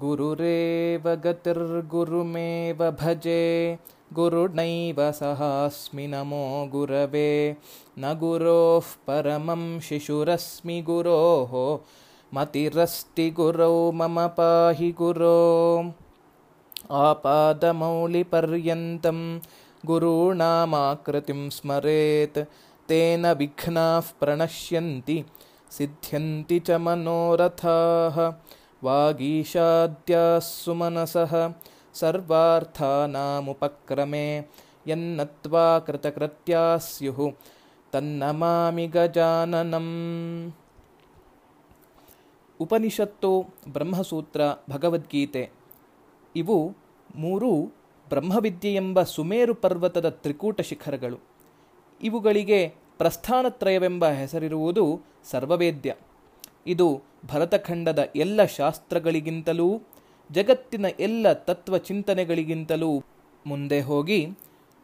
गुरुरेव गतिर्गुरुमेव भजे गुरुणैव सहास्मि नमो गुरवे। न गुरोः परमं शिशुरस्मि गुरोः मतिरस्ति गुरौ मम पाहि गुरो। आपादमौलिपर्यन्तं गुरूणामाकृतिं स्मरेत् तेन विघ्नाः प्रणश्यन्ति सिद्ध्यन्ति च मनोरथाः वागीशाद्याः सुमनसः सर्वार्थानामुपक्रमे यन्नत्वा कृतकृत्याः स्युः तन्नमामि गजाननम् ಉಪನಿಷತ್ತು ಬ್ರಹ್ಮಸೂತ್ರ ಭಗವದ್ಗೀತೆ ಇವು ಮೂರೂ ಬ್ರಹ್ಮವಿದ್ಯೆ ಎಂಬ ಸುಮೇರು ಪರ್ವತದ ತ್ರಿಕೂಟ ಶಿಖರಗಳು ಇವುಗಳಿಗೆ ಪ್ರಸ್ಥಾನತ್ರಯವೆಂಬ ಹೆಸರಿರುವುದು ಸರ್ವವೇದ್ಯ ಇದು ಭರತಖಂಡದ ಎಲ್ಲ ಶಾಸ್ತ್ರಗಳಿಗಿಂತಲೂ, ಜಗತ್ತಿನ ಎಲ್ಲ ತತ್ವ ಚಿಂತನೆಗಳಿಗಿಂತಲೂ ಮುಂದೆ ಹೋಗಿ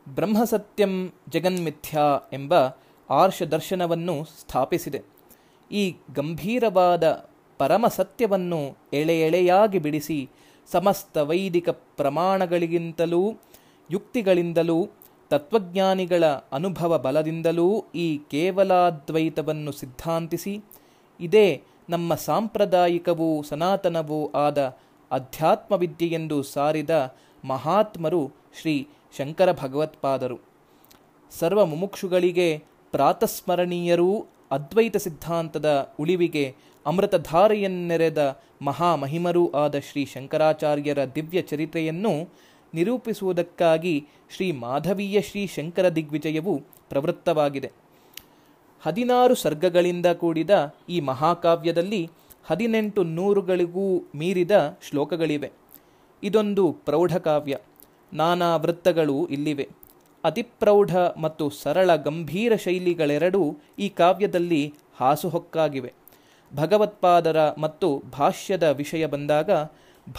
ಬ್ರಹ್ಮಸತ್ಯಂ ಜಗನ್ಮಿಥ್ಯಾ ಎಂಬ ಆರ್ಷ ದರ್ಶನವನ್ನು ಸ್ಥಾಪಿಸಿದೆ. ಈ ಗಂಭೀರವಾದ ಪರಮ ಸತ್ಯವನ್ನು ಎಳೆ ಎಳೆಯಾಗಿ ಬಿಡಿಸಿ ಸಮಸ್ತ ವೈದಿಕ ಪ್ರಮಾಣಗಳಿಗಿಂತಲೂ, ಯುಕ್ತಿಗಳಿಂದಲೂ, ತತ್ವಜ್ಞಾನಿಗಳ ಅನುಭವ ಬಲದಿಂದಲೂ ಈ ಕೇವಲಾದ್ವೈತವನ್ನು ಸಿದ್ಧಾಂತಿಸಿ ಇದೇ ನಮ್ಮ ಸಾಂಪ್ರದಾಯಿಕವೂ ಸನಾತನವೂ ಆದ ಅಧ್ಯಾತ್ಮವಿದ್ಯೆಯೆಂದು ಸಾರಿದ ಮಹಾತ್ಮರು ಶ್ರೀ ಶಂಕರ ಭಗವತ್ಪಾದರು. ಸರ್ವ ಮುಮುಕ್ಷುಗಳಿಗೆ ಪ್ರಾತಸ್ಮರಣೀಯರೂ ಅದ್ವೈತ ಸಿದ್ಧಾಂತದ ಉಳಿವಿಗೆ ಅಮೃತಧಾರೆಯನ್ನೆರೆದ ಮಹಾಮಹಿಮರೂ ಆದ ಶ್ರೀ ಶಂಕರಾಚಾರ್ಯರ ದಿವ್ಯ ಚರಿತ್ರೆಯನ್ನು ನಿರೂಪಿಸುವುದಕ್ಕಾಗಿ ಶ್ರೀ ಮಾಧವೀಯ ಶ್ರೀ ಶಂಕರ ದಿಗ್ವಿಜಯವು ಪ್ರವೃತ್ತವಾಗಿದೆ. ಹದಿನಾರು ಸರ್ಗಗಳಿಂದ ಕೂಡಿದ ಈ ಮಹಾಕಾವ್ಯದಲ್ಲಿ ಹದಿನೆಂಟು ನೂರುಗಳಿಗೂ ಮೀರಿದ ಶ್ಲೋಕಗಳಿವೆ. ಇದೊಂದು ಪ್ರೌಢಕಾವ್ಯ ನಾನಾ ವೃತ್ತಗಳು ಇಲ್ಲಿವೆ. ಅತಿಪ್ರೌಢ ಮತ್ತು ಸರಳ ಗಂಭೀರ ಶೈಲಿಗಳೆರಡೂ ಈ ಕಾವ್ಯದಲ್ಲಿ ಹಾಸುಹೊಕ್ಕಾಗಿವೆ. ಭಗವತ್ಪಾದರ ಮತ್ತು ಭಾಷ್ಯದ ವಿಷಯ ಬಂದಾಗ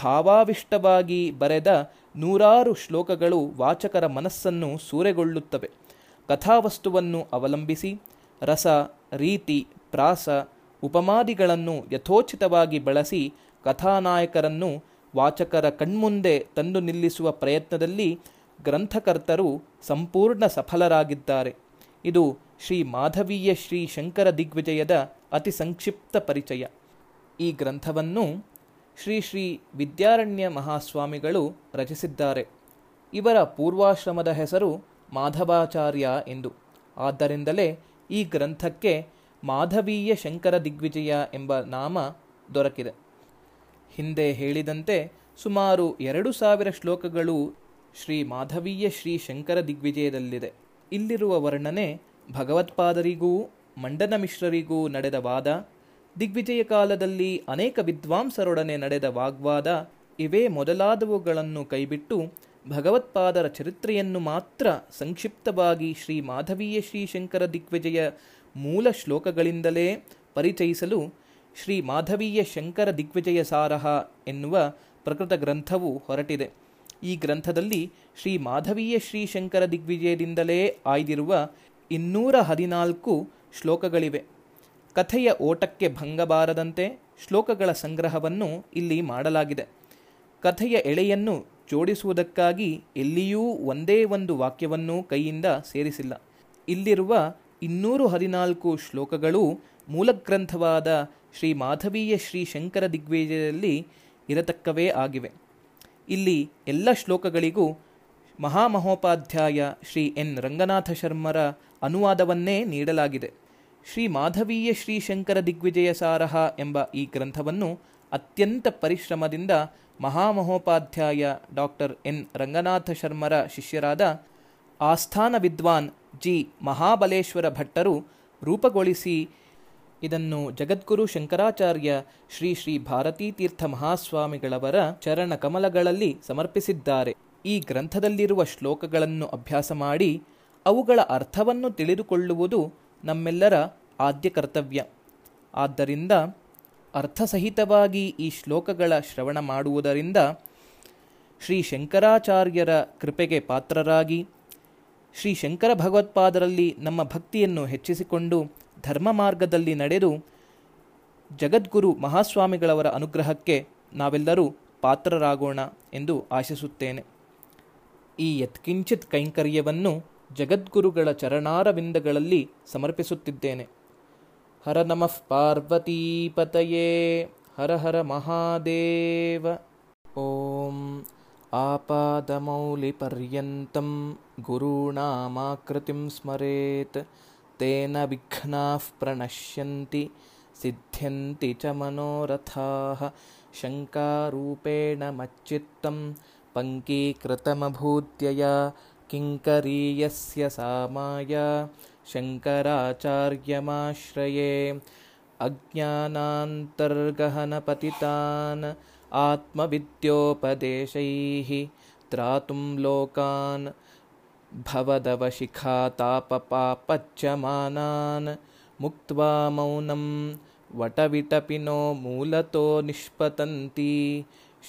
ಭಾವಾವಿಷ್ಟವಾಗಿ ಬರೆದ ನೂರಾರು ಶ್ಲೋಕಗಳು ವಾಚಕರ ಮನಸ್ಸನ್ನು ಸೂರೆಗೊಳ್ಳುತ್ತವೆ. ಕಥಾವಸ್ತುವನ್ನು ಅವಲಂಬಿಸಿ ರಸ, ರೀತಿ, ಪ್ರಾಸ, ಉಪಮಾದಿಗಳನ್ನು ಯಥೋಚಿತವಾಗಿ ಬಳಸಿ ಕಥಾನಾಯಕರನ್ನು ವಾಚಕರ ಕಣ್ಮುಂದೆ ತಂದು ನಿಲ್ಲಿಸುವ ಪ್ರಯತ್ನದಲ್ಲಿ ಗ್ರಂಥಕರ್ತರು ಸಂಪೂರ್ಣ ಸಫಲರಾಗಿದ್ದಾರೆ. ಇದು ಶ್ರೀ ಮಾಧವೀಯ ಶ್ರೀ ಶಂಕರ ದಿಗ್ವಿಜಯದ ಅತಿ ಸಂಕ್ಷಿಪ್ತ ಪರಿಚಯ. ಈ ಗ್ರಂಥವನ್ನು ಶ್ರೀ ಶ್ರೀ ವಿದ್ಯಾರಣ್ಯ ಮಹಾಸ್ವಾಮಿಗಳು ರಚಿಸಿದ್ದಾರೆ. ಇವರ ಪೂರ್ವಾಶ್ರಮದ ಹೆಸರು ಮಾಧವಾಚಾರ್ಯ ಎಂದು. ಆದ್ದರಿಂದಲೇ ಈ ಗ್ರಂಥಕ್ಕೆ ಮಾಧವೀಯ ಶಂಕರ ದಿಗ್ವಿಜಯ ಎಂಬ ನಾಮ ದೊರಕಿದೆ. ಹಿಂದೆ ಹೇಳಿದಂತೆ ಸುಮಾರು ಎರಡು ಸಾವಿರ ಶ್ಲೋಕಗಳು ಶ್ರೀ ಮಾಧವೀಯ ಶ್ರೀ ಶಂಕರ ದಿಗ್ವಿಜಯದಲ್ಲಿದೆ. ಇಲ್ಲಿರುವ ವರ್ಣನೆ ಭಗವತ್ಪಾದರಿಗೂ, ಮಂಡನ ಮಿಶ್ರರಿಗೂ ನಡೆದ ವಾದ, ದಿಗ್ವಿಜಯ ಕಾಲದಲ್ಲಿ ಅನೇಕ ವಿದ್ವಾಂಸರೊಡನೆ ನಡೆದ ವಾಗ್ವಾದ, ಇವೇ ಮೊದಲಾದವುಗಳನ್ನು ಕೈಬಿಟ್ಟು ಭಗವತ್ಪಾದರ ಚರಿತ್ರೆಯನ್ನು ಮಾತ್ರ ಸಂಕ್ಷಿಪ್ತವಾಗಿ ಶ್ರೀ ಮಾಧವೀಯ ಶ್ರೀ ಶಂಕರ ದಿಗ್ವಿಜಯ ಮೂಲ ಶ್ಲೋಕಗಳಿಂದಲೇ ಪರಿಚಯಿಸಲು ಶ್ರೀ ಮಾಧವೀಯ ಶಂಕರ ದಿಗ್ವಿಜಯ ಸಾರಹ ಎನ್ನುವ ಪ್ರಕೃತ ಗ್ರಂಥವು ಹೊರಟಿದೆ. ಈ ಗ್ರಂಥದಲ್ಲಿ ಶ್ರೀ ಮಾಧವೀಯ ಶ್ರೀ ಶಂಕರ ದಿಗ್ವಿಜಯದಿಂದಲೇ ಆಯ್ದಿರುವ ಇನ್ನೂರ ಹದಿನಾಲ್ಕು ಶ್ಲೋಕಗಳಿವೆ. ಕಥೆಯ ಓಟಕ್ಕೆ ಭಂಗ ಬಾರದಂತೆ ಶ್ಲೋಕಗಳ ಸಂಗ್ರಹವನ್ನು ಇಲ್ಲಿ ಮಾಡಲಾಗಿದೆ. ಕಥೆಯ ಎಳೆಯನ್ನು ಜೋಡಿಸುವುದಕ್ಕಾಗಿ ಎಲ್ಲಿಯೂ ಒಂದೇ ಒಂದು ವಾಕ್ಯವನ್ನು ಕೈಯಿಂದ ಸೇರಿಸಿಲ್ಲ. ಇಲ್ಲಿರುವ ಇನ್ನೂರು ಹದಿನಾಲ್ಕು ಶ್ಲೋಕಗಳು ಮೂಲಗ್ರಂಥವಾದ ಶ್ರೀ ಮಾಧವೀಯ ಶ್ರೀ ಶಂಕರ ದಿಗ್ವಿಜಯದಲ್ಲಿ ಇರತಕ್ಕವೇ ಆಗಿವೆ. ಇಲ್ಲಿ ಎಲ್ಲ ಶ್ಲೋಕಗಳಿಗೂ ಮಹಾಮಹೋಪಾಧ್ಯಾಯ ಶ್ರೀ ಎನ್. ರಂಗನಾಥ ಶರ್ಮರ ಅನುವಾದವನ್ನೇ ನೀಡಲಾಗಿದೆ. ಶ್ರೀ ಮಾಧವೀಯ ಶ್ರೀ ಶಂಕರ ದಿಗ್ವಿಜಯ ಸಾರಹ ಎಂಬ ಈ ಗ್ರಂಥವನ್ನು ಅತ್ಯಂತ ಪರಿಶ್ರಮದಿಂದ ಮಹಾಮಹೋಪಾಧ್ಯಾಯ ಡಾಕ್ಟರ್ ಎನ್. ರಂಗನಾಥ ಶರ್ಮರ ಶಿಷ್ಯರಾದ ಆಸ್ಥಾನ ವಿದ್ವಾನ್ ಜಿ. ಮಹಾಬಲೇಶ್ವರ ಭಟ್ಟರು ರೂಪಗೊಳಿಸಿ ಇದನ್ನು ಜಗದ್ಗುರು ಶಂಕರಾಚಾರ್ಯ ಶ್ರೀ ಶ್ರೀ ಭಾರತೀ ತೀರ್ಥ ಮಹಾಸ್ವಾಮಿಗಳವರ ಚರಣ ಕಮಲಗಳಲ್ಲಿ ಸಮರ್ಪಿಸಿದ್ದಾರೆ. ಈ ಗ್ರಂಥದಲ್ಲಿರುವ ಶ್ಲೋಕಗಳನ್ನು ಅಭ್ಯಾಸ ಮಾಡಿ ಅವುಗಳ ಅರ್ಥವನ್ನು ತಿಳಿದುಕೊಳ್ಳುವುದು ನಮ್ಮೆಲ್ಲರ ಆದ್ಯ ಕರ್ತವ್ಯ. ಆದ್ದರಿಂದ ಅರ್ಥಸಹಿತವಾಗಿ ಈ ಶ್ಲೋಕಗಳ ಶ್ರವಣ ಮಾಡುವುದರಿಂದ ಶ್ರೀ ಶಂಕರಾಚಾರ್ಯರ ಕೃಪೆಗೆ ಪಾತ್ರರಾಗಿ, ಶ್ರೀ ಶಂಕರ ಭಗವತ್ಪಾದರಲ್ಲಿ ನಮ್ಮ ಭಕ್ತಿಯನ್ನು ಹೆಚ್ಚಿಸಿಕೊಂಡು ಧರ್ಮ ಮಾರ್ಗದಲ್ಲಿ ನಡೆದು ಜಗದ್ಗುರು ಮಹಾಸ್ವಾಮಿಗಳವರ ಅನುಗ್ರಹಕ್ಕೆ ನಾವೆಲ್ಲರೂ ಪಾತ್ರರಾಗೋಣ ಎಂದು ಆಶಿಸುತ್ತೇನೆ. ಈ ಯತ್ಕಿಂಚಿತ್ ಕೈಂಕರ್ಯವನ್ನು ಜಗದ್ಗುರುಗಳ ಚರಣಾರವಿಂದಗಳಲ್ಲಿ ಸಮರ್ಪಿಸುತ್ತಿದ್ದೇನೆ. हर नमः पार्वतीपतये। हर हर महादेव। ॐ आपादमौलिपर्यन्तं गुरूणामाकृतिं स्मरेत्। तेन विघ्नाः प्रणश्यन्ति सिद्ध्यन्ति च मनोरथाः। शङ्कारूपेण मच्चित्तं पङ्कीकृतमभूत्यया किङ्करीयस्य सामाय। शङ्कराचार्यमाश्रये अज्ञानान्तर्गहनपतितान् आत्मविद्योपदेशैः त्रातुं लोकान् भवदवशिखातापपापच्यमानान् मुक्त्वा मौनं वटविटपिनो मूलतो निष्पतन्ति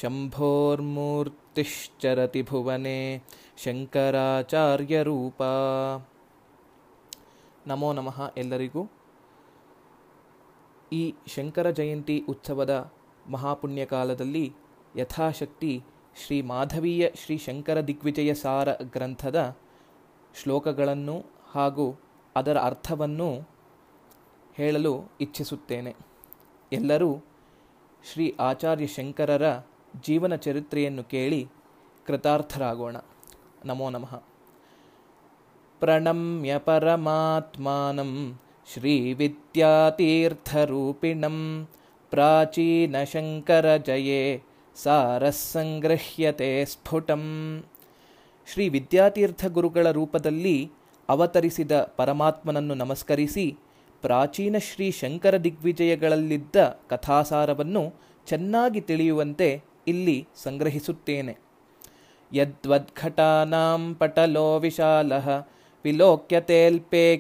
शम्भोर्मूर्तिश्चरति भुवने शङ्कराचार्यरूपा। ನಮೋ ನಮಃ ಎಲ್ಲರಿಗೂ. ಈ ಶಂಕರ ಜಯಂತಿ ಉತ್ಸವದ ಮಹಾಪುಣ್ಯ ಕಾಲದಲ್ಲಿ ಯಥಾಶಕ್ತಿ ಶ್ರೀ ಮಾಧವೀಯ ಶ್ರೀ ಶಂಕರ ದಿಗ್ವಿಜಯ ಸಾರ ಗ್ರಂಥದ ಶ್ಲೋಕಗಳನ್ನು ಹಾಗೂ ಅದರ ಅರ್ಥವನ್ನು ಹೇಳಲು ಇಚ್ಛಿಸುತ್ತೇನೆ. ಎಲ್ಲರೂ ಶ್ರೀ ಆಚಾರ್ಯ ಶಂಕರರ ಜೀವನ ಚರಿತ್ರೆಯನ್ನು ಕೇಳಿ ಕೃತಾರ್ಥರಾಗೋಣ. ನಮೋ ನಮಃ. ಪ್ರಣಮ್ಯ ಪರಮಾತ್ಮಾನಂ श्रीविद्यातीर्थरूपिणं प्राचीनशङ्करजये ಸಾರಃ ಸಂಗ್ರಹ್ಯತೆ ಸ್ಫುಟಂ ಶ್ರೀ ವಿದ್ಯಾತೀರ್ಥ ಗುರುಗಳ ರೂಪದಲ್ಲಿ ಅವತರಿಸಿದ ಪರಮಾತ್ಮನನ್ನು ನಮಸ್ಕರಿಸಿ ಪ್ರಾಚೀನ ಶ್ರೀ ಶಂಕರ ದಿಗ್ವಿಜಯಗಳಲ್ಲಿದ್ದ ಕಥಾಸಾರವನ್ನು ಚೆನ್ನಾಗಿ ತಿಳಿಯುವಂತೆ ಇಲ್ಲಿ ಸಂಗ್ರಹಿಸುತ್ತೇನೆ ಯದ್ವದ್ಘಟಾನಾಂ ಪಟಲೋ ವಿಶಾಲಃ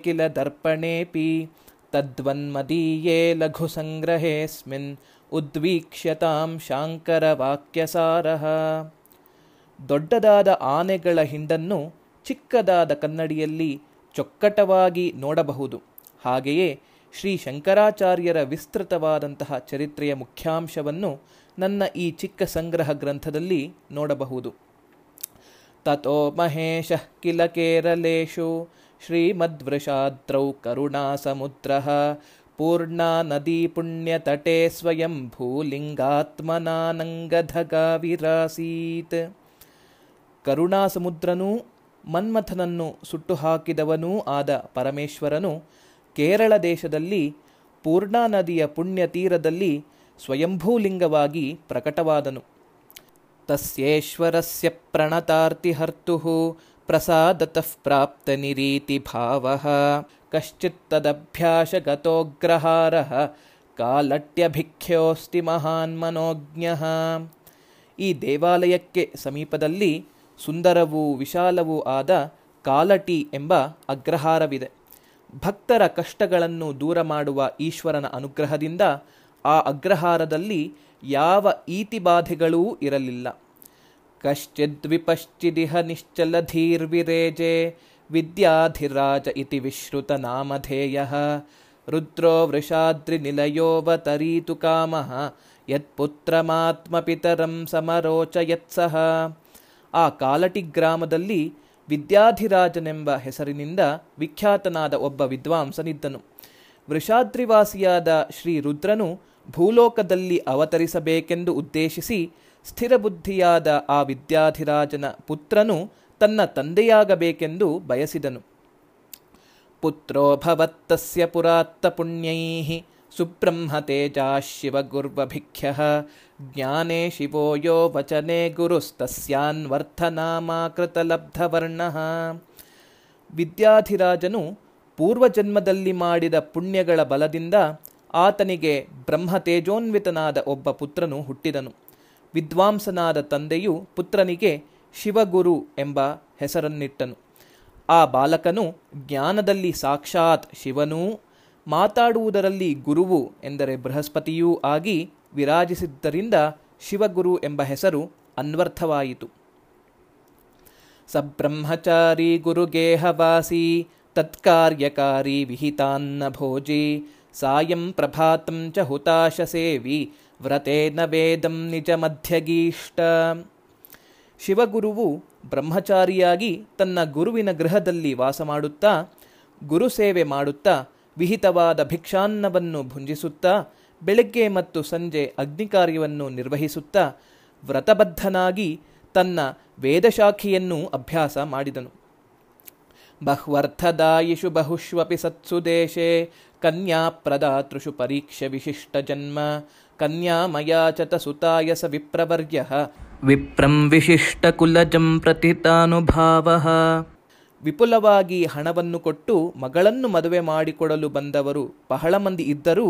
ಕಿಲ ದರ್ಪಣೇಪಿ ತದ್ವನ್ಮದೀಯೇ ಲಘುಸಂಗ್ರಹೇऽಸ್ಮಿನ್ ಉದ್ವೀಕ್ಷ್ಯತಾಂ ಶಾಂಕರವಾಕ್ಯಸಾರಃ. ದೊಡ್ಡದಾದ ಆನೆಗಳ ಹಿಂಡನ್ನು ಚಿಕ್ಕದಾದ ಕನ್ನಡಿಯಲ್ಲಿ ಚೊಕ್ಕಟವಾಗಿ ನೋಡಬಹುದು. ಹಾಗೆಯೇ ಶ್ರೀ ಶಂಕರಾಚಾರ್ಯರ ವಿಸ್ತೃತವಾದಂತಹ ಚರಿತ್ರೆಯ ಮುಖ್ಯಾಂಶವನ್ನು ನನ್ನ ಈ ಚಿಕ್ಕ ಸಂಗ್ರಹ ಗ್ರಂಥದಲ್ಲಿ ನೋಡಬಹುದು. ತಥೋ ಮಹೇಶ ಕಿಲ ಕೇರಲೇಶು ಶ್ರೀಮದ್ವೃಷಾದ್ರೌ ಕರುಣಾಸಮುದ್ರ ಪೂರ್ಣಾ ನದೀ ಪುಣ್ಯತಟೆ ಸ್ವಯಂಭೂ ಲಿಂಗಾತ್ಮನಾನಂಗಧಗಾವಿರಾಸೀತ್ ಕರುಣಾಸಮುದ್ರನೂ ಮನ್ಮಥನನ್ನು ಸುಟ್ಟು ಹಾಕಿದವನೂ ಆದ ಪರಮೇಶ್ವರನು ಕೇರಳ ದೇಶದಲ್ಲಿ ಪೂರ್ಣಾ ನದಿಯ ಪುಣ್ಯ ತೀರದಲ್ಲಿ ಸ್ವಯಂಭೂಲಿಂಗವಾಗಿ ಪ್ರಕಟವಾದನು. ತಸ್ಯೇಶ್ವರಸ್ಯ ಪ್ರಣತಾರ್ತಿಹರ್ತುಃ ಪ್ರಸಾದತಃ ಭಾವ ಕಶ್ಚಿತ್ತದಭ್ಯಾಸಗತೋಗ್ರಹಾರಃ ಕಾಲಟ್ಯಭಿಖ್ಯೋಸ್ತಿ ಮಹಾನ್ ಮನೋಜ್ಞಃ ಈ ದೇವಾಲಯಕ್ಕೆ ಸಮೀಪದಲ್ಲಿ ಸುಂದರವೂ ವಿಶಾಲವೂ ಆದ ಕಾಲಟಿ ಎಂಬ ಅಗ್ರಹಾರವಿದೆ. ಭಕ್ತರ ಕಷ್ಟಗಳನ್ನು ದೂರ ಮಾಡುವ ಈಶ್ವರನ ಅನುಗ್ರಹದಿಂದ ಆ ಅಗ್ರಹಾರದಲ್ಲಿ ಯಾವ ಈತಿಬಾಧೆಗಳೂ ಇರಲಿಲ್ಲ. ಕಶ್ಚಿದ್ವಿಪಶ್ಚಿದಿಹ ನಿಶ್ಚಲಧೀರ್ವಿರೇಜೆ ವಿದ್ಯಾಧಿರಾಜ ಇತಿ ವಿಶ್ರುತ ನಾಮಧೇಯ. ರುದ್ರೋ ವೃಷಾದ್ರಿನಿಲಯೋವತರೀತು ಕಾಮಃ. ಯತ್ಪುತ್ರಮಾತ್ಮಪಿತರಂ ಸಮರೋಚಯತ್ಸಹ ಆ ಕಾಲಟಿ ಗ್ರಾಮದಲ್ಲಿ ವಿದ್ಯಾಧಿರಾಜನೆಂಬ ಹೆಸರಿನಿಂದ ವಿಖ್ಯಾತನಾದ ಒಬ್ಬ ವಿದ್ವಾಂಸನಿದ್ದನು. ವೃಷಾದ್ರಿವಾಸಿಯಾದ ಶ್ರೀ ರುದ್ರನು ಭೂಲೋಕದಲ್ಲಿ ಅವತರಿಸಬೇಕೆಂದು ಉದ್ದೇಶಿಸಿ ಸ್ಥಿರಬುದ್ಧಿಯಾದ ಆ ವಿದ್ಯಾಧಿರಾಜನ ಪುತ್ರನು ತನ್ನ ತಂದೆಯಾಗಬೇಕೆಂದು ಬಯಸಿದನು. ಪುತ್ರೋ ಭವತ್ತಸ್ಯ ಪುರಾತ್ತ ಪುಣ್ಯೈಃ ಸುಬ್ರಹ್ಮತೇಜಾ ಶಿವಗುರ್ವಭಿಖ್ಯ ಜ್ಞಾನೇ ಶಿವೋ ಯೋ ವಚನೆ ಗುರುಸ್ತಸ್ಯಾನ್ವರ್ಥನಾಮಾಕೃತಲಬ್ಧವರ್ಣ ವಿದ್ಯಾಧಿರಾಜನು ಪೂರ್ವಜನ್ಮದಲ್ಲಿ ಮಾಡಿದ ಪುಣ್ಯಗಳ ಬಲದಿಂದ ಆತನಿಗೆ ಬ್ರಹ್ಮತೇಜೋನ್ವಿತನಾದ ಒಬ್ಬ ಪುತ್ರನು ಹುಟ್ಟಿದನು. ವಿದ್ವಾಂಸನಾದ ತಂದೆಯು ಪುತ್ರನಿಗೆ ಶಿವಗುರು ಎಂಬ ಹೆಸರನ್ನಿಟ್ಟನು. ಆ ಬಾಲಕನು ಜ್ಞಾನದಲ್ಲಿ ಸಾಕ್ಷಾತ್ ಶಿವನೂ, ಮಾತಾಡುವುದರಲ್ಲಿ ಗುರುವು ಎಂದರೆ ಬೃಹಸ್ಪತಿಯೂ ಆಗಿ ವಿರಾಜಿಸಿದ್ದರಿಂದ ಶಿವಗುರು ಎಂಬ ಹೆಸರು ಅನ್ವರ್ಥವಾಯಿತು. ಸಬ್ರಹ್ಮಚಾರಿ ಗುರುಗೇಹವಾಸಿ, ತತ್ಕಾರ್ಯಕಾರಿ ವಿಹಿತಾನ್ನ ಭೋಜಿ ಸಾಯಂ ಪ್ರಭಾತಂ ಚ ಹುತಾಶ ಸೇವಿ ವ್ರತೇನ ವೇದಂ ನಿಜ ಮಧ್ಯಗೀಷ್ಟ ಶಿವಗುರುವು ಬ್ರಹ್ಮಚಾರಿಯಾಗಿ ತನ್ನ ಗುರುವಿನ ಗೃಹದಲ್ಲಿ ವಾಸ ಮಾಡುತ್ತಾ ಗುರುಸೇವೆ ಮಾಡುತ್ತಾ, ವಿಹಿತವಾದ ಭಿಕ್ಷಾನ್ನವನ್ನು ಭುಂಜಿಸುತ್ತಾ, ಬೆಳಗ್ಗೆ ಮತ್ತು ಸಂಜೆ ಅಗ್ನಿಕಾರ್ಯವನ್ನು ನಿರ್ವಹಿಸುತ್ತಾ, ವ್ರತಬದ್ಧನಾಗಿ ತನ್ನ ವೇದಶಾಖಿಯನ್ನು ಅಭ್ಯಾಸ ಮಾಡಿದನು. ಬಹ್ವರ್ಥದಾಯಿಷು ಬಹುಷ್ವಪಿ ಸತ್ಸು ದೇಶೆ ಕನ್ಯಾ ಪ್ರದಾತೃಷು ಪರೀಕ್ಷೆ ವಿಶಿಷ್ಟ ಜನ್ಮ ಕನ್ಯಾಮಯಾಚತ ಸುತಾಯ ಸ ವಿಪ್ರವರ್ಯ ವಿಪ್ರಂ ವಿಶಿಷ್ಟ ಕುಲಜಂ ಪ್ರತಿತಾನುಭಾವ ವಿಪುಲವಾಗಿ ಹಣವನ್ನು ಕೊಟ್ಟು ಮಗಳನ್ನು ಮದುವೆ ಮಾಡಿಕೊಡಲು ಬಂದವರು ಬಹಳ ಮಂದಿ ಇದ್ದರೂ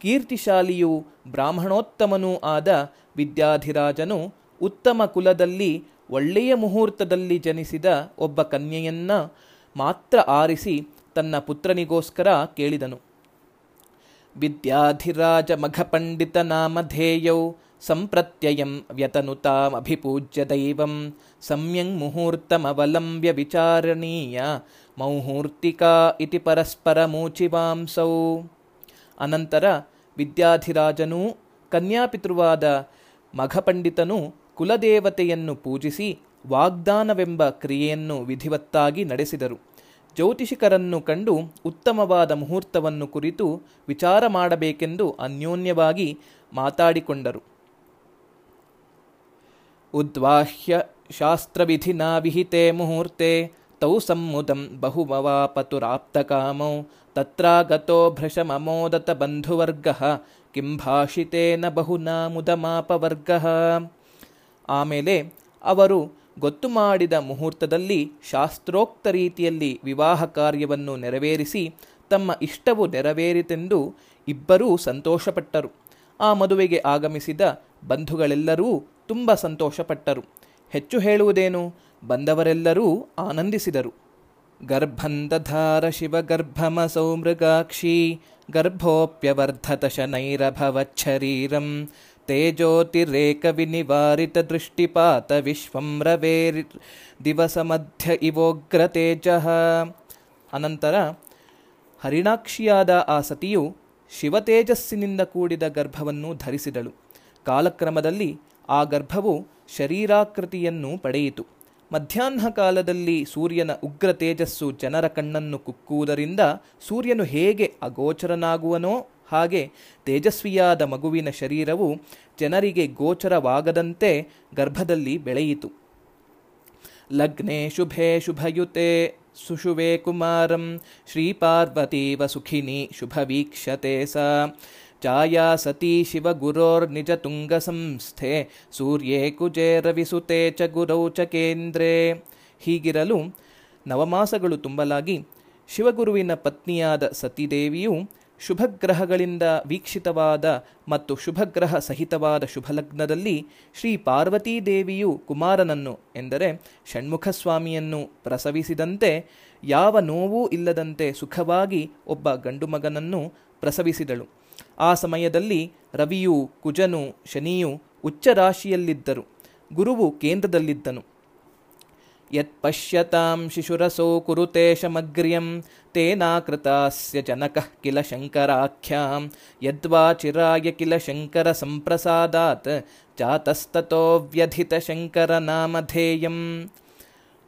ಕೀರ್ತಿಶಾಲಿಯೂ ಬ್ರಾಹ್ಮಣೋತ್ತಮನೂ ಆದ ವಿದ್ಯಾಧಿರಾಜನು ಉತ್ತಮ ಕುಲದಲ್ಲಿ ಒಳ್ಳೆಯ ಮುಹೂರ್ತದಲ್ಲಿ ಜನಿಸಿದ ಒಬ್ಬ ಕನ್ಯೆಯನ್ನ ಮಾತ್ರ ಆರಿಸಿ ತನ್ನ ಪುತ್ರನಿಗೋಸ್ಕರ ಕೇಳಿದನು. ವಿದ್ಯಾಧಿರಾಜ ಮಘಪಂಡಿತ ನಾಮಧೇಯೌ, ಸಂಪ್ರತ್ಯಯಂ ವ್ಯತನುತಾಮಭಿಪೂಜ್ಯ ದೈವಂ ಸಮ್ಯಂ ಮುಹೂರ್ತಮವಲಂಬ್ಯ ವಿಚಾರಣೀಯ, ಮೌಹೂರ್ತಿಕಾ ಇತಿ ಪರಸ್ಪರಮೂಚಿವಾಂಸೌ ಅನಂತರ ವಿದ್ಯಾಧಿರಾಜನೂ, ಕನ್ಯಾಪಿತೃವಾದ ಮಘಪಂಡಿತನು ಕುಲದೇವತೆಯನ್ನು ಪೂಜಿಸಿ ವಾಗ್ದಾನವೆಂಬ ಕ್ರಿಯೆಯನ್ನು ವಿಧಿವತ್ತಾಗಿ ನಡೆಸಿದರು. ಜ್ಯೋತಿಷಿಕರನ್ನು ಕಂಡು ಉತ್ತಮವಾದ ಮುಹೂರ್ತವನ್ನು ಕುರಿತು ವಿಚಾರ ಮಾಡಬೇಕೆಂದು ಅನ್ಯೋನ್ಯವಾಗಿ ಮಾತಾಡಿಕೊಂಡರು. ಉದ್ವಾಹ್ಯ ಶಾಸ್ತ್ರವಿಧಿನಾ ವಿಹಿತೆ ಮುಹೂರ್ತೆ, ತೌ ಸಮ್ಮುದಂ ಬಹುಮವಾಪತುರಾಪ್ತಕಾಮೌ, ತತ್ರಾಗತೋ ಭೃಶಮಮೋದತ ಬಂಧುವರ್ಗ, ಕಿಂ ಭಾಷಿತೇನ ಬಹುನಾ ಮುದಮಾಪವರ್ಗ ಆಮೇಲೆ ಅವರು ಗೊತ್ತು ಮಾಡಿದ ಮುಹೂರ್ತದಲ್ಲಿ ಶಾಸ್ತ್ರೋಕ್ತ ರೀತಿಯಲ್ಲಿ ವಿವಾಹ ಕಾರ್ಯವನ್ನು ನೆರವೇರಿಸಿ ತಮ್ಮ ಇಷ್ಟವು ನೆರವೇರಿತೆಂದು ಇಬ್ಬರೂ ಸಂತೋಷಪಟ್ಟರು. ಆ ಮದುವೆಗೆ ಆಗಮಿಸಿದ ಬಂಧುಗಳೆಲ್ಲರೂ ತುಂಬ ಸಂತೋಷಪಟ್ಟರು. ಹೆಚ್ಚು ಹೇಳುವುದೇನು? ಬಂದವರೆಲ್ಲರೂ ಆನಂದಿಸಿದರು. ಗರ್ಭಂದಧಾರ ಶಿವಗರ್ಭಮಸೌ ಮೃಗಾಕ್ಷಿ ಗರ್ಭೋಪ್ಯವರ್ಧತ ಶನೈರಭವಚ್ಛರೀರಂ ತೇಜೋತಿರೇಕ ವಿನಿವಾರಿತ ದೃಷ್ಟಿಪಾತ ವಿಶ್ವಂ ರವೇರಿ ದಿವಸ ಮಧ್ಯ ಇವೋಗ್ರ ತೇಜ ಅನಂತರ, ಹರಿಣಾಕ್ಷಿಯಾದ ಆ ಸತಿಯು ಶಿವತೇಜಸ್ಸಿನಿಂದ ಕೂಡಿದ ಗರ್ಭವನ್ನು ಧರಿಸಿದಳು. ಕಾಲಕ್ರಮದಲ್ಲಿ ಆ ಗರ್ಭವು ಶರೀರಾಕೃತಿಯನ್ನು ಪಡೆಯಿತು. ಮಧ್ಯಾಹ್ನ ಕಾಲದಲ್ಲಿ ಸೂರ್ಯನ ಉಗ್ರ ತೇಜಸ್ಸು ಜನರ ಕಣ್ಣನ್ನು ಕುಕ್ಕುವುದರಿಂದ ಸೂರ್ಯನು ಹೇಗೆ ಅಗೋಚರನಾಗುವನೋ ಹಾಗೆ ತೇಜಸ್ವಿಯಾದ ಮಗುವಿನ ಶರೀರವು ಜನರಿಗೆ ಗೋಚರವಾಗದಂತೆ ಗರ್ಭದಲ್ಲಿ ಬೆಳೆಯಿತು. ಲಗ್ನೆ ಶುಭೆ ಶುಭಯುತೆ, ಸುಶುವೆ ಕುಮಾರಂ, ಶ್ರೀಪಾರ್ವತೀವ ಸುಖಿನಿ ಶುಭವೀಕ್ಷತೆ ಸ. ಛಾಯಾ ಸತಿ ಶಿವಗುರೋರ್ನಿಜ ತುಂಗ ಸಂಸ್ಥೆ, ಸೂರ್ಯೇ ಕುಜೆ ರವಿಸುತೆ ಚ ಗುರೌ ಚ ಕೇಂದ್ರೇ. ಹೀಗಿರಲು ನವಮಾಸಗಳು ತುಂಬಲಾಗಿ ಶಿವಗುರುವಿನ ಪತ್ನಿಯಾದ ಸತೀದೇವಿಯು ಶುಭಗ್ರಹಗಳಿಂದ ವೀಕ್ಷಿತವಾದ ಮತ್ತು ಶುಭಗ್ರಹ ಸಹಿತವಾದ ಶುಭಲಗ್ನದಲ್ಲಿ ಶ್ರೀ ಪಾರ್ವತೀದೇವಿಯು ಕುಮಾರನನ್ನು ಎಂದರೆ ಷಣ್ಮುಖಸ್ವಾಮಿಯನ್ನು ಪ್ರಸವಿಸಿದಂತೆ ಯಾವ ನೋವೂ ಇಲ್ಲದಂತೆ ಸುಖವಾಗಿ ಒಬ್ಬ ಗಂಡು ಮಗನನ್ನು ಪ್ರಸವಿಸಿದಳು. ಆ ಸಮಯದಲ್ಲಿ ರವಿಯು, ಕುಜನು, ಶನಿಯು ಉಚ್ಚ ರಾಶಿಯಲ್ಲಿದ್ದರು. ಗುರುವು ಕೇಂದ್ರದಲ್ಲಿದ್ದನು. ಯತ್ ಪಶ್ಯತಾಂ ಶಿಶುರಸೋ ಕುರುತೆ ಶಮಗ್ರ್ಯಂ ತೇನಾಕೃತಾಸ್ಯ ಜನಕಃ ಕಿಲ ಶಂಕರಾಖ್ಯಾಂ ಯದ್ವಾ ಚಿರಾಯ ಕಿಲ ಶಂಕರ ಸಂಪ್ರಸಾದಾತ್ ಜಾತಸ್ತತೋ ವ್ಯಧಿತ ಶಂಕರ ನಾಮಧೇಯಂ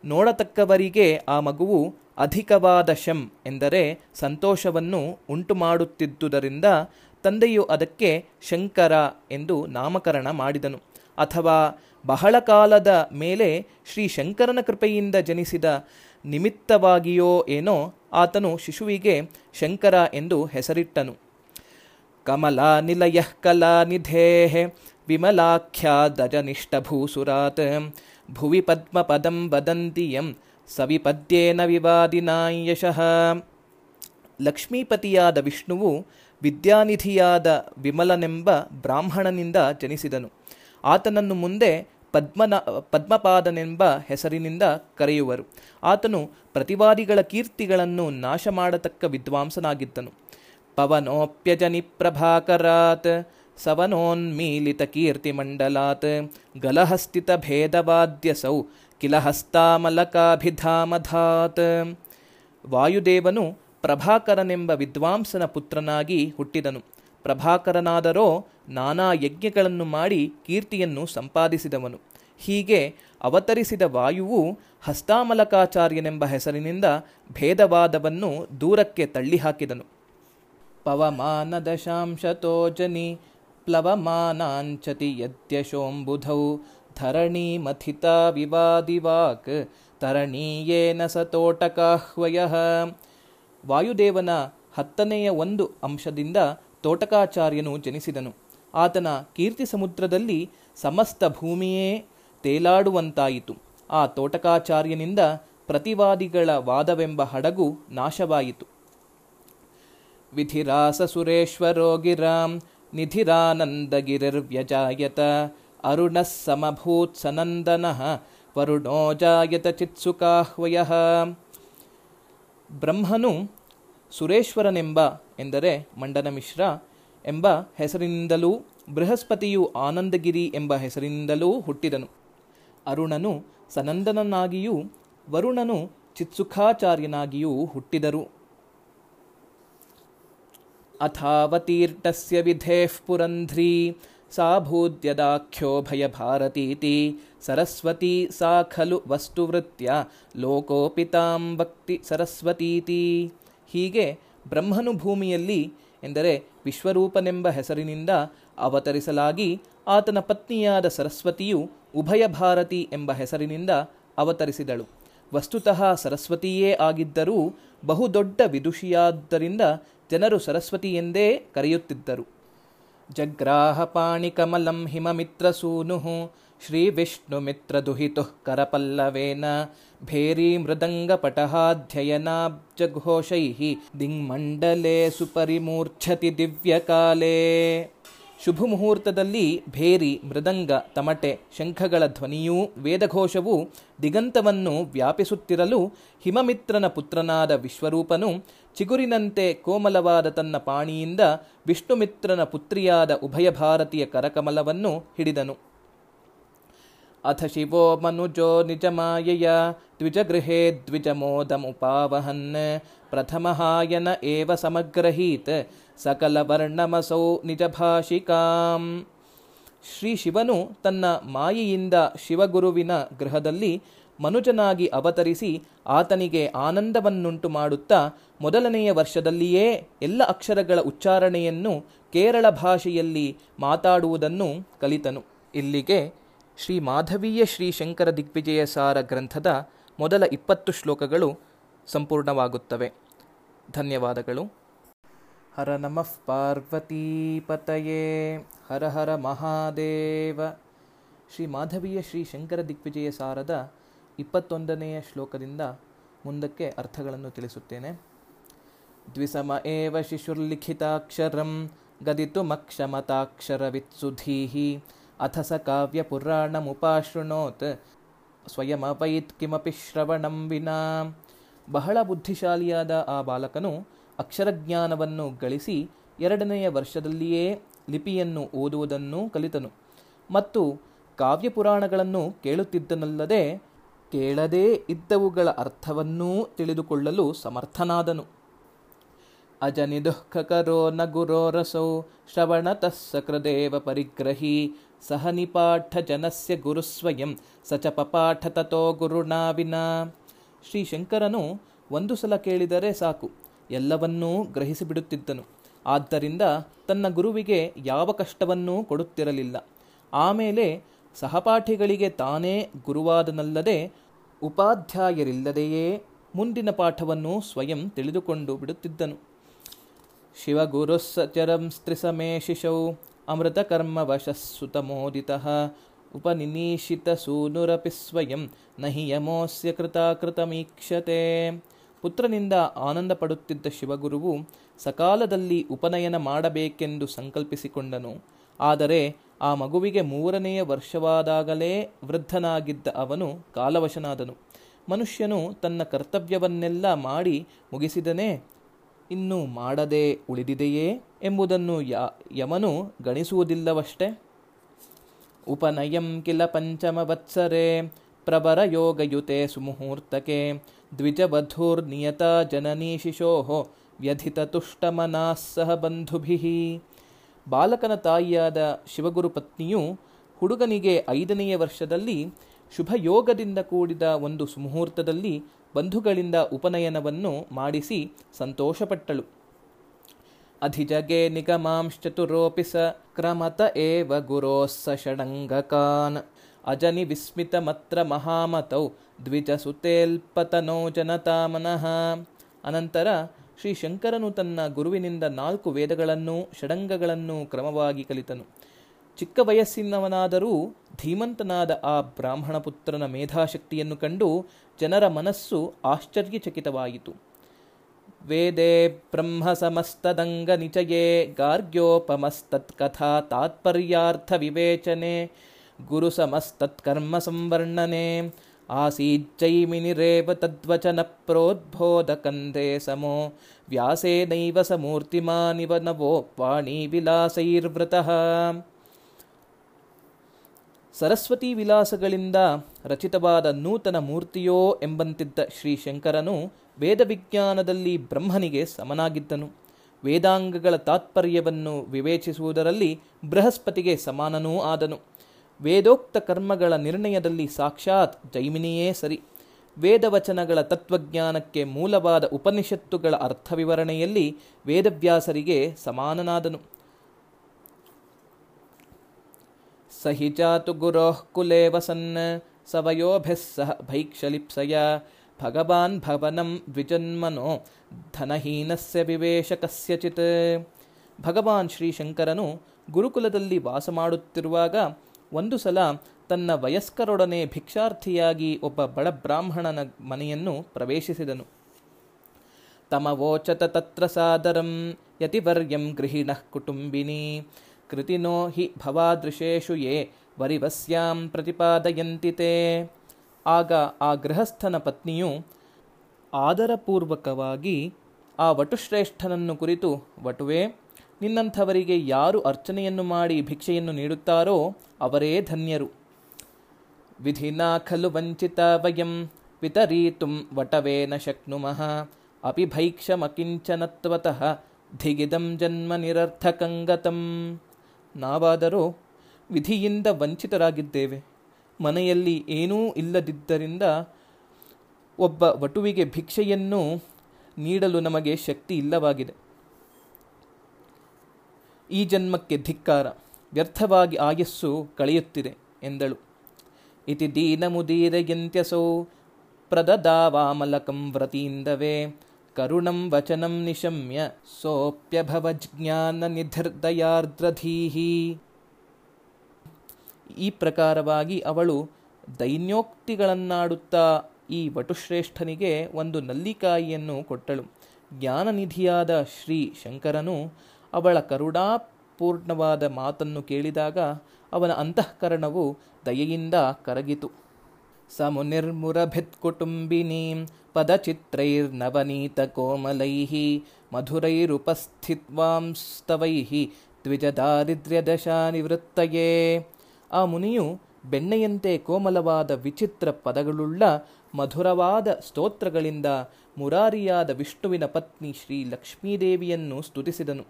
ನೋಡತಕ್ಕವರಿಗೆ ಆ ಮಗುವು ಅಧಿಕವಾದ ಶಂ ಎಂದರೆ ಸಂತೋಷವನ್ನು ಉಂಟು ಮಾಡುತ್ತಿದ್ದುದರಿಂದ ತಂದೆಯು ಅದಕ್ಕೆ ಶಂಕರ ಎಂದು ನಾಮಕರಣ ಮಾಡಿದನು. ಅಥವಾ ಬಹಳ ಕಾಲದ ಮೇಲೆ ಶ್ರೀ ಶಂಕರನ ಕೃಪೆಯಿಂದ ಜನಿಸಿದ ನಿಮಿತ್ತವಾಗಿಯೋ ಏನೋ ಆತನು ಶಿಶುವಿಗೆ ಶಂಕರ ಎಂದು ಹೆಸರಿಟ್ಟನು. ಕಮಲಾ ನಿಲಯ ಕಲಾ ನಿಧೇ ವಿಮಲಾಖ್ಯಾದಜನಿಷ್ಠಭೂಸುರಾತ್ ಭುವಿ ಪದ್ಮಪದಂ ವದಂತಿಯಂ ಸವಿಪದ್ಯೇನ ವಿವಾದಿನಾಯಶಃ ಲಕ್ಷ್ಮೀಪತಿಯಾದ ವಿಷ್ಣುವು ವಿದ್ಯಾನಿಧಿಯಾದ ವಿಮಲನೆಂಬ ಬ್ರಾಹ್ಮಣನಿಂದ ಜನಿಸಿದನು. ಆತನನ್ನು ಮುಂದೆ ಪದ್ಮನ, ಪದ್ಮಪಾದನೆಂಬ ಹೆಸರಿನಿಂದ ಕರೆಯುವರು. ಆತನು ಪ್ರತಿವಾದಿಗಳ ಕೀರ್ತಿಗಳನ್ನು ನಾಶ ಮಾಡತಕ್ಕ ವಿದ್ವಾಂಸನಾಗಿದ್ದನು. ಪವನೋಪ್ಯಜನಿ ಪ್ರಭಾಕರಾತ್, ಸವನೋನ್ಮೀಲಿತ ಕೀರ್ತಿಮಂಡಲಾತ್ ಗಲಹಸ್ಥಿತ ಭೇದವಾದ್ಯಸೌ ಕಿಲಹಸ್ತಾಮಲಕಾಭಿಧಾಮಧಾತ್. ವಾಯುದೇವನು ಪ್ರಭಾಕರನೆಂಬ ವಿದ್ವಾಂಸನ ಪುತ್ರನಾಗಿ ಹುಟ್ಟಿದನು. ಪ್ರಭಾಕರನಾದರೋ ನಾನಾ ಯಜ್ಞಗಳನ್ನು ಮಾಡಿ ಕೀರ್ತಿಯನ್ನು ಸಂಪಾದಿಸಿದವನು. ಹೀಗೆ ಅವತರಿಸಿದ ವಾಯುವು ಹಸ್ತಾಮಲಕಾಚಾರ್ಯನೆಂಬ ಹೆಸರಿನಿಂದ ಭೇದವಾದವನ್ನು ದೂರಕ್ಕೆ ತಳ್ಳಿಹಾಕಿದನು. ಪವಮಾನದಶಾಂಶತೋಜನಿ ಪ್ಲವಮಾನಾಂಚತಿ ಯದ್ಯಶೋಂಬುಧೌ ಮಥಿತ ವಿವಾದಿವಾಕ್ ತರಣೀಯೇನ ಸತೋಟಕಾಹ್ವಯ. ವಾಯುದೇವನ ಹತ್ತನೆಯ ಒಂದು ಅಂಶದಿಂದ ತೋಟಕಾಚಾರ್ಯನು ಜನಿಸಿದನು. ಆತನ ಕೀರ್ತಿ ಸಮುದ್ರದಲ್ಲಿ ಸಮಸ್ತ ಭೂಮಿಯೇ ತೇಲಾಡುವಂತಾಯಿತು. ಆ ತೋಟಕಾಚಾರ್ಯನಿಂದ ಪ್ರತಿವಾದಿಗಳ ವಾದವೆಂಬ ಹಡಗು ನಾಶವಾಯಿತು. ವಿಧಿರಾಸ ಸುರೇಶ್ವರೋ ಗಿರಾಂ ನಿಧಿರಾನಂದಗಿರಿರ್ವ್ಯಜಾಯತ ಅರುಣಃ ಸಮಭೂತ್ ಸನಂದನಃ ವರುಣೋ ಜಾಯತ ಚಿತ್ಸುಕಾಹ್ವಯ. ಬ್ರಹ್ಮನು ಸುರೇಶ್ವರನೆಂಬ ಎಂದರೆ ಮಂಡನ ಮಿಶ್ರ ಎಂಬ ಹೆಸರಿನಿಂದಲೂ ಬೃಹಸ್ಪತಿಯು ಆನಂದಗಿರಿ ಎಂಬ ಹೆಸರಿನಿಂದಲೂ ಹುಟ್ಟಿದನು. ಅರುಣನು ಸನಂದನನಾಗಿಯೂ ವರುಣನು ಚಿತ್ಸುಖಾಚಾರ್ಯನಾಗಿಯೂ ಹುಟ್ಟಿದರು. ಅಥಾವತೀರ್ಟಸ್ಯ ವಿಧೇಃ ಪುರಂಧ್ರೀ ಸಾ ಭೂದ್ಯದಾಖ್ಯೋ ಭಯಭಾರತೀತಿ ಸರಸ್ವತಿ ಸಾ ಖಲು ವಸ್ತುವೃತ್ಯ ಲೋಕೋಪಿತಾಂ ಭಕ್ತಿ ಸರಸ್ವತೀತಿ. ಹೀಗೆ ಬ್ರಹ್ಮನು ಭೂಮಿಯಲ್ಲಿ ಎಂದರೆ ವಿಶ್ವರೂಪನೆಂಬ ಹೆಸರಿನಿಂದ ಅವತರಿಸಲಾಗಿ ಆತನ ಪತ್ನಿಯಾದ ಸರಸ್ವತಿಯು ಉಭಯ ಭಾರತಿ ಎಂಬ ಹೆಸರಿನಿಂದ ಅವತರಿಸಿದಳು. ವಸ್ತುತಃ ಸರಸ್ವತಿಯೇ ಆಗಿದ್ದರೂ ಬಹುದೊಡ್ಡ ವಿದುಷಿಯಾದ್ದರಿಂದ ಜನರು ಸರಸ್ವತಿ ಎಂದೇ ಕರೆಯುತ್ತಿದ್ದರು. ಜಗ್ರಾಹ ಪಾಣಿಕಮಲಂ ಹಿಮಮಿತ್ರಸೂನು ಶ್ರೀ ವಿಷ್ಣು ಮಿತ್ರ ದುಹಿತು ಕರಪಲ್ಲವೇನ, ಭೇರಿ ಮೃದಂಗ ಪಟಹಾಧ್ಯಯನಾಬ್ಜಘೋಷೈ ದಿಂಗ್ಮಂಡಲೇ ಸುಪರಿಮೂರ್ಛತಿ ದಿವ್ಯಕಾಲೇ. ಶುಭ ಮುಹೂರ್ತದಲ್ಲಿ ಭೇರಿ, ಮೃದಂಗ, ತಮಟೆ, ಶಂಖಗಳ ಧ್ವನಿಯೂ, ವೇದಘೋಷವೂ ದಿಗಂತವನ್ನು ವ್ಯಾಪಿಸುತ್ತಿರಲು ಹಿಮಮಿತ್ರನ ಪುತ್ರನಾದ ವಿಶ್ವರೂಪನು ಚಿಗುರಿನಂತೆ ಕೋಮಲವಾದ ತನ್ನ ಪಾಣಿಯಿಂದ ವಿಷ್ಣುಮಿತ್ರನ ಪುತ್ರಿಯಾದ ಉಭಯ ಭಾರತೀಯ ಕರಕಮಲವನ್ನು ಹಿಡಿದನು. ಅಥ ಶಿವೋ ಮನುಜೋ ನಿಜಮಾಯಯ ದ್ವಿಜಗೃಹೇ ದ್ವಿಜಮೋದಮುಪಾವಹನ್ ಪ್ರಥಮಹಾಯನ ಏವ ಸಮಗ್ರಹೀತ್ ಸಕಲವರ್ಣಮಸೌ ನಿಜಭಾಷಿಕಾಂ ಶ್ರೀ ಶಿವನು ತನ್ನ ಮಾಯೆಯಿಂದ ಶಿವಗುರುವಿನ ಗೃಹದಲ್ಲಿ ಮನುಜನಾಗಿ ಅವತರಿಸಿ ಆತನಿಗೆ ಆನಂದವನ್ನುಂಟು ಮಾಡುತ್ತಾ ಮೊದಲನೆಯ ವರ್ಷದಲ್ಲಿಯೇ ಎಲ್ಲ ಅಕ್ಷರಗಳ ಉಚ್ಚಾರಣೆಯನ್ನು ಕೇರಳ ಭಾಷೆಯಲ್ಲಿ ಮಾತಾಡುವುದನ್ನು ಕಲಿತನು. ಇಲ್ಲಿಗೆ ಶ್ರೀ ಮಾಧವೀಯ ಶ್ರೀ ಶಂಕರ ದಿಗ್ವಿಜಯ ಸಾರ ಗ್ರಂಥದ ಮೊದಲ ಇಪ್ಪತ್ತು ಶ್ಲೋಕಗಳು ಸಂಪೂರ್ಣವಾಗುತ್ತವೆ. ಧನ್ಯವಾದಗಳು. ಹರ ನಮಃ ಪಾರ್ವತೀಪತಯೇ ಹರ ಹರ ಮಹಾದೇವ. ಶ್ರೀ ಮಾಧವೀಯ ಶ್ರೀ ಶಂಕರ ದಿಗ್ವಿಜಯ ಸಾರದ ಇಪ್ಪತ್ತೊಂದನೆಯ ಶ್ಲೋಕದಿಂದ ಮುಂದಕ್ಕೆ ಅರ್ಥಗಳನ್ನು ತಿಳಿಸುತ್ತೇನೆ. ದ್ವಿಸಮ ಏವ ಶಿಶುರ್ಲಿಖಿತಾಕ್ಷರಂ ಗದಿತುಮಕ್ಷಮತಾಕ್ಷರವಿತ್ಸುಧೀಃ ಅಥ ಸ ಕಾವ್ಯಪುರಾಣಮುಪಾಶೃಣೋತ್ ಸ್ವಯಮವೈತ್ ಕಿಮಪಿ ಶ್ರವಣಂ ವಿನಾ ಬಹಳ ಬುದ್ಧಿಶಾಲಿಯಾದ ಆ ಬಾಲಕನು ಅಕ್ಷರಜ್ಞಾನವನ್ನು ಗಳಿಸಿ ಎರಡನೆಯ ವರ್ಷದಲ್ಲಿಯೇ ಲಿಪಿಯನ್ನು ಓದುವುದನ್ನು ಕಲಿತನು. ಮತ್ತು ಕಾವ್ಯಪುರಾಣಗಳನ್ನು ಕೇಳುತ್ತಿದ್ದನಲ್ಲದೆ ಕೇಳದೇ ಇದ್ದವುಗಳ ಅರ್ಥವನ್ನೂ ತಿಳಿದುಕೊಳ್ಳಲು ಸಮರ್ಥನಾದನು. ಅಜನಿದುಃಖಕರೋ ನ ಗುರೋರಸೌ ಶ್ರವಣತಃ ಸಕೃದೇವ ಪರಿಗ್ರಹಿ ಸಹ ನಿಪಾಠ ಜನಸ್ಯ ಗುರುಸ್ವಯಂ ಸಚ ಪಪಾಠ ತಥೋ ಗುರುಣಾ ವಿನಾ. ಶ್ರೀ ಶಂಕರನು ಒಂದು ಸಲ ಕೇಳಿದರೆ ಸಾಕು, ಎಲ್ಲವನ್ನೂ ಗ್ರಹಿಸಿಬಿಡುತ್ತಿದ್ದನು. ಆದ್ದರಿಂದ ತನ್ನ ಗುರುವಿಗೆ ಯಾವ ಕಷ್ಟವನ್ನೂ ಕೊಡುತ್ತಿರಲಿಲ್ಲ. ಆಮೇಲೆ ಸಹಪಾಠಿಗಳಿಗೆ ತಾನೇ ಗುರುವಾದನಲ್ಲದೆ ಉಪಾಧ್ಯಾಯರಿಲ್ಲದೆಯೇ ಮುಂದಿನ ಪಾಠವನ್ನು ಸ್ವಯಂ ತಿಳಿದುಕೊಂಡು ಬಿಡುತ್ತಿದ್ದನು. ಶಿವಗುರುಸ್ಸಚರಂ ಸ್ತ್ರಿಸಮೇ ಶಿಶೌ ಅಮೃತಕರ್ಮವಶಸ್ಸುತಮೋದಿತಃ ಉಪನಿನೀಶಿತಸೂನುರಪಿ ಸ್ವಯಂ ನಹಿ ಯಮೋಸ್ಯ ಕೃತಾಕೃತಮೀಕ್ಷತೆ. ಪುತ್ರನಿಂದ ಆನಂದ ಪಡುತ್ತಿದ್ದ ಶಿವಗುರುವು ಸಕಾಲದಲ್ಲಿ ಉಪನಯನ ಮಾಡಬೇಕೆಂದು ಸಂಕಲ್ಪಿಸಿಕೊಂಡನು. ಆದರೆ ಆ ಮಗುವಿಗೆ ಮೂರನೆಯ ವರ್ಷವಾದಾಗಲೇ ವೃದ್ಧನಾಗಿದ್ದ ಅವನು ಕಾಲವಶನಾದನು. ಮನುಷ್ಯನು ತನ್ನ ಕರ್ತವ್ಯವನ್ನೆಲ್ಲ ಮಾಡಿ ಮುಗಿಸಿದನೇ ಇನ್ನು ಮಾಡದೆ ಉಳಿದಿದೆಯೇ ಎಂಬುದನ್ನು ಯಮನು ಗಣಿಸುವುದಿಲ್ಲವಷ್ಟೇ. ಉಪನಯಂ ಕಿಲ ಪಂಚಮವತ್ಸರೆ ಪ್ರವರಯೋಗಯುತೆ ಸುಮುಹೂರ್ತಕೆ ದ್ವಿಜವಧೂರ್ನಿಯತಾ ಜನನೀ ಶಿಶೋ ವ್ಯಧಿತ ತುಷ್ಟಮನಾಃ ಸಹ ಬಂಧುಭಿಃ. ಬಾಲಕನ ತಾಯಿಯಾದ ಶಿವಗುರು ಪತ್ನಿಯು ಹುಡುಗನಿಗೆ ಐದನೆಯ ವರ್ಷದಲ್ಲಿ ಶುಭಯೋಗದಿಂದ ಕೂಡಿದ ಒಂದು ಸುಮುಹೂರ್ತದಲ್ಲಿ ಬಂಧುಗಳಿಂದ ಉಪನಯನವನ್ನು ಮಾಡಿಸಿ ಸಂತೋಷಪಟ್ಟಳು. ಅಧಿಜಗೆ ನಿಗಮಾಂಶ್ಚತುರೋಪಿ ಸ ಕ್ರಮತ ಏವ ಗುರೋಸ್ಸ ಷಡಂಗಕಾನ್. ಅಜನಿ ವಿಸ್ಮಿತಮತ್ರ ಮಹಾಮತೌ ದ್ವಿಜ ಸುತೇಲ್ಪತನೋ ಜನತಾಮನಃ. ಅನಂತರ ಶ್ರೀ ಶಂಕರನು ತನ್ನ ಗುರುವಿನಿಂದ ನಾಲ್ಕು ವೇದಗಳನ್ನು ಷಡಂಗಗಳನ್ನು ಕ್ರಮವಾಗಿ ಕಲಿತನು. ಚಿಕ್ಕ ವಯಸ್ಸಿನವನಾದರೂ ಧೀಮಂತನಾದ ಆ ಬ್ರಾಹ್ಮಣ ಪುತ್ರನ ಮೇಧಾಶಕ್ತಿಯನ್ನು ಕಂಡು ಜನರ ಮನಸ್ಸು ಆಶ್ಚರ್ಯಚಕಿತವಾಯಿತು ವೇದೆ ಬ್ರಹ್ಮ ಸಮಸ್ತದಂಗ ನಿಚಯೇ ಗಾರ್ಗ್ಯೋಪಮಸ್ತತ್ಕಥಾ ತಾತ್ಪರ್ಯಾರ್ಥ ವಿವೇಚನೆ ಗುರು ಸಮಸ್ತತ್ಕರ್ಮ ಸಂವರ್ಣನೆ ಆಸೀಜ್ಜೈಮಿನಿರೇವ ತದ್ವಚನ ಪ್ರೋದ್ಬೋಧಕಂದೇ ಸಮೋ ವ್ಯಾಸೇನೈವ ಸ ಮೂರ್ತಿಮಾನಿವ ನವೋ ವಾಣಿ ವಿಲಾಸೈರ್ವೃತಃ ಸರಸ್ವತಿ ವಿಲಾಸಗಳಿಂದ ರಚಿತವಾದ ನೂತನ ಮೂರ್ತಿಯೋ ಎಂಬಂತಿದ್ದ ಶ್ರೀ ಶಂಕರನು ವೇದವಿಜ್ಞಾನದಲ್ಲಿ ಬ್ರಹ್ಮನಿಗೆ ಸಮನಾಗಿದ್ದನು. ವೇದಾಂಗಗಳ ತಾತ್ಪರ್ಯವನ್ನು ವಿವೇಚಿಸುವುದರಲ್ಲಿ ಬೃಹಸ್ಪತಿಗೆ ಸಮಾನನೂ ಆದನು. ವೇದೋಕ್ತ ಕರ್ಮಗಳ ನಿರ್ಣಯದಲ್ಲಿ ಸಾಕ್ಷಾತ್ ಜೈಮಿನಿಯೇ ಸರಿ. ವೇದವಚನಗಳ ತತ್ವಜ್ಞಾನಕ್ಕೆ ಮೂಲವಾದ ಉಪನಿಷತ್ತುಗಳ ಅರ್ಥವಿವರಣೆಯಲ್ಲಿ ವೇದವ್ಯಾಸರಿಗೆ ಸಮಾನನಾದನು. ಸ ಹಿ ಜಾತು ಗುರೋಃ ಕುಲೇ ವಸನ್ ಸಹ ಭೈಕ್ಷಲಿಪ್ಸಯ ಭಗವಾನ್ ಭವನಂ ದ್ವಿಜನ್ಮನೋ ಧನಹೀನಸ್ಯ ವಿವೇಶ ಕಸ್ಯಚಿತ್ ಭಗವಾನ್ ಶ್ರೀಶಂಕರನು ಗುರುಕುಲದಲ್ಲಿ ವಾಸ ಮಾಡುತ್ತಿರುವಾಗ ಒಂದು ಸಲ ತನ್ನ ವಯಸ್ಕರೊಡನೆ ಭಿಕ್ಷಾರ್ಥಿಯಾಗಿ ಒಬ್ಬ ಬಡ ಬ್ರಾಹ್ಮಣನ ಮನೆಯನ್ನು ಪ್ರವೇಶಿಸಿದನು. ತಮವೋಚತ ತತ್ರ ಸಾದರಂ ಯತಿವರ್ಯಂ ಗೃಹಿಣಃ ಕುಟುಂಬಿನಿ ಕೃತಿನೋ ಹಿ ಭವಾದೃಶೇಷು ಯೇ ವರಿವಸ್ಯಾಂ ಪ್ರತಿಪಾದಯಂತಿತೆ ಆಗ ಆ ಗೃಹಸ್ಥನ ಪತ್ನಿಯು ಆದರಪೂರ್ವಕವಾಗಿ ಆ ವಟುಶ್ರೇಷ್ಠನನ್ನು ಕುರಿತು, ವಟುವೆ, ನಿನ್ನಂಥವರಿಗೆ ಯಾರು ಅರ್ಚನೆಯನ್ನು ಮಾಡಿ ಭಿಕ್ಷೆಯನ್ನು ನೀಡುತ್ತಾರೋ ಅವರೇ ಧನ್ಯರು. ವಿಧಿನಾ ಖಲು ವಂಚಿತ ವಯಂ ವಟವೇ ನ ಶಕ್ನುಮಃ. ಅಪಿ ಭೈಕ್ಷಮಕಿಂಚನತ್ವತಃ ಧಿಗಿದಂ ಜನ್ಮ ನಿರರ್ಥಕಂಗತಂ. ನಾವಾದರೂ ವಿಧಿಯಿಂದ ವಂಚಿತರಾಗಿದ್ದೇವೆ. ಮನೆಯಲ್ಲಿ ಏನೂ ಇಲ್ಲದಿದ್ದರಿಂದ ಒಬ್ಬ ವಟುವಿಗೆ ಭಿಕ್ಷೆಯನ್ನು ನೀಡಲು ನಮಗೆ ಶಕ್ತಿ ಇಲ್ಲವಾಗಿದೆ. ಈ ಜನ್ಮಕ್ಕೆ ಧಿಕ್ಕಾರ, ವ್ಯರ್ಥವಾಗಿ ಆಯಸ್ಸು ಕಳೆಯುತ್ತಿದೆ ಎಂದಳು. ಇತಿ ದೀನಮುದೀರಯಂತ್ಯಸೌ ಪ್ರದದಾವಾಮಲಕಂ ವ್ರತೀಂದವೇ. ಕರುಣಂ ವಚನಂ ನಿಶಮ್ಯ ಸೋಪ್ಯಭವಜ್ಞಾನ ನಿಧಿರ್ದಯಾರ್ದ್ರಧೀಹಿ ಈ ಪ್ರಕಾರವಾಗಿ ಅವಳು ದೈನ್ಯೋಕ್ತಿಗಳನ್ನಾಡುತ್ತಾ ಈ ವಟುಶ್ರೇಷ್ಠನಿಗೆ ಒಂದು ನಲ್ಲಿಕಾಯಿಯನ್ನು ಕೊಟ್ಟಳು. ಜ್ಞಾನನಿಧಿಯಾದ ಶ್ರೀ ಶಂಕರನು ಅವಳ ಕರುಡಾಪೂರ್ಣವಾದ ಮಾತನ್ನು ಕೇಳಿದಾಗ ಅವನ ಅಂತಃಕರಣವು ದಯೆಯಿಂದ ಕರಗಿತು. ಸಮುನಿರ್ಮುರಭಿತ್ ಮುನಿರ್ಮುರಭಿತ್ಕುಟುಂಬಿನೀಂ ಕೋಮಲೈಃ ಮಧುರೈರುಪಸ್ಥಿತ್ವಾಂಸ್ತವೈಃ ನಿವೃತ್ತಯೇ ಆ ಮುನಿಯು ಬೆಣ್ಣೆಯಂತೆ ಕೋಮಲವಾದ ವಿಚಿತ್ರ ಪದಗಳುಳ್ಳ ಮಧುರವಾದ ಸ್ತೋತ್ರಗಳಿಂದ ಮುರಾರಿಯಾದ ವಿಷ್ಣುವಿನ ಪತ್ನಿ ಶ್ರೀ ಲಕ್ಷ್ಮೀದೇವಿಯನ್ನು ಸ್ತುತಿಸಿದನು.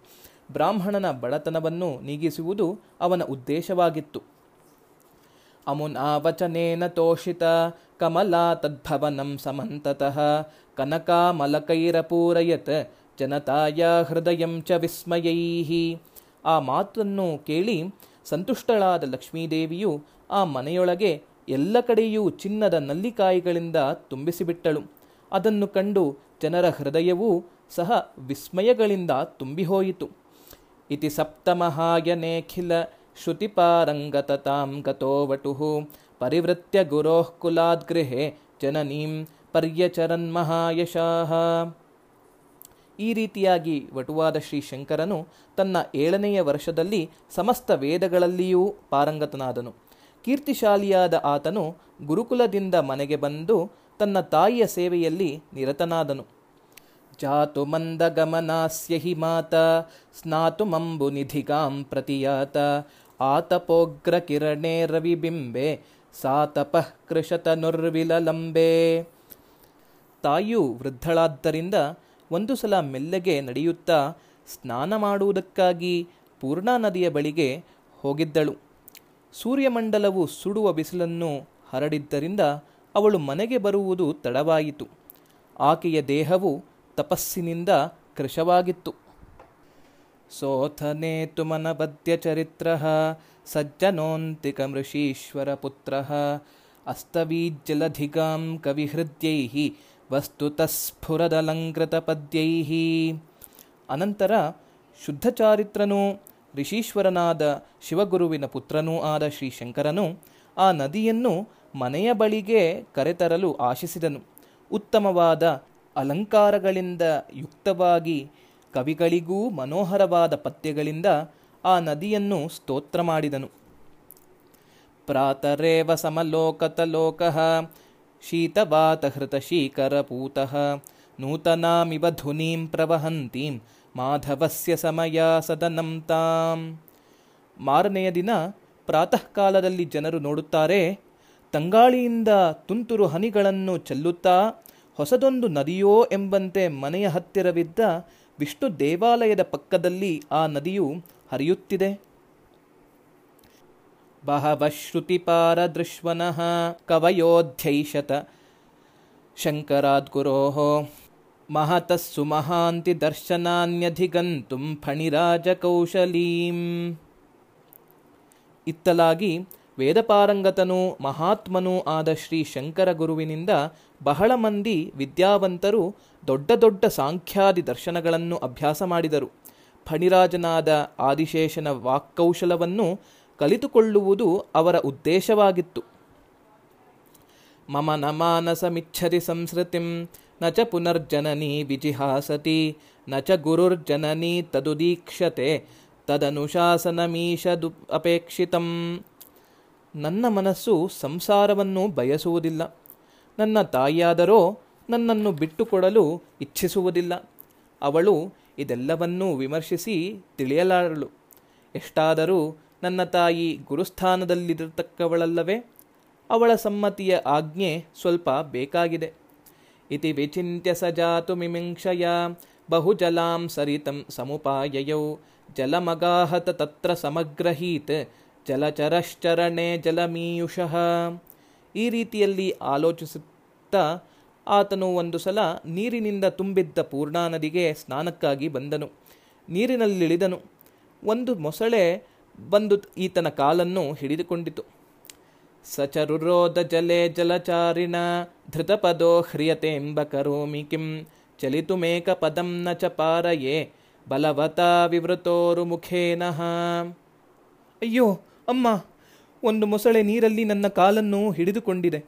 ಬ್ರಾಹ್ಮಣನ ಬಡತನವನ್ನು ನೀಗಿಸುವುದು ಅವನ ಉದ್ದೇಶವಾಗಿತ್ತು. ಅಮುನಾವಚನೇನ ತೋಷಿತ ಕಮಲಾ ತದ್ಭವನಂ ಸಮಂತತಃ. ಕನಕಾಮಲಕೈರಪೂರಯತ್ ಜನತಾಯ ಹೃದಯಂ ಚ ವಿಸ್ಮಯೈ. ಆ ಮಾತನ್ನು ಕೇಳಿ ಸಂತುಷ್ಟಳಾದ ಲಕ್ಷ್ಮೀದೇವಿಯು ಆ ಮನೆಯೊಳಗೆ ಎಲ್ಲ ಕಡೆಯೂ ಚಿನ್ನದ ನಲ್ಲಿಕಾಯಿಗಳಿಂದ ತುಂಬಿಸಿಬಿಟ್ಟಳು. ಅದನ್ನು ಕಂಡು ಜನರ ಹೃದಯವೂ ಸಹ ವಿಸ್ಮಯಗಳಿಂದ ತುಂಬಿಹೋಯಿತು. ಇತಿ ಸಪ್ತಮಹಾಯನೇಖಿಲ ಶ್ರುತಿಪಾರಂಗತತಾಂ ಗತೋ ವಟುಃ. ಪರಿವೃತ್ಯ ಗುರೋಃ ಕುಲಾದ್ಗೃಹೆ ಜನನೀಂ ಪರ್ಯಚರನ್ ಮಹಾಯಶಾಹ ಈ ರೀತಿಯಾಗಿ ವಟುವಾದ ಶ್ರೀ ಶಂಕರನು ತನ್ನ ಏಳನೆಯ ವರ್ಷದಲ್ಲಿ ಸಮಸ್ತ ವೇದಗಳಲ್ಲಿಯೂ ಪಾರಂಗತನಾದನು. ಕೀರ್ತಿಶಾಲಿಯಾದ ಆತನು ಗುರುಕುಲದಿಂದ ಮನೆಗೆ ಬಂದು ತನ್ನ ತಾಯಿಯ ಸೇವೆಯಲ್ಲಿ ನಿರತನಾದನು. ಜಾತು ಮಂದಗಮನಾಸ್ಯ ಹಿ ಮಾತ ಸ್ನಾತುಮಂಬು ನಿಧಿಗಾಂ ಪ್ರತಿಯಾತ. ಆತಪೋಗ್ರ ಕಿರಣೇ ರವಿಬಿಂಬೆ ಸಾತಪಃ ಕೃಶತನುರ್ವಿಲಲಂಬೆ ತಾಯಿಯು ವೃದ್ಧಳಾದ್ದರಿಂದ ಒಂದು ಸಲ ಮೆಲ್ಲಗೆ ನಡೆಯುತ್ತಾ ಸ್ನಾನ ಮಾಡುವುದಕ್ಕಾಗಿ ಪೂರ್ಣಾ ನದಿಯ ಬಳಿಗೆ ಹೋಗಿದ್ದಳು. ಸೂರ್ಯಮಂಡಲವು ಸುಡುವ ಬಿಸಿಲನ್ನು ಹರಡಿದ್ದರಿಂದ ಅವಳು ಮನೆಗೆ ಬರುವುದು ತಡವಾಯಿತು. ಆಕೆಯ ದೇಹವು ತಪಸ್ಸಿನಿಂದ ಕೃಶವಾಗಿತ್ತು. ಸೋಥನೇತು ಮನಬದ್ಯ ಚರಿತ್ರ ಸಜ್ಜನೋಂತಿಕ ಮೃಷೀಶ್ವರ कविहृद्यैः ಅಸ್ತವೀಜ್ಜಲಧಿಗಾಂ ಕವಿಹೃದ್ಯೈ ವಸ್ತುತಃಸ್ಫುರದಲಂಕೃತ ಪದ್ಯೈ ಅನಂತರ ಶುದ್ಧಚಾರಿತ್ರನೂ ಋಷೀಶ್ವರನಾದ ಶಿವಗುರುವಿನ ಪುತ್ರನೂ ಆದ ಶ್ರೀಶಂಕರನು ಆ ನದಿಯನ್ನು ಮನೆಯ ಬಳಿಗೆ ಕರೆತರಲು ಆಶಿಸಿದನು. ಉತ್ತಮವಾದ ಅಲಂಕಾರಗಳಿಂದ ಯುಕ್ತವಾಗಿ ಕವಿಗಳಿಗೂ ಮನೋಹರವಾದ ಪದ್ಯಗಳಿಂದ ಆ ನದಿಯನ್ನು ಸ್ತೋತ್ರ ಮಾಡಿದನು. ಪ್ರಾತರೇವ ಸಮಲೋಕತಲೋಕಃ ಶೀತವಾತಹೃತಶೀಕರಪೂತಃ ನೂತನಾಮಿವ ಧುನೀಂ ಪ್ರವಹಂತೀಂ, ಮಾಧವಸ್ಯ ಸಮಯ ಸದನಂ ತಾಂ. ಮಾರನೆಯ ದಿನ ಪ್ರಾತಃ ಕಾಲದಲ್ಲಿ ಜನರು ನೋಡುತ್ತಾರೆ, ತಂಗಾಳಿಯಿಂದ ತುಂತುರು ಹನಿಗಳನ್ನು ಚೆಲ್ಲುತ್ತಾ, ಹೊಸದೊಂದು ನದಿಯೋ ಎಂಬಂತೆ ಮನೆಯ ಹತ್ತಿರವಿದ್ದ ವಿಷ್ಣು ದೇವಾಲಯದ ಪಕ್ಕದಲ್ಲಿ ಆ ನದಿಯು ಹರಿಯುತ್ತಿದೆ. ಬಹವಶ್ರುತಿಪಾರದೃಶ್ವನಃ ಕವಯೋಧ್ಯೈಷತ ಶಂಕರಾದ್ಗುರೋ ಮಹತಸ್ಸು ಮಹಾಂತಿ ದರ್ಶನಾನ್ಯಧಿಗಂತುಂ ಫಣಿರಾಜಕೌಶಲೀಂ. ಇತ್ತಲಾಗಿ ವೇದಪಾರಂಗತನೂ ಮಹಾತ್ಮನೂ ಆದ ಶ್ರೀ ಶಂಕರ ಗುರುವಿನಿಂದ ಬಹಳ ಮಂದಿ ವಿದ್ಯಾವಂತರು ದೊಡ್ಡ ದೊಡ್ಡ ಸಾಂಖ್ಯಾದಿ ದರ್ಶನಗಳನ್ನು ಅಭ್ಯಾಸ ಮಾಡಿದರು. ಫಣಿರಾಜನಾದ ಆದಿಶೇಷನ ವಾಕ್ಕೌಶಲವನ್ನು ಕಲಿತುಕೊಳ್ಳುವುದು ಅವರ ಉದ್ದೇಶವಾಗಿತ್ತು. ಮಮ ನ ಮಾನಸಮಿಚ್ಛತಿ ಸಂಸ್ಕೃತಿಂ ನ ಚ ಪುನರ್ಜನನಿ ವಿಜಿಹಾಸತಿ, ನ ಚ ಗುರುರ್ಜನನಿ ತದುದೀಕ್ಷತೆ, ತದನುಶಾಸನಮೀಶದು ಅಪೇಕ್ಷಿತಂ. ನನ್ನ ಮನಸ್ಸು ಸಂಸಾರವನ್ನು ಬಯಸುವುದಿಲ್ಲ. ನನ್ನ ತಾಯಿಯಾದರೋ ನನ್ನನ್ನು ಬಿಟ್ಟುಕೊಡಲು ಇಚ್ಛಿಸುವುದಿಲ್ಲ. ಅವಳು ಇದೆಲ್ಲವನ್ನೂ ವಿಮರ್ಶಿಸಿ ತಿಳಿಯಲಾರಳು. ಎಷ್ಟಾದರೂ ನನ್ನ ತಾಯಿ ಗುರುಸ್ಥಾನದಲ್ಲಿರತಕ್ಕವಳಲ್ಲವೇ? ಅವಳ ಸಮ್ಮತಿಯ ಆಜ್ಞೆ ಸ್ವಲ್ಪ ಬೇಕಾಗಿದೆ. ಇತಿ ವಿಚಿಂತ್ಯ ಸ ಜಾತು ಮಿಮಿಂಕ್ಷಯ ಬಹುಜಲಾಂ ಸರಿತಂ ಸಮುಪಾಯಯೌ ಜಲಮಗಾಹತ ತತ್ರ ಸಮಗ್ರಹೀತ್ ಜಲಚರಶ್ಚರಣೆ ಜಲಮೀಯುಷಃ. ಈ ರೀತಿಯಲ್ಲಿ ಆಲೋಚಿಸುತ್ತಾ ಆತನು ಒಂದು ಸಲ ನೀರಿನಿಂದ ತುಂಬಿದ್ದ ಪೂರ್ಣಾ ನದಿಗೆ ಸ್ನಾನಕ್ಕಾಗಿ ಬಂದನು. ನೀರಿನಲ್ಲಿಳಿದನು ಒಂದು ಮೊಸಳೆ ಬಂದು ಈತನ ಕಾಲನ್ನು ಹಿಡಿದುಕೊಂಡಿತು. ಸಚರುರೋದ ಜಲೆ ಜಲಚಾರಿಣ, ಧೃತಪದೋ ಹ್ರಿಯತೆ ಎಂಬ ಕರೋಮಿ ಕಿಂ ಚಲಿತುಮೇಕ ಪದಂ ನ ಚ ಪಾರಯೇ, ಬಲವತಾ ವಿವೃತೋರು ಮುಖೇನಃ ಅಯ್ಯೋ, ಅಮ್ಮ, ಒಂದು ಮೊಸಳೆ ನೀರಲ್ಲಿ ನನ್ನ ಕಾಲನ್ನು ಹಿಡಿದುಕೊಂಡಿದೆ.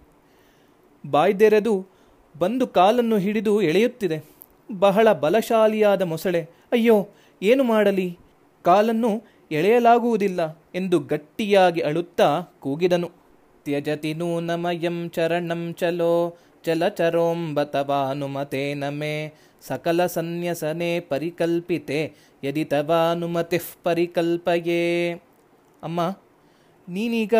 ಬಾಯ್ದೆರೆದು ಬಂದು ಕಾಲನ್ನು ಹಿಡಿದು ಎಳೆಯುತ್ತಿದೆ. ಬಹಳ ಬಲಶಾಲಿಯಾದ ಮೊಸಳೆ, ಅಯ್ಯೋ, ಏನು ಮಾಡಲಿ? ಕಾಲನ್ನು ಎಳೆಯಲಾಗುವುದಿಲ್ಲ ಎಂದು ಗಟ್ಟಿಯಾಗಿ ಅಳುತ್ತಾ ಕೂಗಿದನು. ತ್ಯಜತಿ ನೂನಮಯಂ ಚರಣಂ ಚಲೋ, ಚಲಚರೋಂಬತವಾನುಮತೇನ ಮೇ, ಸಕಲ ಸನ್ಯಸನೆ ಪರಿಕಲ್ಪಿತೆ ಯದಿ ತವಾನುಮತಿಃ ಪರಿಕಲ್ಪಯೇ. ಅಮ್ಮ, ನೀನೀಗ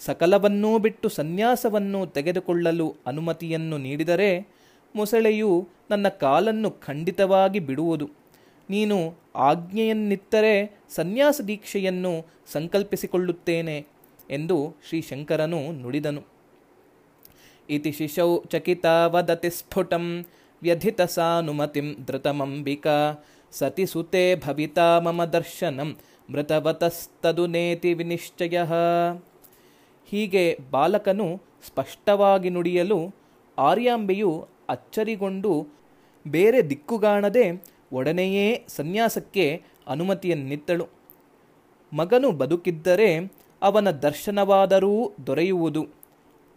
ಸಕಲವನ್ನೂ ಬಿಟ್ಟು ಸನ್ಯಾಸವನ್ನು ತೆಗೆದುಕೊಳ್ಳಲು ಅನುಮತಿಯನ್ನು ನೀಡಿದರೆ ಮೊಸಳೆಯು ನನ್ನ ಕಾಲನ್ನು ಖಂಡಿತವಾಗಿ ಬಿಡುವುದು. ನೀನು ಆಜ್ಞೆಯನ್ನಿತ್ತರೆ ಸನ್ಯಾಸ ದೀಕ್ಷೆಯನ್ನು ಸಂಕಲ್ಪಿಸಿಕೊಳ್ಳುತ್ತೇನೆ ಎಂದು ಶ್ರೀ ಶಂಕರನು ನುಡಿದನು. ಇತಿ ಶಿಶೌ ಚಕಿತ ವದತಿ ಸ್ಫುಟಂ ವ್ಯಧಿತಸಾನುಮತಿಂ ಧೃತಮಂಬಿಕಾ ಸತಿ ಸುತೆ ಭವಿತಾ ಮಮ ದರ್ಶನಂ ಮೃತವತಸ್ತದು ನೇತಿ ವಿನಿಶ್ಚಯ. ಹೀಗೆ ಬಾಲಕನು ಸ್ಪಷ್ಟವಾಗಿ ನುಡಿಯಲು ಆರ್ಯಾಂಬೆಯು ಅಚ್ಚರಿಗೊಂಡು ಬೇರೆ ದಿಕ್ಕುಗಾಣದೆ ಒಡನೆಯೇ ಸನ್ಯಾಸಕ್ಕೆ ಅನುಮತಿಯನ್ನಿತ್ತಳು. ಮಗನು ಬದುಕಿದ್ದರೆ ಅವನ ದರ್ಶನವಾದರೂ ದೊರೆಯುವುದು.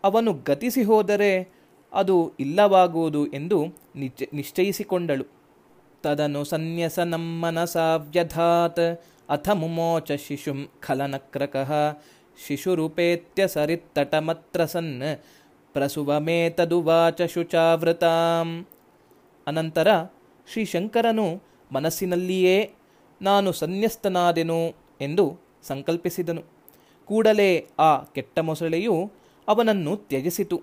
ಅವನು ಗತಿಸಿ ಹೋದರೆ ಅದು ಇಲ್ಲವಾಗುವುದು ಎಂದು ನಿಶ್ಚ ನಿಶ್ಚಯಿಸಿಕೊಂಡಳು. ತದನು ಸನ್ಯಸ ಅಥ ಮುಮೋಚ ಶಿಶುಂ ಖಲನಕ್ರಕಃ ಶಿಶುರುಪೇತ್ಯ ಸರಿತ್ತಟಮತ್ರ ಸನ್ ಪ್ರಸುವಮೇತದುವಾಚ ಶುಚಾವೃತಾಂ ಅನಂತರ ಶ್ರೀ ಶಂಕರನು ಮನಸ್ಸಿನಲ್ಲಿಯೇ, ನಾನು ಸನ್ಯಸ್ತನಾದೆನು ಎಂದು ಸಂಕಲ್ಪಿಸಿದನು. ಕೂಡಲೇ ಆ ಕೆಟ್ಟ ಮೊಸಳೆಯು ಅವನನ್ನು ತ್ಯಜಿಸಿತು.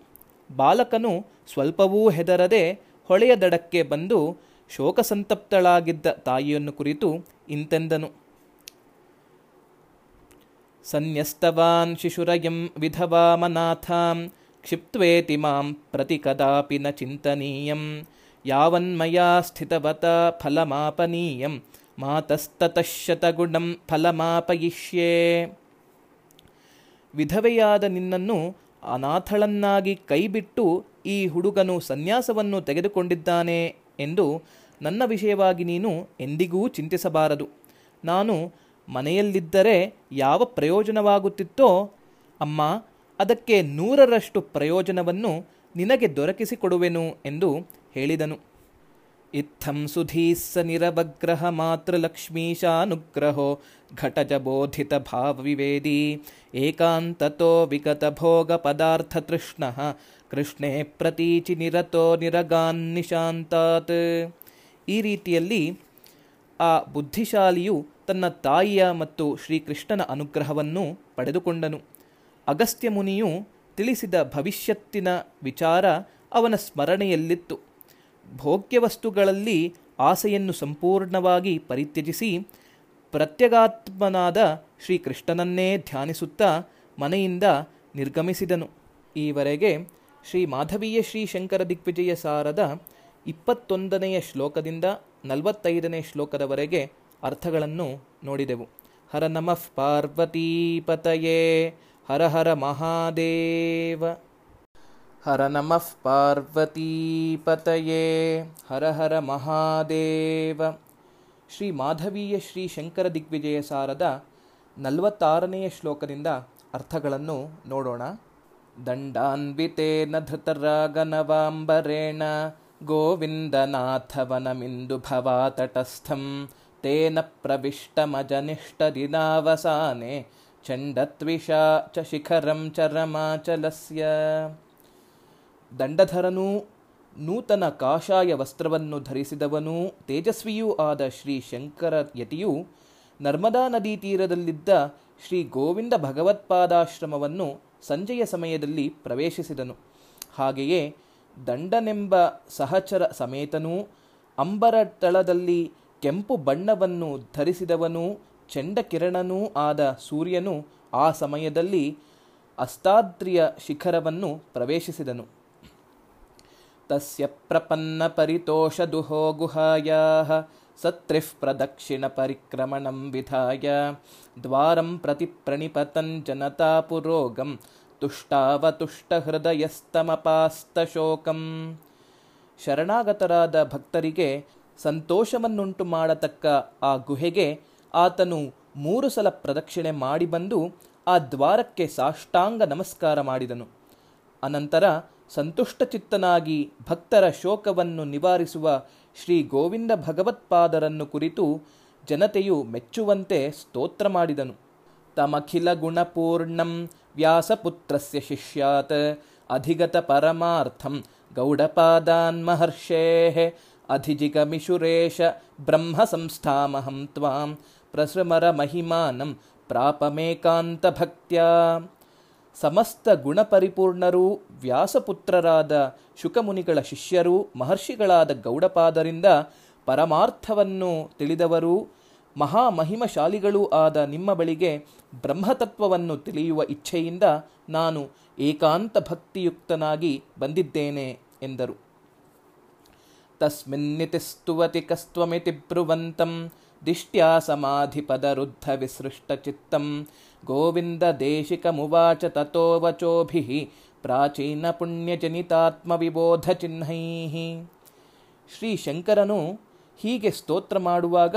ಬಾಲಕನು ಸ್ವಲ್ಪವೂ ಹೆದರದೆ ಹೊಳೆಯ ದಡಕ್ಕೆ ಬಂದು ಶೋಕಸಂತಪ್ತಳಾಗಿದ್ದ ತಾಯಿಯನ್ನು ಕುರಿತು ಇಂತೆಂದನು. ಸನ್ಯಸ್ತವಾನ್ ಶಿಶುರಯಂ ವಿಧವಾಮನಾಥಾಂ ಕ್ಷಿಪ್ತ್ವೇತಿ ಮಾಂ ಪ್ರತಿ ಕದಾಪಿ ನ ಚಿಂತನೀಯಂ ಯಾವನ್ಮಯಾ ಸ್ಥಿತವತ ಫಲಮಾಪನೀಯಂ ಮಾತಸ್ತತಃ ಫಲಮಾಪಯಿಷ್ಯೇ ವಿಧವೆಯಾದ ನಿನ್ನನ್ನು ಅನಾಥಳನ್ನಾಗಿ ಕೈಬಿಟ್ಟು ಈ ಹುಡುಗನು ಸನ್ಯಾಸವನ್ನು ತೆಗೆದುಕೊಂಡಿದ್ದಾನೆ ಎಂದು ನನ್ನ ವಿಷಯವಾಗಿ ನೀನು ಎಂದಿಗೂ ಚಿಂತಿಸಬಾರದು. ನಾನು ಮನೆಯಲ್ಲಿದ್ದರೆ ಯಾವ ಪ್ರಯೋಜನವಾಗುತ್ತಿತ್ತೋ ಅಮ್ಮ, ಅದಕ್ಕೆ ನೂರರಷ್ಟು ಪ್ರಯೋಜನವನ್ನು ನಿನಗೆ ದೊರಕಿಸಿಕೊಡುವೆನು ಎಂದು ಹೇಳಿದನು. ಇತ್ತಂ ಸುಧೀಸ್ಸ ನಿರವಗ್ರಹ ಮಾತೃಲಕ್ಷ್ಮೀಶಾನುಗ್ರಹೋ ಘಟಜಬೋಧಿತ ಭಾವವಿವೇದಿ ಏಕಾಂತತೋ ವಿಗತ ಭೋಗ ಪದಾರ್ಥ ತೃಷ್ಣ ಕೃಷ್ಣೇ ಪ್ರತೀಚಿ ನಿರತೋ ನಿರಗಾನ್ ನಿಶಾಂತಾತ್. ಈ ರೀತಿಯಲ್ಲಿ ಆ ಬುದ್ಧಿಶಾಲಿಯು ತನ್ನ ತಾಯಿಯ ಮತ್ತು ಶ್ರೀಕೃಷ್ಣನ ಅನುಗ್ರಹವನ್ನು ಪಡೆದುಕೊಂಡನು. ಅಗಸ್ತ್ಯ ಮುನಿಯು ತಿಳಿಸಿದ ಭವಿಷ್ಯತ್ತಿನ ವಿಚಾರ ಅವನ ಸ್ಮರಣೆಯಲ್ಲಿತ್ತು. ಭೋಗ್ಯವಸ್ತುಗಳಲ್ಲಿ ಆಸೆಯನ್ನು ಸಂಪೂರ್ಣವಾಗಿ ಪರಿತ್ಯಜಿಸಿ ಪ್ರತ್ಯಗಾತ್ಮನಾದ ಶ್ರೀಕೃಷ್ಣನನ್ನೇ ಧ್ಯಾನಿಸುತ್ತಾ ಮನೆಯಿಂದ ನಿರ್ಗಮಿಸಿದನು. ಈವರೆಗೆ ಶ್ರೀ ಮಾಧವೀಯ ಶ್ರೀ ಶಂಕರ ದಿಗ್ವಿಜಯ ಸಾರದ ಇಪ್ಪತ್ತೊಂದನೆಯ ಶ್ಲೋಕದಿಂದ ನಲವತ್ತೈದನೇ ಶ್ಲೋಕದವರೆಗೆ ಅರ್ಥಗಳನ್ನು ನೋಡಿದೆವು. ಹರ ನಮಃ ಪಾರ್ವತೀಪತಯೇ, ಹರ ಹರ ಮಹಾದೇವ. ಹರ ನಮಃ ಪಾರ್ವತೀಪತಯೇ, ಹರ ಹರ ಮಹಾದೇವ. ಶ್ರೀ ಮಾಧವೀಯ ಶ್ರೀ ಶಂಕರ ದಿಗ್ವಿಜಯ ಸಾರದ ನಲವತ್ತಾರನೆಯ ಶ್ಲೋಕದಿಂದ ಅರ್ಥಗಳನ್ನು ನೋಡೋಣ. ದಂಡಾನ್ವಿತೇನ ಧೃತರಾಗನವಾಂಬರೇಣ ಭವಾತಟಸ್ಥಂ ತೇನ ಪ್ರವಿಷ್ಟಮಜನಿಷ್ಟದಿನಾವಸಾನೆ ಚಂಡತ್ವಿಷಾ ಚ ಶಿಖರಂ ಚರಮಾಚಲಸ್ಯ ದಂಡಧರನೂ ನೂತನ ಕಾಷಾಯ ವಸ್ತ್ರವನ್ನು ಧರಿಸಿದವನೂ ತೇಜಸ್ವಿಯೂ ಆದ ಶ್ರೀ ಶಂಕರ ಯತಿಯು ನರ್ಮದಾ ನದಿ ತೀರದಲ್ಲಿದ್ದ ಶ್ರೀ ಗೋವಿಂದ ಭಗವತ್ಪಾದಾಶ್ರಮವನ್ನು ಸಂಜೆಯ ಸಮಯದಲ್ಲಿ ಪ್ರವೇಶಿಸಿದನು ಹಾಗೆಯೇ ದಂಡನೆಂಬ ಸಹಚರ ಸಮೇತನೂ ಅಂಬರ ತಳದಲ್ಲಿ ಕೆಂಪು ಬಣ್ಣವನ್ನು ಧರಿಸಿದವನೂ ಚಂಡಕಿರಣನೂ ಆದ ಸೂರ್ಯನು ಆ ಸಮಯದಲ್ಲಿ ಅಸ್ತಾದ್ರಿಯ ಶಿಖರವನ್ನು ಪ್ರವೇಶಿಸಿದನು. ತಸ್ಯ ಪ್ರಪನ್ನ ಪರಿತೋಷದುಹೋ ಗುಹಾಯ ಸತ್ರಿಃ ಪ್ರದಕ್ಷಿಣ ಪರಿಕ್ರಮಣಂ ವಿಧಾಯ ದ್ವಾರಂ ಪ್ರತಿ ಪ್ರಣಿಪತಂ ಜನತಾ ಪುರೋಗಂ ತುಷ್ಟಾವತುಷ್ಟಹೃದಯಸ್ತಮಪಾಸ್ತಶೋಕಂ ಶರಣಾಗತರಾದ ಭಕ್ತರಿಗೆ ಸಂತೋಷವನ್ನುಂಟು ಮಾಡತಕ್ಕ ಆ ಗುಹೆಗೆ ಆತನು ಮೂರು ಸಲ ಪ್ರದಕ್ಷಿಣೆ ಮಾಡಿ ಬಂದು ಆ ದ್ವಾರಕ್ಕೆ ಸಾಷ್ಟಾಂಗ ನಮಸ್ಕಾರ ಮಾಡಿದನು. ಅನಂತರ ಸಂತುಷ್ಟಚಿತ್ತನಾಗಿ ಭಕ್ತರ ಶೋಕವನ್ನು ನಿವಾರಿಸುವ ಶ್ರೀ ಗೋವಿಂದ ಭಗವತ್ಪಾದರನ್ನು ಕುರಿತು ಜನತೆಯು ಮೆಚ್ಚುವಂತೆ ಸ್ತೋತ್ರ ಮಾಡಿದನು. ತಮಖಿಲ ಗುಣಪೂರ್ಣಂ ವ್ಯಾಸಪುತ್ರಸ್ಯ ಶಿಷ್ಯಾತ್. ಅಧಿಗತ ಪರಮಾರ್ಥಂ ಗೌಡಪಾದಾನ್ ಮಹರ್ಷೇಃ ಅಧಿಜಿಗಮಿಷುರೇಶ ಬ್ರಹ್ಮ ಸಂಸ್ಥಾಮಹಂ ತ್ವಾಂ. ಪ್ರಸೃಮರ ಮಹಿಮಾನಂ ಪ್ರಾಪಮೇಕಾಂತ ಭಕ್ತ್ಯಾ ಸಮಸ್ತ ಗುಣಪರಿಪೂರ್ಣರೂ ವ್ಯಾಸಪುತ್ರರಾದ ಶುಕಮುನಿಗಳ ಶಿಷ್ಯರೂ ಮಹರ್ಷಿಗಳಾದ ಗೌಡಪಾದರಿಂದ ಪರಮಾರ್ಥವನ್ನು ತಿಳಿದವರೂ. ಮಹಾಮಹಿಮಶಾಲಿಗಳೂ ಆದ ನಿಮ್ಮ ಬಳಿಗೆ ಬ್ರಹ್ಮತತ್ವವನ್ನು ತಿಳಿಯುವ ಇಚ್ಛೆಯಿಂದ ನಾನು ಏಕಾಂತ ಭಕ್ತಿಯುಕ್ತನಾಗಿ ಬಂದಿದ್ದೇನೆ ಎಂದರು. ತಸ್ಮಿನ್ನಿತಿಸ್ತುವತಿ ಕಸ್ತ್ವಮಿತಿ ಬ್ರುವಂತಂ ದಿಷ್ಟ್ಯಾ ಸಮಾಧಿಪದರುದ್ಧ ವಿಸೃಷ್ಟಚಿತ್ತಂ ಗೋವಿಂದ ದೇಶಿಕ ಮುವಾಚ ತಥೋವಚೋಭಿ ಪ್ರಾಚೀನ ಪುಣ್ಯಜನಿತಾತ್ಮವಿಬೋಧ ಚಿಹ್ನೈ. ಶ್ರೀ ಶಂಕರನು ಹೀಗೆ ಸ್ತೋತ್ರ ಮಾಡುವಾಗ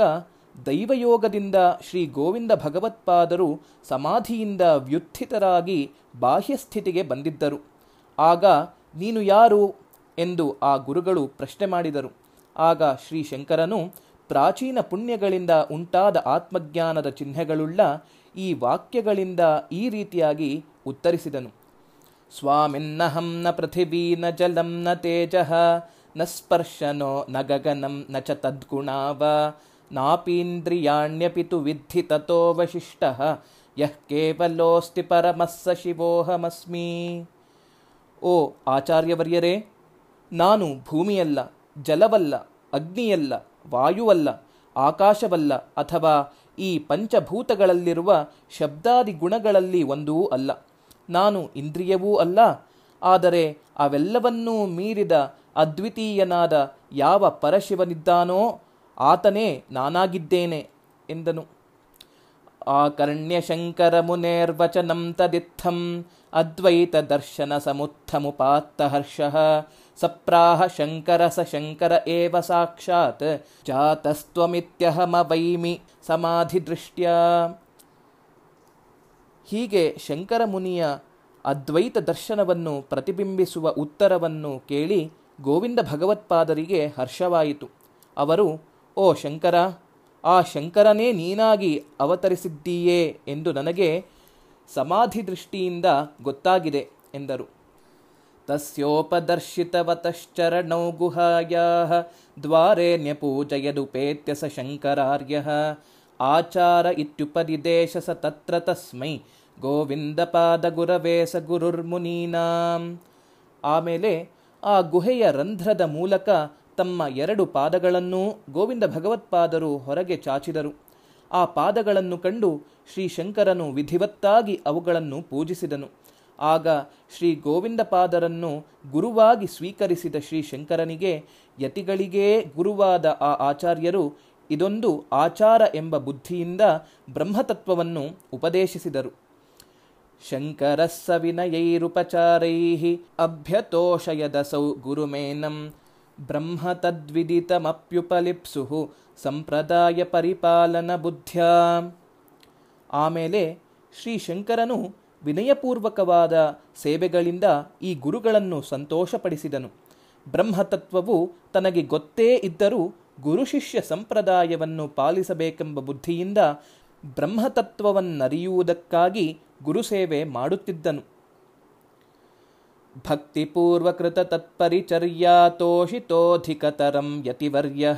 ದೈವಯೋಗದಿಂದ ಶ್ರೀ ಗೋವಿಂದ ಭಗವತ್ಪಾದರು ಸಮಾಧಿಯಿಂದ ವ್ಯುತ್ಥಿತರಾಗಿ ಬಾಹ್ಯಸ್ಥಿತಿಗೆ ಬಂದಿದ್ದರು. ಆಗ ನೀನು ಯಾರು ಎಂದು ಆ ಗುರುಗಳು ಪ್ರಶ್ನೆ ಮಾಡಿದರು. ಆಗ ಶ್ರೀ ಶಂಕರನು ಪ್ರಾಚೀನ ಪುಣ್ಯಗಳಿಂದ ಉಂಟಾದ ಆತ್ಮಜ್ಞಾನದ ಚಿಹ್ನೆಗಳುಳ್ಳ ಈ ವಾಕ್ಯಗಳಿಂದ ಈ ರೀತಿಯಾಗಿ ಉತ್ತರಿಸಿದನು. ಸ್ವಾಮಿನ್ನಹಂ ನ ಪೃಥಿವೀ ನ ಜಲಂ ನ ತೇಜಃ, ನ ಸ್ಪರ್ಶನೋ ನ ಗಗನಂ ನ ಚ ತದ್ಗುಣಾವ ನಾಪೀಂದ್ರಿಯಾಣ್ಯಪಿ ತು ವಿದ್ಧಿ ತಥೋವಶಿಷ್ಟಃ ಯಹ್ ಕೇವಲೋಸ್ತಿ ಪರಮಸ್ಸ ಶಿವೋಹಮಸ್ಮಿ. ಓ ಆಚಾರ್ಯವರ್ಯರೇ, ನಾನು ಭೂಮಿಯಲ್ಲ, ಜಲವಲ್ಲ, ಅಗ್ನಿಯಲ್ಲ, ವಾಯುವಲ್ಲ, ಆಕಾಶವಲ್ಲ ಅಥವಾ ಈ ಪಂಚಭೂತಗಳಲ್ಲಿರುವ ಶಬ್ದಾದಿ ಗುಣಗಳಲ್ಲಿ ಒಂದೂ ಅಲ್ಲ. ನಾನು ಇಂದ್ರಿಯವೂ ಅಲ್ಲ, ಆದರೆ ಅವೆಲ್ಲವನ್ನೂ ಮೀರಿದ ಅದ್ವಿತೀಯನಾದ ಯಾವ ಪರಶಿವನಿದ್ದಾನೋ ಆತನೇ ನಾನಾಗಿದ್ದೇನೆ ಎಂದನು. ಆಕರ್ಣ್ಯಶಂಕರ ಮುನೇರ್ವಚನಂ ತದಿತ್ಥಂ ಅದ್ವೈತ ದರ್ಶನ ಸಮುತ್ಥಮುಪಾತ್ತ ಹರ್ಷಃ ಸಪ್ರಾಹ ಶಂಕರ ಸ ಶಂಕರ ಏವ ಸಾಕ್ಷಾತ್ ಜಾತಸ್ತ್ವಮಿತ್ಯಹಮವೈಮಿ ಸಮಾಧಿ ದೃಷ್ಟ್ಯಾ ಹೀಗೆ ಶಂಕರ ಮುನಿಯ ಅದ್ವೈತ ದರ್ಶನವನ್ನು ಪ್ರತಿಬಿಂಬಿಸುವ ಉತ್ತರವನ್ನು ಕೇಳಿ ಗೋವಿಂದ ಭಗವತ್ಪಾದರಿಗೆ ಹರ್ಷವಾಯಿತು. ಅವರು ಓ ಶಂಕರ, ಆ ಶಂಕರನೇ ನೀನಾಗಿ ಅವತರಿಸಿದ್ದೀಯೇ ಎಂದು ನನಗೆ ಸಮಾಧಿ ದೃಷ್ಟಿಯಿಂದ ಗೊತ್ತಾಗಿದೆ ಎಂದರು. ತಸ್ಯೋಪದರ್ಶಿತವತಶ್ಚರಣೌ ಗುಹಾಯಾ ದ್ವಾರೆ ನ್ಯಪೂಜಯದುಪೇತ್ಯ ಸ ಶಂಕರಾರ್ಯಃ ಆಚಾರ ಇತ್ಯುಪದಿದೇಶ ಸ ತತ್ರ ತಸ್ಮೈ ಗೋವಿಂದಪಾದ ಗುರವೇ ಸ ಗುರುರ್ಮುನೀನಾಂ. ಆಮೇಲೆ ಆ ಗುಹೆಯ ರಂಧ್ರದ ಮೂಲಕ ತಮ್ಮ ಎರಡು ಪಾದಗಳನ್ನೂ ಗೋವಿಂದ ಭಗವತ್ಪಾದರು ಹೊರಗೆ ಚಾಚಿದರು. ಆ ಪಾದಗಳನ್ನು ಕಂಡು ಶ್ರೀ ಶಂಕರನು ವಿಧಿವತ್ತಾಗಿ ಅವುಗಳನ್ನು ಪೂಜಿಸಿದನು. ಆಗ ಶ್ರೀ ಗೋವಿಂದ ಪಾದರನ್ನು ಗುರುವಾಗಿ ಸ್ವೀಕರಿಸಿದ ಶ್ರೀ ಶಂಕರನಿಗೆ ಯತಿಗಳಿಗೇ ಗುರುವಾದ ಆ ಆಚಾರ್ಯರು ಇದೊಂದು ಆಚಾರ ಎಂಬ ಬುದ್ಧಿಯಿಂದ ಬ್ರಹ್ಮತತ್ವವನ್ನು ಉಪದೇಶಿಸಿದರು. ಶಂಕರಸ್ಸ ವಿನಯೈರುಪಚಾರೈ ಅಭ್ಯತೋಷಯದಸೌ ಗುರುಮೇನಂ ಬ್ರಹ್ಮ ತದ್ವಿದಿತಮಪ್ಯುಪಲಿಪ್ಸು ಸಂಪ್ರದಾಯ ಪರಿಪಾಲನ ಬುದ್ಧ್ಯ ಆಮೇಲೆ ಶ್ರೀ ಶಂಕರನು ವಿನಯಪೂರ್ವಕವಾದ ಸೇವೆಗಳಿಂದ ಈ ಗುರುಗಳನ್ನು ಸಂತೋಷಪಡಿಸಿದನು. ಬ್ರಹ್ಮತತ್ವವು ತನಗೆ ಗೊತ್ತೇ ಇದ್ದರೂ ಗುರು ಶಿಷ್ಯ ಸಂಪ್ರದಾಯವನ್ನು ಪಾಲಿಸಬೇಕೆಂಬ ಬುದ್ಧಿಯಿಂದ ಬ್ರಹ್ಮತತ್ವವನ್ನರಿಯುವುದಕ್ಕಾಗಿ ಗುರುಸೇವೆ ಮಾಡುತ್ತಿದ್ದನು. ಯತಿವರ್ಯ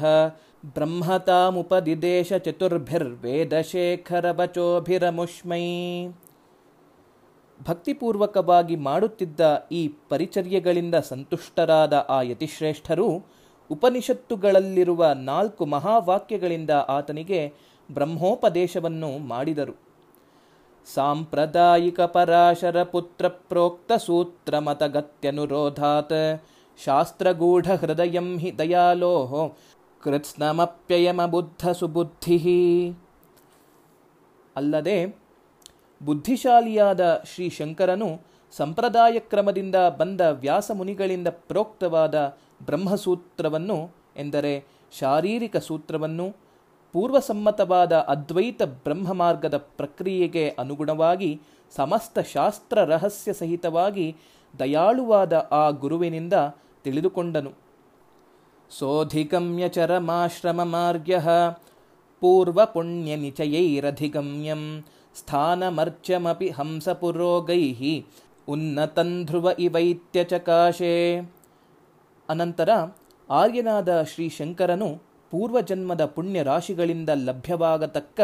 ಬ್ರಹ್ಮತಾಮುಪದಿದೇಶ ಚತುರ್ಭಿರ್ವೇದಶೇಖರವಚೋಭಿರಮುಷ್ಮೈ ಭಕ್ತಿಪೂರ್ವಕವಾಗಿ ಮಾಡುತ್ತಿದ್ದ ಈ ಪರಿಚರ್ಯೆಗಳಿಂದ ಸಂತುಷ್ಟರಾದ ಆ ಯತಿಶ್ರೇಷ್ಠರು ಉಪನಿಷತ್ತುಗಳಲ್ಲಿರುವ ನಾಲ್ಕು ಮಹಾವಾಕ್ಯಗಳಿಂದ ಆತನಿಗೆ ಬ್ರಹ್ಮೋಪದೇಶವನ್ನು ಮಾಡಿದರು. ಸಾಂಪ್ರದಾಯಿಕ ಪರಾಶರ ಪುತ್ರ ಪ್ರೋಕ್ತ ಸೂತ್ರ ಮತಗತ್ಯನುರೋಧಾತ್ ಶಾಸ್ತ್ರಗೂಢ ಹೃದಯಂ ಹಿ ದಯಾಲೋ ಕೃತ್ಸ್ನಮಪ್ಯಯಮ ಬುದ್ಧ ಸುಬುದ್ಧಿ. ಅಲ್ಲದೆ, ಬುದ್ಧಿಶಾಲಿಯಾದ ಶ್ರೀ ಶಂಕರನು ಸಂಪ್ರದಾಯ ಕ್ರಮದಿಂದ ಬಂದ ವ್ಯಾಸ ಮುನಿಗಳಿಂದ ಪ್ರೋಕ್ತವಾದ ಬ್ರಹ್ಮಸೂತ್ರವನ್ನು, ಎಂದರೆ ಶಾರೀರಿಕ ಸೂತ್ರವನ್ನು ಪೂರ್ವಸಮ್ಮತವಾದ ಅದ್ವೈತ ಬ್ರಹ್ಮ ಮಾರ್ಗದ ಪ್ರಕ್ರಿಯೆಗೆ ಅನುಗುಣವಾಗಿ ಸಮಸ್ತ ಶಾಸ್ತ್ರ ರಹಸ್ಯ ಸಹಿತವಾಗಿ ದಯಾಳುವಾದ ಆ ಗುರುವಿನಿಂದ ತಿಳಿದುಕೊಂಡನು. ಸೋಧಿಗಮ್ಯ ಚರಮಾಶ್ರಮ ಮಾರ್ಗ್ಯ ಪೂರ್ವ ಪುಣ್ಯ ನಿಚಯೈರಧಿಗಮ್ಯಂ ಸ್ಥಾನಮರ್ಚಮಿ ಹಂಸಪುರೋಗೈ ಉನ್ನತಂಧ್ರುವ ಧ್ರುವ ಇವೈತ್ಯ ಚಕಾಶೆ ಅನಂತರ ಆರ್ಯನಾದ ಶ್ರೀ ಶಂಕರನು ಪೂರ್ವಜನ್ಮದ ಪುಣ್ಯ ರಾಶಿಗಳಿಂದ ಲಭ್ಯವಾಗತಕ್ಕ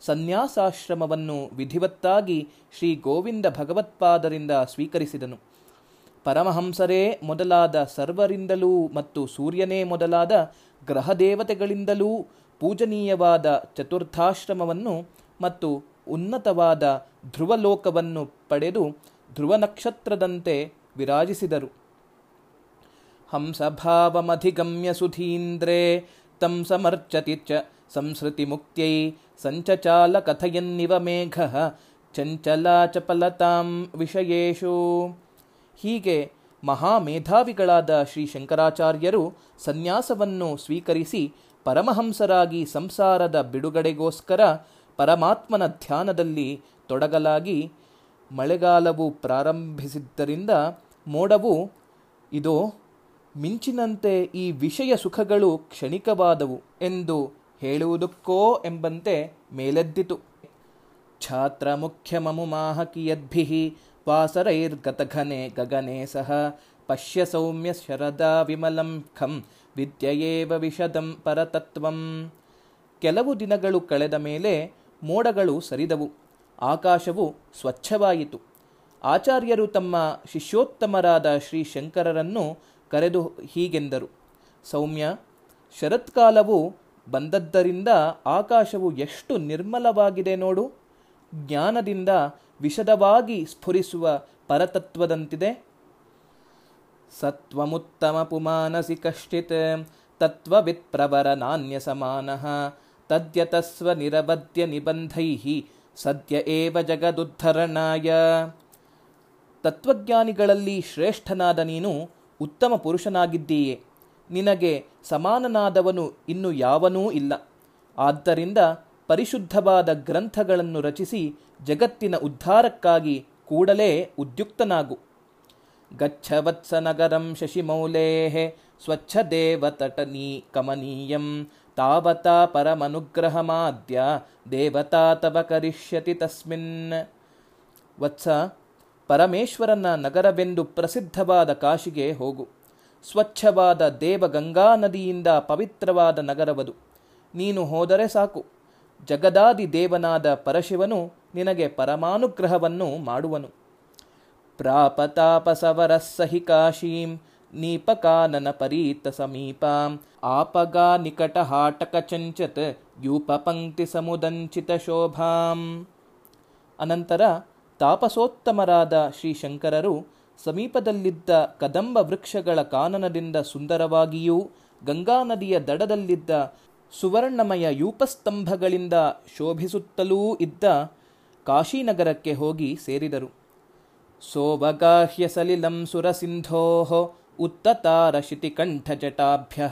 ಸನ್ಯಾಸಾಶ್ರಮವನ್ನು ವಿಧಿವತ್ತಾಗಿ ಶ್ರೀ ಗೋವಿಂದ ಭಗವತ್ಪಾದರಿಂದ ಸ್ವೀಕರಿಸಿದನು. ಪರಮಹಂಸರೇ ಮೊದಲಾದ ಸರ್ವರಿಂದಲೂ ಮತ್ತು ಸೂರ್ಯನೇ ಮೊದಲಾದ ಗ್ರಹದೇವತೆಗಳಿಂದಲೂ ಪೂಜನೀಯವಾದ ಚತುರ್ಥಾಶ್ರಮವನ್ನು ಮತ್ತು ಉನ್ನತವಾದ ಧ್ರುವಲೋಕವನ್ನು ಪಡೆದು ಧ್ರುವ ನಕ್ಷತ್ರದಂತೆ ವಿರಾಜಿಸಿದರು. ಹಂಸಭಾವಮಧಿಗಮ್ಯ ಸುಧೀಂದ್ರೇ ಸಂಸ್ಕೃತಿ ಮುಕ್ತ್ಯೈ ಸಂಚಚಾಲ ಕಥಯನ್ನಿವ ಮೇಘ ಚಂಚಲಾ ಚಪಲತಾಂ ವಿಷಯೇಶು. ಹೀಗೆ ಮಹಾಮೇಧಾವಿಗಳಾದ ಶ್ರೀ ಶಂಕರಾಚಾರ್ಯರು ಸನ್ಯಾಸವನ್ನು ಸ್ವೀಕರಿಸಿ ಪರಮಹಂಸರಾಗಿ ಸಂಸಾರದ ಬಿಡುಗಡೆಗೋಸ್ಕರ ಪರಮಾತ್ಮನ ಧ್ಯಾನದಲ್ಲಿ ತೊಡಗಲಾಗಿ ಮಳೆಗಾಲವು ಪ್ರಾರಂಭಿಸಿದ್ದರಿಂದ ಮೋಡವು, ಇದೋ ಮಿಂಚಿನಂತೆ ಈ ವಿಷಯ ಸುಖಗಳು ಕ್ಷಣಿಕವಾದವು ಎಂದು ಹೇಳುವುದಕ್ಕೋ ಎಂಬಂತೆ ಮೇಲೆದ್ದಿತು. ಛಾತ್ರ ಮುಖ್ಯ ಮಮು ಮಾಹಕಿಯದ್ಭಿ ವಾಸರೈರ್ಗತಘನೆ ಗಗನೆ ಸಹ ಪಶ್ಯ ಸೌಮ್ಯ ಶರದಾ ವಿಮಲಂ ಖಂ ವಿದ್ಯೆಯೇವ ವಿಷದಂ ಪರತತ್ವಂ. ಕೆಲವು ದಿನಗಳು ಕಳೆದ ಮೇಲೆ ಮೋಡಗಳು ಸರಿದವು. ಆಕಾಶವು ಸ್ವಚ್ಛವಾಯಿತು. ಆಚಾರ್ಯರು ತಮ್ಮ ಶಿಷ್ಯೋತ್ತಮರಾದ ಶ್ರೀ ಶಂಕರರನ್ನು ಕರೆದು ಹೀಗೆಂದರು. ಸೌಮ್ಯ, ಶರತ್ಕಾಲವು ಬಂದದ್ದರಿಂದ ಆಕಾಶವು ಎಷ್ಟು ನಿರ್ಮಲವಾಗಿದೆ ನೋಡು. ಜ್ಞಾನದಿಂದ ವಿಶದವಾಗಿ ಸ್ಫುರಿಸುವ ಪರತತ್ವದಂತಿದೆ. ಸತ್ವಮುತ್ತಮ ಪುಮಾನಸಿ ಕಶ್ಚಿತ್ ತತ್ವವಿತ್ ಪ್ರವರ ನಾಣ್ಯ ಸಮಾನಃ. ತದ್ಯತಸ್ವ ನಿರವದ್ಯ ನಿಬಂಧೈ ಸದ್ಯ ಏವ ಜಗದುದ್ಧರಣಾಯ. ತತ್ವಜ್ಞಾನಿಗಳಲ್ಲಿ ಶ್ರೇಷ್ಠನಾದ ನೀನು ಉತ್ತಮ ಪುರುಷನಾಗಿದ್ದೀಯೆ. ನಿನಗೆ ಸಮಾನನಾದವನು ಇನ್ನು ಯಾವನೂ ಇಲ್ಲ. ಆದ್ದರಿಂದ ಪರಿಶುದ್ಧವಾದ ಗ್ರಂಥಗಳನ್ನು ರಚಿಸಿ ಜಗತ್ತಿನ ಉದ್ಧಾರಕ್ಕಾಗಿ ಕೂಡಲೇ ಉದ್ಯುಕ್ತನಾಗು. ಗಚ್ಚ ಶಶಿಮೌಲೇ ಸ್ವಚ್ಛ ಸ್ವಚ್ಛದೇವತಟನೀ ಕಮನೀಯಂ ತಾವತಾ ಪರಮನುಗ್ರಹಮಾದ್ಯ ದೇವತಾ ತವ ಕರಿಷ್ಯತಿ ತಸ್ಮಿನ್. ವತ್ಸ ಪರಮೇಶ್ವರನ ನಗರವೆಂದು ಪ್ರಸಿದ್ಧವಾದ ಕಾಶಿಗೆ ಹೋಗು. ಸ್ವಚ್ಛವಾದ ದೇವಗಂಗಾ ನದಿಯಿಂದ ಪವಿತ್ರವಾದ ನಗರವದು. ನೀನು ಹೋದರೆ ಸಾಕು. ಜಗದಾದಿ ದೇವನಾದ ಪರಶಿವನು ನಿನಗೆ ಪರಮಾನುಗ್ರಹವನ್ನು ಮಾಡುವನು. ಪ್ರಾಪತಾಪಸವರಸ್ಸಹಿ ಕಾಶೀಂ, ನೀಪಕಾನನ ಪರೀತ ಸಮೀಪಾಂ, ಆಪಗಾ ನಿಕಟ ಹಾಟಕ ಚಂಚತ್, ಯೂಪಪಂಕ್ತಿ ಸಮುದಂಚಿತ ಶೋಭಾಂ. ಅನಂತರ ತಾಪಸೋತ್ತಮರಾದ ಶ್ರೀ ಶಂಕರರು ಸಮೀಪದಲ್ಲಿದ್ದ ಕದಂಬ ವೃಕ್ಷಗಳ ಕಾನನದಿಂದ ಸುಂದರವಾಗಿಯೂ ಗಂಗಾ ನದಿಯ ದಡದಲ್ಲಿದ್ದ ಸುವರ್ಣಮಯ ಯೂಪಸ್ತಂಭಗಳಿಂದ ಶೋಭಿಸುತ್ತಲೂ ಇದ್ದ ಕಾಶೀನಗರಕ್ಕೆ ಹೋಗಿ ಸೇರಿದರು. ಸೋವಗಾಹ್ಯ ಸಲಿಲಂ ಸುರಸಿಂಧೋ ಉತ್ತತಾರಶಿತಿಕಂಠಜಟಾಭ್ಯ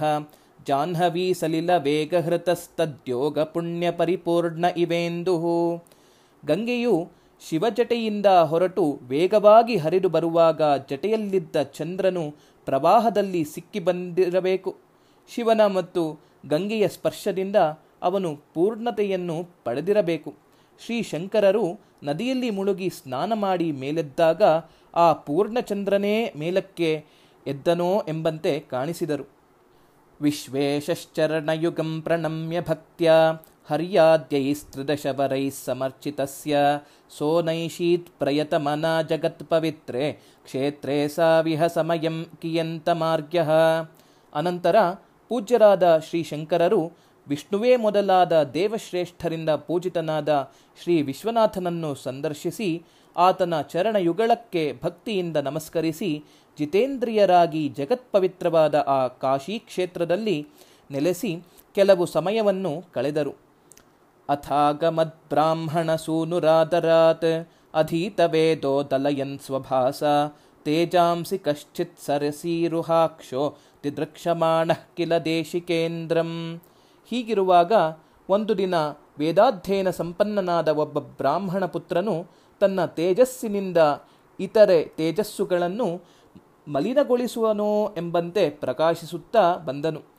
ಜಾಹ್ನವೀ ಸಲಿಲ ವೇಗಹೃತಸ್ತದ್ಯೋಗ ಪುಣ್ಯ ಪರಿಪೂರ್ಣ ಇವೆಂದು. ಗಂಗೆಯು ಶಿವಜಟೆಯಿಂದ ಹೊರಟು ವೇಗವಾಗಿ ಹರಿದು ಬರುವಾಗ ಜಟೆಯಲ್ಲಿದ್ದ ಚಂದ್ರನು ಪ್ರವಾಹದಲ್ಲಿ ಸಿಕ್ಕಿ ಬಂದಿರಬೇಕು. ಶಿವನ ಮತ್ತು ಗಂಗೆಯ ಸ್ಪರ್ಶದಿಂದ ಅವನು ಪೂರ್ಣತೆಯನ್ನು ಪಡೆದಿರಬೇಕು. ಶ್ರೀ ಶಂಕರರು ನದಿಯಲ್ಲಿ ಮುಳುಗಿ ಸ್ನಾನ ಮಾಡಿ ಮೇಲೆದ್ದಾಗ ಆ ಪೂರ್ಣಚಂದ್ರನೇ ಮೇಲಕ್ಕೆ ಎದ್ದನೋ ಎಂಬಂತೆ ಕಾಣಿಸಿದರು. ವಿಶ್ವೇಶಶ್ಚರಣಯುಗಂ ಪ್ರಣಮ್ಯ ಭಕ್ತ್ಯ ಸಮರ್ಚಿತಸ್ಯ ಸೋನೈಷೀತ್ ಪ್ರಯತಮನ ಜಗತ್ಪವಿತ್ರೆ ಕ್ಷೇತ್ರೇ ಸಾವಿಹ ವಿಹ ಕಿಯಂತ ಮಾರ್ಗ್ಯಃ. ಅನಂತರ ಪೂಜ್ಯರಾದ ಶ್ರೀಶಂಕರರು ವಿಷ್ಣುವೇ ಮೊದಲಾದ ದೇವಶ್ರೇಷ್ಠರಿಂದ ಪೂಜಿತನಾದ ಶ್ರೀ ವಿಶ್ವನಾಥನನ್ನು ಸಂದರ್ಶಿಸಿ ಆತನ ಚರಣಯುಗಳಕ್ಕೆ ಭಕ್ತಿಯಿಂದ ನಮಸ್ಕರಿಸಿ ಜಿತೇಂದ್ರಿಯರಾಗಿ ಜಗತ್ಪವಿತ್ರವಾದ ಆ ಕಾಶಿ ಕ್ಷೇತ್ರದಲ್ಲಿ ನೆಲೆಸಿ ಕೆಲವು ಸಮಯವನ್ನು ಕಳೆದರು. ಅಧೀತ ವೇದೋ ದಲಯನ್ ಸ್ವಭಾಸ, ತೇಜಾಂಸಿ ಕಶ್ಚಿತ್ ಸರಸೀರುಹಾಕ್ಷೋ ತಿದೃಕ್ಷಮಾಣ ಕಿಲ ದೇಶಿಕೇಂದ್ರಂ. ಹೀಗಿರುವಾಗ ಒಂದು ದಿನ ವೇದಾಧ್ಯಯನ ಸಂಪನ್ನನಾದ ಒಬ್ಬ ಬ್ರಾಹ್ಮಣ ಪುತ್ರನು ತನ್ನ ತೇಜಸ್ಸಿನಿಂದ ಇತರೆ ತೇಜಸ್ಸುಗಳನ್ನು ಮಲಿನಗೊಳಿಸುವನೋ ಎಂಬಂತೆ ಪ್ರಕಾಶಿಸುತ್ತಾ ಬಂದನು.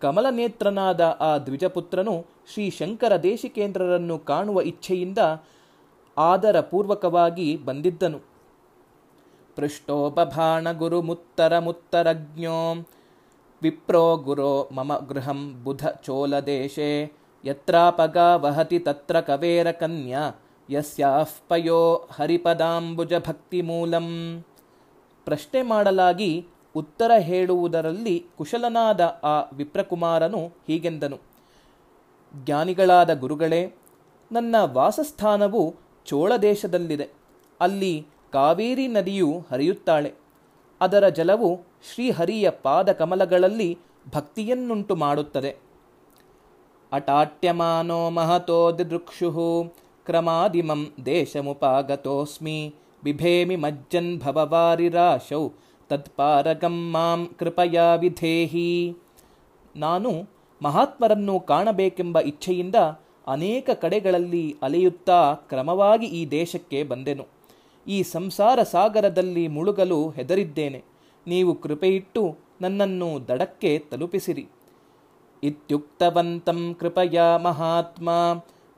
ಕಮಲನೇತ್ರನಾದ ಆ ದ್ವಿಜಪುತ್ರನು ಶ್ರೀ ಶಂಕರ ದೇಶಿಕೇಂದ್ರರನ್ನು ಕಾಣುವ ಇಚ್ಛೆಯಿಂದ ಆದರಪೂರ್ವಕವಾಗಿ ಬಂದಿದ್ದನು. ಪೃಷ್ಟೋಪಭಾಣ ಗುರುಮುತ್ತರ ಮುತ್ತರಜ್ಞೋ ವಿಪ್ರೋ ಗುರೋ ಮಮ ಗೃಹಂ ಬುಧ ಚೋಲದೇಶೆ ಯತ್ರಾಪಗ ವಹತಿ ತತ್ರ ಕವೇರ ಕನ್ಯಾ, ಯಸ್ಯಾಃ ಪಯೋ ಹರಿಪದಾಂಬುಜ ಭಕ್ತಿಮೂಲಂ ಪ್ರಶ್ನೆ ಮಾಡಲಾಗಿ ಉತ್ತರ ಹೇಳುವುದರಲ್ಲಿ ಕುಶಲನಾದ ಆ ವಿಪ್ರಕುಮಾರನು ಹೀಗೆಂದನು. ಜ್ಞಾನಿಗಳಾದ ಗುರುಗಳೇ, ನನ್ನ ವಾಸಸ್ಥಾನವು ಚೋಳ ದೇಶದಲ್ಲಿದೆ. ಅಲ್ಲಿ ಕಾವೇರಿ ನದಿಯು ಹರಿಯುತ್ತಾಳೆ. ಅದರ ಜಲವು ಶ್ರೀಹರಿಯ ಪಾದಕಮಲಗಳಲ್ಲಿ ಭಕ್ತಿಯನ್ನುಂಟು ಮಾಡುತ್ತದೆ. ಅಟಾಟ್ಯಮಾನೋ ಮಹತೋ ದಿದೃಕ್ಷು ಕ್ರಮಾದಿಮಂ ದೇಶಮುಪಾಗತೋಸ್ಮಿ, ಬಿಭೇಮಿ ಮಜ್ಜನ್ ಭವವಾರಿರಾಶೌ ತತ್ಪಾರಗಂ ಮಾಂ ಕೃಪಯಾ ವಿಧೇಹಿ. ನಾನು ಮಹಾತ್ಮರನ್ನು ಕಾಣಬೇಕೆಂಬ ಇಚ್ಛೆಯಿಂದ ಅನೇಕ ಕಡೆಗಳಲ್ಲಿ ಅಲೆಯುತ್ತಾ ಕ್ರಮವಾಗಿ ಈ ದೇಶಕ್ಕೆ ಬಂದೆನು. ಈ ಸಂಸಾರ ಸಾಗರದಲ್ಲಿ ಮುಳುಗಲು ಹೆದರಿದ್ದೇನೆ. ನೀವು ಕೃಪೆಯಿಟ್ಟು ನನ್ನನ್ನು ದಡಕ್ಕೆ ತಲುಪಿಸಿರಿ. ಇತ್ಯುಕ್ತವಂತಂ ಕೃಪಯಾ ಮಹಾತ್ಮ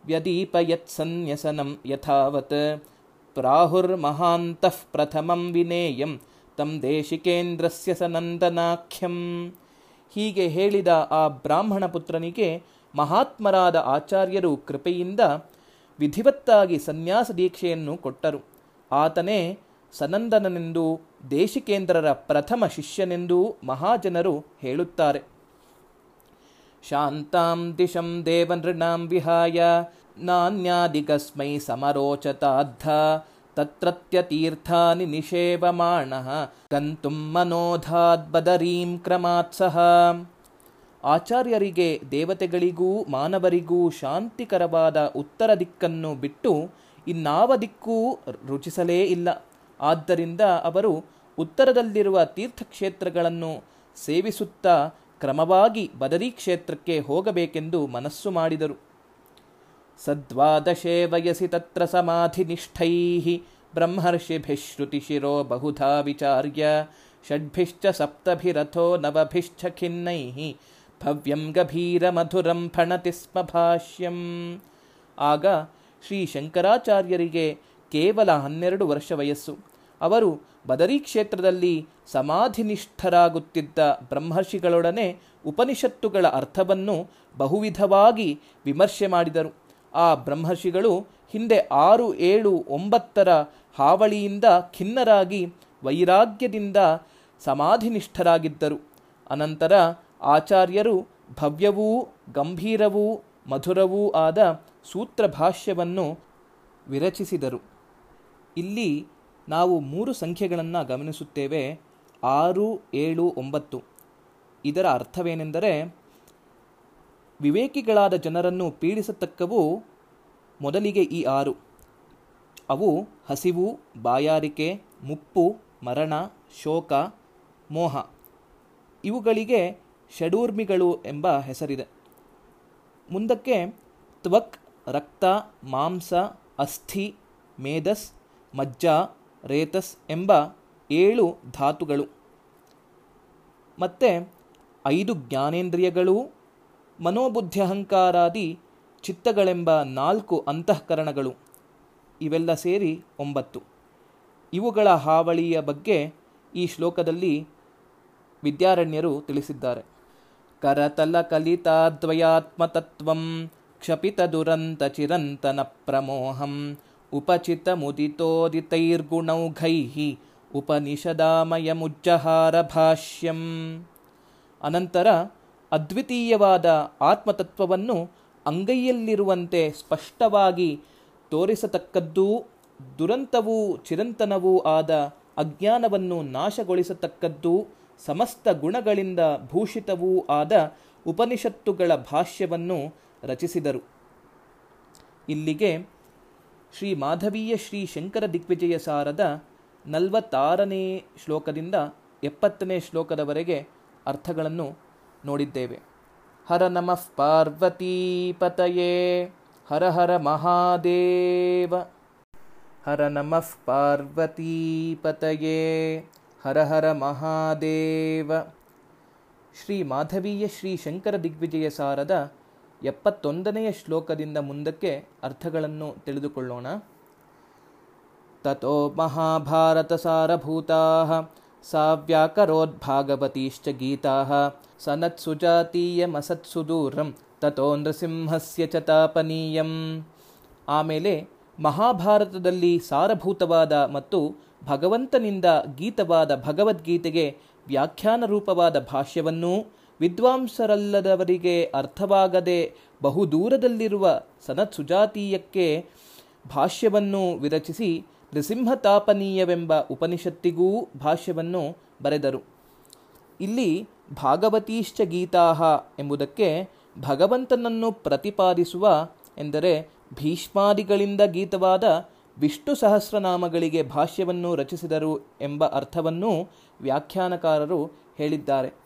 ವ್ಯದೀಪಯತ್ಸನ್ಯಸನಂ ಯಥಾವತ್. ಪ್ರಾಹುರ್ಮಹಾಂತಃ ಪ್ರಥಮಂ ವಿನೇಯಂ ತಂ ದೇಶಿಕೇಂದ್ರಸ್ಯ ಸನಂದನಾಖ್ಯಂ ಹೀಗೆ ಹೇಳಿದ ಆ ಬ್ರಾಹ್ಮಣ ಪುತ್ರನಿಗೆ ಮಹಾತ್ಮರಾದ ಆಚಾರ್ಯರು ಕೃಪೆಯಿಂದ ವಿಧಿವತ್ತಾಗಿ ಸನ್ಯಾಸ ದೀಕ್ಷೆಯನ್ನು ಕೊಟ್ಟರು. ಆತನೇ ಸನಂದನನೆಂದು, ದೇಶಿಕೇಂದ್ರರ ಪ್ರಥಮ ಶಿಷ್ಯನೆಂದೂ ಮಹಾಜನರು ಹೇಳುತ್ತಾರೆ. ಶಾಂತಾಂ ದಿಶಂ ದೇವನೃಣಾಂ ವಿಹಾಯ ನಾನ್ಯಾದಿಗಸ್ಮೈ ಸಮರೋಚತಾದ್ಧ ತತ್ರತ್ಯತೀರ್ಥಾನಿ ನಿಷೇವಮಾಣಃ गन्तुं मनोधाद्बदरीं ಕ್ರಮಾತ್ ಸಹ ಆಚಾರ್ಯರಿಗೆ ದೇವತೆಗಳಿಗೂ ಮಾನವರಿಗೂ ಶಾಂತಿಕರವಾದ ಉತ್ತರ ದಿಕ್ಕನ್ನು ಬಿಟ್ಟು ಇನ್ನಾವ ದಿಕ್ಕೂ ರುಚಿಸಲೇ ಇಲ್ಲ. ಆದ್ದರಿಂದ ಅವರು ಉತ್ತರದಲ್ಲಿರುವ ತೀರ್ಥಕ್ಷೇತ್ರಗಳನ್ನು ಸೇವಿಸುತ್ತಾ ಕ್ರಮವಾಗಿ ಬದರಿ ಕ್ಷೇತ್ರಕ್ಕೆ ಹೋಗಬೇಕೆಂದು ಮನಸ್ಸು ಮಾಡಿದರು. ಸದ್ವಾದಶೇ ವಯಸಿ ತತ್ರ समाधिनिष्ठैः ब्रह्मर्षिभिः श्रुतिशिरो ವಿಚಾರ್ಯ ಷಡ್ಭಿಶ್ಚ ಸಪ್ತಭಿರಥೋ ನವಭಿಶ್ಚ ಖಿನ್ನೈ ಭವ್ಯಂ ಗಭೀರ ಮಧುರಂ ಫಣತಿ ಸ್ಮ ಭಾಷ್ಯಂ ಆಗ ಶ್ರೀ ಶಂಕರಾಚಾರ್ಯರಿಗೆ ಕೇವಲ ಹನ್ನೆರಡು ವರ್ಷ ವಯಸ್ಸು. ಅವರು ಬದರಿ ಕ್ಷೇತ್ರದಲ್ಲಿ ಸಮಾಧಿನಿಷ್ಠರಾಗುತ್ತಿದ್ದ ಬ್ರಹ್ಮರ್ಷಿಗಳೊಡನೆ ಉಪನಿಷತ್ತುಗಳ ಅರ್ಥವನ್ನು ಬಹುವಿಧವಾಗಿ ವಿಮರ್ಶೆ ಮಾಡಿದರು. ಆ ಬ್ರಹ್ಮರ್ಷಿಗಳು ಹಿಂದೆ ಆರು ಏಳು ಒಂಬತ್ತರ ಹಾವಳಿಯಿಂದ ಖಿನ್ನರಾಗಿ ವೈರಾಗ್ಯದಿಂದ ಸಮಾಧಿನಿಷ್ಠರಾಗಿದ್ದರು. ಅನಂತರ ಆಚಾರ್ಯರು ಭವ್ಯವೂ ಗಂಭೀರವೂ ಮಧುರವೂ ಆದ ಸೂತ್ರಭಾಷ್ಯವನ್ನು ವಿರಚಿಸಿದರು. ಇಲ್ಲಿ ನಾವು ಮೂರು ಸಂಖ್ಯೆಗಳನ್ನು ಗಮನಿಸುತ್ತೇವೆ. ಆರು, ಏಳು, ಒಂಬತ್ತು. ಇದರ ಅರ್ಥವೇನೆಂದರೆ ವಿವೇಕಿಗಳಾದ ಜನರನ್ನು ಪೀಡಿಸತಕ್ಕವು ಮೊದಲಿಗೆ ಈ ಆರು. ಅವು ಹಸಿವು, ಬಾಯಾರಿಕೆ, ಮುಪ್ಪು, ಮರಣ, ಶೋಕ, ಮೋಹ. ಇವುಗಳಿಗೆ ಷಡೂರ್ಮಿಗಳು ಎಂಬ ಹೆಸರಿದೆ. ಮುಂದಕ್ಕೆ ತ್ವಕ್, ರಕ್ತ, ಮಾಂಸ, ಅಸ್ಥಿ, ಮೇಧಸ್, ಮಜ್ಜ, ರೇತಸ್ ಎಂಬ ಏಳು ಧಾತುಗಳು. ಮತ್ತು ಐದು ಜ್ಞಾನೇಂದ್ರಿಯಗಳು ಮನೋಬುದ್ಧ್ಯಹಂಕಾರಾದಿ ಚಿತ್ತಗಳೆಂಬ ನಾಲ್ಕು ಅಂತಃಕರಣಗಳು. ಇವೆಲ್ಲ ಸೇರಿ ಒಂಬತ್ತು. ಇವುಗಳ ಹಾವಳಿಯ ಬಗ್ಗೆ ಈ ಶ್ಲೋಕದಲ್ಲಿ ವಿದ್ಯಾರಣ್ಯರು ತಿಳಿಸಿದ್ದಾರೆ. ಕರತಲ ಕಲಿತಾದ್ವಯಾತ್ಮತತ್ವಂ ಕ್ಷಪಿತ ದುರಂತ ಚಿರಂತನ ಪ್ರಮೋಹಂ ಉಪಚಿತ ಮುದಿತೋದಿತೈರ್ಗುಣೌಘೈ ಉಪನಿಷದಾಮಯಮುಜ್ಜಹಾರ ಭಾಷ್ಯಂ ಅನಂತರ ಅದ್ವಿತೀಯವಾದ ಆತ್ಮತತ್ವವನ್ನು ಅಂಗೈಯಲ್ಲಿರುವಂತೆ ಸ್ಪಷ್ಟವಾಗಿ ತೋರಿಸತಕ್ಕದ್ದೂ ದುರಂತವೂ ಚಿರಂತನವೂ ಆದ ಅಜ್ಞಾನವನ್ನು ನಾಶಗೊಳಿಸತಕ್ಕದ್ದೂ ಸಮಸ್ತ ಗುಣಗಳಿಂದ ಭೂಷಿತವೂ ಆದ ಉಪನಿಷತ್ತುಗಳ ಭಾಷ್ಯವನ್ನು ರಚಿಸಿದರು. ಇಲ್ಲಿಗೆ ಶ್ರೀ ಮಾಧವೀಯ ಶ್ರೀ ಶಂಕರ ದಿಗ್ವಿಜಯ ಸಾರದ ನಲವತ್ತಾರನೇ ಶ್ಲೋಕದಿಂದ ಎಪ್ಪತ್ತನೇ ಶ್ಲೋಕದವರೆಗೆ ಅರ್ಥಗಳನ್ನು ನೋಡಿದ್ದೇವೆ. ಹರ ನಮಃ ಪಾರ್ವತೀಪತಯೇ ಹರ ಹರ ಮಹಾದೇವ. ಹರ ನಮಃ ಪಾರ್ವತೀಪತಯೇ ಹರ ಹರ ಮಹಾದೇವ. ಶ್ರೀ ಮಾಧವೀಯ ಶ್ರೀ ಶಂಕರ ದಿಗ್ವಿಜಯ ಸಾರದ ಎಪ್ಪತ್ತೊಂದನೆಯ ಶ್ಲೋಕದಿಂದ ಮುಂದಕ್ಕೆ ಅರ್ಥಗಳನ್ನು ತಿಳಿದುಕೊಳ್ಳೋಣ. ತಥೋ ಮಹಾಭಾರತ ಸಾರಭೂತಾ ಸಾ ವ್ಯಾಕರೋದ್ಭಾಗವತೀಶ್ಚ ಗೀತಾ ಸನತ್ಸುಜಾತೀಯಮಸತ್ಸುದೂರಂ ತಥೋ ನೃಸಿಂಹಸ್ಯ ಚ ತಾಪನೀಯಂ ಆಮೇಲೆ ಮಹಾಭಾರತದಲ್ಲಿ ಸಾರಭೂತವಾದ ಮತ್ತು ಭಗವಂತನಿಂದ ಗೀತವಾದ ಭಗವದ್ಗೀತೆಗೆ ವ್ಯಾಖ್ಯಾನ ರೂಪವಾದ ಭಾಷ್ಯವನ್ನೂ ವಿದ್ವಾಂಸರಲ್ಲದವರಿಗೆ ಅರ್ಥವಾಗದೆ ಬಹುದೂರದಲ್ಲಿರುವ ಸನತ್ ಸುಜಾತೀಯಕ್ಕೆ ಭಾಷ್ಯವನ್ನು ವಿರಚಿಸಿ ನೃಸಿಂಹತಾಪನೀಯವೆಂಬ ಉಪನಿಷತ್ತಿಗೂ ಭಾಷ್ಯವನ್ನು ಬರೆದರು. ಇಲ್ಲಿ ಭಾಗವತೀಶ್ಚ ಗೀತಾಹ ಎಂಬುದಕ್ಕೆ ಭಗವಂತನನ್ನು ಪ್ರತಿಪಾದಿಸುವ ಎಂದರೆ ಭೀಷ್ಮಾದಿಗಳಿಂದ ಗೀತವಾದ ವಿಷ್ಣು ಸಹಸ್ರನಾಮಗಳಿಗೆ ಭಾಷ್ಯವನ್ನು ರಚಿಸಿದರು ಎಂಬ ಅರ್ಥವನ್ನು ವ್ಯಾಖ್ಯಾನಕಾರರು ಹೇಳಿದ್ದಾರೆ.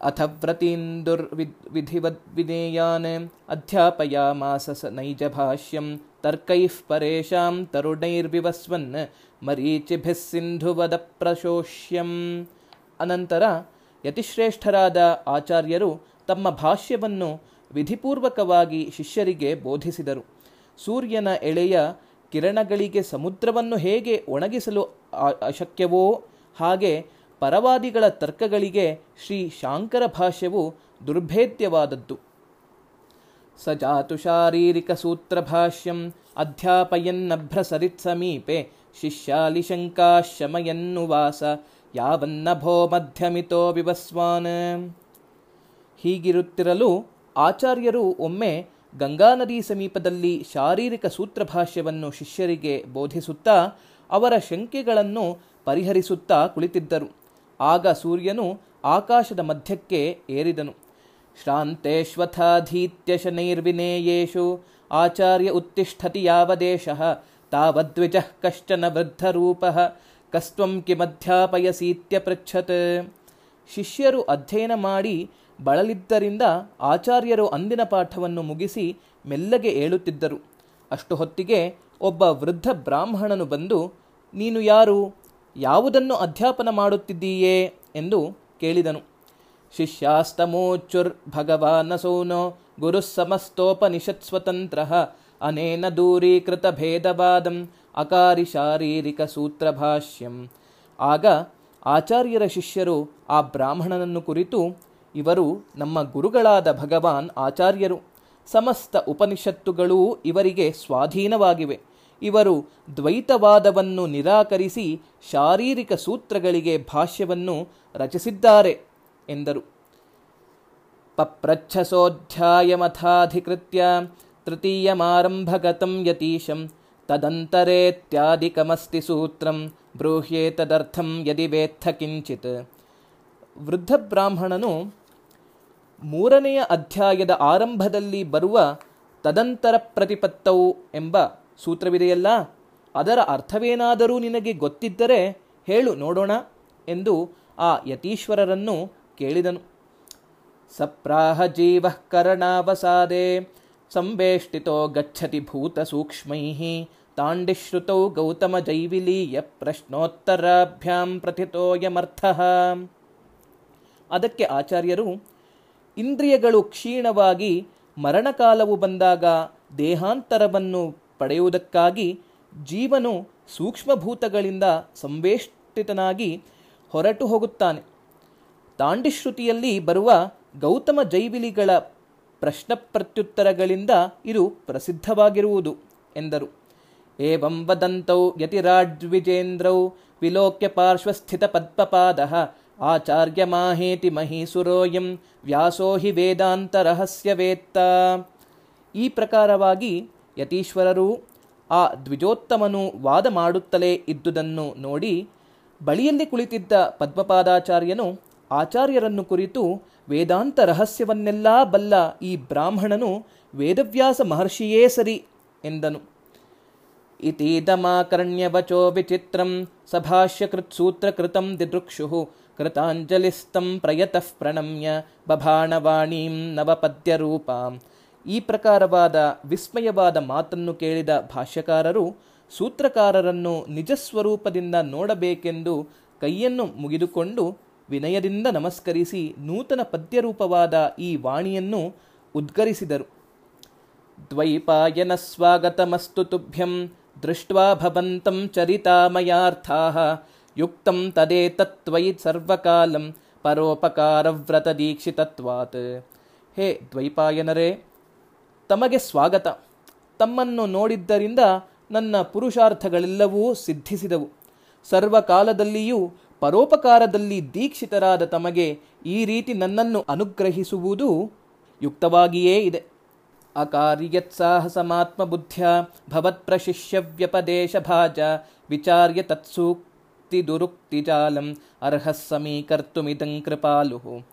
ಅಥ ವ್ರತೀಂದುರ್ ವಿಧಿವದ್ ವಿಧೇಯಾನ್ ಅಧ್ಯಾಪಯಾಮಾಸ ಸ ನೈಜ ಭಾಷ್ಯಂ ತರ್ಕೈಃ ಪರೇಶಾಂ ತರುಣೈರ್ವಿವಸ್ವನ್ ಮರೀಚಿಭಿಃ ಸಿಂಧುವದ ಪ್ರಶೋಷ್ಯಂ ಅನಂತರ ಯತಿಶ್ರೇಷ್ಠರಾದ ಆಚಾರ್ಯರು ತಮ್ಮ ಭಾಷ್ಯವನ್ನು ವಿಧಿಪೂರ್ವಕವಾಗಿ ಶಿಷ್ಯರಿಗೆ ಬೋಧಿಸಿದರು. ಸೂರ್ಯನ ಎಳೆಯ ಕಿರಣಗಳಿಗೆ ಸಮುದ್ರವನ್ನು ಹೇಗೆ ಒಣಗಿಸಲು ಅಶಕ್ಯವೋ ಹಾಗೆ ಪರವಾದಿಗಳ ತರ್ಕಗಳಿಗೆ ಶ್ರೀ ಶಾಂಕರ ಭಾಷ್ಯವು ದುರ್ಭೇದ್ಯವಾದದ್ದು. ಸಜಾತು ಶಾರೀರಿಕ ಶಾರೀರಿಕ ಸೂತ್ರಭಾಷ್ಯಂ ಅಧ್ಯಾಪಯನ್ನಭ್ರಸರಿತ್ ಸಮೀಪೆ ಶಿಷ್ಯಾಲಿ ಶಂಕಾಶಮಯನ್ನು ವಾಸ ಯಾವನ್ನಭೋ ಮಧ್ಯಮಿತೋ ವಿವಸ್ವಾನ್. ಹೀಗಿರುತ್ತಿರಲು ಆಚಾರ್ಯರು ಒಮ್ಮೆ ಗಂಗಾ ನದಿ ಸಮೀಪದಲ್ಲಿ ಶಾರೀರಿಕ ಸೂತ್ರಭಾಷ್ಯವನ್ನು ಶಿಷ್ಯರಿಗೆ ಬೋಧಿಸುತ್ತಾ ಅವರ ಶಂಕೆಗಳನ್ನು ಪರಿಹರಿಸುತ್ತಾ ಕುಳಿತಿದ್ದರು. ಆಗ ಸೂರ್ಯನು ಆಕಾಶದ ಮಧ್ಯಕ್ಕೆ ಏರಿದನು. ಶ್ರಾಂತೇಶ್ವಥಾಧೀತ್ಯ ಶನೈರ್ವಿನೇಯೇಷು ಆಚಾರ್ಯ ಉತ್ತಿಷ್ಠತಿ ಯಾವದೇಶ ತಾವದ್ವಿಜ ಕಶ್ಚನ ವೃದ್ಧರೂಪ, ಕಸ್ತ್ವಂ ಕಿಮಧ್ಯಾಪಯಸೀತ್ಯ ಪೃಚ್ಛತ್. ಶಿಷ್ಯರು ಅಧ್ಯಯನ ಮಾಡಿ ಬಳಲಿದ್ದರಿಂದ ಆಚಾರ್ಯರು ಅಂದಿನ ಪಾಠವನ್ನು ಮುಗಿಸಿ ಮೆಲ್ಲಗೆ ಏಳುತ್ತಿದ್ದರು. ಅಷ್ಟು ಹೊತ್ತಿಗೆ ಒಬ್ಬ ವೃದ್ಧ ಬ್ರಾಹ್ಮಣನು ಬಂದು, ನೀನು ಯಾರು? ಯಾವುದನ್ನು ಅಧ್ಯಾಪನ ಮಾಡುತ್ತಿದ್ದೀಯೇ ಎಂದು ಕೇಳಿದನು. ಶಿಷ್ಯಾಸ್ತಮೋಚುರ್ ಭಗವಾನಸೌನೋ ಗುರು ಸಮಸ್ತೋಪನಿಷತ್ ಸ್ವತಂತ್ರ ಅನೇನ ದೂರೀಕೃತ ಭೇದವಾದಂ ಅಕಾರಿ ಶಾರೀರಿಕ ಸೂತ್ರಭಾಷ್ಯಂ. ಆಗ ಆಚಾರ್ಯರ ಶಿಷ್ಯರು ಆ ಬ್ರಾಹ್ಮಣನನ್ನು ಕುರಿತು, ಇವರು ನಮ್ಮ ಗುರುಗಳಾದ ಭಗವಾನ್ ಆಚಾರ್ಯರು, ಸಮಸ್ತ ಉಪನಿಷತ್ತುಗಳೂ ಇವರಿಗೆ ಸ್ವಾಧೀನವಾಗಿವೆ. ಇವರು ದ್ವೈತವಾದವನ್ನು ನಿರಾಕರಿಸಿ ಶಾರೀರಿಕ ಸೂತ್ರಗಳಿಗೆ ಭಾಷ್ಯವನ್ನು ರಚಿಸಿದ್ದಾರೆ ಎಂದರು. ಪಪ್ರಚ್ಛಸೋಧ್ಯಾಯಮಥಾಧಿಕೃತ್ಯ ತೃತೀಯಮಾರಂಭಗತಂ ಯತೀಶಂ ತದಂತರೇತ್ಯಾದಿಕಮಸ್ತಿ ಸೂತ್ರಂ ಬ್ರೂಹ್ಯೇತದರ್ಥಂ ಯದಿ ವೇತ್ಥ ಕಿಂಚಿತ್. ವೃದ್ಧ ಬ್ರಾಹ್ಮಣನು ಮೂರನೆಯ ಅಧ್ಯಾಯದ ಆರಂಭದಲ್ಲಿ ಬರುವ ತದಂತರ ಪ್ರತಿಪತ್ತೌ ಎಂಬ ಸೂತ್ರವಿದೆಯಲ್ಲ? ಅದರ ಅರ್ಥವೇನಾದರೂ ನಿನಗೆ ಗೊತ್ತಿದ್ದರೆ ಹೇಳು, ನೋಡೋಣ ಎಂದು ಆ ಯತೀಶ್ವರರನ್ನು ಕೇಳಿದನು. ಸಪ್ರಾಹ ಜೀವ ಕರಣಾವಸಾದೆ, ಸಂವೇಷ್ಟಿತೋ ಗಚ್ಚತಿ ಭೂತ ಸೂಕ್ಷ್ಮೈ, ತಾಂಡಿಶ್ರುತೌ ಗೌತಮ ಜೈವಿಲೀಯ ಪ್ರಶ್ನೋತ್ತರಾಭ್ಯಾಂ ಪ್ರಥಿತೋಯಮರ್ಥ ಅದಕ್ಕೆ ಆಚಾರ್ಯರು, ಇಂದ್ರಿಯಗಳು ಕ್ಷೀಣವಾಗಿ ಮರಣಕಾಲವು ಬಂದಾಗ ದೇಹಾಂತರವನ್ನು ಪಡೆಯುವುದಕ್ಕಾಗಿ ಜೀವನು ಸೂಕ್ಷ್ಮಭೂತಗಳಿಂದ ಸಂವೇಷ್ಟಿತನಾಗಿ ಹೊರಟು ಹೋಗುತ್ತಾನೆ. ತಾಂಡಿಶ್ರುತಿಯಲ್ಲಿ ಬರುವ ಗೌತಮ ಜೈವಿಲಿಗಳ ಪ್ರಶ್ನ ಪ್ರತ್ಯುತ್ತರಗಳಿಂದ ಇದು ಪ್ರಸಿದ್ಧವಾಗಿರುವುದು, ಎಂದರು. ಏವಂ ವದಂತೌ ಯತಿರಾಡ್ವಿಜೇಂದ್ರೌ ವಿಲೋಕ್ಯ ಪಾರ್ಶ್ವಸ್ಥಿತ ಪದ್ಮಪಾದ ಆಚಾರ್ಯ ಮಾಹೇತಿ ಮಹೀಸುರೋಯಂ ವ್ಯಾಸೋ ಹಿ ವೇದಾಂತ ರಹಸ್ಯವೇತ್ತ. ಈ ಪ್ರಕಾರವಾಗಿ ಯತೀಶ್ವರರು ಆ ದ್ವಿಜೋತ್ತಮನು ವಾದ ಮಾಡುತ್ತಲೇ ಇದ್ದುದನ್ನು ನೋಡಿ ಬಳಿಯಲ್ಲಿ ಕುಳಿತಿದ್ದ ಪದ್ಮಪಾದಾಚಾರ್ಯನು ಆಚಾರ್ಯರನ್ನು ಕುರಿತು ವೇದಾಂತ ರಹಸ್ಯವನ್ನೆಲ್ಲ ಬಲ್ಲ ಈ ಬ್ರಾಹ್ಮಣನು ವೇದವ್ಯಾಸ ಮಹರ್ಷಿಯೇ ಸರಿ ಎಂದನು. ಇತೀದಮಾಕರ್ಣ್ಯವಚೋ ವಿಚಿತ್ರಂ ಸಭಾಷ್ಯಕೃತ್ಸೂತ್ರಕೃತಂ ದಿದೃಕ್ಷು ಕೃತಾಂಜಲಿಸ್ತಂ ಪ್ರಯತಃ ಪ್ರಣಮ್ಯ ಬಭಾಣವಾಣೀಂ ನವಪದ್ಯರೂಪಾಂ ಈ ಪ್ರಕಾರವಾದ ವಿಸ್ಮಯವಾದ ಮಾತನ್ನು ಕೇಳಿದ ಭಾಷ್ಯಕಾರರು ಸೂತ್ರಕಾರರನ್ನು ನಿಜಸ್ವರೂಪದಿಂದ ನೋಡಬೇಕೆಂದು ಕೈಯನ್ನು ಮುಗಿದುಕೊಂಡು ವಿನಯದಿಂದ ನಮಸ್ಕರಿಸಿ ನೂತನ ಪದ್ಯರೂಪವಾದ ಈ ವಾಣಿಯನ್ನು ಉದ್ಗರಿಸಿದರು. ದ್ವೈಪಾಯನ ಸ್ವಾಗತಮಸ್ತು ತುಭ್ಯಂ ದೃಷ್ಟ್ವಾ ಭವಂತಂ ಚರಿತಾಮಯಾರ್ಥಾಃ ಯುಕ್ತಂ ತದೇತತ್ವಯಿ ಸರ್ವಕಾಲಂ ಪರೋಪಕಾರವ್ರತ ದೀಕ್ಷಿತತ್ವಾತ್. ಹೇ ದ್ವೈಪಾಯನರೇ ತಮಗೆ ಸ್ವಾಗತ. ತಮ್ಮನ್ನು ನೋಡಿದ್ದರಿಂದ ನನ್ನ ಪುರುಷಾರ್ಥಗಳೆಲ್ಲವೂ ಸಿದ್ಧಿಸಿದವು. ಸರ್ವಕಾಲದಲ್ಲಿಯೂ ಪರೋಪಕಾರದಲ್ಲಿ ದೀಕ್ಷಿತರಾದ ತಮಗೆ ಈ ರೀತಿ ನನ್ನನ್ನು ಅನುಗ್ರಹಿಸುವುದು ಯುಕ್ತವಾಗಿಯೇ ಇದೆ. ಅಕಾರ್ಯತ್ಸಾಹಸಮಾತ್ಮ ಬುದ್ಧ್ಯ ಭವತ್ಪ್ರಶಿಷ್ಯ ವ್ಯಪದೇಶ ಭಾಜ ವಿಚಾರ್ಯ ತತ್ಸೂಕ್ತಿ ದುರುಕ್ತಿ ಜಾಲಂ ಅರ್ಹ ಸಮೀಕರ್ತುಮಿದಂ ಕೃಪಾಲು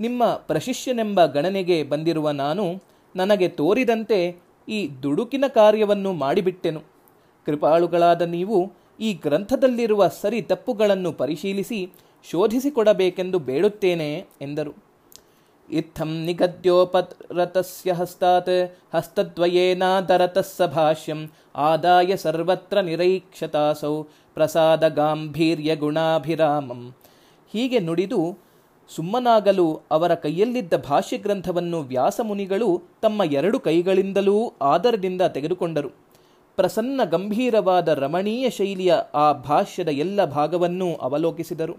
ನಿಮ್ಮ ಪ್ರಶಿಷ್ಯನೆಂಬ ಗಣನೆಗೆ ಬಂದಿರುವ ನಾನು ನನಗೆ ತೋರಿದಂತೆ ಈ ದುಡುಕಿನ ಕಾರ್ಯವನ್ನು ಮಾಡಿಬಿಟ್ಟೆನು. ಕೃಪಾಳುಗಳಾದ ನೀವು ಈ ಗ್ರಂಥದಲ್ಲಿರುವ ಸರಿ ತಪ್ಪುಗಳನ್ನು ಪರಿಶೀಲಿಸಿ ಶೋಧಿಸಿಕೊಡಬೇಕೆಂದು ಬೇಡುತ್ತೇನೆ, ಎಂದರು. ಇತ್ತಂ ನಿಗದ್ಯೋಪರತಸ್ಯ ಹಸ್ತಾತ್ ಹಸ್ತದ್ವಯೇನಾದರತಃ ಸ ಭಾಷ್ಯಂ ಆದಾಯ ಸರ್ವತ್ರ ನಿರೈಕ್ಷತಾಸೌ ಪ್ರಸಾದ ಗಾಂಭೀರ್ಯ ಗುಣಾಭಿರಾಮಂ. ಹೀಗೆ ನುಡಿದು ಸುಮ್ಮನಾಗಲು ಅವರ ಕೈಯಲ್ಲಿದ್ದ ಭಾಷ್ಯ ಗ್ರಂಥವನ್ನು ವ್ಯಾಸಮುನಿಗಳು ತಮ್ಮ ಎರಡು ಕೈಗಳಿಂದಲೂ ಆದರದಿಂದ ತೆಗೆದುಕೊಂಡರು. ಪ್ರಸನ್ನ ಗಂಭೀರವಾದ ರಮಣೀಯ ಶೈಲಿಯ ಆ ಭಾಷ್ಯದ ಎಲ್ಲ ಭಾಗವನ್ನೂ ಅವಲೋಕಿಸಿದರು.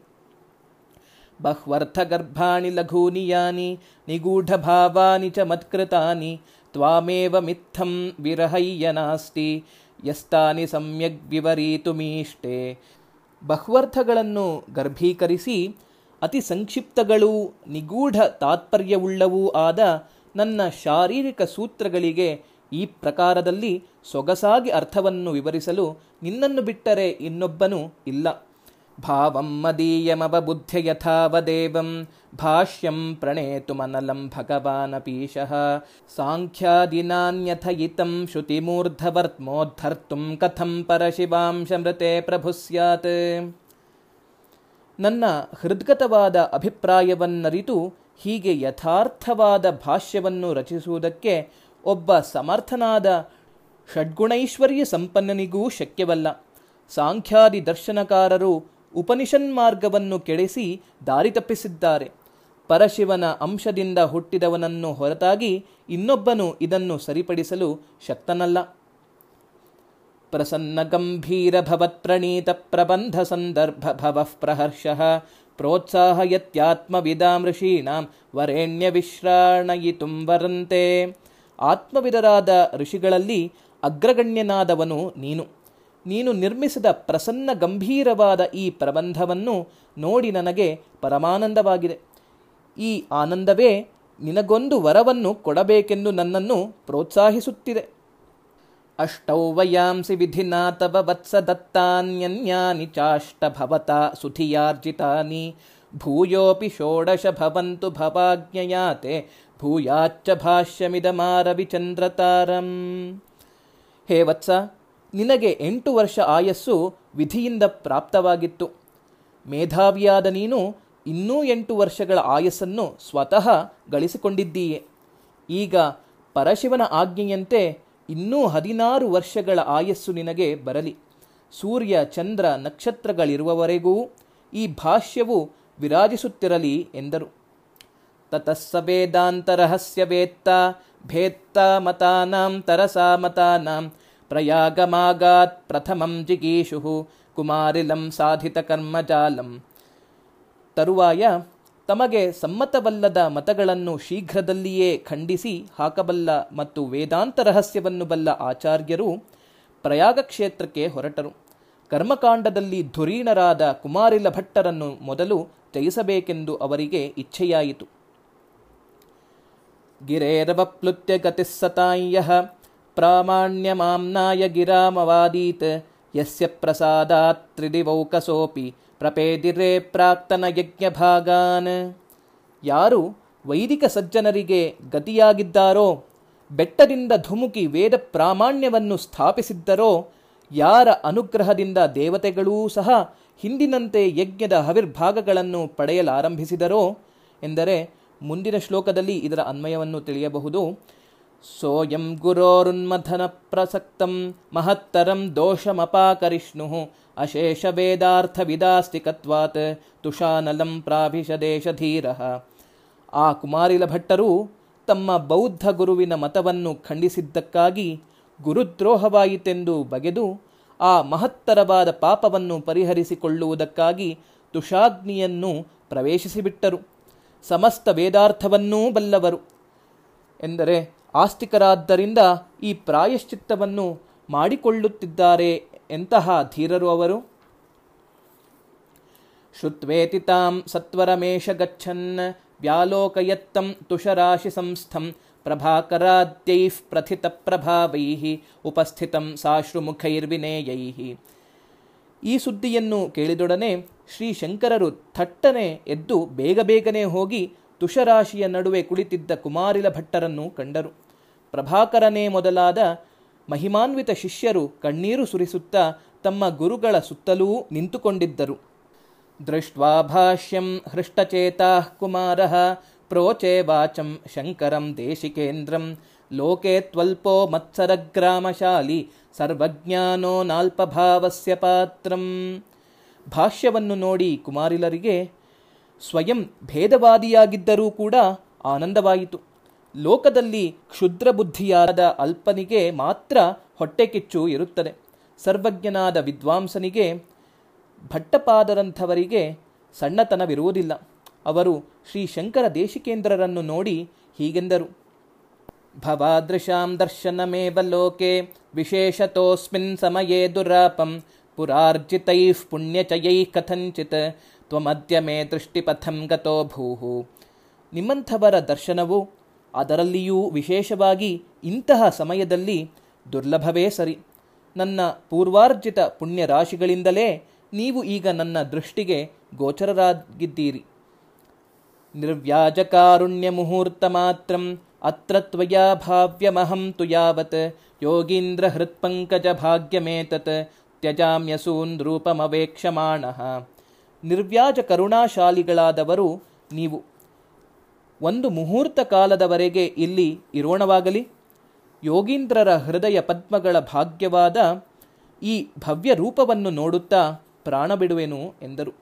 ಬಹ್ವರ್ಥಗರ್ಭಾಣಿ ಲಘೂನಿಯಾನಿ, ನಿಗೂಢಭಾವಾನಿ ಚ ಮತ್ಕೃತಾನಿ, ತ್ವಾಮೇವ ಮಿಥ್ಥಂ ವಿರಹಯ್ಯ ನಾಸ್ತಿ, ಯಸ್ತಾನಿ ಸಮ್ಯಗ್ ವಿವರೀತುಮೀಷ್ಟೇ ಬಹ್ವರ್ಥಗಳನ್ನು ಗರ್ಭೀಕರಿಸಿ ಅತಿ ಸಂಕ್ಷಿಪ್ತಗಳೂ ನಿಗೂಢ ತಾತ್ಪರ್ಯವುಳ್ಳವೂ ಆದ ನನ್ನ ಶಾರೀರಿಕ ಸೂತ್ರಗಳಿಗೆ ಈ ಪ್ರಕಾರದಲ್ಲಿ ಸೊಗಸಾಗಿ ಅರ್ಥವನ್ನು ವಿವರಿಸಲು ನಿನ್ನನ್ನು ಬಿಟ್ಟರೆ ಇನ್ನೊಬ್ಬನೂ ಇಲ್ಲ. ಭಾವಂ ಮದೀಯಮವ ಬುದ್ಧ್ಯ ಯಥಾವದೇವಂ, ಭಾಷ್ಯಂ ಪ್ರಣೇತುಮನಲಂ ಭಗವಾನಪೀಶಃ ಸಾಂಖ್ಯಾದಿನಾನ್ಯಥಯಿತಂ ಶ್ರುತಿಮೂರ್ಧವರ್ತ್ಮೋದ್ಧರ್ತುಂ ಕಥಂ ಪರಶಿವಾಂಶಮೃತೆ ಪ್ರಭು ಸ್ಯಾತ್. ನನ್ನ ಹೃದ್ಗತವಾದ ಅಭಿಪ್ರಾಯವನ್ನರಿತು ಹೀಗೆ ಯಥಾರ್ಥವಾದ ಭಾಷ್ಯವನ್ನು ರಚಿಸುವುದಕ್ಕೆ ಒಬ್ಬ ಸಮರ್ಥನಾದ ಷಡ್ಗುಣೈಶ್ವರ್ಯ ಸಂಪನ್ನನಿಗೂ ಶಕ್ಯವಲ್ಲ. ಸಾಂಖ್ಯಾದಿ ದರ್ಶನಕಾರರು ಉಪನಿಷನ್ಮಾರ್ಗವನ್ನು ಕೆಡಿಸಿ ದಾರಿ ತಪ್ಪಿಸಿದ್ದಾರೆ. ಪರಶಿವನ ಅಂಶದಿಂದ ಹುಟ್ಟಿದವನನ್ನು ಹೊರತಾಗಿ ಇನ್ನೊಬ್ಬನು ಇದನ್ನು ಸರಿಪಡಿಸಲು ಶಕ್ತನಲ್ಲ. ಪ್ರಹರ್ಷಃ ಪ್ರೋತ್ಸಾಹಯತ್ಯಾತ್ಮವಿದಾಂ ಋಷೀಣಾಂ ವರೇಣ್ಯ ವಿಶ್ರಾಣಯಿತುಂ ವರಂತೆ ಆತ್ಮವಿದರಾದ ಋಷಿಗಳಲ್ಲಿ ಅಗ್ರಗಣ್ಯನಾದವನು ನೀನು. ನೀನು ನಿರ್ಮಿಸಿದ ಪ್ರಸನ್ನ ಗಂಭೀರವಾದ ಈ ಪ್ರಬಂಧವನ್ನು ನೋಡಿ ನನಗೆ ಪರಮಾನಂದವಾಗಿದೆ. ಈ ಆನಂದವೇ ನಿನಗೊಂದು ವರವನ್ನು ಕೊಡಬೇಕೆಂದು ನನ್ನನ್ನು ಪ್ರೋತ್ಸಾಹಿಸುತ್ತಿದೆ. ಅಷ್ಟೌ ವಯಾಂಸಿ ತವ ವತ್ಸ ದತ್ತಾನ್ಯನ್ಯಾನಿ ಚಾಷ್ಟ ಭವತಾ ಸುಧಿಯಾರ್ಜಿತಾನಿ ಭೂಯೋಪಿ ಷೋಡಶ ಭವಂತು ಭವಾಜ್ಞಯಾತೆ ಭೂಯಾಚ್ಚ ಭಾಷ್ಯಮಿದಮಾರವಿಚಂದ್ರತಾರಂ ಹೇ ವತ್ಸ ನಿನಗೆ ಎಂಟು ವರ್ಷ ಆಯಸ್ಸು ವಿಧಿಯಿಂದ ಪ್ರಾಪ್ತವಾಗಿತ್ತು. ಮೇಧಾವಿಯಾದ ನೀನು ಇನ್ನೂ ಎಂಟು ವರ್ಷಗಳ ಆಯಸ್ಸನ್ನು ಸ್ವತಃ ಗಳಿಸಿಕೊಂಡಿದ್ದೀಯೆ. ಈಗ ಪರಶಿವನ ಆಜ್ಞೆಯಂತೆ ಇನ್ನೂ ಹದಿನಾರು ವರ್ಷಗಳ ಆಯಸ್ಸು ನಿನಗೆ ಬರಲಿ. ಸೂರ್ಯ, ಚಂದ್ರ, ನಕ್ಷತ್ರಗಳಿರುವವರೆಗೂ ಈ ಭಾಷ್ಯವು ವಿರಾಜಿಸುತ್ತಿರಲಿ ಎಂದರು. ತತಸ್ಸ ವೇದಾಂತರಹಸ್ಯ ವೇತ್ತ, ಭೇತ್ತ ಮತಾನಾಂ ತರಸಾ ಮತಾನಾಂ, ಪ್ರಯಾಗಮಾಗಾತ್ ಪ್ರಥಮಂ ಜಿಗೀಷು ಕುಮಾರಿಲಂ ಸಾಧಿತ ಕರ್ಮಜಾಲಂ ತರುವಾಯ ತಮಗೆ ಸಮ್ಮತವಲ್ಲದ ಮತಗಳನ್ನು ಶೀಘ್ರದಲ್ಲಿಯೇ ಖಂಡಿಸಿ ಹಾಕಬಲ್ಲ ಮತ್ತು ವೇದಾಂತ ರಹಸ್ಯವನ್ನು ಬಲ್ಲ ಆಚಾರ್ಯರು ಪ್ರಯಾಗ ಕ್ಷೇತ್ರಕ್ಕೆ ಹೊರಟರು. ಕರ್ಮಕಾಂಡದಲ್ಲಿ ಧುರೀಣರಾದ ಕುಮಾರಿಲ ಭಟ್ಟರನ್ನು ಮೊದಲು ಜಯಿಸಬೇಕೆಂದು ಅವರಿಗೆ ಇಚ್ಛೆಯಾಯಿತು. ಗಿರೇರವಪ್ಲುತ್ಯ ಗತಿಸ್ಸತಾಯ್ಯಃ ಪ್ರಾಮಾಣ್ಯಮಾಮ್ನಾಯ ಗಿರಾಮವಾದೀತ್ ಯಸ್ಯ ಪ್ರಸಾದಾತ್ ತ್ರಿದಿವೌಕಸೋಪಿ ಪ್ರಪೇದಿರೇ ಪ್ರಾಕ್ತನ ಯಜ್ಞಭಾಗಾನ್. ಯಾರು ವೈದಿಕ ಸಜ್ಜನರಿಗೆ ಗತಿಯಾಗಿದ್ದಾರೋ, ಬೆಟ್ಟದಿಂದ ಧುಮುಕಿ ವೇದ ಪ್ರಾಮಾಣ್ಯವನ್ನು ಸ್ಥಾಪಿಸಿದ್ದರೋ, ಯಾರ ಅನುಗ್ರಹದಿಂದ ದೇವತೆಗಳೂ ಸಹ ಹಿಂದಿನಂತೆ ಯಜ್ಞದ ಹವಿರ್ಭಾಗಗಳನ್ನು ಪಡೆಯಲಾರಂಭಿಸಿದರೋ ಎಂದರೆ ಮುಂದಿನ ಶ್ಲೋಕದಲ್ಲಿ ಇದರ ಅನ್ವಯವನ್ನು ತಿಳಿಯಬಹುದು. ಸೋಯಂ ಗುರೋರುನ್ಮಥನ ಪ್ರಸಕ್ತಂ ಮಹತ್ತರಂ ದೋಷಮಪಾಕರಿಷ್ಣು ಅಶೇಷ ವೇದಾರ್ಥ ವಿದಾಸ್ತಿಕತ್ವಾತ್ ತುಷಾನಲಂ ಪ್ರಾಭಿಷದೇಶಧೀರ ಆ ಕುಮಾರಿಲ ಭಟ್ಟರು ತಮ್ಮ ಬೌದ್ಧ ಗುರುವಿನ ಮತವನ್ನು ಖಂಡಿಸಿದ್ದಕ್ಕಾಗಿ ಗುರುದ್ರೋಹವಾಯಿತೆಂದು ಬಗೆದು ಆ ಮಹತ್ತರವಾದ ಪಾಪವನ್ನು ಪರಿಹರಿಸಿಕೊಳ್ಳುವುದಕ್ಕಾಗಿ ತುಷಾಗ್ನಿಯನ್ನು ಪ್ರವೇಶಿಸಿಬಿಟ್ಟರು. ಸಮಸ್ತ ವೇದಾರ್ಥವನ್ನೂ ಬಲ್ಲವರು. ಎಂದರೆ ಆಸ್ತಿಕರಾದ್ದರಿಂದ ಈ ಪ್ರಾಯಶ್ಚಿತ್ತವನ್ನು ಮಾಡಿಕೊಳ್ಳುತ್ತಿದ್ದಾರೆ ಎಂತಹ ಧೀರರು ಅವರು? ಶುತ್ವೇತಿ ತಾಂ ಸತ್ವರಮೇಶ ಗಚ್ಚನ್ ವ್ಯಾಲೋಕಯತ್ತಂ ತುಷರಾಶಿ ಸಂಸ್ಥಂ ಪ್ರಭಾಕರಾದ್ಯೈಃ ಪ್ರಥಿತ ಪ್ರಭಾವೈ ಉಪಸ್ಥಿತಂ ಸಾಶ್ರುಮುಖೈರ್ವಿನೇಯೈ. ಈ ಸುದ್ದಿಯನ್ನು ಕೇಳಿದೊಡನೆ ಶ್ರೀ ಶಂಕರರು ಥಟ್ಟನೆ ಎದ್ದು ಬೇಗ ಬೇಗನೆ ಹೋಗಿ ತುಷರಾಶಿಯ ನಡುವೆ ಕುಳಿತಿದ್ದ ಕುಮಾರಿಲ ಭಟ್ಟರನ್ನು ಕಂಡರು. ಪ್ರಭಾಕರನೇ ಮೊದಲಾದ ಮಹಿಮಾನ್ವಿತ ಶಿಷ್ಯರು ಕಣ್ಣೀರು ಸುರಿಸುತ್ತಾ ತಮ್ಮ ಗುರುಗಳ ಸುತ್ತಲೂ ನಿಂತುಕೊಂಡಿದ್ದರು. ದೃಷ್ಟ್ವಾ ಭಾಷ್ಯಂ ಹೃಷ್ಟಚೇತಾ ಕುಮಾರ, ಪ್ರೋಚೆ ವಾಚಂ ಶಂಕರಂ ದೇಶಿಕೇಂದ್ರಂ, ಲೋಕೆ ತ್ವಲ್ಪೋ ಮತ್ಸರಗ್ರಾಮಶಾಲಿ ಸರ್ವಜ್ಞಾನೋ ನಾಲ್ಪಭಾವಸ್ಯ ಪಾತ್ರಂ. ಭಾಷ್ಯವನ್ನು ನೋಡಿ ಕುಮಾರಿಲರಿಗೆ ಸ್ವಯಂ ಭೇದವಾದಿಯಾಗಿದ್ದರೂ ಕೂಡ ಆನಂದವಾಯಿತು. ಲೋಕದಲ್ಲಿ ಕ್ಷುದ್ರ ಬುದ್ಧಿಯಾದ ಅಲ್ಪನಿಗೆ ಮಾತ್ರ ಹೊಟ್ಟೆಕಿಚ್ಚು ಇರುತ್ತದೆ. ಸರ್ವಜ್ಞನಾದ ವಿದ್ವಾಂಸನಿಗೆ, ಭಟ್ಟಪಾದರಂಥವರಿಗೆ ಸಣ್ಣತನವಿರುವುದಿಲ್ಲ ಅವರು ಶ್ರೀ ಶಂಕರ ದೇಶಿಕೇಂದ್ರರನ್ನು ನೋಡಿ ಹೀಗೆಂದರು. ಭವಾದೃಶಾಂ ದರ್ಶನಮೇವ ಲೋಕೆ, ವಿಶೇಷತೋಸ್ಮಿನ್ ಸಮಯೇ ದುರಾಪಂ, ಪುರಾರ್ಜಿತೈಃ ಪುಣ್ಯಚಯೈ ಕಥಂಚಿತ್ ತ್ವಮದ್ಯ ಮೇ ದೃಷ್ಟಿಪಥಂ ಗತೋ ಭೂಹು. ನಿಮ್ಮಂಥವರ ದರ್ಶನವು ಅದರಲ್ಲಿಯೂ ವಿಶೇಷವಾಗಿ ಇಂತಹ ಸಮಯದಲ್ಲಿ ದುರ್ಲಭವೇ ಸರಿ. ನನ್ನ ಪೂರ್ವಾರ್ಜಿತ ಪುಣ್ಯ ರಾಶಿಗಳಿಂದಲೇ ನೀವು ಈಗ ನನ್ನ ದೃಷ್ಟಿಗೆ ಗೋಚರರಾಗಿದ್ದೀರಿ. ನಿರ್ವ್ಯಾಜಕಾರುಣ್ಯ ಮುಹೂರ್ತ ಮಾತ್ರ, ಅತ್ರ ತ್ವಯಾ ಭಾವ್ಯಮಹಂ ತು ಯಾವತ್, ಯೋಗೀಂದ್ರ ಹೃತ್ಪಂಕಜ ಭಾಗ್ಯಮೇತತ್ ತ್ಯಜಾಮ್ಯಸೂನ್ ರೂಪಮವೇಕ್ಷಮಾಣ. ನಿರ್ವ್ಯಾಜ ಕರುಣಾಶಾಲಿಗಳಾದವರು ನೀವು ಒಂದು ಮುಹೂರ್ತ ಕಾಲದವರೆಗೆ ಇಲ್ಲಿ ಇರೋಣವಾಗಲಿ. ಯೋಗೀಂದ್ರರ ಹೃದಯ ಪದ್ಮಗಳ ಭಾಗ್ಯವಾದ ಈ ಭವ್ಯ ರೂಪವನ್ನು ನೋಡುತ್ತಾ ಪ್ರಾಣ ಬಿಡುವೆನು ಎಂದರು.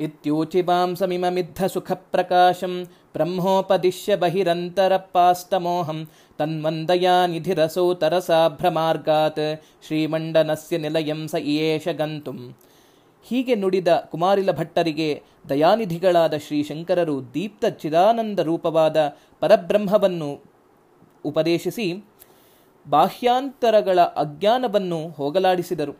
ಇತ್ಯೂಚಿವಾಂಸಮಿಮಿದ್ಧ ಸುಖ ಪ್ರಕಾಶಂ ಬ್ರಹ್ಮೋಪದಿಶ್ಯ ಬಹಿರಂತರಪಾಸ್ತಮೋಹಂ ತನ್ವಂದಯಾ ನಿಧಿರಸೌ ತರಸಾಭ್ರಮಾರ್ಗಾತ್ ಶ್ರೀಮಂಡನಸ್ಯ ನಿಲಯಂ ಸ ಇಯೇಷ ಗಂತುಂ. ಹೀಗೆ ನುಡಿದ ಕುಮಾರಿಲ ಭಟ್ಟರಿಗೆ ದಯಾನಿಧಿಗಳಾದ ಶ್ರೀಶಂಕರರು ದೀಪ್ತ ಚಿದಾನಂದ ರೂಪವಾದ ಪರಬ್ರಹ್ಮವನ್ನು ಉಪದೇಶಿಸಿ ಬಾಹ್ಯಾಂತರಗಳ ಅಜ್ಞಾನವನ್ನು ಹೋಗಲಾಡಿಸಿದರು.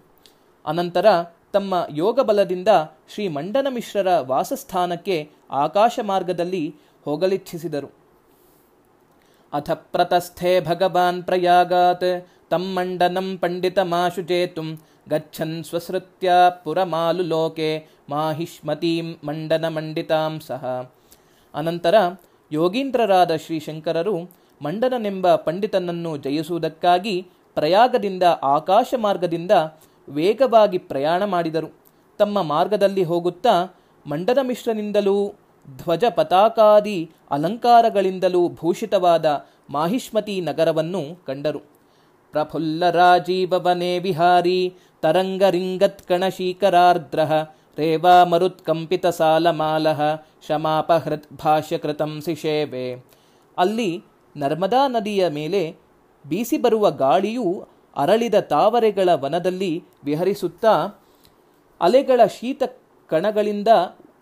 ಅನಂತರ ತಮ್ಮ ಯೋಗ ಬಲದಿಂದ ಶ್ರೀ ಮಂಡನ ಮಿಶ್ರರ ವಾಸಸ್ಥಾನಕ್ಕೆ ಆಕಾಶ ಮಾರ್ಗದಲ್ಲಿ ಹೋಗಲಿಚ್ಛಿಸಿದರು. ಅಥ ಪ್ರತಸ್ಥೆ ಭಗವಾನ್ ಪ್ರಯಾಗಾತ್ ತಮ್ಮಂಡನಂ ಮಂಡನಂ ಪಂಡಿತ ಜೇತುಂ ಗಚ್ಚನ್ ಸ್ವಸೃತ್ಯ ಪುರಮಾಲು ಲೋಕೆ ಮಾಹಿಷ್ಮತೀಂ ಮಂಡನ ಮಂಡಿತಾಂ ಸಹ ಅನಂತರ ಯೋಗೀಂದ್ರರಾದ ಶ್ರೀಶಂಕರರು ಮಂಡನನೆಂಬ ಪಂಡಿತನನ್ನು ಜಯಿಸುವುದಕ್ಕಾಗಿ ಪ್ರಯಾಗದಿಂದ ಆಕಾಶ ಮಾರ್ಗದಿಂದ ವೇಗವಾಗಿ ಪ್ರಯಾಣ ಮಾಡಿದರು. ತಮ್ಮ ಮಾರ್ಗದಲ್ಲಿ ಹೋಗುತ್ತಾ ಮಂಡನ ಮಿಶ್ರನಿಂದಲೂ ಧ್ವಜ ಪತಾಕಾದಿ ಅಲಂಕಾರಗಳಿಂದಲೂ ಭೂಷಿತವಾದ ಮಾಹಿಷ್ಮತಿ ನಗರವನ್ನು ಕಂಡರು. ಪ್ರಫುಲ್ಲ ರಾಜೀವವನೇ ವಿಹಾರಿ ತರಂಗರಿಂಗತ್ಕಣಶೀಕರಾರ್ದ್ರ ರೇವಾ ಮರುತ್ಕಂಪಿತ ಸಾಲಮಾಲಃ ಶಮಾಪಹೃತ್ ಭಾಷ್ಯಕೃತಂ ಸಿಷೇವೆ ಅಲ್ಲಿ ನರ್ಮದಾ ನದಿಯ ಮೇಲೆ ಬೀಸಿ ಬರುವ ಗಾಳಿಯು ಅರಳಿದ ತಾವರೆಗಳ ವನದಲ್ಲಿ ವಿಹರಿಸುತ್ತಾ ಅಲೆಗಳ ಶೀತ ಕಣಗಳಿಂದ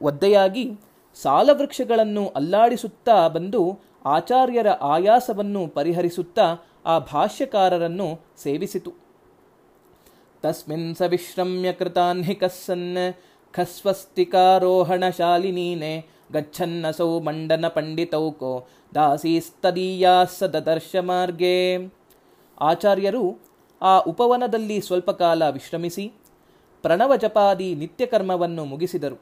ಒದ್ದೆಯಾಗಿ ಸಾಲವೃಕ್ಷಗಳನ್ನು ಅಲ್ಲಾಡಿಸುತ್ತಾ ಬಂದು ಆಚಾರ್ಯರ ಆಯಾಸವನ್ನು ಪರಿಹರಿಸುತ್ತಾ ಆ ಭಾಷ್ಯಕಾರರನ್ನು ಸೇವಿಸಿತು. ತಸ್ಮಿನ್ ಸ ವಿಶ್ರಮ್ಯ ಕೃತಾನ್ಹಿಕಸ್ಸನ್ ಖಸ್ವಸ್ತಿಕಾರೋಹಣಶಾಲಿನೀನೆ ಗಚ್ಚನ್ನಸೌ ಮಂಡನ ಪಂಡಿತೌಕೋ ದಾಸೀಸ್ತದೀಯಾ ಸದರ್ಶ ಮಾರ್ಗೇ ಆಚಾರ್ಯರು ಆ ಉಪವನದಲ್ಲಿ ಸ್ವಲ್ಪ ಕಾಲ ವಿಶ್ರಮಿಸಿ ಪ್ರಣವ ಜಪಾದಿ ನಿತ್ಯಕರ್ಮವನ್ನು ಮುಗಿಸಿದರು.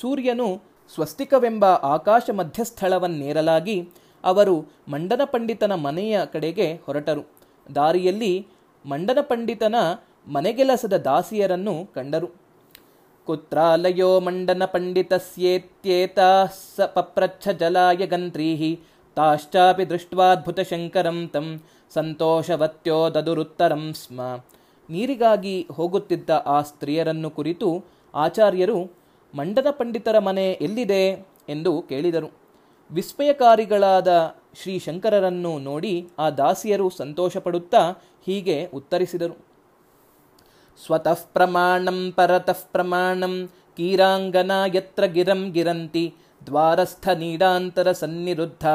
ಸೂರ್ಯನು ಸ್ವಸ್ತಿಕವೆಂಬ ಆಕಾಶ ಮಧ್ಯಸ್ಥಳವನ್ನೇರಲಾಗಿ ಅವರು ಮಂಡನ ಪಂಡಿತನ ಮನೆಯ ಕಡೆಗೆ ಹೊರಟರು. ದಾರಿಯಲ್ಲಿ ಮಂಡನ ಪಂಡಿತನ ಮನೆಗೆಲಸದ ದಾಸಿಯರನ್ನು ಕಂಡರು. ಕುತ್ರಾಲಯೋ ಮಂಡನ ಪಂಡಿತಸ್ಯೇತ್ಯೇತಾ ಸ ಪಪ್ರಚ್ಛ ಜಲಾಯ ಗಂತ್ರೀಹಿ ತಾಶ್ಚಾಪಿ ದೃಷ್ಟ್ವಾದ್ಭುತ ಶಂಕರಂ ತಂ ಸಂತೋಷವತ್ಯೋ ದದುರುತ್ತರಂ ಸ್ಮ. ನೀರಿಗಾಗಿ ಹೋಗುತ್ತಿದ್ದ ಆ ಸ್ತ್ರೀಯರನ್ನು ಕುರಿತು ಆಚಾರ್ಯರು, ಮಂಡನ ಪಂಡಿತರ ಮನೆ ಎಲ್ಲಿದೆ? ಎಂದು ಕೇಳಿದರು. ವಿಸ್ಮಯಕಾರಿಗಳಾದ ಶ್ರೀ ಶಂಕರರನ್ನು ನೋಡಿ ಆ ದಾಸಿಯರು ಸಂತೋಷಪಡುತ್ತಾ ಹೀಗೆ ಉತ್ತರಿಸಿದರು. ಸ್ವತಃ ಪ್ರಮಾಣಂ ಪರತಃ ಪ್ರಮಾಣಂ ಕೀರಾಂಗನಾ ಯತ್ರ ಗಿರಂ ಗಿರಂತಿ ದ್ವಾರಸ್ಥ ನೀಡಾಂತರ ಸನ್ನಿರುದ್ಧ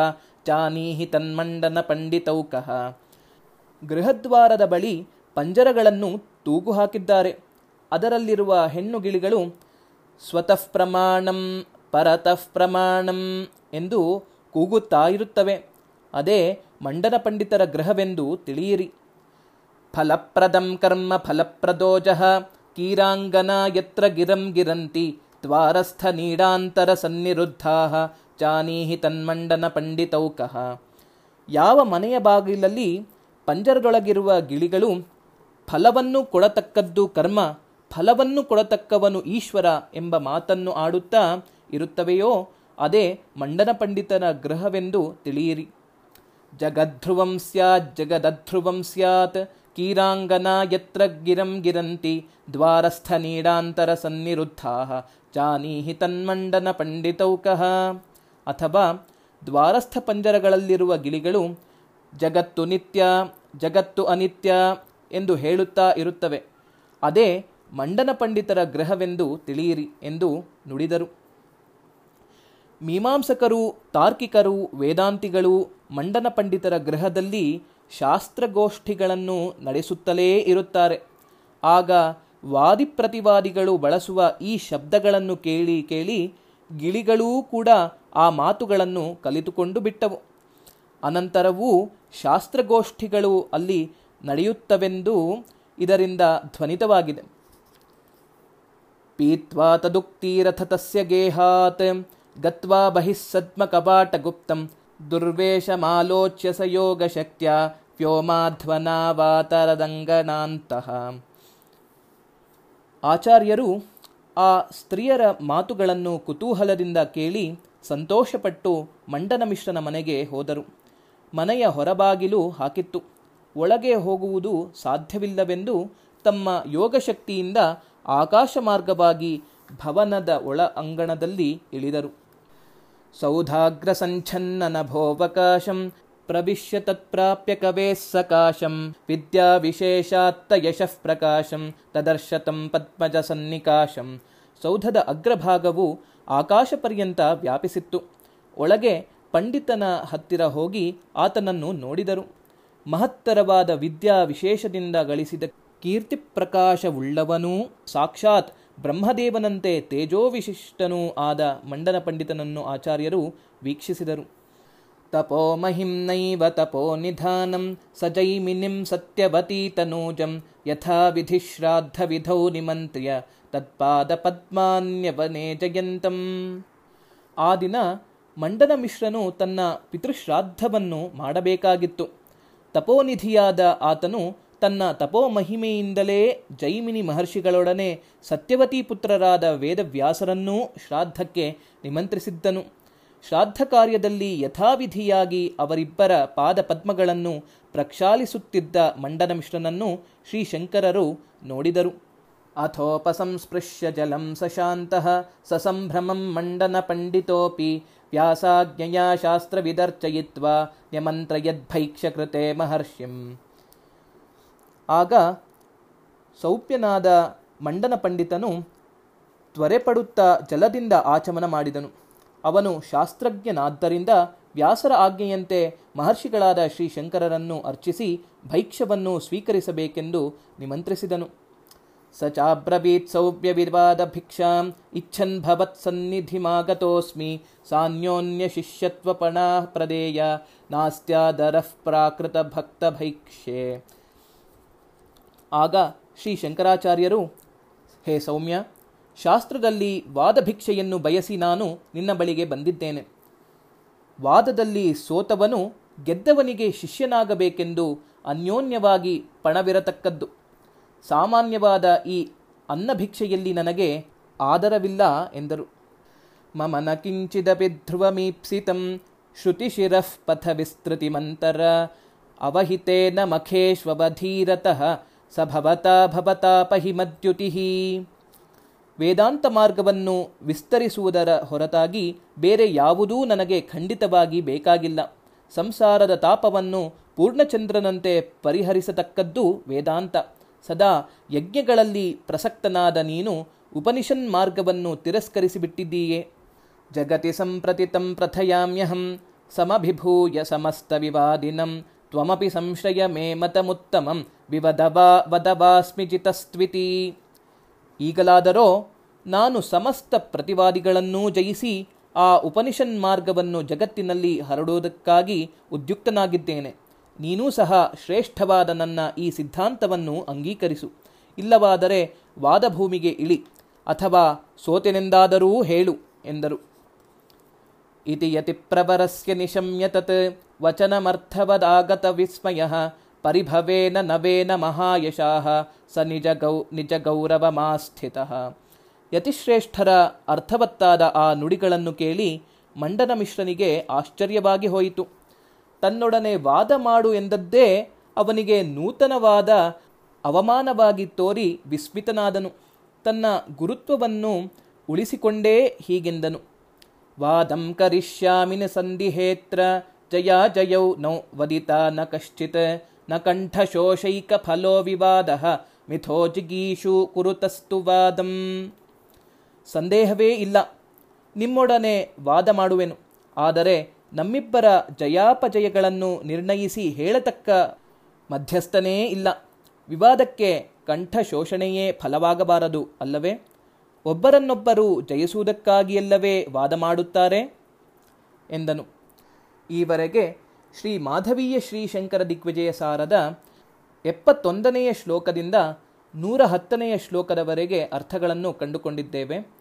ಚಾನೀಹಿ ತನ್ಮಂಡನ ಪಂಡಿತೌಕಃ ಗೃಹದ್ವಾರದ ಬಳಿ ಪಂಜರಗಳನ್ನು ತೂಗು ಹಾಕಿದ್ದಾರೆ. ಅದರಲ್ಲಿರುವ ಹೆಣ್ಣು ಗಿಳಿಗಳು ಸ್ವತಃ ಪ್ರಮಾಣಂ ಪರತಃ ಪ್ರಮಾಣಂ ಎಂದು ಕೂಗುತ್ತಾ ಇರುತ್ತವೆ. ಅದೇ ಮಂಡನ ಪಂಡಿತರ ಗೃಹವೆಂದು ತಿಳಿಯಿರಿ. ಫಲಪ್ರದಂ ಕರ್ಮ ಫಲಪ್ರದೋಜಃ ಕೀರಾಂಗನಾ ಯತ್ರ ಗಿರಂ ಗಿರಂತಿ ದ್ವಾರಸ್ಥ ನೀಡಾಂತರ ಸನ್ನಿರುದ್ಧಾ ಜಾನೀಹಿ ತನ್ಮಂಡನ ಪಂಡಿತೌಕಃ ಯಾವ ಮನೆಯ ಬಾಗಿಲಲ್ಲಿ ಪಂಜರದೊಳಗಿರುವ ಗಿಳಿಗಳು ಫಲವನ್ನು ಕೊಡತಕ್ಕದ್ದು ಕರ್ಮ, ಫಲವನ್ನು ಕೊಡತಕ್ಕವನು ಈಶ್ವರ ಎಂಬ ಮಾತನ್ನು ಆಡುತ್ತಾ ಇರುತ್ತವೆಯೋ, ಅದೇ ಮಂಡನ ಪಂಡಿತನ ಗೃಹವೆಂದು ತಿಳಿಯಿರಿ. ಜಗಧ್ರುವಂ ಸ್ಯಾತ್ ಜಗದಧ್ರುವಂ ಸ್ಯಾತ್ ಕೀರಾಂಗನಾ ಯತ್ರ ಗಿರಂ ಗಿರಂತಿ ದ್ವಾರಸ್ಥ ನೀಡಾಂತರ ಸನ್ನಿರುದ್ಧಾ ಜಾನೀಹಿ ತನ್ಮಂಡನ ಪಂಡಿತೌಕಃ. ಅಥವಾ ದ್ವಾರಸ್ಥ ಪಂಜರಗಳಲ್ಲಿರುವ ಗಿಳಿಗಳು ಜಗತ್ತು ನಿತ್ಯ, ಜಗತ್ತು ಅನಿತ್ಯ ಎಂದು ಹೇಳುತ್ತಾ ಇರುತ್ತವೆ. ಅದೇ ಮಂಡನ ಪಂಡಿತರ ಗ್ರಹವೆಂದು ತಿಳಿಯಿರಿ ಎಂದು ನುಡಿದರು. ಮೀಮಾಂಸಕರು ತಾರ್ಕಿಕರು ವೇದಾಂತಿಗಳು ಮಂಡನ ಪಂಡಿತರ ಗೃಹದಲ್ಲಿ ಶಾಸ್ತ್ರಗೋಷ್ಠಿಗಳನ್ನು ನಡೆಸುತ್ತಲೇ ಇರುತ್ತಾರೆ. ಆಗ ವಾದಿ ಪ್ರತಿವಾದಿಗಳು ಬಳಸುವ ಈ ಶಬ್ದಗಳನ್ನು ಕೇಳಿ ಕೇಳಿ ಗಿಳಿಗಳೂ ಕೂಡ ಆ ಮಾತುಗಳನ್ನು ಕಲಿತುಕೊಂಡು ಬಿಟ್ಟವು. ಅನಂತರವೂ ಶಾಸ್ತ್ರಗೋಷ್ಠಿಗಳು ಅಲ್ಲಿ ನಡೆಯುತ್ತವೆಂದು ಇದರಿಂದ ಧ್ವನಿತವಾಗಿದೆ. ಪೀತ್ವಾ ತದುಕ್ತಿರಥ ತಸ್ಯ ಗೇಹಾತ್ ಗತ್ವಾ ಬಹಿಸ್ಸದ್ಮ ಸದ್ಮ ಕಪಾಟಗುಪ್ತಂ ದುರ್ವೇಶಮಾಲೋಚ್ಯ ಸ ಯೋಗಶಕ್ತ್ಯ ವ್ಯೋಮಾಧ್ವನಾವಾತರದಂಗನಾಂತಹ ಆಚಾರ್ಯರು ಆ ಸ್ತ್ರೀಯರ ಮಾತುಗಳನ್ನು ಕುತೂಹಲದಿಂದ ಕೇಳಿ ಸಂತೋಷಪಟ್ಟು ಮಂಡನ ಮಿಶ್ರನ ಮನೆಗೆ ಹೋದರು. ಮನೆಯ ಹೊರಬಾಗಿಲು ಹಾಕಿತ್ತು. ಒಳಗೆ ಹೋಗುವುದು ಸಾಧ್ಯವಿಲ್ಲವೆಂದು ತಮ್ಮ ಯೋಗಶಕ್ತಿಯಿಂದ ಆಕಾಶ ಮಾರ್ಗವಾಗಿ ಭವನದ ಒಳ ಅಂಗಣದಲ್ಲಿ ಇಳಿದರು. ಪ್ರವಿಶ್ಯ ತತ್ಪ್ರಾಪ್ಯ ಕವೇ ಸಕಾಶಂ ವಿದ್ಯಾ ವಿಶೇಷಾತ್ತ ಯಶಃ ಪ್ರಕಾಶಂ ತದರ್ಶತಂ ಪದ್ಮಜ ಸನ್ನಿಕಾಶಂ ಸೌಧದ ಅಗ್ರಭಾಗವು ಆಕಾಶ ಪರ್ಯಂತ ವ್ಯಾಪಿಸಿತ್ತು ಒಳಗೆ ಪಂಡಿತನ ಹತ್ತಿರ ಹೋಗಿ ಆತನನ್ನು ನೋಡಿದರು. ಮಹತ್ತರವಾದ ವಿದ್ಯಾ ವಿಶೇಷದಿಂದ ಗಳಿಸಿದ ಕೀರ್ತಿ ಪ್ರಕಾಶವುಳ್ಳವನೂ ಸಾಕ್ಷಾತ್ ಬ್ರಹ್ಮದೇವನಂತೆ ತೇಜೋವಿಶಿಷ್ಟನೂ ಆದ ಮಂಡನ ಪಂಡಿತನನ್ನು ಆಚಾರ್ಯರು ವೀಕ್ಷಿಸಿದರು. ತಪೋ ಮಹಿಂನೈವ ತಪೋ ನಿಧಾನಂ ಸಜೈಮಿನಿಂ ಸತ್ಯವತೀತನೂಜಂ ಯಥಾ ವಿಧಿ ಶ್ರಾದ್ಧ ವಿಧೌ ನಿಮಂತ್ರ್ಯ ತತ್ಪಾದ ಪದ್ಮಾನ್ಯವನೇ ಜಯಂತಂ. ಆ ದಿನ ಮಂಡನ ಮಿಶ್ರನು ತನ್ನ ಪಿತೃಶ್ರಾದ್ದವನ್ನು ಮಾಡಬೇಕಾಗಿತ್ತು. ತಪೋನಿಧಿಯಾದ ಆತನು ತನ್ನ ತಪೋ ಮಹಿಮೆಯಿಂದಲೇ ಜೈಮಿನಿ ಮಹರ್ಷಿಗಳೊಡನೆ ಸತ್ಯವತಿ ಪುತ್ರರಾದ ವೇದವ್ಯಾಸರನ್ನೂ ಶ್ರಾದ್ದಕ್ಕೆ ನಿಮಂತ್ರಿಸಿದ್ದನು. ಶ್ರಾದ್ದ ಕಾರ್ಯದಲ್ಲಿ ಯಥಾವಿಧಿಯಾಗಿ ಅವರಿಬ್ಬರ ಪಾದಪದ್ಮಗಳನ್ನು ಪ್ರಕ್ಷಾಲಿಸುತ್ತಿದ್ದ ಮಂಡನಮಿಶ್ರನನ್ನು ಮಂಡನ ಮಿಶ್ರನನ್ನು ಶ್ರೀಶಂಕರರು ನೋಡಿದರು. ಅಥೋಪಸಂಸ್ಪೃಶ್ಯ ಜಲಂ ಸಶಾಂತಃ ಸಸಂಭ್ರಮಂ ಮಂಡನ ಪಂಡಿತೋಪಿ ವ್ಯಾಸಾಜ್ಞೆಯ ಶಾಸ್ತ್ರವಿದರ್ಚಯಿತ್ವ ನ್ಯಮಂತ್ರಯದ್ಭೈಕ್ಷ್ಯ ಕೃತೆ ಮಹರ್ಷಿಂ ಆಗ ಸೌಪ್ಯನಾದ ಮಂಡನ ಪಂಡಿತನು ತ್ವರೆಪಡುತ್ತಾ ಜಲದಿಂದ ಆಚಮನ ಮಾಡಿದನು. ಅವನು ಶಾಸ್ತ್ರಜ್ಞನಾದ್ದರಿಂದ ವ್ಯಾಸರ ಆಜ್ಞೆಯಂತೆ ಮಹರ್ಷಿಗಳಾದ ಶ್ರೀ ಶಂಕರರನ್ನು ಅರ್ಚಿಸಿ ಭೈಕ್ಷವನ್ನು ಸ್ವೀಕರಿಸಬೇಕೆಂದು ನಿಮಂತ್ರಿಸಿದನು. ಸ ಚಾಬ್ರವೀತ್ ಸೌಭ್ಯ ವಿವಾದ ಭಿಕ್ಷಾಂ ಇಚ್ಛನ್ ಭವತ್ ಸನ್ನಿಧಿಮಾಗತೋಸ್ಮಿ ಸಾನ್ಯೋನ್ಯ ಶಿಷ್ಯತ್ವಪಣ ಪ್ರದೇಯ ನಾಸ್ತ್ಯಾದರಃ ಪ್ರಾಕೃತ ಭಕ್ತ ಭೈಕ್ಷ್ಯೆ. ಆಗ ಶ್ರೀ ಶಂಕರಾಚಾರ್ಯರು, ಹೇ ಸೌಮ್ಯ, ಶಾಸ್ತ್ರದಲ್ಲಿ ವಾದಭಿಕ್ಷೆಯನ್ನು ಬಯಸಿ ನಾನು ನಿನ್ನ ಬಳಿಗೆ ಬಂದಿದ್ದೇನೆ. ವಾದದಲ್ಲಿ ಸೋತವನು ಗೆದ್ದವನಿಗೆ ಶಿಷ್ಯನಾಗಬೇಕೆಂದು ಅನ್ಯೋನ್ಯವಾಗಿ ಪಣವಿರತಕ್ಕದ್ದು. ಸಾಮಾನ್ಯವಾದ ಈ ಅನ್ನಭಿಕ್ಷೆಯಲ್ಲಿ ನನಗೆ ಆದರವಿಲ್ಲ ಎಂದರು. ಮಮನ ಕಿಂಚಿದಪಿ ಧ್ರುವಮೀಪ್ಸಿತಂ ಶ್ರುತಿಶಿರಃ ಪಥ ವಿಸ್ತೃತಿಮಂತರ ಅವಹಿತೇನ ಮಖೇಶ್ವಬಧೀರತಃ ಸ ಭವತಾ ಭವತಾಪಹಿಮದ್ಯುತಿಃ ವೇದಾಂತ ಮಾರ್ಗವನ್ನು ವಿಸ್ತರಿಸುವುದರ ಹೊರತಾಗಿ ಬೇರೆ ಯಾವುದೂ ನನಗೆ ಖಂಡಿತವಾಗಿ ಬೇಕಾಗಿಲ್ಲ. ಸಂಸಾರದ ತಾಪವನ್ನು ಪೂರ್ಣಚಂದ್ರನಂತೆ ಪರಿಹರಿಸತಕ್ಕದ್ದು ವೇದಾಂತ. ಸದಾ ಯಜ್ಞಗಳಲ್ಲಿ ಪ್ರಸಕ್ತನಾದ ನೀನು ಉಪನಿಷನ್ ಮಾರ್ಗವನ್ನು ತಿರಸ್ಕರಿಸಿಬಿಟ್ಟಿದ್ದೀಯೇ. ಜಗತಿ ಸಂಪ್ರತಿತಂ ಪ್ರಥಯಾಮ್ಯಹಂ ಸಮಭಿಭೂಯ ಸಮಸ್ತ ವಿವಾದಿನಂ ತ್ವಮಪಿ ಸಂಶಯ ಮೇ ಮತಮುತ್ತಮಂ ವಿವದವಾ ವದವಾಸ್ಮಿ ಜಿತಸ್ತ್ವಿತಿ ಈಗಲಾದರೋ ನಾನು ಸಮಸ್ತ ಪ್ರತಿವಾದಿಗಳನ್ನೂ ಜಯಿಸಿ ಆ ಉಪನಿಷನ್ ಮಾರ್ಗವನ್ನು ಜಗತ್ತಿನಲ್ಲಿ ಹರಡುವುದಕ್ಕಾಗಿ ಉದ್ಯುಕ್ತನಾಗಿದ್ದೇನೆ. ನೀನೂ ಸಹ ಶ್ರೇಷ್ಠವಾದ ನನ್ನ ಈ ಸಿದ್ಧಾಂತವನ್ನು ಅಂಗೀಕರಿಸು. ಇಲ್ಲವಾದರೆ ವಾದಭೂಮಿಗೆ ಇಳಿ, ಅಥವಾ ಸೋತೆನೆಂದಾದರೂ ಹೇಳು, ಎಂದರು. ಇತಿ ಯತಿಪ್ರವರಸ್ಯ ನಿಶಮ್ಯ ತತ್ ವಚನಮರ್ಥವದಾಗತ ವಿಸ್ಮಯ ಪರಿಭವೇನ ನವೇನ ಮಹಾಯಶಾಹ ಸ ನಿಜ ಗೌ ನಿಜ ಗೌರವಮಾಸ್ಥಿತಃ ಯತಿಶ್ರೇಷ್ಠರ ಅರ್ಥವತ್ತಾದ ಆ ನುಡಿಗಳನ್ನು ಕೇಳಿ ಮಂಡನ ಮಿಶ್ರನಿಗೆ ಆಶ್ಚರ್ಯವಾಗಿ ಹೋಯಿತು. ತನ್ನೊಡನೆ ವಾದ ಮಾಡು ಎಂದದ್ದೇ ಅವನಿಗೆ ನೂತನವಾದ ಅವಮಾನವಾಗಿ ತೋರಿ ವಿಸ್ಮಿತನಾದನು. ತನ್ನ ಗುರುತ್ವವನ್ನು ಉಳಿಸಿಕೊಂಡೇ ಹೀಗೆಂದನು. ವಾದಂ ಕರಿಷ್ಯಾಮಿನ ಸಂಧಿಹೇತ್ರ, ಜಯ ಜಯೌ ನೌ ವದಿತ ನ ಕಶ್ಚಿತ್, ನ ಕಂಠಶೋಷೈಕ ಫಲೋ ವಿವಾದ, ಮಿಥೋ ಜಿಗೀಷು ಕುರುತಸ್ತು ವಾದಂ. ಸಂದೇಹವೇ ಇಲ್ಲ. ನಿಮ್ಮೊಡನೆ ವಾದ ಮಾಡುವೆನು. ಆದರೆ ನಮ್ಮಿಬ್ಬರ ಜಯಾಪಜಯಗಳನ್ನು ನಿರ್ಣಯಿಸಿ ಹೇಳತಕ್ಕ ಮಧ್ಯಸ್ಥನೇ ಇಲ್ಲ. ವಿವಾದಕ್ಕೆ ಕಂಠ ಶೋಷಣೆಯೇ ಫಲವಾಗಬಾರದು, ಅಲ್ಲವೇ? ಒಬ್ಬರನ್ನೊಬ್ಬರು ಜಯಿಸುವುದಕ್ಕಾಗಿಯಲ್ಲವೇ ವಾದ ಮಾಡುತ್ತಾರೆ? ಎಂದನು. ಈವರೆಗೆ ಶ್ರೀ ಮಾಧವೀಯ ಶ್ರೀಶಂಕರ ದಿಗ್ವಿಜಯ ಸಾರದ ಎಪ್ಪತ್ತೊಂದನೆಯ ಶ್ಲೋಕದಿಂದ ನೂರ ಹತ್ತನೆಯ ಶ್ಲೋಕದವರೆಗೆ ಅರ್ಥಗಳನ್ನು ಕಂಡುಕೊಂಡಿದ್ದೇವೆ.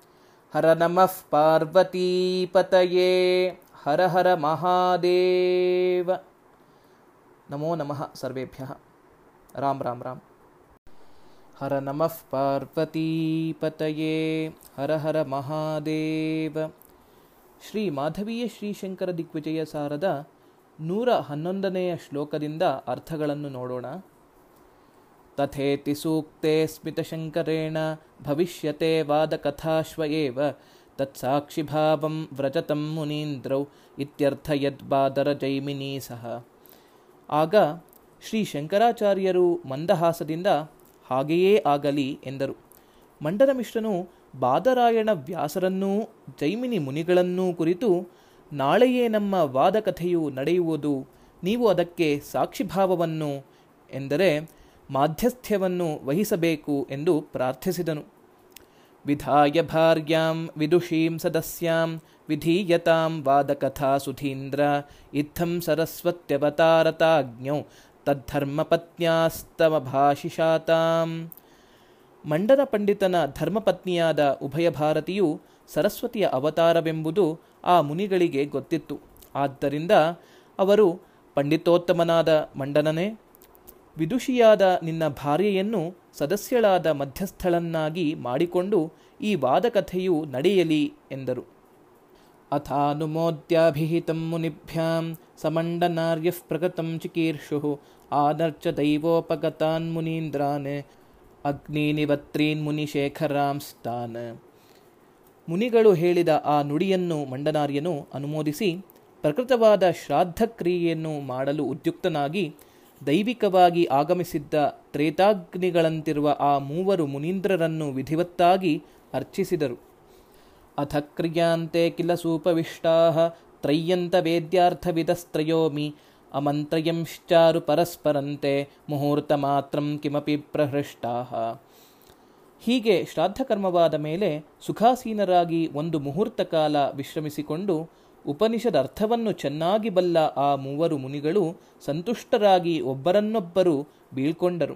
ಹರ ನಮಃ ಪಾರ್ವತೀಪತಯೇ ಹರ ಹರ ಮಹಾದೇವ. ನಮೋ ನಮಃ ಸರ್ವೇಭ್ಯ. ರಾಮ್ ರಾಮ್ ರಾಮ್. ಹರ ನಮಃ ಪಾರ್ವತೀಪತಯೇ ಹರ ಹರ ಮಹಾದೇವ. ಶ್ರೀ ಮಾಧವೀಯ ಶ್ರೀಶಂಕರ ದಿಗ್ವಿಜಯ ಸಾರದ ನೂರ ಹನ್ನೊಂದನೆಯ ಶ್ಲೋಕದಿಂದ ಅರ್ಥಗಳನ್ನು ನೋಡೋಣ. ತಥೇತಿ ಸೂಕ್ತೆ ಸ್ಮಿತಶಂಕರೇಣ ಭವಿಷ್ಯತೆ ವಾದಕಥಾಶ್ವ ಏವ ತತ್ಸಾಕ್ಷಿಭಾವಂ ವ್ರಜತಂ ಮುನೀಂದ್ರೌ ಇತ್ಯರ್ಥ ಯದ್ಬಾದರ ಜೈಮಿನೀ ಸಹ. ಆಗ ಶ್ರೀ ಶಂಕರಾಚಾರ್ಯರು ಮಂದಹಾಸದಿಂದ ಹಾಗೆಯೇ ಆಗಲಿ ಎಂದರು. ಮಂಡನ ಮಿಶ್ರನು ಬಾದರಾಯಣ ವ್ಯಾಸರನ್ನೂ ಜೈಮಿನಿ ಮುನಿಗಳನ್ನೂ ಕುರಿತು, ನಾಳೆಯೇ ನಮ್ಮ ವಾದಕಥೆಯು ನಡೆಯುವುದು, ನೀವು ಅದಕ್ಕೆ ಸಾಕ್ಷಿಭಾವವನ್ನು ಎಂದರೆ ಮಾಧ್ಯಸ್ಥ್ಯವನ್ನು ವಹಿಸಬೇಕು ಎಂದು ಪ್ರಾರ್ಥಿಸಿದನು. ವಿಧಾಯ ಭಾರ್ಯಾಂ ವಿದುಷೀಂ ಸದಸ್ಯಾಂ ವಿಧೀಯತಾಂ ವಾದಕಥಾ ಸುಧೀಂದ್ರ ಇತ್ತಂ ಸರಸ್ವತ್ಯವತಾರತಾಜ್ಞೌ ತದ್ಧರ್ಮಪತ್ನ್ಯಾಸ್ತಮಭಾಷಿಷಾತಾಂ. ಮಂಡನ ಪಂಡಿತನ ಧರ್ಮಪತ್ನಿಯಾದ ಉಭಯ ಭಾರತಿಯು ಸರಸ್ವತಿಯ ಅವತಾರವೆಂಬುದು ಆ ಮುನಿಗಳಿಗೆ ಗೊತ್ತಿತ್ತು. ಆದ್ದರಿಂದ ಅವರು, ಪಂಡಿತೋತ್ತಮನಾದ ಮಂಡನನೇ, ವಿದುಷಿಯಾದ ನಿನ್ನ ಭಾರ್ಯೆಯನ್ನು ಸದಸ್ಯಳಾದ ಮಧ್ಯಸ್ಥಳನ್ನಾಗಿ ಮಾಡಿಕೊಂಡು ಈ ವಾದಕಥೆಯು ನಡೆಯಲಿ ಎಂದರು. ಅಥಾನುಮೋದ್ಯಾಭಿಹಿತಂ ಮುನಿಭ್ಯಾಂ ಸಮಂಡನಾರ್ಯಃ ಪ್ರಗತಂ ಚಿಕೀರ್ಷು ಆದರ್ಚ ದೈವೋಪಗತಾನ್ ಮುನೀಂದ್ರಾನ್ ಅಗ್ನಿನಿವತ್ರೀನ್ ಮುನಿಶೇಖರಾಂಸ್ತಾನ್ ಮುನಿಗಳು ಹೇಳಿದ ಆ ನುಡಿಯನ್ನು ಮಂಡನಾರ್ಯನು ಅನುಮೋದಿಸಿ, ಪ್ರಕೃತವಾದ ಶ್ರಾದ್ದ ಕ್ರಿಯೆಯನ್ನು ಮಾಡಲು ಉದ್ಯುಕ್ತನಾಗಿ, ದೈವಿಕವಾಗಿ ಆಗಮಿಸಿದ್ದ ತ್ರೇತಾಗ್ನಿಗಳಂತಿರುವ ಆ ಮೂವರು ಮುನೀಂದ್ರರನ್ನು ವಿಧಿವತ್ತಾಗಿ ಅರ್ಚಿಸಿದರು. ಅಥ ಕ್ರಿಯಾಂತೆ ಕಿಲ ಸೂಪವಿಷ್ಟಾ ತ್ರಯ್ಯಂತ ವೇದ್ಯಾರ್ಥವಿದಸ್ತ್ರಯೋಮಿ ಅಮಂತ್ರಯಂಶ್ಚಾರು ಪರಸ್ಪರಂತೆ ಮುಹೂರ್ತ ಮಾತ್ರಂ ಕಿಮಪಿ ಪ್ರಹೃಷ್ಟಾ ಹೀಗೆ ಶ್ರಾದ್ದಕರ್ಮವಾದ ಮೇಲೆ ಸುಖಾಸೀನರಾಗಿ ಒಂದು ಮುಹೂರ್ತ ಕಾಲ ವಿಶ್ರಮಿಸಿಕೊಂಡು ಉಪನಿಷದ ಅರ್ಥವನ್ನು ಚೆನ್ನಾಗಿ ಬಲ್ಲ ಆ ಮೂವರು ಮುನಿಗಳು ಸಂತುಷ್ಟರಾಗಿ ಒಬ್ಬರನ್ನೊಬ್ಬರು ಬೀಳ್ಕೊಂಡರು.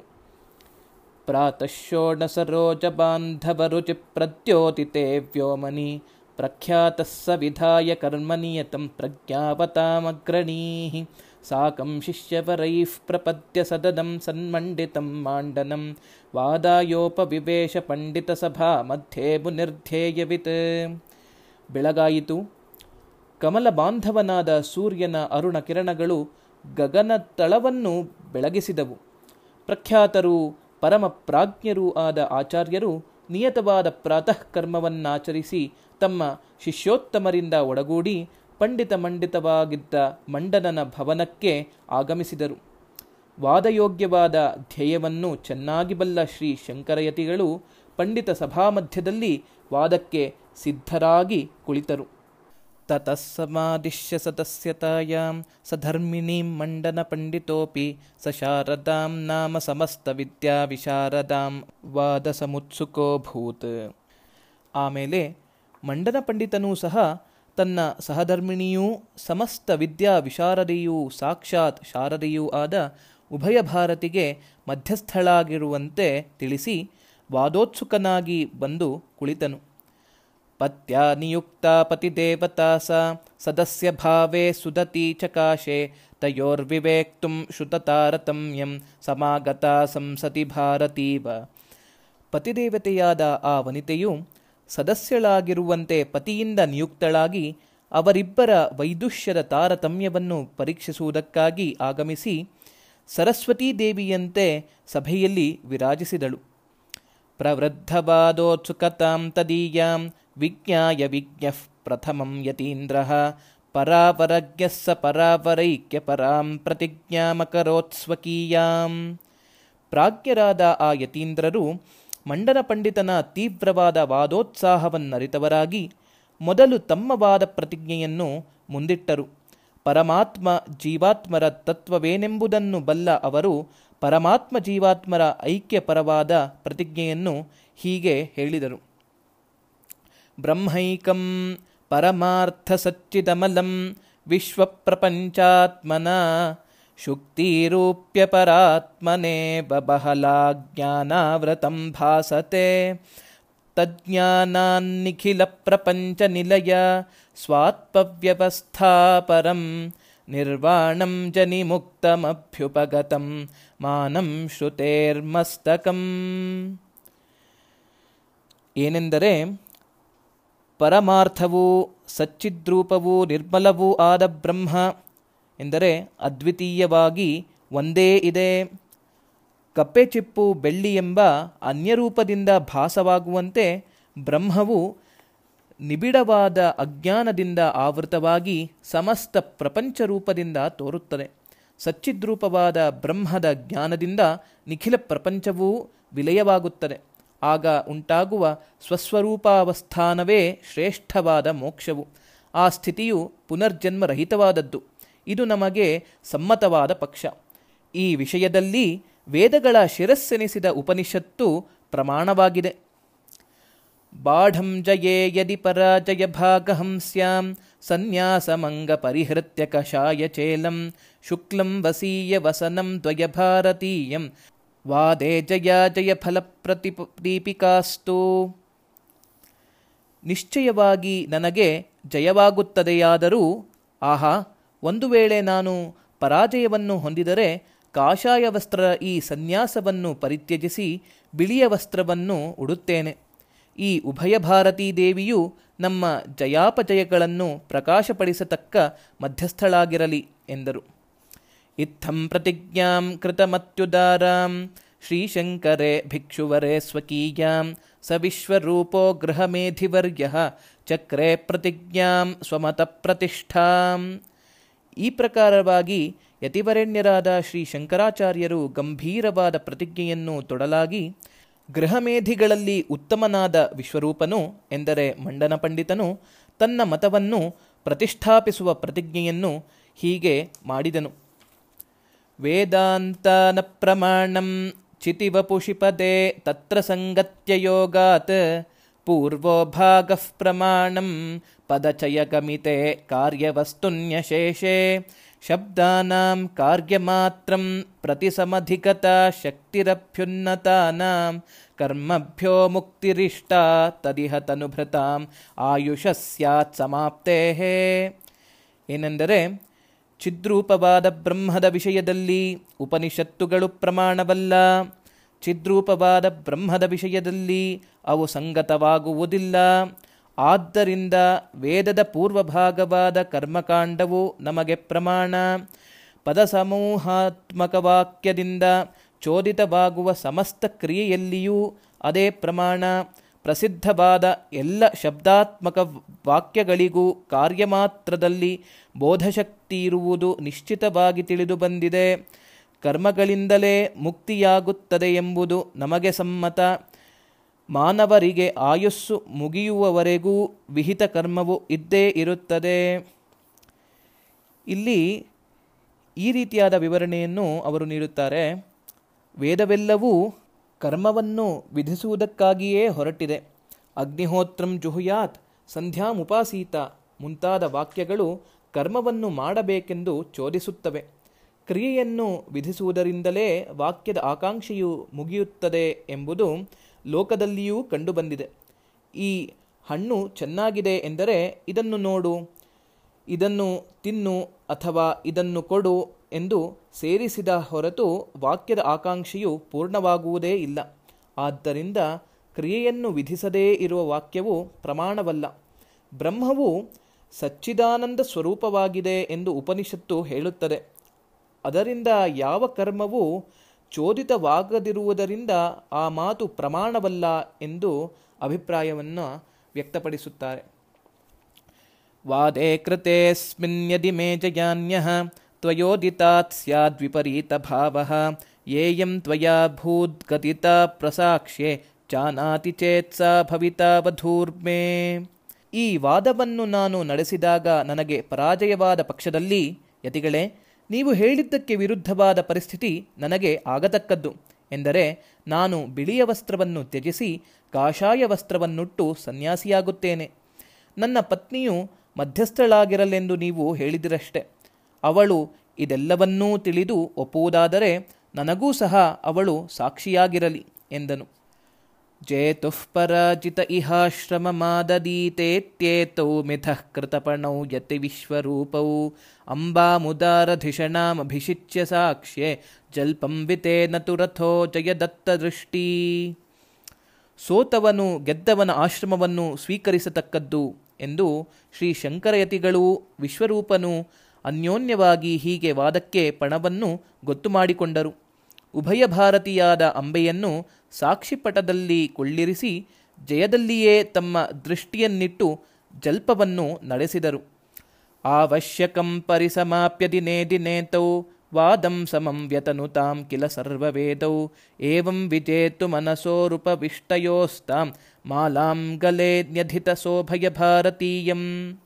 ಪ್ರಾತಃಷೋಡಸರೋಜ ಬಾಂಧವರುಚಿ ಪ್ರದ್ಯೋತಿತೆ ವ್ಯೋಮನಿ ಪ್ರಖ್ಯಾತಸ್ಸ ವಿಧಾಯ ಕರ್ಮನಿಯತಂ ಪ್ರಜ್ಞಾಪತಾಮಗ್ರಣೀ ಸಾಕಂ शिष्यवरैः ಸನ್ಮಂಡಿತಂ ಮಾಂಡನಂ ವಾದಾಯೋಪವಿವೇಶ ಪಂಡಿತ ಸಭಾ ಮಧ್ಯೆ ಮುನಿರ್ಧ್ಯೇಯವಿತ್. ಬೆಳಗಾಯಿತು. ಕಮಲ ಬಾಂಧವನಾದ ಸೂರ್ಯನ ಅರುಣ ಕಿರಣಗಳು ಗಗನ ತಳವನ್ನು ಬೆಳಗಿಸಿದವು. ಪ್ರಖ್ಯಾತರೂ, ಪರಮ ಪ್ರಾಜ್ಞರೂ ಆದ ಆಚಾರ್ಯರು ನಿಯತವಾದ ಪ್ರಾತಃ ಕರ್ಮವನ್ನಾಚರಿಸಿ ತಮ್ಮ ಶಿಷ್ಯೋತ್ತಮರಿಂದ ಒಡಗೂಡಿ ಪಂಡಿತ ಮಂಡಿತವಾಗಿದ್ದ ಮಂಡನನ ಭವನಕ್ಕೆ ಆಗಮಿಸಿದರು. ವಾದಯೋಗ್ಯವಾದ ಧ್ಯೇಯವನ್ನು ಚೆನ್ನಾಗಿ ಬಲ್ಲ ಶ್ರೀ ಶಂಕರಯತಿಗಳು ಪಂಡಿತ ಸಭಾಮಧ್ಯದಲ್ಲಿ ವಾದಕ್ಕೆ ಸಿದ್ಧರಾಗಿ ಕುಳಿತರು. ತತಃ ಸಮಾದಿಶ್ಯ ಸದಸ್ಯತಾಯಾಂ ಸಧರ್ಮಿಣೀಂ ಮಂಡನ ಪಂಡಿತೋಪಿ ಸ ಶಾರದಾಂ ನಾಮ ಸಮಸ್ತ ವಿದ್ಯಾ ವಿಶಾರದಾಂ ವಾದ ಸಮುತ್ಸುಕೋಭೂತ್ ಆಮೇಲೆ ಮಂಡನ ಪಂಡಿತನೂ ಸಹ ತನ್ನ ಸಹಧರ್ಮಿಣಿಯೂ, ಸಮಸ್ತ ವಿದ್ಯಾ ವಿಶಾರದೆಯೂ ಸಾಕ್ಷಾತ್ ಶಾರದೆಯೂ ಆದ ಉಭಯ ಭಾರತಿಗೆ ಮಧ್ಯಸ್ಥಳಾಗಿರುವಂತೆ ತಿಳಿಸಿ ವಾದೋತ್ಸುಕನಾಗಿ ಬಂದು ಕುಳಿತನು. ಪತ್ಯ ನಿಯುಕ್ತ ಪತಿದೇವತಾ ಸ, ಸದಸ್ಯ ಭಾವೇ ಸುದತಿ ಚಕಾಶೆ, ತಯೋರ್ವಿವೇಕ್ತು ಶ್ರುತತಾರತಮ್ಯಂ ಸಮಾಗತ ಸಂಸತಿ ಭಾರತೀವ. ಪತಿದೇವತೆಯಾದ ಆ ವನಿತೆಯು ಸದಸ್ಯಳಾಗಿರುವಂತೆ ಪತಿಯಿಂದ ನಿಯುಕ್ತಳಾಗಿ ಅವರಿಬ್ಬರ ವೈದುಷ್ಯದ ತಾರತಮ್ಯವನ್ನು ಪರೀಕ್ಷಿಸುವುದಕ್ಕಾಗಿ ಆಗಮಿಸಿ ಸರಸ್ವತೀ ದೇವಿಯಂತೆ ಸಭೆಯಲ್ಲಿ ವಿರಾಜಿಸಿದಳು. ಪ್ರವೃದ್ಧವಾದೋತ್ಸುಕತಾಂ ತದೀಯಾಂ ವಿಜ್ಞಾಯ ವಿಜ್ಞ ಪ್ರಥಮಂ ಯತೀಂದ್ರಃ ಪರಾವರಜ್ಞ ಸ ಪರಾಪರೈಕ್ಯ ಪರಾಂ ಪ್ರತಿಜ್ಞಾಮಕರೋತ್ಸ್ವಕೀಯಾಂ. ಪ್ರಾಜ್ಞರಾದ ಆ ಯತೀಂದ್ರರು ಮಂಡನ ಪಂಡಿತನ ತೀವ್ರವಾದ ವಾದೋತ್ಸಾಹವನ್ನರಿತವರಾಗಿ ಮೊದಲು ತಮ್ಮ ವಾದ ಪ್ರತಿಜ್ಞೆಯನ್ನು ಮುಂದಿಟ್ಟರು. ಪರಮಾತ್ಮ ಜೀವಾತ್ಮರ ತತ್ವವೇನೆಂಬುದನ್ನು ಬಲ್ಲ ಅವರು ಪರಮಾತ್ಮ ಜೀವಾತ್ಮರ ಐಕ್ಯ ಪರವಾದ ಪ್ರತಿಜ್ಞೆಯನ್ನು ಹೀಗೆ ಹೇಳಿದರು. ಬ್ರಹ್ಮೈಕಂ ಪರಮಾರ್ಥಸಚ್ಚಿದಮಲಂ ವಿಶ್ವಪ್ರಪಂಚಾತ್ಮನ ಶುಕ್ತಿರೂಪ್ಯಪರಾತ್ಮನೆ ಬಬಹಲಾ ಜ್ಞಾನಾವ್ರತಂ ಭಾಸತೆ ತಜ್ಞಾನಾನ್ನಿಖಿಲಪ್ರಪಂಚನಿಲಯ ಸ್ವಾತ್ಪವ್ಯವಸ್ಥಾಪರಂ ನಿರ್ವಾಣಂ ಜನಿಮುಕ್ತಮಭ್ಯುಪಗತಂ ಮಾನಂ ಶ್ರುತೇರ್ಮಸ್ತಕಂ ಏನೆಂದರೆ ಪರಮಾರ್ಥವೂ ಸಚ್ಚಿದ್ರೂಪವೂ ನಿರ್ಮಲವೂ ಆದ ಬ್ರಹ್ಮ ಎಂದರೆ ಅದ್ವಿತೀಯವಾಗಿ ಒಂದೇ ಇದೆ. ಕಪ್ಪೆಚಿಪ್ಪು ಬೆಳ್ಳಿ ಎಂಬ ಅನ್ಯರೂಪದಿಂದ ಭಾಸವಾಗುವಂತೆ ಬ್ರಹ್ಮವು ನಿಬಿಡವಾದ ಅಜ್ಞಾನದಿಂದ ಆವೃತವಾಗಿ ಸಮಸ್ತ ಪ್ರಪಂಚ ರೂಪದಿಂದ ತೋರುತ್ತದೆ. ಸಚ್ಚಿದ್ರೂಪವಾದ ಬ್ರಹ್ಮದ ಜ್ಞಾನದಿಂದ ನಿಖಿಲ ಪ್ರಪಂಚವೂ ವಿಲಯವಾಗುತ್ತದೆ. ಆಗ ಉಂಟಾಗುವ ಸ್ವಸ್ವರೂಪಾವಸ್ಥಾನವೇ ಶ್ರೇಷ್ಠವಾದ ಮೋಕ್ಷವು. ಆ ಸ್ಥಿತಿಯು ಪುನರ್ಜನ್ಮರಹಿತವಾದದ್ದು. ಇದು ನಮಗೆ ಸಮ್ಮತವಾದ ಪಕ್ಷ. ಈ ವಿಷಯದಲ್ಲಿ ವೇದಗಳ ಶಿರಸ್ಸೆನಿಸಿದ ಉಪನಿಷತ್ತು ಪ್ರಮಾಣವಾಗಿದೆ. ಬಾಢಂ ಜಯೇ ಯದಿ ಪರಾಜಯ ಭಾಗಹಂಸ್ಯಾಂ ಸನ್ಯಾಸಮಂಗ ಪರಿಹೃತ್ಯ ಕಷಾಯ ಚೇಲಂ ಶುಕ್ಲಂ ವಸೀಯ ವಸನಂ ದ್ವಯ ಭಾರತೀಯಂ ವಾದೇ ಜಯ ಜಯ ಫಲ ಪ್ರತಿಪ್ರೀಪಿಕಾಸ್ತು ನಿಶ್ಚಯವಾಗಿ ನನಗೆ ಜಯವಾಗುತ್ತದೆಯಾದರೂ, ಆಹಾ ಒಂದು ವೇಳೆ ನಾನು ಪರಾಜಯವನ್ನು ಹೊಂದಿದರೆ ಕಾಷಾಯ ವಸ್ತ್ರ ಈ ಸನ್ಯಾಸವನ್ನು ಪರಿತ್ಯಜಿಸಿ ಬಿಳಿಯ ವಸ್ತ್ರವನ್ನು ಉಡುತ್ತೇನೆ. ಈ ಉಭಯ ಭಾರತೀ ದೇವಿಯು ನಮ್ಮ ಜಯಾಪಜಯಗಳನ್ನು ಪ್ರಕಾಶಪಡಿಸತಕ್ಕ ಮಧ್ಯಸ್ಥಳಾಗಿರಲಿ, ಎಂದರು. ಇತ್ತಂ ಪ್ರತಿಜ್ಞಾಂ ಕೃತಮತ್ಯುದಾರಾಂ, ಶ್ರೀಶಂಕರೆ ಭಿಕ್ಷುವರೆ ಸ್ವಕೀಯಾಂ, ಸವಿಶ್ವರೂಪೋ ವಿಶ್ವರೂಪೋ ಗೃಹಮೇಧಿವರ್ಯ, ಚಕ್ರೆ ಪ್ರತಿಜ್ಞಾಂ ಸ್ವಮತ ಪ್ರತಿಷ್ಠಾಂ ಈ ಪ್ರಕಾರವಾಗಿ ಯತಿವರೆಣ್ಯರಾದ ಶ್ರೀ ಶಂಕರಾಚಾರ್ಯರು ಗಂಭೀರವಾದ ಪ್ರತಿಜ್ಞೆಯನ್ನು ತೊಡಲಾಗಿ ಗೃಹಮೇಧಿಗಳಲ್ಲಿ ಉತ್ತಮನಾದ ವಿಶ್ವರೂಪನು ಎಂದರೆ ಮಂಡನ ಪಂಡಿತನು ತನ್ನ ಮತವನ್ನು ಪ್ರತಿಷ್ಠಾಪಿಸುವ ಪ್ರತಿಜ್ಞೆಯನ್ನು ಹೀಗೆ ಮಾಡಿದನು. ವೇದಾಂತನ ಪ್ರಮಾಣಂ ಚಿತಿವಪುಷಿಪದೇ ತತ್ರ ಸಂಗತ್ಯಯೋಗಾತ್ ಪೂರ್ವೋ ಭಾಗಃ ಪ್ರಮಾಣಂ ಪದಚಯಗಮಿತೆ ಕಾರ್ಯವಸ್ತುನ್ಯಶೇಷೆ. शब्दानां ಕಾರ್ಯಮಾತ್ರಂ ಪ್ರತಿಸಮಧಿಕತಾ ಶಕ್ತಿರಭ್ಯುನ್ನತಾನಾಂ ಕರ್ಮಭ್ಯೋ ಮುಕ್ತಿರಿಷ್ಟಾ ತದಿಹ ತನುಭೃತಾಂ ಆಯುಷ ಸ್ಯಾತ್ ಸಮಾಪ್ತೇಃ ಏನೆಂದರೆ ಚಿದ್ರೂಪವಾದ ಬ್ರಹ್ಮದ ವಿಷಯದಲ್ಲಿ ಉಪನಿಷತ್ತುಗಳು ಪ್ರಮಾಣವಲ್ಲ. ಚಿದ್ರೂಪವಾದ ಬ್ರಹ್ಮದ ವಿಷಯದಲ್ಲಿ ಅವು ಸಂಗತವಾಗುವುದಿಲ್ಲ. ಆದ್ದರಿಂದ ವೇದದ ಪೂರ್ವಭಾಗವಾದ ಕರ್ಮಕಾಂಡವು ನಮಗೆ ಪ್ರಮಾಣ. ಪದಸಮೂಹಾತ್ಮಕ ವಾಕ್ಯದಿಂದ ಚೋದಿತವಾಗುವ ಸಮಸ್ತ ಕ್ರಿಯೆಯಲ್ಲಿಯೂ ಅದೇ ಪ್ರಮಾಣ. ಪ್ರಸಿದ್ಧವಾದ ಎಲ್ಲ ಶಬ್ದಾತ್ಮಕ ವಾಕ್ಯಗಳಿಗೂ ಕಾರ್ಯಮಾತ್ರದಲ್ಲಿ ಬೋಧಶಕ್ತಿ ಇರುವುದು ನಿಶ್ಚಿತವಾಗಿ ತಿಳಿದು ಬಂದಿದೆ. ಕರ್ಮಗಳಿಂದಲೇ ಮುಕ್ತಿಯಾಗುತ್ತದೆ ಎಂಬುದು ನಮಗೆ ಸಮ್ಮತ. ಮಾನವರಿಗೆ ಆಯುಸ್ಸು ಮುಗಿಯುವವರೆಗೂ ವಿಹಿತ ಕರ್ಮವು ಇದ್ದೇ ಇರುತ್ತದೆ. ಇಲ್ಲಿ ಈ ರೀತಿಯಾದ ವಿವರಣೆಯನ್ನು ಅವರು ನೀಡುತ್ತಾರೆ. ವೇದವೆಲ್ಲವೂ ಕರ್ಮವನ್ನು ವಿಧಿಸುವುದಕ್ಕಾಗಿಯೇ ಹೊರಟಿದೆ. ಅಗ್ನಿಹೋತ್ರಂ ಜುಹುಯಾತ್, ಸಂಧ್ಯಾಮುಪಾಸೀತ ಮುಂತಾದ ವಾಕ್ಯಗಳು ಕರ್ಮವನ್ನು ಮಾಡಬೇಕೆಂದು ಚೋದಿಸುತ್ತವೆ. ಕ್ರಿಯೆಯನ್ನು ವಿಧಿಸುವುದರಿಂದಲೇ ವಾಕ್ಯದ ಆಕಾಂಕ್ಷೆಯು ಮುಗಿಯುತ್ತದೆ ಎಂಬುದು ಲೋಕದಲ್ಲಿಯೂ ಕಂಡುಬಂದಿದೆ. ಈ ಹಣ್ಣು ಚೆನ್ನಾಗಿದೆ ಎಂದರೆ ಇದನ್ನು ನೋಡು, ಇದನ್ನು ತಿನ್ನು ಅಥವಾ ಇದನ್ನು ಕೊಡು ಎಂದು ಸೇರಿಸಿದ ಹೊರತು ವಾಕ್ಯದ ಆಕಾಂಕ್ಷೆಯು ಪೂರ್ಣವಾಗುವುದೇ ಇಲ್ಲ. ಆದ್ದರಿಂದ ಕ್ರಿಯೆಯನ್ನು ವಿಧಿಸದೇ ಇರುವ ವಾಕ್ಯವು ಪ್ರಮಾಣವಲ್ಲ. ಬ್ರಹ್ಮವು ಸಚ್ಚಿದಾನಂದ ಸ್ವರೂಪವಾಗಿದೆ ಎಂದು ಉಪನಿಷತ್ತು ಹೇಳುತ್ತದೆ. ಅದರಿಂದ ಯಾವ ಕರ್ಮವು ಚೋದಿತವಾಗದಿರುವುದರಿಂದ ಆ ಮಾತು ಪ್ರಮಾಣವಲ್ಲ ಎಂದು ಅಭಿಪ್ರಾಯವನ್ನು ವ್ಯಕ್ತಪಡಿಸುತ್ತಾರೆ. ವಾದೇ ಕೃತೆಸ್ಮಿನ್ಯದಿ ಮೇ ಜಯಾನ್ಯಃ, ತ್ವಯೋದಿತಾತ್ ಸ್ಯಾದ್ವಿಪರೀತಭಾವಃ ಯೇಯಂ ತ್ವಯಾ ಭೂದ್ಗತಿತಾ ಪ್ರಸಾಕ್ಷ್ಯೆ ಜಾನಾತಿ ಚೇತ್ಸಾ ಭವಿತಾ ವಧೂರ್ಮೇ. ಈ ವಾದವನ್ನು ನಾನು ನಡೆಸಿದಾಗ ನನಗೆ ಪರಾಜಯವಾದ ಪಕ್ಷದಲ್ಲಿ, ಯತಿಗಳೇ ನೀವು ಹೇಳಿದ್ದಕ್ಕೆ ವಿರುದ್ಧವಾದ ಪರಿಸ್ಥಿತಿ ನನಗೆ ಆಗತಕ್ಕದ್ದು ಎಂದರೆ ನಾನು ಬಿಳಿಯ ವಸ್ತ್ರವನ್ನು ತ್ಯಜಿಸಿ ಕಾಷಾಯ ವಸ್ತ್ರವನ್ನುಟ್ಟು ಸನ್ಯಾಸಿಯಾಗುತ್ತೇನೆ. ನನ್ನ ಪತ್ನಿಯು ಮಧ್ಯಸ್ಥಳಾಗಿರಲೆಂದು ನೀವು ಹೇಳಿದಿರಷ್ಟೆ. ಅವಳು ಇದೆಲ್ಲವನ್ನೂ ತಿಳಿದು ಒಪ್ಪುವುದಾದರೆ ನನಗೂ ಸಹ ಅವಳು ಸಾಕ್ಷಿಯಾಗಿರಲಿ ಎಂದನು. ಇಹಾಶ್ರಮಮಾದದೀತೇತ್ಯೇತೌ ಮಿಥಃ ಕೃತಪಣೌ ಯತಿ ವಿಶ್ವರೂಪೌ ಅಂಬಾಮುದಾರಧಿಷಣಾಮಭಿಷಿಚ್ಯ ಸಾಕ್ಷ್ಯೆ ಜಲ್ಪಂ ವಿತೇನ ತುರಥೋ ಜಯದತ್ತದೃಷ್ಟೀ ಸೋತವನು ಗೆದ್ದವನ ಆಶ್ರಮವನ್ನು ಸ್ವೀಕರಿಸತಕ್ಕದ್ದು ಎಂದು ಶ್ರೀ ಶಂಕರಯತಿಗಳೂ ವಿಶ್ವರೂಪನು ಅನ್ಯೋನ್ಯವಾಗಿ ಹೀಗೆ ವಾದಕ್ಕೆ ಪಣವನ್ನು ಗೊತ್ತು ಮಾಡಿಕೊಂಡರು. ಉಭಯ ಭಾರತೀಯಾದ ಅಂಬೆಯನ್ನು ಸಾಕ್ಷಿಪಟದಲ್ಲಿ ಕುಳ್ಳಿರಿಸಿ ಜಯದಲ್ಲಿಯೇ ತಮ್ಮ ದೃಷ್ಟಿಯನ್ನಿಟ್ಟು ಜಲ್ಪವನ್ನು ನಡೆಸಿದರು. ಅವಶ್ಯಕಂ ಪರಿಸಮಾಪ್ಯ ದಿನೇ ದಿನೇತೌ ವಾದಂ ಸಮಂ ವ್ಯತನುತಾಂ ಕಿಲ ಸರ್ವವೇದೌ, ಏವಂ ವಿಜೇತು ಮನಸೋರುಪವಿಷ್ಟಯೋಸ್ತಾಂ ಮಾಲಾಂ ಗಲೆ ನ್ಯಧಿತ ಸೋಭಯ ಭಾರತೀಯಂ.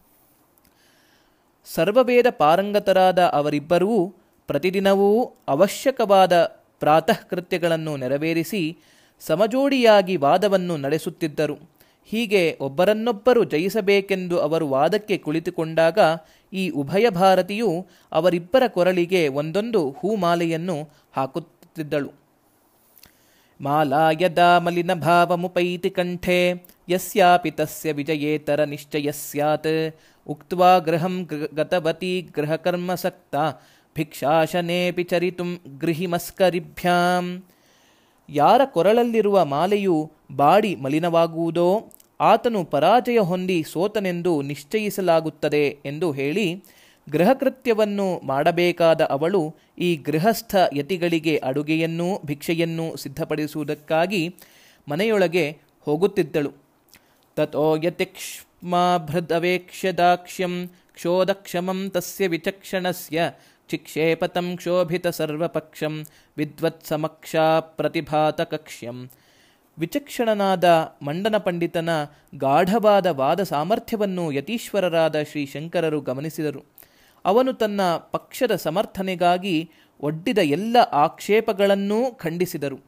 ಸರ್ವವೇದ ಪಾರಂಗತರಾದ ಅವರಿಬ್ಬರೂ ಪ್ರತಿದಿನವೂ ಅವಶ್ಯಕವಾದ ಪ್ರಾತಃ ಕೃತ್ಯಗಳನ್ನು ನೆರವೇರಿಸಿ ಸಮಜೋಡಿಯಾಗಿ ವಾದವನ್ನು ನಡೆಸುತ್ತಿದ್ದರು. ಹೀಗೆ ಒಬ್ಬರನ್ನೊಬ್ಬರು ಜಯಿಸಬೇಕೆಂದು ಅವರು ವಾದಕ್ಕೆ ಕುಳಿತುಕೊಂಡಾಗ ಈ ಉಭಯ ಭಾರತಿಯು ಅವರಿಬ್ಬರ ಕೊರಳಿಗೆ ಒಂದೊಂದು ಹೂಮಾಲೆಯನ್ನು ಹಾಕುತ್ತಿದ್ದಳು. ಮಾಲಾಯದ ಮಲಿನ ಭಾವಮುಪೈತಿ ಕಂಠೆ, ಯಸ್ಯಾಪಿ ತಸ್ಯ ವಿಜಯೇತರ ನಿಶ್ಚಯ ಸ್ಯಾತ್. ಉಕ್ವಾ ಗೃಹಂ ಗತವತಿ ಗೃಹಕರ್ಮಸಕ್ತ ಭಿಕ್ಷಾಶನೇಪಿ ಚರಿತುಂ ಗೃಹಿಮಸ್ಕರಿಭ್ಯಾಂ. ಯಾರ ಕೊರಳಲ್ಲಿರುವ ಮಾಲೆಯು ಬಾಡಿ ಮಲಿನವಾಗುವುದೋ, ಆತನು ಪರಾಜಯ ಹೊಂದಿ ಸೋತನೆಂದು ನಿಶ್ಚಯಿಸಲಾಗುತ್ತದೆ ಎಂದು ಹೇಳಿ ಗೃಹಕೃತ್ಯವನ್ನು ಮಾಡಬೇಕಾದ ಅವಳು ಈ ಗೃಹಸ್ಥ ಯತಿಗಳಿಗೆ ಅಡುಗೆಯನ್ನೂ ಭಿಕ್ಷೆಯನ್ನೂ ಸಿದ್ಧಪಡಿಸುವುದಕ್ಕಾಗಿ ಮನೆಯೊಳಗೆ ಹೋಗುತ್ತಿದ್ದಳು. ತಥೋ ಯತಿಕ್ಷ್ಮಾಭೃದವೇಕ್ಷ್ಯ ದಾಕ್ಷ್ಯಂ ಕ್ಷೋದಕ್ಷಮಂ ತಸ್ಯ ವಿಚಕ್ಷಣಸ್ಯ ಚಿಕ್ಷೇಪತಂ ಕ್ಷೋಭಿತ ಸರ್ವಪಕ್ಷಂ ವಿದ್ವತ್ಸಮಕ್ಷ ಪ್ರತಿಭಾತ ಕಕ್ಷ್ಯಂ ವಿಚಕ್ಷಣನಾದ ಮಂಡನ ಪಂಡಿತನ ಗಾಢವಾದ ವಾದ ಸಾಮರ್ಥ್ಯವನ್ನು ಯತೀಶ್ವರರಾದ ಶ್ರೀ ಶಂಕರರು ಗಮನಿಸಿದರು। ಅವನು ತನ್ನ ಪಕ್ಷದ ಸಮರ್ಥನೆಗಾಗಿ ಒಡ್ಡಿದ ಎಲ್ಲ ಆಕ್ಷೇಪಗಳನ್ನೂ ಖಂಡಿಸಿದರು।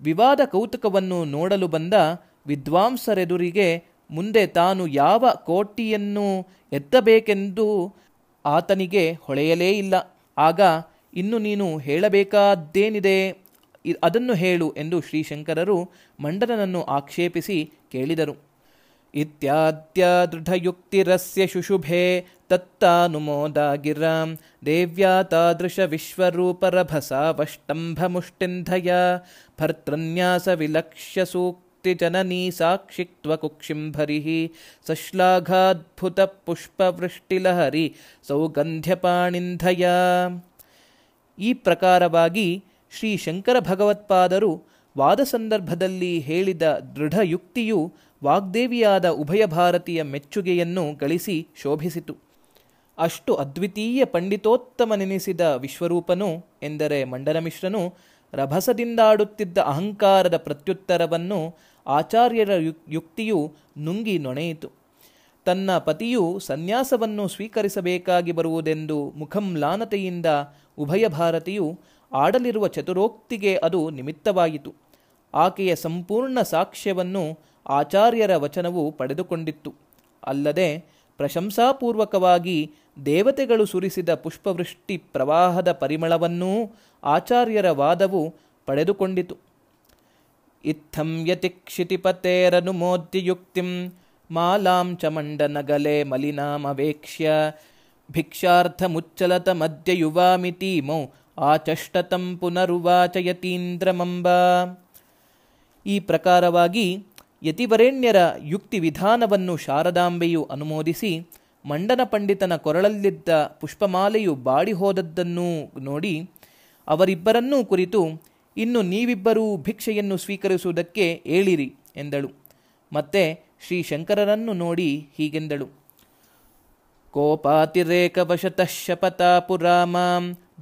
ವಿವಾದ ಕೌತುಕವನ್ನು ನೋಡಲು ಬಂದ ವಿದ್ವಾಂಸರೆದುರಿಗೆ ಮುಂದೆ ತಾನು ಯಾವ ಕೋಟಿಯನ್ನು ಎತ್ತಬೇಕೆಂದು ಆತನಿಗೆ ಹೊಳೆಯಲೇ ಇಲ್ಲ. ಆಗ ಇನ್ನು ನೀನು ಹೇಳಬೇಕಾದ್ದೇನಿದೆ? ಅದನ್ನು ಹೇಳು ಎಂದು ಶ್ರೀಶಂಕರರು ಮಂಡನನನ್ನು ಆಕ್ಷೇಪಿಸಿ ಕೇಳಿದರು. ಇತ್ಯಾದ್ಯ ದೃಢಯುಕ್ತಿರಸ್ಯ ಶುಶುಭೆ ತತ್ತಾನುಮೋದಾಗಿರ. ದೇವ್ಯಾ ತಾದೃಶ ವಿಶ್ವರೂಪರಭಸ ವಷ್ಟಂಭಮುಷ್ಟಿಂಧಯ ಭರ್ತೃನ್ಯಾಸ ವಿಲಕ್ಷ್ಯ ಸೂಕ್ತಿ ಜನನೀ ಸಾಕ್ಷಿತ್ವ ಕುಕ್ಷಿಂಭರಿ ಸಶ್ಲಾಘಾದ್ಭುತ ಪುಷ್ಪವೃಷ್ಟಿಲಹರಿ ಸೌಗಂಧ್ಯಪಾಣಿಂಧಯ. ಈ ಪ್ರಕಾರವಾಗಿ ಶ್ರೀ ಶಂಕರ ಭಗವತ್ಪಾದರು ವಾದ ಸಂದರ್ಭದಲ್ಲಿ ಹೇಳಿದ ದೃಢ ಯುಕ್ತಿಯು ವಾಗ್ದೇವಿಯಾದ ಉಭಯ ಭಾರತೀಯ ಮೆಚ್ಚುಗೆಯನ್ನು ಗಳಿಸಿ ಶೋಭಿಸಿತು. ಅಷ್ಟು ಅದ್ವಿತೀಯ ಪಂಡಿತೋತ್ತಮನೆನಿಸಿದ ವಿಶ್ವರೂಪನು ಎಂದರೆ ಮಂಡನಮಿಶ್ರನು ರಭಸದಿಂದಾಡುತ್ತಿದ್ದ ಅಹಂಕಾರದ ಪ್ರತ್ಯುತ್ತರವನ್ನು ಆಚಾರ್ಯರ ಯುಕ್ತಿಯು ನುಂಗಿ ನೊಣೆಯಿತು. ತನ್ನ ಪತಿಯು ಸನ್ಯಾಸವನ್ನು ಸ್ವೀಕರಿಸಬೇಕಾಗಿ ಬರುವುದೆಂದು ಮುಖಂಲಾನತೆಯಿಂದ ಉಭಯ ಭಾರತಿಯು ಆಡಲಿರುವ ಚತುರೋಕ್ತಿಗೆ ಅದು ನಿಮಿತ್ತವಾಯಿತು. ಆಕೆಯ ಸಂಪೂರ್ಣ ಸಾಕ್ಷ್ಯವನ್ನು ಆಚಾರ್ಯರ ವಚನವು ಪಡೆದುಕೊಂಡಿತ್ತು. ಅಲ್ಲದೆ ಪ್ರಶಂಸಾಪೂರ್ವಕವಾಗಿ ದೇವತೆಗಳು ಸುರಿಸಿದ ಪುಷ್ಪವೃಷ್ಟಿ ಪ್ರವಾಹದ ಪರಿಮಳವನ್ನೂ ಆಚಾರ್ಯರ ವಾದವು ಪಡೆದುಕೊಂಡಿತು. ಇತ್ತಂ ಯತಿ ಕ್ಷಿತಿಪತೇರನುಮೋದ್ಯ ಯುಕ್ತಿಂ ಮಾಲಾಂ ಚ ಮಂಡನಗಲೆ ಮಲಿನಾಮವೇಕ್ಷ್ಯ ಭಿಕ್ಷಾರ್ಥಮುಚ್ಚಲತ ಮಧ್ಯ ಯುವಾಮಿತೀಮೌ ಆಚಷ್ಟತಂ ಪುನರುವಾಚಯತೀಂದ್ರಮಂಬ. ಈ ಪ್ರಕಾರವಾಗಿ ಯತಿವರೇಣ್ಯರ ಯುಕ್ತಿ ವಿಧಾನವನ್ನು ಶಾರದಾಂಬೆಯು ಅನುಮೋದಿಸಿ ಮಂಡನ ಪಂಡಿತನ ಕೊರಳಲ್ಲಿದ್ದ ಪುಷ್ಪಮಾಲೆಯು ಬಾಡಿ ಹೋದದ್ದನ್ನು ನೋಡಿ ಅವರಿಬ್ಬರನ್ನೂ ಕುರಿತು ಇನ್ನು ನೀವಿಬ್ಬರೂ ಭಿಕ್ಷೆಯನ್ನು ಸ್ವೀಕರಿಸುವುದಕ್ಕೆ ಏಳಿರಿ ಎಂದಳು. ಮತ್ತೆ ಶ್ರೀ ಶಂಕರರನ್ನು ನೋಡಿ ಹೀಗೆಂದಳು. ಕೋಪಾತಿರೇಕವಶತಃ ಶಪತಾ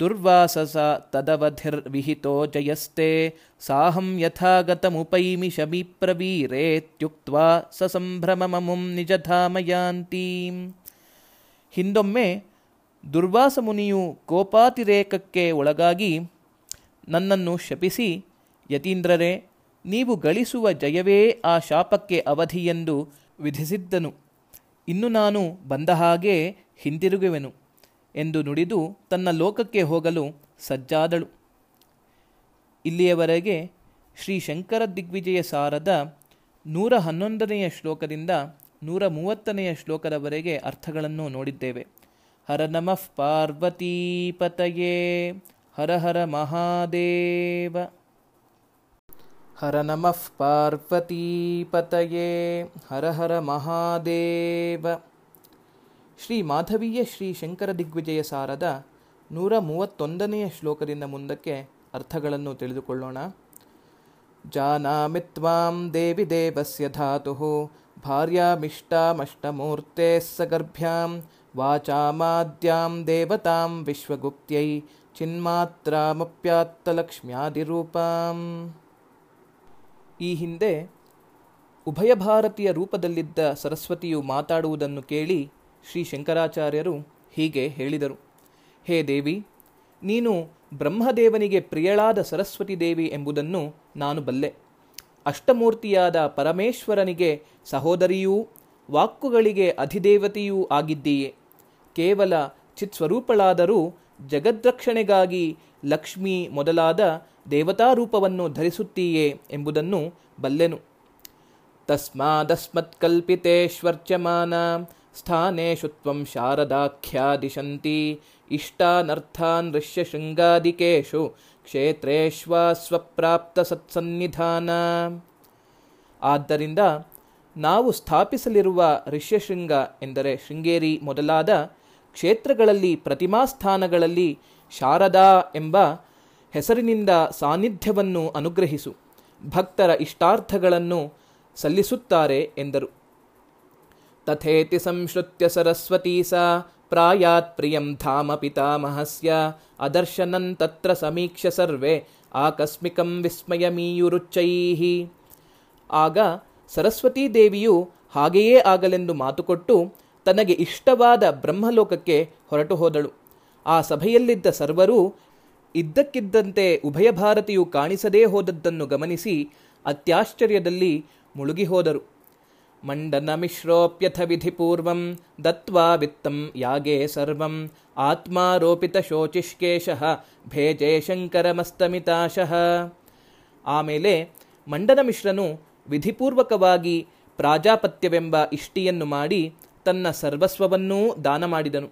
ದುರ್ವಾಸಸ ತದವಧಿರ್ ವಿಹಿತೋ ಜಯಸ್ತೆ ಸಾಹಂ ಯಥಾಗತಮುಪೈಮಿ ಶಮೀಪ್ರವೀರೇತ್ಯುಕ್ತ್ವಾ ಸ ಸಂಭ್ರಮಮುಂ ನಿಜಧಾಮಯಾಂತೀಂ. ಹಿಂದೊಮ್ಮೆ ದುರ್ವಾಸ ಮುನಿಯು ಕೋಪಾತಿರೇಕಕ್ಕೆ ಒಳಗಾಗಿ ನನ್ನನ್ನು ಶಪಿಸಿ, ಯತೀಂದ್ರರೇ, ನೀವು ಗಳಿಸುವ ಜಯವೇ ಆ ಶಾಪಕ್ಕೆ ಅವಧಿಯೆಂದು ವಿಧಿಸಿದ್ದನು. ಇನ್ನು ನಾನು ಬಂದ ಹಾಗೆ ಹಿಂದಿರುಗುವೆನು ಎಂದು ನುಡಿದು ತನ್ನ ಲೋಕಕ್ಕೆ ಹೋಗಲು ಸಜ್ಜಾದಳು. ಇಲ್ಲಿಯವರೆಗೆ ಶ್ರೀ ಶಂಕರ ದಿಗ್ವಿಜಯ ಸಾರದ ನೂರ ಹನ್ನೊಂದನೆಯ ಶ್ಲೋಕದಿಂದ ನೂರ ಮೂವತ್ತನೆಯ ಶ್ಲೋಕದವರೆಗೆ ಅರ್ಥಗಳನ್ನು ನೋಡಿದ್ದೇವೆ. ಹರ ನಮಃ ಪಾರ್ವತೀಪತಯೇ. ಹರ ಹರ ಮಹಾದೇವ. ಹರ ನಮಃ ಪಾರ್ವತೀಪತಯೇ ಹರ ಹರ ಮಹಾದೇವ. ಶ್ರೀ ಮಾಧವೀಯ ಶ್ರೀ ಶಂಕರ ದಿಗ್ವಿಜಯ ಸಾರದ ನೂರ ಮೂವತ್ತೊಂದನೆಯ ಶ್ಲೋಕದಿಂದ ಮುಂದಕ್ಕೆ ಅರ್ಥಗಳನ್ನು ತಿಳಿದುಕೊಳ್ಳೋಣ. ಜಾನಾಮಿ ತ್ವಾಂ ದೇವಿ ದೇವಸ್ಯ ಧಾತು ಭಾರ್ಯಾಮಿಷ್ಟಾಮಷ್ಟಮೂರ್ತೆ ಸಗರ್ಭ್ಯಾಂ ವಾಚಾಮಾದ್ಯಾಂ ದೇವತಾಂ ವಿಶ್ವಗುಪ್ತ್ಯೈ ಚಿನ್ಮಾತ್ರಾಮಪ್ಯಾತ್ತಲಕ್ಷ್ಮ್ಯಾದಿರೂಪಾಂ. ಈ ಹಿಂದೆ ಉಭಯ ಭಾರತೀಯ ರೂಪದಲ್ಲಿದ್ದ ಸರಸ್ವತಿಯು ಮಾತಾಡುವುದನ್ನು ಕೇಳಿ ಶ್ರೀ ಶಂಕರಾಚಾರ್ಯರು ಹೀಗೆ ಹೇಳಿದರು. ಹೇ ದೇವಿ, ನೀನು ಬ್ರಹ್ಮದೇವನಿಗೆ ಪ್ರಿಯಳಾದ ಸರಸ್ವತಿ ದೇವಿ ಎಂಬುದನ್ನು ನಾನು ಬಲ್ಲೆ. ಅಷ್ಟಮೂರ್ತಿಯಾದ ಪರಮೇಶ್ವರನಿಗೆ ಸಹೋದರಿಯೂ, ವಾಕ್ಕುಗಳಿಗೆ ಅಧಿದೇವತೆಯೂ ಆಗಿದ್ದೀಯೆ. ಕೇವಲ ಚಿತ್ಸ್ವರೂಪಳಾದರೂ ಜಗದ್ರಕ್ಷಣೆಗಾಗಿ ಲಕ್ಷ್ಮಿ ಮೊದಲಾದ ದೇವತಾರೂಪವನ್ನು ಧರಿಸುತ್ತೀಯೇ ಎಂಬುದನ್ನು ಬಲ್ಲೆನು. ತಸ್ಮಾದಸ್ಮತ್ಕಲ್ಪಿತೇಶ್ವರ್ಚ್ಯಮಾನ ಸ್ಥಾನೇಷು ತ್ವಂ ಶಾರದಾಖ್ಯಾದಿಶಂತಿ ಇಷ್ಟಾನರ್ಥಾನ್ ಋಷ್ಯಶೃಂಗಾದಿಕೇಶು ಕ್ಷೇತ್ರೇಶ್ವಾ ಸ್ವಪ್ರಾಪ್ತ ಸತ್ಸನ್ನಿಧಾನ ಆದ್ದರಿಂದ ನಾವು ಸ್ಥಾಪಿಸಲಿರುವ ಋಷ್ಯಶೃಂಗ ಎಂದರೆ ಶೃಂಗೇರಿ ಮೊದಲಾದ ಕ್ಷೇತ್ರಗಳಲ್ಲಿ ಪ್ರತಿಮಾಸ್ಥಾನಗಳಲ್ಲಿ ಶಾರದಾ ಎಂಬ ಹೆಸರಿನಿಂದ ಸಾನ್ನಿಧ್ಯವನ್ನು ಅನುಗ್ರಹಿಸು. ಭಕ್ತರ ಇಷ್ಟಾರ್ಥಗಳನ್ನು ಸಲ್ಲಿಸುತ್ತಾರೆ ಎಂದರು. ತಥೇತಿ ಸಂಶ್ರುತ್ಯ ಸರಸ್ವತೀ ಸಾ ಪ್ರಾಯಾತ್ ಪ್ರಿಯಂ ಧಾಮ ಪಿತಾಮಹಸ್ಯ ಅದರ್ಶನಂ ತತ್ರ ಸಮೀಕ್ಷ ಸರ್ವೇ ಆಕಸ್ಮಿಕಂ ವಿಸ್ಮಯಮೀಯುರುಚ್ಚೈಃ ಆಗ ಸರಸ್ವತೀ ದೇವಿಯು ಹಾಗೆಯೇ ಆಗಲೆಂದು ಮಾತುಕೊಟ್ಟು ತನಗೆ ಇಷ್ಟವಾದ ಬ್ರಹ್ಮಲೋಕಕ್ಕೆ ಹೊರಟು ಹೋದಳು. ಆ ಸಭೆಯಲ್ಲಿದ್ದ ಸರ್ವರೂ ಇದ್ದಕ್ಕಿದ್ದಂತೆ ಉಭಯ ಭಾರತಿಯು ಕಾಣಿಸದೇ ಹೋದದ್ದನ್ನು ಗಮನಿಸಿ ಅತ್ಯಾಶ್ಚರ್ಯದಲ್ಲಿ ಮುಳುಗಿ ಹೋದರು. ಮಂಡನ ಮಿಶ್ರೋಪ್ಯಥ ವಿಧಿಪೂರ್ವಂ ದತ್ವಾ ವಿತ್ತಂ ಯಾಗೇ ಸರ್ವಂ ಆತ್ಮಾರೋಪಿತ ಶೋಚಿಷ್ಕೇಶಃ ಭೇಜೆ ಶಂಕರಮಸ್ತಮಿತಾಶಃ. ಆಮೇಲೆ ಮಂಡನ ಮಿಶ್ರನು ವಿಧಿಪೂರ್ವಕವಾಗಿ ಪ್ರಾಜಾಪತ್ಯವೆಂಬ ಇಷ್ಟಿಯನ್ನು ಮಾಡಿ ತನ್ನ ಸರ್ವಸ್ವವನ್ನೂ ದಾನ ಮಾಡಿದನು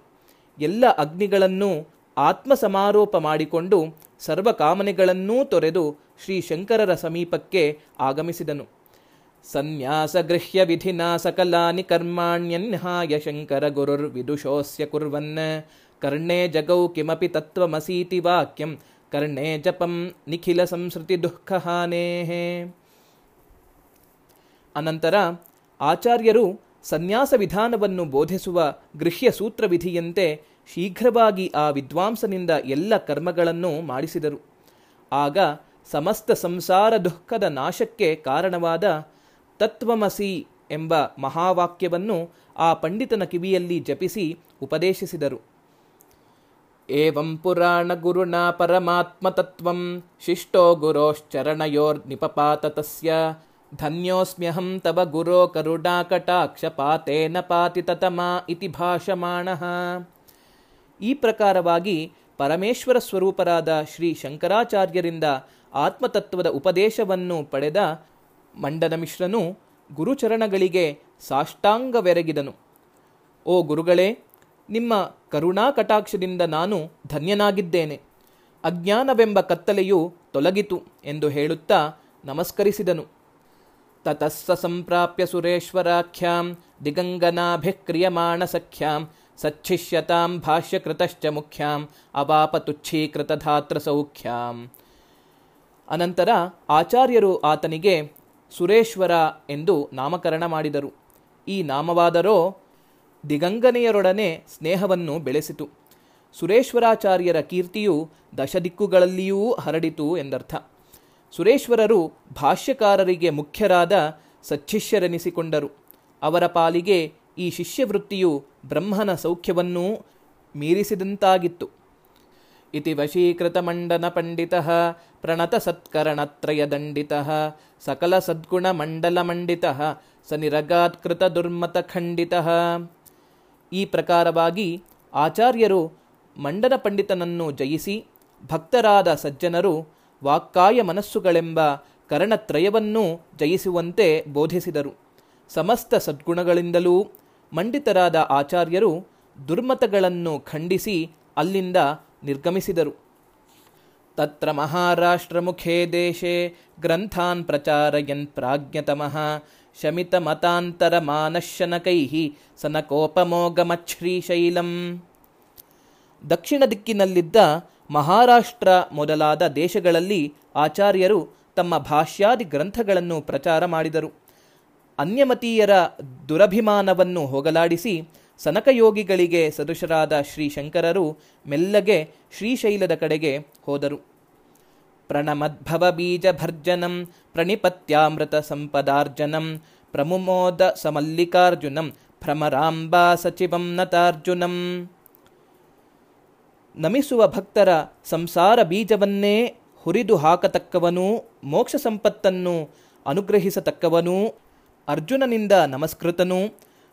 ಎಲ್ಲ ಅಗ್ನಿಗಳನ್ನೂ ಆತ್ಮ ಸಮಾರೋಪ ಮಾಡಿಕೊಂಡು ಸರ್ವಕಾಮನೆಗಳನ್ನೂ ತೊರೆದು ಶ್ರೀ ಶಂಕರರ ಸಮೀಪಕ್ಕೆ ಆಗಮಿಸಿದನು. ಸನ್ಯಾಸಗೃಹ್ಯ ವಿಧಿನ ಸಕಲಾನಿ ಕರ್ಮಾಣ್ಯನ್ಹಾಯ ಶಂಕರ ಗುರುರ್ವಿದುಷೋಸ್ಯ ಕುರ್ವನ್. ಕರ್ಣೇ ಜಗೌ ಕಿಮಪಿ ತತ್ವಮಸೀತಿ ವಾಕ್ಯಂ. ಕರ್ಣೇ ಜಪಂ ನಿಖಿಲ ಸಂಸ್ಕೃತಿ ದುಃಖಹಾನೇಹೇ. ಅನಂತರ ಆಚಾರ್ಯರು ಸನ್ಯಾಸ ವಿಧಾನವನ್ನು ಬೋಧಿಸುವ ಗೃಹ್ಯ ಸೂತ್ರವಿಧಿಯಂತೆ ಶೀಘ್ರವಾಗಿ ಆ ವಿದ್ವಾಂಸನಿಂದ ಎಲ್ಲ ಕರ್ಮಗಳನ್ನು ಮಾಡಿಸಿದರು. ಆಗ ಸಮಸ್ತ ಸಂಸಾರ ದುಃಖದ ನಾಶಕ್ಕೆ ಕಾರಣವಾದ ತತ್ವಮಸಿ ಎಂಬ ಮಹಾವಾಕ್ಯವನ್ನು ಆ ಪಂಡಿತನ ಕಿವಿಯಲ್ಲಿ ಜಪಿಸಿ ಉಪದೇಶಿಸಿದರು. ಏವಂ ಪುರಾಣ ಗುರುಣ ಪರಮಾತ್ಮತತ್ವಂ ಶಿಷ್ಟೋ ಗುರೋಶ್ಚರಣಯೋರ್ನಿಪಪಾತ ತಸ್ಯ ಧನ್ಯೋಸ್ಮ್ಯಹಂ ತವ ಗುರೋ ಕರುಣಾಕಟಾಕ್ಷ ಪಾತೇನ ಪಾತಿತತಮ ಇತಿ ಭಾಷಮಾಣಃ ಈ ಪ್ರಕಾರವಾಗಿ ಪರಮೇಶ್ವರ ಸ್ವರೂಪರಾದ ಶ್ರೀ ಶಂಕರಾಚಾರ್ಯರಿಂದ ಆತ್ಮತತ್ವದ ಉಪದೇಶವನ್ನು ಪಡೆದ ಮಂಡನ ಮಿಶ್ರನು ಗುರುಚರಣಗಳಿಗೆ ಸಾಷ್ಟಾಂಗವೆರಗಿದನು. ಓ ಗುರುಗಳೇ, ನಿಮ್ಮ ಕರುಣಾ ಕಟಾಕ್ಷದಿಂದ ನಾನು ಧನ್ಯನಾಗಿದ್ದೇನೆ. ಅಜ್ಞಾನವೆಂಬ ಕತ್ತಲೆಯು ತೊಲಗಿತು ಎಂದು ಹೇಳುತ್ತಾ ನಮಸ್ಕರಿಸಿದನು. ಸುರೇಶ್ವರಾಖ್ಯಾಂ ದಿಗಂಗನಾಭಿಕ್ರಿಯಮಾಣ ಸಖ್ಯಾಂ ಸಚ್ಛಿಷ್ಯತಾಂ ಭಾಷ್ಯಕೃತಶ್ಚ ಮುಖ್ಯಾಂ ಅವಾಪ ತುಚ್ಛೀಕೃತಧಾತ್ರ ಸೌಖ್ಯಾಂ ಅನಂತರ ಆಚಾರ್ಯರು ಆತನಿಗೆ ಸುರೇಶ್ವರ ಎಂದು ನಾಮಕರಣ ಮಾಡಿದರು. ಈ ನಾಮವಾದರೋ ದಿಗಂಗನೆಯರೊಡನೆ ಸ್ನೇಹವನ್ನು ಬೆಳೆಸಿತು. ಸುರೇಶ್ವರಾಚಾರ್ಯರ ಕೀರ್ತಿಯು ದಶದಿಕ್ಕುಗಳಲ್ಲಿಯೂ ಹರಡಿತು ಎಂದರ್ಥ. ಸುರೇಶ್ವರರು ಭಾಷ್ಯಕಾರರಿಗೆ ಮುಖ್ಯರಾದ ಸಚ್ಚಿಷ್ಯರೆನಿಸಿಕೊಂಡರು. ಅವರ ಪಾಲಿಗೆ ಈ ಶಿಷ್ಯವೃತ್ತಿಯು ಬ್ರಹ್ಮನ ಸೌಖ್ಯವನ್ನೂ ಮೀರಿಸಿದಂತಾಗಿತ್ತು. ಇತಿ ವಶೀಕೃತಮಂಡನ ಪಂಡಿತ ಪ್ರಣತ ಸತ್ಕರಣತ್ರಯದಂಡಿತ ಸಕಲ ಸದ್ಗುಣಮಂಡಲಮಂಡಿತ ಸ ನಿರಗಾತ್ಕೃತ ದುರ್ಮತ ಖಂಡಿತ. ಈ ಪ್ರಕಾರವಾಗಿ ಆಚಾರ್ಯರು ಮಂಡನ ಪಂಡಿತನನ್ನು ಜಯಿಸಿ ಭಕ್ತರಾದ ಸಜ್ಜನರು ವಾಕ್ಕಾಯ ಮನಸ್ಸುಗಳೆಂಬ ಕರಣತ್ರಯವನ್ನೂ ಜಯಿಸುವಂತೆ ಬೋಧಿಸಿದರು. ಸಮಸ್ತ ಸದ್ಗುಣಗಳಿಂದಲೂ ಮಂಡಿತರಾದ ಆಚಾರ್ಯರು ದುರ್ಮತಗಳನ್ನು ಖಂಡಿಸಿ ಅಲ್ಲಿಂದ ನಿರ್ಗಮಿಸಿದರು. ತತ್ರ ಮಹಾರಾಷ್ಟ್ರಮುಖೇ ದೇಶೆ ಗ್ರಂಥಾನ್ ಪ್ರಚಾರಯನ್ ಪ್ರಾಜ್ಞತಮಃ. ಶಮಿತ ಮತಾಂತರ ಮಾನಶನಕೈ ಸನಕೋಪಮೋಗಮಚ್ಛ್ರೀಶೈಲಂ. ದಕ್ಷಿಣ ದಿಕ್ಕಿನಲ್ಲಿದ್ದ ಮಹಾರಾಷ್ಟ್ರ ಮೊದಲಾದ ದೇಶಗಳಲ್ಲಿ ಆಚಾರ್ಯರು ತಮ್ಮ ಭಾಷ್ಯಾದಿ ಗ್ರಂಥಗಳನ್ನು ಪ್ರಚಾರ ಮಾಡಿದರು. ಅನ್ಯಮತೀಯರ ದುರಭಿಮಾನವನ್ನು ಹೋಗಲಾಡಿಸಿ ಸನಕಯೋಗಿಗಳಿಗೆ ಸದೃಶರಾದ ಶ್ರೀಶಂಕರರು ಮೆಲ್ಲಗೆ ಶ್ರೀಶೈಲದ ಕಡೆಗೆ ಹೋದರು. ಪ್ರಣಮದ್ಭವ ಬೀಜ ಭರ್ಜನಂ, ಪ್ರಣಿಪತ್ಯಾಮೃತ ಸಂಪದಾರ್ಜನಂ, ಪ್ರಮುಮೋದ ಸಮಲ್ಲಿಕಾರ್ಜುನಂ, ಭ್ರಮರಾಂಬಾ ಸಚಿವಂ ನತಾರ್ಜುನಂ. ನಮಿಸುವ ಭಕ್ತರ ಸಂಸಾರ ಬೀಜವನ್ನೇ ಹುರಿದು ಹಾಕತಕ್ಕವನೂ, ಮೋಕ್ಷ ಸಂಪತ್ತನ್ನು ಅನುಗ್ರಹಿಸತಕ್ಕವನೂ, ಅರ್ಜುನನಿಂದ ನಮಸ್ಕೃತನೂ,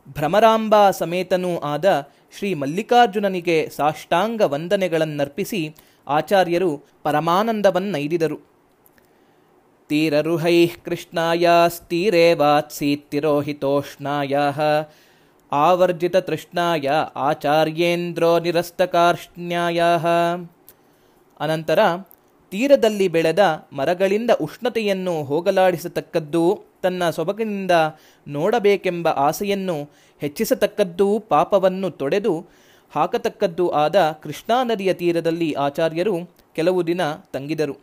ಭ್ರಮರಾಂಬಾ ಸಮೇತನೂ ಆದ ಶ್ರೀ ಮಲ್ಲಿಕಾರ್ಜುನನಿಗೆ ಸಾಷ್ಟಾಂಗ ವಂದನೆಗಳನ್ನರ್ಪಿಸಿ ಆಚಾರ್ಯರು ಪರಮಾನಂದವನ್ನೈದಿದರು ತೀರರುಹೈ ಕೃಷ್ಣಾಯ ಸ್ಥಿರೇ ವಾತ್ಸೀತ್ತಿರೋಹಿತೋಷ್ಣಾಯ ಆವರ್ಜಿತ ತೃಷ್ಣಾಯ ಆಚಾರ್ಯೇಂದ್ರೋ ನಿರಸ್ತಕಾರ್ಷ್ಣ್ಯಾಯ ಅನಂತರ, ತೀರದಲ್ಲಿ ಬೆಳೆದ ಮರಗಳಿಂದ ಉಷ್ಣತೆಯನ್ನು ಹೋಗಲಾಡಿಸತಕ್ಕದ್ದು ತನ್ನ ಸೊಬಗಿನಿಂದ ನೋಡಬೇಕೆಂಬ ಆಸೆಯನ್ನು ಹೆಚ್ಚಿಸತಕ್ಕದ್ದೂ ಪಾಪವನ್ನು ತೊಡೆದು ಹಾಕತಕ್ಕದ್ದು ಆದ ಕೃಷ್ಣಾ ನದಿಯ ತೀರದಲ್ಲಿ ಆಚಾರ್ಯರು ಕೆಲವು ದಿನ ತಂಗಿದರು.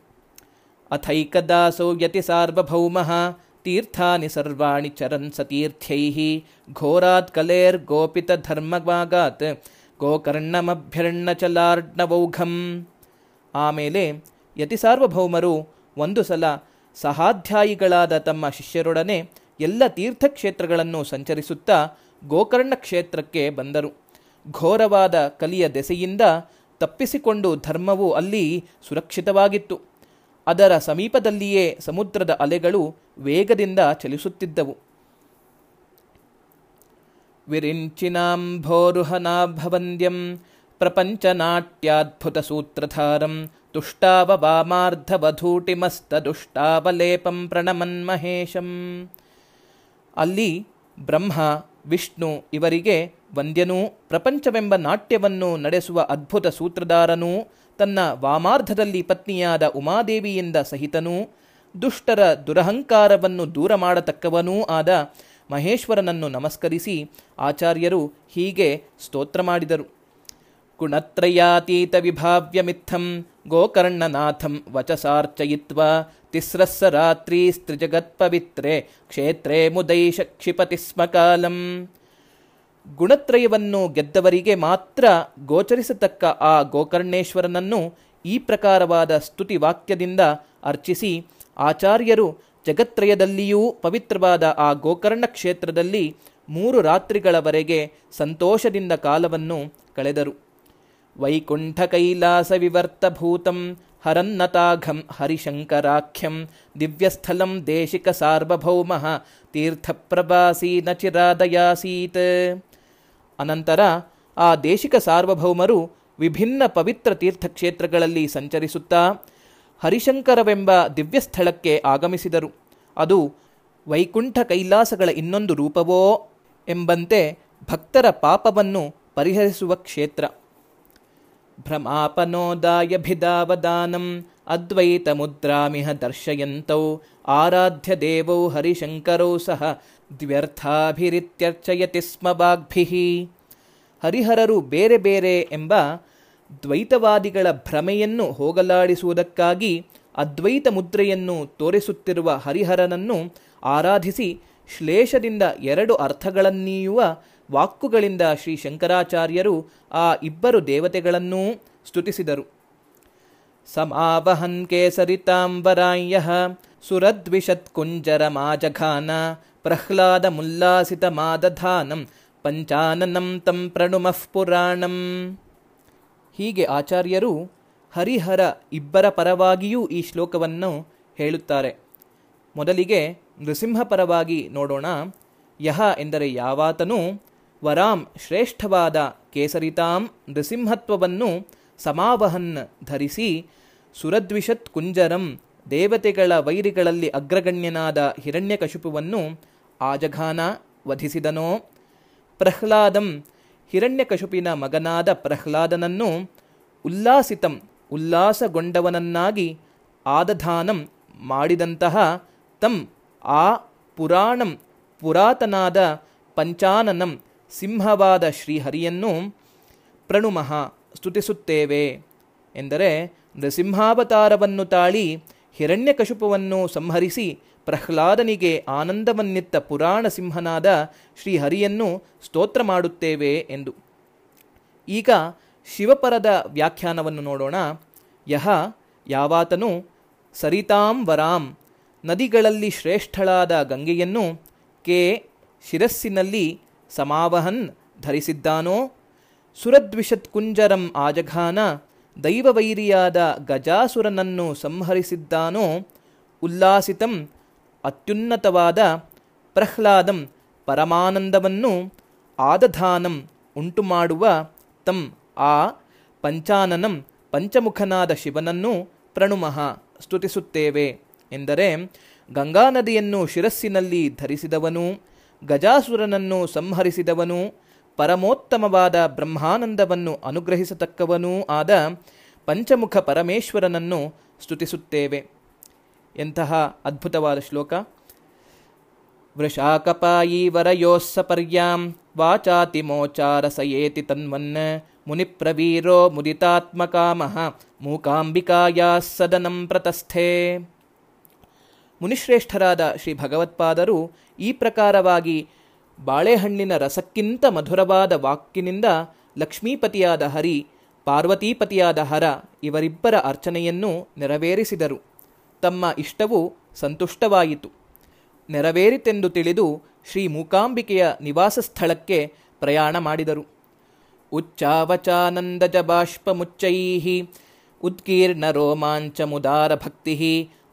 ಅಥೈಕದಾಸೋ ಯತಿ ಸಾರ್ವಭೌಮ ತೀರ್ಥಾನಿ ಸರ್ವಾಣಿ ಚರನ್ ಸತೀರ್ಥ್ಯೈ ಘೋರಾತ್ ಕಲೇರ್ ಗೋಪಿತ ಧರ್ಮವಾಗಾತ್. ಗೋಕರ್ಣಮಭ್ಯರ್ಣಚಲಾರ್ಣವೌಘಂ ಆಮೇಲೆ ಯತಿ ಸಾರ್ವಭೌಮರು ಒಂದು ಸಲ ಸಹಾಧ್ಯಾಯಿಗಳಾದ ತಮ್ಮ ಶಿಷ್ಯರೊಡನೆ ಎಲ್ಲ ತೀರ್ಥಕ್ಷೇತ್ರಗಳನ್ನು ಸಂಚರಿಸುತ್ತಾ ಗೋಕರ್ಣ ಕ್ಷೇತ್ರಕ್ಕೆ ಬಂದರು. ಘೋರವಾದ ಕಲಿಯ ದೆಸೆಯಿಂದ ತಪ್ಪಿಸಿಕೊಂಡು ಧರ್ಮವು ಅಲ್ಲಿ ಸುರಕ್ಷಿತವಾಗಿತ್ತು. ಅದರ ಸಮೀಪದಲ್ಲಿಯೇ ಸಮುದ್ರದ ಅಲೆಗಳು ವೇಗದಿಂದ ಚಲಿಸುತ್ತಿದ್ದವು. ವಿರಿಂಚಿನಾಂಭೋರುಹನಾಭವಂದ್ಯಂ ಪ್ರಪಂಚನಾಟ್ಯಾದ್ಭುತ ಸೂತ್ರಧಾರಂ ತುಷ್ಟಾವ ಪ್ರಣಮನ್ ಪ್ರಣಮನ್ಮಹೇಶಂ. ಅಲ್ಲಿ ಬ್ರಹ್ಮ, ವಿಷ್ಣು ಇವರಿಗೆ ವಂದ್ಯನೂ, ಪ್ರಪಂಚವೆಂಬ ನಾಟ್ಯವನ್ನು ನಡೆಸುವ ಅದ್ಭುತ ಸೂತ್ರಧಾರನೂ, ತನ್ನ ವಾಮಾರ್ಧದಲ್ಲಿ ಪತ್ನಿಯಾದ ಉಮಾದೇವಿಯಿಂದ ಸಹಿತನೂ ದುಷ್ಟರ ದುರಹಂಕಾರವನ್ನು ದೂರ ಮಾಡತಕ್ಕವನೂ ಆದ ಮಹೇಶ್ವರನನ್ನು ನಮಸ್ಕರಿಸಿ ಆಚಾರ್ಯರು ಹೀಗೆ ಸ್ತೋತ್ರ ಮಾಡಿದರು. ಗುಣತ್ರಯಾತೀತ ವಿಭಾವ್ಯಮಿತ್ಥಂ ಗೋಕರ್ಣನಾಥಂ ವಚಸಾರ್ಚಯಿತ್ವ ತಿಸ್ರಸ್ಸ ರಾತ್ರೀಸ್ತ್ರಿಜಗತ್ಪವಿತ್ರೆ ಕ್ಷೇತ್ರೇ ಮುದೈಷ ಕ್ಷಿಪತಿ ಸ್ಮ ಕಾಲಂ ಗುಣತ್ರಯವನ್ನು ಗೆದ್ದವರಿಗೆ ಮಾತ್ರ ಗೋಚರಿಸತಕ್ಕ ಆ ಗೋಕರ್ಣೇಶ್ವರನನ್ನು ಈ ಪ್ರಕಾರವಾದ ಸ್ತುತಿ ವಾಕ್ಯದಿಂದ ಅರ್ಚಿಸಿ ಆಚಾರ್ಯರು ಜಗತ್ರಯದಲ್ಲಿಯೂ ಪವಿತ್ರವಾದ ಆ ಗೋಕರ್ಣ ಕ್ಷೇತ್ರದಲ್ಲಿ ಮೂರು ರಾತ್ರಿಗಳವರೆಗೆ ಸಂತೋಷದಿಂದ ಕಾಲವನ್ನು ಕಳೆದರು. ವೈಕುಂಠ ಕೈಲಾಸ ವಿವರ್ತಭೂತಂ ಹರನ್ನತಾಘಂ ಹರಿಶಂಕರಾಖ್ಯಂ ದಿವ್ಯಸ್ಥಲಂ ದೇಶಿಕ ಸಾರ್ವಭೌಮ ತೀರ್ಥಪ್ರವಾಸಿ ನಚಿರಾದಯಾಸೀತ್. ಚಿರಾದಯಾಸೀತ್ ಅನಂತರ ಆ ದೇಶಿಕ ಸಾರ್ವಭೌಮರು ವಿಭಿನ್ನ ಪವಿತ್ರ ತೀರ್ಥಕ್ಷೇತ್ರಗಳಲ್ಲಿ ಸಂಚರಿಸುತ್ತಾ ಹರಿಶಂಕರವೆಂಬ ದಿವ್ಯಸ್ಥಳಕ್ಕೆ ಆಗಮಿಸಿದರು. ಅದು ವೈಕುಂಠ ಕೈಲಾಸಗಳ ಇನ್ನೊಂದು ರೂಪವೋ ಎಂಬಂತೆ ಭಕ್ತರ ಪಾಪವನ್ನು ಪರಿಹರಿಸುವ ಕ್ಷೇತ್ರ. ಭ್ರಮಾಪನೋದಾಯಭಿದಾವದಾನಂ ಅದ್ವೈತ ಮುದ್ರಾಮಿಹ ದರ್ಶಯಂತೌ ಆರಾಧ್ಯ ದೇವೌ ಹರಿಶಂಕರೌ ಸಹ ದ್ವ್ಯರ್ಥಾಭಿರಿತ್ಯರ್ಚಯತಿ ಸ್ಮ ಹರಿಹರರು ಬೇರೆ ಬೇರೆ ಎಂಬ ದ್ವೈತವಾದಿಗಳ ಭ್ರಮೆಯನ್ನು ಹೋಗಲಾಡಿಸುವುದಕ್ಕಾಗಿ ಅದ್ವೈತ ಮುದ್ರೆಯನ್ನು ತೋರಿಸುತ್ತಿರುವ ಹರಿಹರನನ್ನು ಆರಾಧಿಸಿ ಶ್ಲೇಷದಿಂದ ಎರಡು ಅರ್ಥಗಳನ್ನೀಯುವ ವಾಕ್ಕುಗಳಿಂದ ಶ್ರೀ ಶಂಕರಾಚಾರ್ಯರು ಆ ಇಬ್ಬರು ದೇವತೆಗಳನ್ನೂ ಸ್ತುತಿಸಿದರು. ಸಮಾವಹನ್ ಕೇಸರಿತಾಂಬರಾಯ ಸುರದ್ವಿಷತ್ಕುಂಜರಮಾಜಘಾನ ಪ್ರಹ್ಲಾದ ಮುಲ್ಲಾಸಿತ ಮಾದಧಾನಂ, ಪಂಚಾನನಂ ತಂ ಪ್ರಣುಮಃ ಪುರಾಣಂ. ಹೀಗೆ ಆಚಾರ್ಯರು ಹರಿಹರ ಇಬ್ಬರ ಪರವಾಗಿಯೂ ಈ ಶ್ಲೋಕವನ್ನು ಹೇಳುತ್ತಾರೆ. ಮೊದಲಿಗೆ ನೃಸಿಂಹ ಪರವಾಗಿ ನೋಡೋಣ. ಯಹ ಎಂದರೆ ಯಾವಾತನು? ವರಾಂ ಶ್ರೇಷ್ಠವಾದ ಕೇಸರಿತಾಂ ನೃಸಿಂಹತ್ವವನ್ನು ಸಮಾವಹನ್ ಧರಿಸಿ ಸುರದ್ವಿಷತ್ ಕುಂಜರಂ ದೇವತೆಗಳ ವೈರಿಗಳಲ್ಲಿ ಅಗ್ರಗಣ್ಯನಾದ ಹಿರಣ್ಯಕಶುಪುವನ್ನು ಆಜಘಾನ ವಧಿಸಿದನೋ? ಪ್ರಹ್ಲಾದಂ ಹಿರಣ್ಯಕಶುಪಿನ ಮಗನಾದ ಪ್ರಹ್ಲಾದನನ್ನು ಉಲ್ಲಾಸಿತಂ, ಉಲ್ಲಾಸಗೊಂಡವನನ್ನಾಗಿ ಆದಧಾನಂ ಮಾಡಿದಂತಹ ತಂ ಆ ಪುರಾಣಂ ಪುರಾತನಾದ ಪಂಚಾನನಂ ಸಿಂಹವಾದ ಶ್ರೀಹರಿಯನ್ನು ಪ್ರಣುಮಃ ಸ್ತುತಿಸುತ್ತೇವೆ ಎಂದರೆ ನೃಸಿಂಹಾವತಾರವನ್ನು ತಾಳಿ ಹಿರಣ್ಯಕಶುಪವನ್ನು ಸಂಹರಿಸಿ ಪ್ರಹ್ಲಾದನಿಗೆ ಆನಂದವನ್ನಿತ್ತ ಪುರಾಣ ಸಿಂಹನಾದ ಶ್ರೀಹರಿಯನ್ನು ಸ್ತೋತ್ರ ಮಾಡುತ್ತೇವೆ ಎಂದು. ಈಗ ಶಿವಪರದ ವ್ಯಾಖ್ಯಾನವನ್ನು ನೋಡೋಣ. ಯಹ ಯಾವಾತನು ಸರಿತಾಂ ವರಾಂ ನದಿಗಳಲ್ಲಿ ಶ್ರೇಷ್ಠಳಾದ ಗಂಗೆಯನ್ನು ಕೆ ಶಿರಸ್ಸಿನಲ್ಲಿ ಸಮಾವಹನ್ ಧರಿಸಿದ್ದಾನೋ? ಸುರದ್ವಿಷತ್ ಕುಂಜರಂ ಆಜಘಾನ ದೈವವೈರಿಯಾದ ಗಜಾಸುರನನ್ನು ಸಂಹರಿಸಿದ್ದಾನೋ? ಉಲ್ಲಾಸಿತಂ ಅತ್ಯುನ್ನತವಾದ ಪ್ರಹ್ಲಾದಂ ಪರಮಾನಂದವನ್ನು ಆದಧಾನಂ ಉಂಟುಮಾಡುವ ತಂ ಆ ಪಂಚಾನನಂ ಪಂಚಮುಖನಾದ ಶಿವನನ್ನು ಪ್ರಣುಮಃ ಸ್ತುತಿಸುತ್ತೇವೆ ಎಂದರೆ ಗಂಗಾ ನದಿಯನ್ನು ಶಿರಸ್ಸಿನಲ್ಲಿ ಧರಿಸಿದವನು, ಗಜಾಸುರನನ್ನು ಸಂಹರಿಸಿದವನು, ಪರಮೋತ್ತಮವಾದ ಬ್ರಹ್ಮಾನಂದವನ್ನು ಅನುಗ್ರಹಿಸತಕ್ಕವನೂ ಆದ ಪಂಚಮುಖ ಪರಮೇಶ್ವರನನ್ನು ಸ್ತುತಿಸುತ್ತೇವೆ. ಎಂತಹ ಅದ್ಭುತವಾದ ಶ್ಲೋಕ? ವೃಷಾಕಪಾಯೀವರಯೋಸ್ಸಪರ್ಯಾಂ ವಾಚಾತಿಮೋಚಾರಸಯೇತಿ ತನ್ವನ್ ಮುನಿಪ್ರವೀರೋ ಮುದಿತಾತ್ಮಕಾಮಃ ಮೂಕಾಂಬಿಕಾಯಾ ಸದನಂ ಪ್ರತಸ್ಥೆ. ಮುನಿಶ್ರೇಷ್ಠರಾದ ಶ್ರೀ ಭಗವತ್ಪಾದರು ಈ ಪ್ರಕಾರವಾಗಿ ಬಾಳೆಹಣ್ಣಿನ ರಸಕ್ಕಿಂತ ಮಧುರವಾದ ವಾಕ್ಕಿನಿಂದ ಲಕ್ಷ್ಮೀಪತಿಯಾದ ಹರಿ, ಪಾರ್ವತೀಪತಿಯಾದ ಹರ ಇವರಿಬ್ಬರ ಅರ್ಚನೆಯನ್ನು ನೆರವೇರಿಸಿದರು. ತಮ್ಮ ಇಷ್ಟವು ಸಂತುಷ್ಟವಾಯಿತು. ನೆರವೇರಿತೆಂದು ತಿಳಿದು ಶ್ರೀ ಮೂಕಾಂಬಿಕೆಯ ನಿವಾಸ ಸ್ಥಳಕ್ಕೆ ಪ್ರಯಾಣ ಮಾಡಿದರು. ಉಚ್ಚಾವಚಾನಂದಜ ಬಾಷ್ಪಮುಚ್ಚೈ ಉತ್ಕೀರ್ಣ ರೋಮಾಂಚ ಮುದಾರ ಭಕ್ತಿ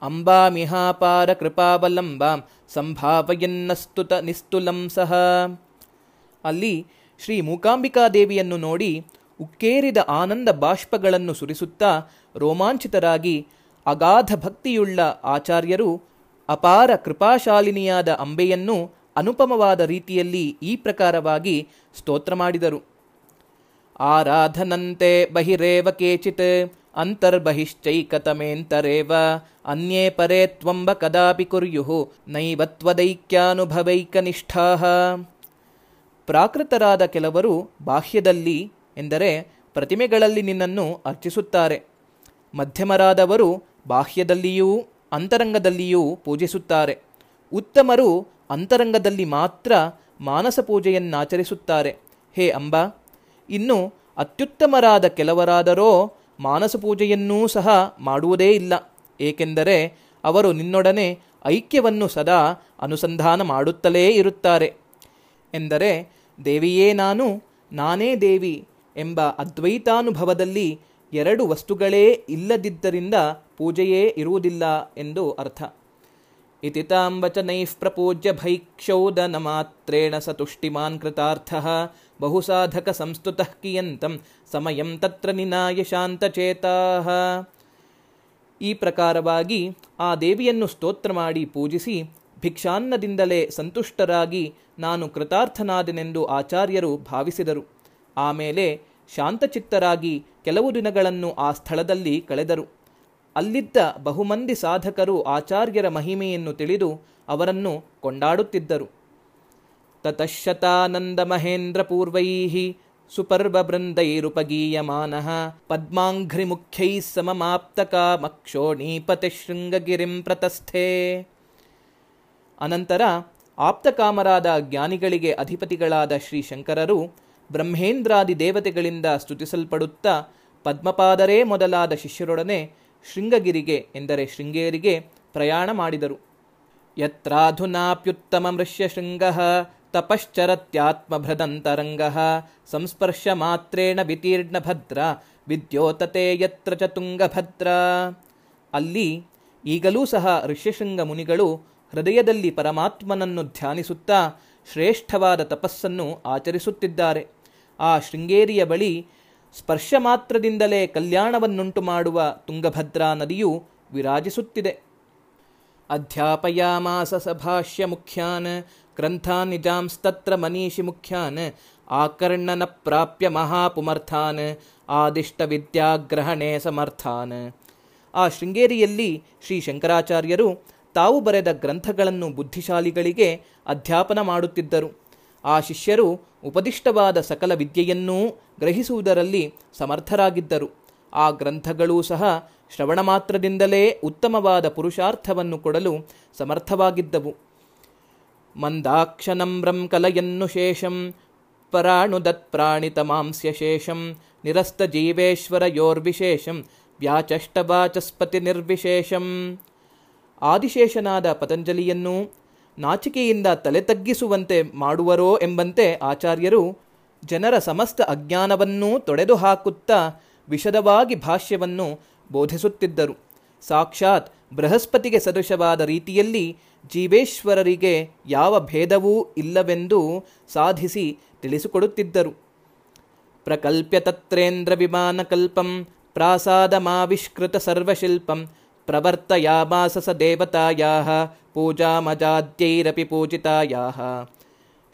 ಅಂಬಾಮಿಹಾಪಾರ ಕೃಪಾವಲಂಬಾಂ ಸಂಭಾವಯನ್ನಸ್ತುತ ಸಹ. ಅಲ್ಲಿ ಶ್ರೀ ಮೂಕಾಂಬಿಕಾದೇವಿಯನ್ನು ನೋಡಿ ಉಕ್ಕೇರಿದ ಆನಂದ ಬಾಷ್ಪಗಳನ್ನು ಸುರಿಸುತ್ತಾ ರೋಮಾಂಚಿತರಾಗಿ ಅಗಾಧ ಭಕ್ತಿಯುಳ್ಳ ಆಚಾರ್ಯರು ಅಪಾರ ಕೃಪಾಶಾಲಿನಿಯಾದ ಅಂಬೆಯನ್ನು ಅನುಪಮವಾದ ರೀತಿಯಲ್ಲಿ ಈ ಪ್ರಕಾರವಾಗಿ ಸ್ತೋತ್ರ ಮಾಡಿದರು. ಆರಾಧನಂತೆ ಬಹಿರೇವ ಕೇಚಿತ್, ಅಂತರ್ಬಹಿಶ್ಚೈಕತಮೇಂತರೇವ, ಅನ್ಯೇ ಪರೇ ತ್ವಂಬ ಕದಾಪಿ ಕುರ್ಯುಹು ನೈವತ್ವದೈಕ್ಯಾನುಭವೈಕನಿಷ್ಠಾ ಪ್ರಾಕೃತರಾದ ಕೆಲವರು ಬಾಹ್ಯದಲ್ಲಿ ಎಂದರೆ ಪ್ರತಿಮೆಗಳಲ್ಲಿ ನಿನ್ನನ್ನು ಅರ್ಚಿಸುತ್ತಾರೆ. ಮಧ್ಯಮರಾದವರು ಬಾಹ್ಯದಲ್ಲಿಯೂ ಅಂತರಂಗದಲ್ಲಿಯೂ ಪೂಜಿಸುತ್ತಾರೆ. ಉತ್ತಮರು ಅಂತರಂಗದಲ್ಲಿ ಮಾತ್ರ ಮಾನಸ ಪೂಜೆಯನ್ನಾಚರಿಸುತ್ತಾರೆ. ಹೇ ಅಂಬಾ, ಇನ್ನು ಅತ್ಯುತ್ತಮರಾದ ಕೆಲವರಾದರೋ ಮಾನಸ ಪೂಜೆಯನ್ನೂ ಸಹ ಮಾಡುವುದೇ ಇಲ್ಲ. ಏಕೆಂದರೆ ಅವರು ನಿನ್ನೊಡನೆ ಐಕ್ಯವನ್ನು ಸದಾ ಅನುಸಂಧಾನ ಮಾಡುತ್ತಲೇ ಇರುತ್ತಾರೆ. ಎಂದರೆ, ದೇವಿಯೇ ನಾನು, ನಾನೇ ದೇವಿ ಎಂಬ ಅದ್ವೈತಾನುಭವದಲ್ಲಿ ಎರಡು ವಸ್ತುಗಳೇ ಇಲ್ಲದಿದ್ದರಿಂದ ಪೂಜೆಯೇ ಇರುವುದಿಲ್ಲ ಎಂದು ಅರ್ಥ. ಇತಿ ತಾಂ ಪ್ರಪೂಜ್ಯ ಭೈಕ್ಷೌದನ ಮಾತ್ರೇಣ ಸ ತುಷ್ಟಿಮಾನ್ ಕೃತಾರ್ಥಃ ಬಹುಸಾಧಕ ಸಂಸ್ತುತಃ ಕಿಯಂತಂ ಸಮಯಂ ತತ್ರ ನಿನಾಯ ಶಾಂತಚೇತಾಃ. ಈ ಪ್ರಕಾರವಾಗಿ ಆ ದೇವಿಯನ್ನು ಸ್ತೋತ್ರ ಮಾಡಿ ಪೂಜಿಸಿ ಭಿಕ್ಷಾನ್ನದಿಂದಲೇ ಸಂತುಷ್ಟರಾಗಿ ನಾನು ಕೃತಾರ್ಥನಾದೆನೆಂದು ಆಚಾರ್ಯರು ಭಾವಿಸಿದರು. ಆಮೇಲೆ ಶಾಂತಚಿತ್ತರಾಗಿ ಕೆಲವು ದಿನಗಳನ್ನು ಆ ಸ್ಥಳದಲ್ಲಿ ಕಳೆದರು. ಅಲ್ಲಿದ್ದ ಬಹುಮಂದಿ ಸಾಧಕರು ಆಚಾರ್ಯರ ಮಹಿಮೆಯನ್ನು ತಿಳಿದು ಅವರನ್ನು ಕೊಂಡಾಡುತ್ತಿದ್ದರು. ತತಃಶತಾನಂದ ಮಹೇಂದ್ರ ಪೂರ್ವೈ ಮುಖ್ಯೈ ಸಮಮಾಪ್ತಕ ಸಮಮಾಪ್ತಕಾಮಕ್ಷೋಣೀಪತಿ ಶೃಂಗಗಿರಿಂ ಪ್ರತಸ್ಥೆ. ಅನಂತರ ಆಪ್ತಕಾಮರಾದ ಜ್ಞಾನಿಗಳಿಗೆ ಅಧಿಪತಿಗಳಾದ ಶ್ರೀ ಶಂಕರರು ಬ್ರಹ್ಮೇಂದ್ರಾದಿ ದೇವತೆಗಳಿಂದ ಸ್ತುತಿಸಲ್ಪಡುತ್ತಾ ಪದ್ಮಪಾದರೇ ಮೊದಲಾದ ಶಿಷ್ಯರೊಡನೆ ಶೃಂಗಗಿರಿಗೆ ಎಂದರೆ ಶೃಂಗೇರಿಗೆ ಪ್ರಯಾಣ ಮಾಡಿದರು. ಯತ್ರಾಧುನಾಪ್ಯುತ್ತಮ ಶೃಂಗ ತಪಶ್ಚರತ್ಯಾತ್ಮಭೃದಂತರಂಗ ಸಂಸ್ಪರ್ಶ ಮಾತ್ರೇಣ ವಿತೀರ್ಣ ಭದ್ರ ವಿದ್ಯೋತತೆ ಯತ್ರ ಚತುಂಗಭದ್ರ. ತುಂಗಭದ್ರ ಅಲ್ಲಿ ಈಗಲೂ ಸಹ ಋಷ್ಯಶೃಂಗ ಮುನಿಗಳು ಹೃದಯದಲ್ಲಿ ಪರಮಾತ್ಮನನ್ನು ಧ್ಯಾನಿಸುತ್ತಾ ಶ್ರೇಷ್ಠವಾದ ತಪಸ್ಸನ್ನು ಆಚರಿಸುತ್ತಿದ್ದಾರೆ. ಆ ಶೃಂಗೇರಿಯ ಬಳಿ ಸ್ಪರ್ಶ ಮಾತ್ರದಿಂದಲೇ ಕಲ್ಯಾಣವನ್ನುಂಟು ಮಾಡುವ ತುಂಗಭದ್ರಾ ನದಿಯು ವಿರಾಜಿಸುತ್ತಿದೆ. ಅಧ್ಯಾಪಯಾಮಾಸ ಸಭಾಷ್ಯ ಮುಖ್ಯಾನ್ ಗ್ರಂಥ ನಿಜಾಂಸ್ತತ್ರ ಮನೀಷಿ ಮುಖ್ಯಾನ್, ಆಕರ್ಣನ ಪ್ರಾಪ್ಯ ಮಹಾಪುಮರ್ಥಾನ್, ಆದಿಷ್ಟ ವಿದ್ಯಾಗ್ರಹಣೆ ಸಮರ್ಥಾನ್. ಆ ಶೃಂಗೇರಿಯಲ್ಲಿ ಶ್ರೀ ಶಂಕರಾಚಾರ್ಯರು ತಾವು ಬರೆದ ಗ್ರಂಥಗಳನ್ನು ಬುದ್ಧಿಶಾಲಿಗಳಿಗೆ ಅಧ್ಯಾಪನ ಮಾಡುತ್ತಿದ್ದರು. ಆ ಶಿಷ್ಯರು ಉಪದಿಷ್ಟವಾದ ಸಕಲ ವಿದ್ಯೆಯನ್ನೂ ಗ್ರಹಿಸುವುದರಲ್ಲಿ ಸಮರ್ಥರಾಗಿದ್ದರು. ಆ ಗ್ರಂಥಗಳೂ ಸಹ ಶ್ರವಣ ಮಾತ್ರದಿಂದಲೇ ಉತ್ತಮವಾದ ಪುರುಷಾರ್ಥವನ್ನು ಕೊಡಲು ಸಮರ್ಥವಾಗಿದ್ದವು. ಮಂದಾಕ್ಷನಮ್ರಂ ಕಲಯನ್ನು ಶೇಷಂ ಪರಾಣುದತ್ ಪ್ರಾಣಿತಮಾಂಸ್ಯ ಶೇಷಂ ನಿರಸ್ತ ಜೀವೇಶ್ವರ ಯೋರ್ವಿಶೇಷಂ ವ್ಯಾಚಷ್ಟವಾಚಸ್ಪತಿ ನಿರ್ವಿಶೇಷಂ ಆದಿಶೇಷನಾದ ಪತಂಜಲಿಯನ್ನು ನಾಚಿಕೆಯಿಂದ ತಲೆ ತಗ್ಗಿಸುವಂತೆ ಮಾಡುವರೋ ಎಂಬಂತೆ ಆಚಾರ್ಯರು ಜನರ ಸಮಸ್ತ ಅಜ್ಞಾನವನ್ನೂ ತೊಡೆದು ಹಾಕುತ್ತಾ ವಿಶದವಾಗಿ ಭಾಷ್ಯವನ್ನು ಬೋಧಿಸುತ್ತಿದ್ದರು. ಸಾಕ್ಷಾತ್ ಬೃಹಸ್ಪತಿಗೆ ಸದೃಶವಾದ ರೀತಿಯಲ್ಲಿ ಜೀವೇಶ್ವರರಿಗೆ ಯಾವ ಭೇದವೂ ಇಲ್ಲವೆಂದು ಸಾಧಿಸಿ ತಿಳಿಸಿಕೊಡುತ್ತಿದ್ದರು. ಪ್ರಕಲ್ಪ್ಯ ತತ್ರೇಂದ್ರ ವಿಮಾನಕಲ್ಪಂ ಪ್ರಾಸಾದಮಾವಿಷ್ಕೃತ ಸರ್ವಶಿಲ್ಪಂ, ಪ್ರವರ್ತಯಾಮಾಸ ಸ ದೇವತಾಯಾ ಪೂಜಾಮಜಾದ್ಯೈರಪಿ ಪೂಜಿತಾಯಾ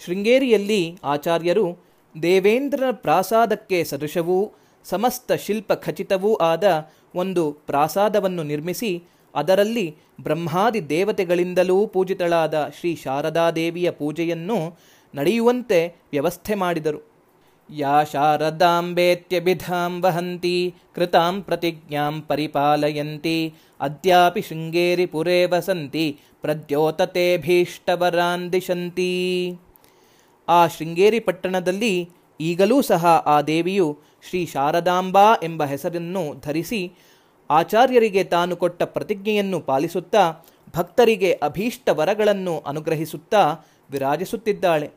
ಶೃಂಗೇರಿಯಲ್ಲಿ ಆಚಾರ್ಯರು ದೇವೇಂದ್ರನ ಪ್ರಾಸಾದಕ್ಕೆ ಸದೃಶವೂ, ಸಮಸ್ತ ಶಿಲ್ಪ ಖಚಿತವೂ ಆದ ಒಂದು ಪ್ರಾಸಾದವನ್ನು ನಿರ್ಮಿಸಿ, ಅದರಲ್ಲಿ ಬ್ರಹ್ಮಾದಿ ದೇವತೆಗಳಿಂದಲೂ ಪೂಜಿತಳಾದ ಶ್ರೀ ಶಾರದಾದೇವಿಯ ಪೂಜೆಯನ್ನು ನಡೆಯುವಂತೆ ವ್ಯವಸ್ಥೆ ಮಾಡಿದರು. ಯಾ ಶಾರದಾಂಬೇತ್ಯಭಿಧಾಂ ವಹಂತಿ, ಕೃತಾಂ ಪ್ರತಿಜ್ಞಾಂ ಪರಿಪಾಲಯಂತಿ, ಅದ್ಯಾಪಿ ಶೃಂಗೇರಿ ಪುರೇ ವಸಂತಿ ಪ್ರದ್ಯೋತತೆ ಭೀಷ್ಟವರಾನ್ ದಿಶಂತಿ. ಆ ಶೃಂಗೇರಿ ಪಟ್ಟಣದಲ್ಲಿ ಈಗಲೂ ಸಹ ಆ ದೇವಿಯು ಶ್ರೀ ಶಾರದಾಂಬಾ ಎಂಬ ಹೆಸರನ್ನು ಧರಿಸಿ ಆಚಾರ್ಯರಿಗೆ ತಾನು ಕೊಟ್ಟ ಪ್ರತಿಜ್ಞೆಯನ್ನು ಪಾಲಿಸುತ್ತಾ ಭಕ್ತರಿಗೆ ಅಭೀಷ್ಟ ವರಗಳನ್ನು ಅನುಗ್ರಹಿಸುತ್ತಾ ವಿರಾಜಿಸುತ್ತಿದ್ದಾಳೆ.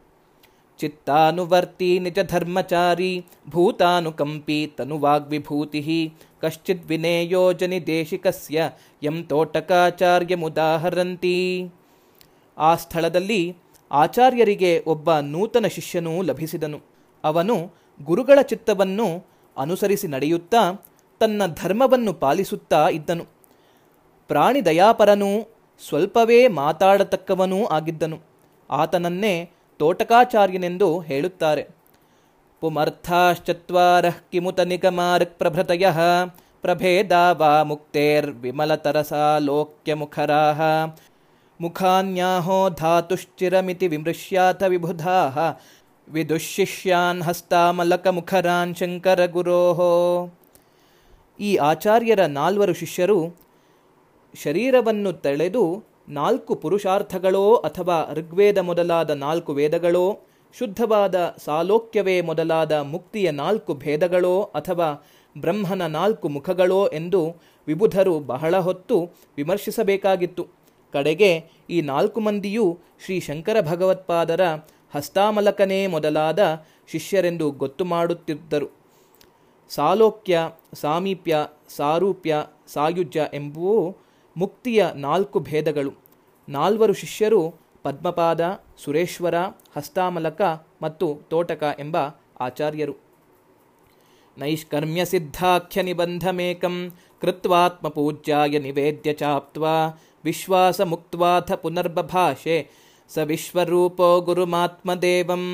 ಚಿತ್ತಾನುವರ್ತಿ ನಿಜ ಧರ್ಮಚಾರಿ ಭೂತಾನುಕಂಪಿ ತನುವಾಗ್ವಿಭೂತಿ ಕಶ್ಚಿದ್ ವಿನೇಯೋಜನಿ ದೇಶಿಕಸ್ಯ ಯಂ ತೋಟಕಾಚಾರ್ಯಮುದಾಹರಂತಿ. ಆ ಸ್ಥಳದಲ್ಲಿ ಆಚಾರ್ಯರಿಗೆ ಒಬ್ಬ ನೂತನ ಶಿಷ್ಯನೂ ಲಭಿಸಿದನು. ಅವನು ಗುರುಗಳ ಚಿತ್ತವನ್ನು ಅನುಸರಿಸಿ ನಡೆಯುತ್ತಾ ತನ್ನ ಧರ್ಮವನ್ನು ಪಾಲಿಸುತ್ತಾ ಇದ್ದನು. ಪ್ರಾಣಿ ದಯಾಪರನೂ ಸ್ವಲ್ಪವೇ ಮಾತಾಡತಕ್ಕವನೂ ಆಗಿದ್ದನು. ಆತನನ್ನೇ ತೋಟಕಾಚಾರ್ಯನೆಂದು ಹೇಳುತ್ತಾರೆ. ಪುಮರ್ಥಾಶ್ಚತ್ವಾರಃ ಕಿಮುತ ನಿಗಮಾರ್ಕ್ ಪ್ರಭೃತಯ ಪ್ರಭೇದಾ ವಾ ಮುಕ್ತೇರ್ವಿಮಲತರಸಾ ಲೋಕ್ಯಮುಖರಾಹ ಮುಖಾನ್ಯಾಹೋ ಧಾತುಶ್ಚಿರಮಿತಿ ವಿಮೃಶ್ಯಾಥ ವಿಬುಧಾಃ ವಿದುಶಿಷ್ಯಾನ್ ಹಸ್ತಾಮಲಕಮುಖರಾನ್ ಶಂಕರ ಗುರೋಹೋ ಈ ಆಚಾರ್ಯರ ನಾಲ್ವರು ಶಿಷ್ಯರು ಶರೀರವನ್ನು ತಳೆದು ನಾಲ್ಕು ಪುರುಷಾರ್ಥಗಳೋ ಅಥವಾ ಋಗ್ವೇದ ಮೊದಲಾದ ನಾಲ್ಕು ವೇದಗಳೋ, ಶುದ್ಧವಾದ ಸಾಲೋಕ್ಯವೇ ಮೊದಲಾದ ಮುಕ್ತಿಯ ನಾಲ್ಕು ಭೇದಗಳೋ ಅಥವಾ ಬ್ರಹ್ಮನ ನಾಲ್ಕು ಮುಖಗಳೋ ಎಂದು ವಿಬುಧರು ಬಹಳ ಹೊತ್ತು ವಿಮರ್ಶಿಸಬೇಕಾಗಿತ್ತು. ಕಡೆಗೆ ಈ ನಾಲ್ಕು ಮಂದಿಯೂ ಶ್ರೀ ಶಂಕರ ಭಗವತ್ಪಾದರ ಹಸ್ತಾಮಲಕನೇ ಮೊದಲಾದ ಶಿಷ್ಯರೆಂದು ಗೊತ್ತು ಮಾಡುತ್ತಿದ್ದರು. ಸಾಲೋಕ್ಯ, ಸಾಮೀಪ್ಯ, ಸಾರೂಪ್ಯ, ಸಾಯುಜ್ಯ ಎಂಬುವು ಮುಕ್ತಿಯ ನಾಲ್ಕು ಭೇದಗಳು. ನಾಲ್ವರು ಶಿಷ್ಯರು ಪದ್ಮಪಾದ, ಸುರೇಶ್ವರ, ಹಸ್ತಾಮಲಕ ಮತ್ತು ತೋಟಕ ಎಂಬ ಆಚಾರ್ಯರು. ನೈಷ್ಕರ್ಮ್ಯ ಸಿದ್ಧಾಖ್ಯ ನಿಬಂಧಮೇಕಂ ಕೃತ್ವಾತ್ಮಪೂಜ್ಯಾಯ ನಿವೇದ್ಯ ಚಾಪ್ತ್ವಾ ವಿಶ್ವಾಸ ಮುಕ್ತ್ವಾಥ ಪುನರ್ಬಭಾಷೆ ಸ ವಿಶ್ವರೂಪೋ ಗುರುಮಾತ್ಮದೇವಂ.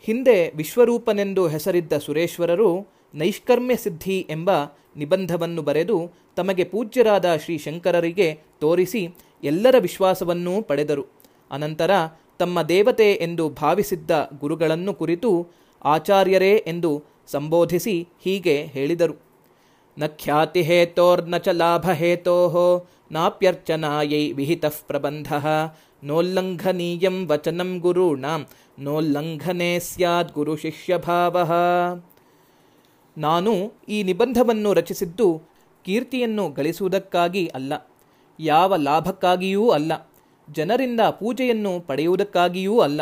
ಹಿಂದೆ ವಿಶ್ವರೂಪನೆಂದು ಹೆಸರಿದ್ದ ಸುರೇಶ್ವರರು ನೈಷ್ಕರ್ಮ್ಯ ಸಿದ್ಧಿ ಎಂಬ ನಿಬಂಧವನ್ನು ಬರೆದು ತಮಗೆ ಪೂಜ್ಯರಾದ ಶ್ರೀ ಶಂಕರರಿಗೆ ತೋರಿಸಿ ಎಲ್ಲರ ವಿಶ್ವಾಸವನ್ನೂ ಪಡೆದರು. ಅನಂತರ ತಮ್ಮ ದೇವತೆ ಎಂದು ಭಾವಿಸಿದ್ದ ಗುರುಗಳನ್ನು ಕುರಿತು ಆಚಾರ್ಯರೇ ಎಂದು ಸಂಬೋಧಿಸಿ ಹೀಗೆ ಹೇಳಿದರು. ನ ಖ್ಯಾತಿಹೇತೋರ್ನ ಚ ಲಾಭಹೇತೋ ನಾಪ್ಯರ್ಚನಾಯೈ ವಿಹಿತಃ ಪ್ರಬಂಧ ನೋಲ್ಲಂಘನೀಯಂ ವಚನಂ ಗುರುಣಾಂ ನೋಲ್ಲಂಘನೆ ಸ್ಯಾದ್ ಗುರು ಶಿಷ್ಯಭಾವ. ನಾನು ಈ ನಿಬಂಧವನ್ನು ರಚಿಸಿದ್ದು ಕೀರ್ತಿಯನ್ನು ಗಳಿಸುವುದಕ್ಕಾಗಿ ಅಲ್ಲ, ಯಾವ ಲಾಭಕ್ಕಾಗಿಯೂ ಅಲ್ಲ, ಜನರಿಂದ ಪೂಜೆಯನ್ನು ಪಡೆಯುವುದಕ್ಕಾಗಿಯೂ ಅಲ್ಲ,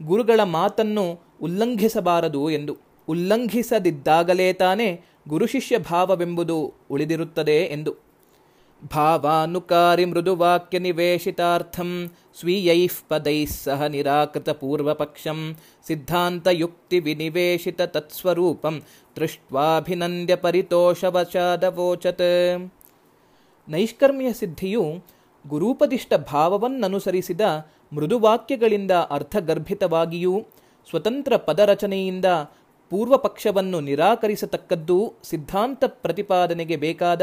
ಗುರುಗಳ ಮಾತನ್ನು ಉಲ್ಲಂಘಿಸಬಾರದು ಎಂದು, ಉಲ್ಲಂಘಿಸದಿದ್ದಾಗಲೇ ತಾನೇ ಗುರುಶಿಷ್ಯ ಭಾವವೆಂಬುದು ಉಳಿದಿರುತ್ತದೆ ಎಂದು. ಭಾವಾನುಕಾರಿ ಮೃದುವಾಕ್ಯ ನಿವೇಶಿತಾರ್ಥಂ ಸ್ವೀಯೈಃ ಪದೈಃ ಸಹ ನಿರಾಕೃತ ಪೂರ್ವಪಕ್ಷಂ ಸಿದ್ಧಾಂತಯುಕ್ತಿ ವಿನಿವೇಶಿತ ತತ್ಸ್ವರೂಪಂ ದೃಷ್ಟ್ವಾಭಿನಂದ್ಯ ಪರಿತೋಷವಶಾದವೋಚತ್. ನೈಷ್ಕರ್ಮ್ಯ ಸಿದ್ಧಿಯು ಗುರೂಪದಿಷ್ಟ ಭಾವವನ್ನನುಸರಿಸಿದ ಮೃದುವಾಕ್ಯಗಳಿಂದ ಅರ್ಥಗರ್ಭಿತವಾಗಿಯೂ ಸ್ವತಂತ್ರ ಪದರಚನೆಯಿಂದ ಪೂರ್ವಪಕ್ಷವನ್ನು ನಿರಾಕರಿಸತಕ್ಕದ್ದು ಸಿದ್ಧಾಂತ ಪ್ರತಿಪಾದನೆಗೆ ಬೇಕಾದ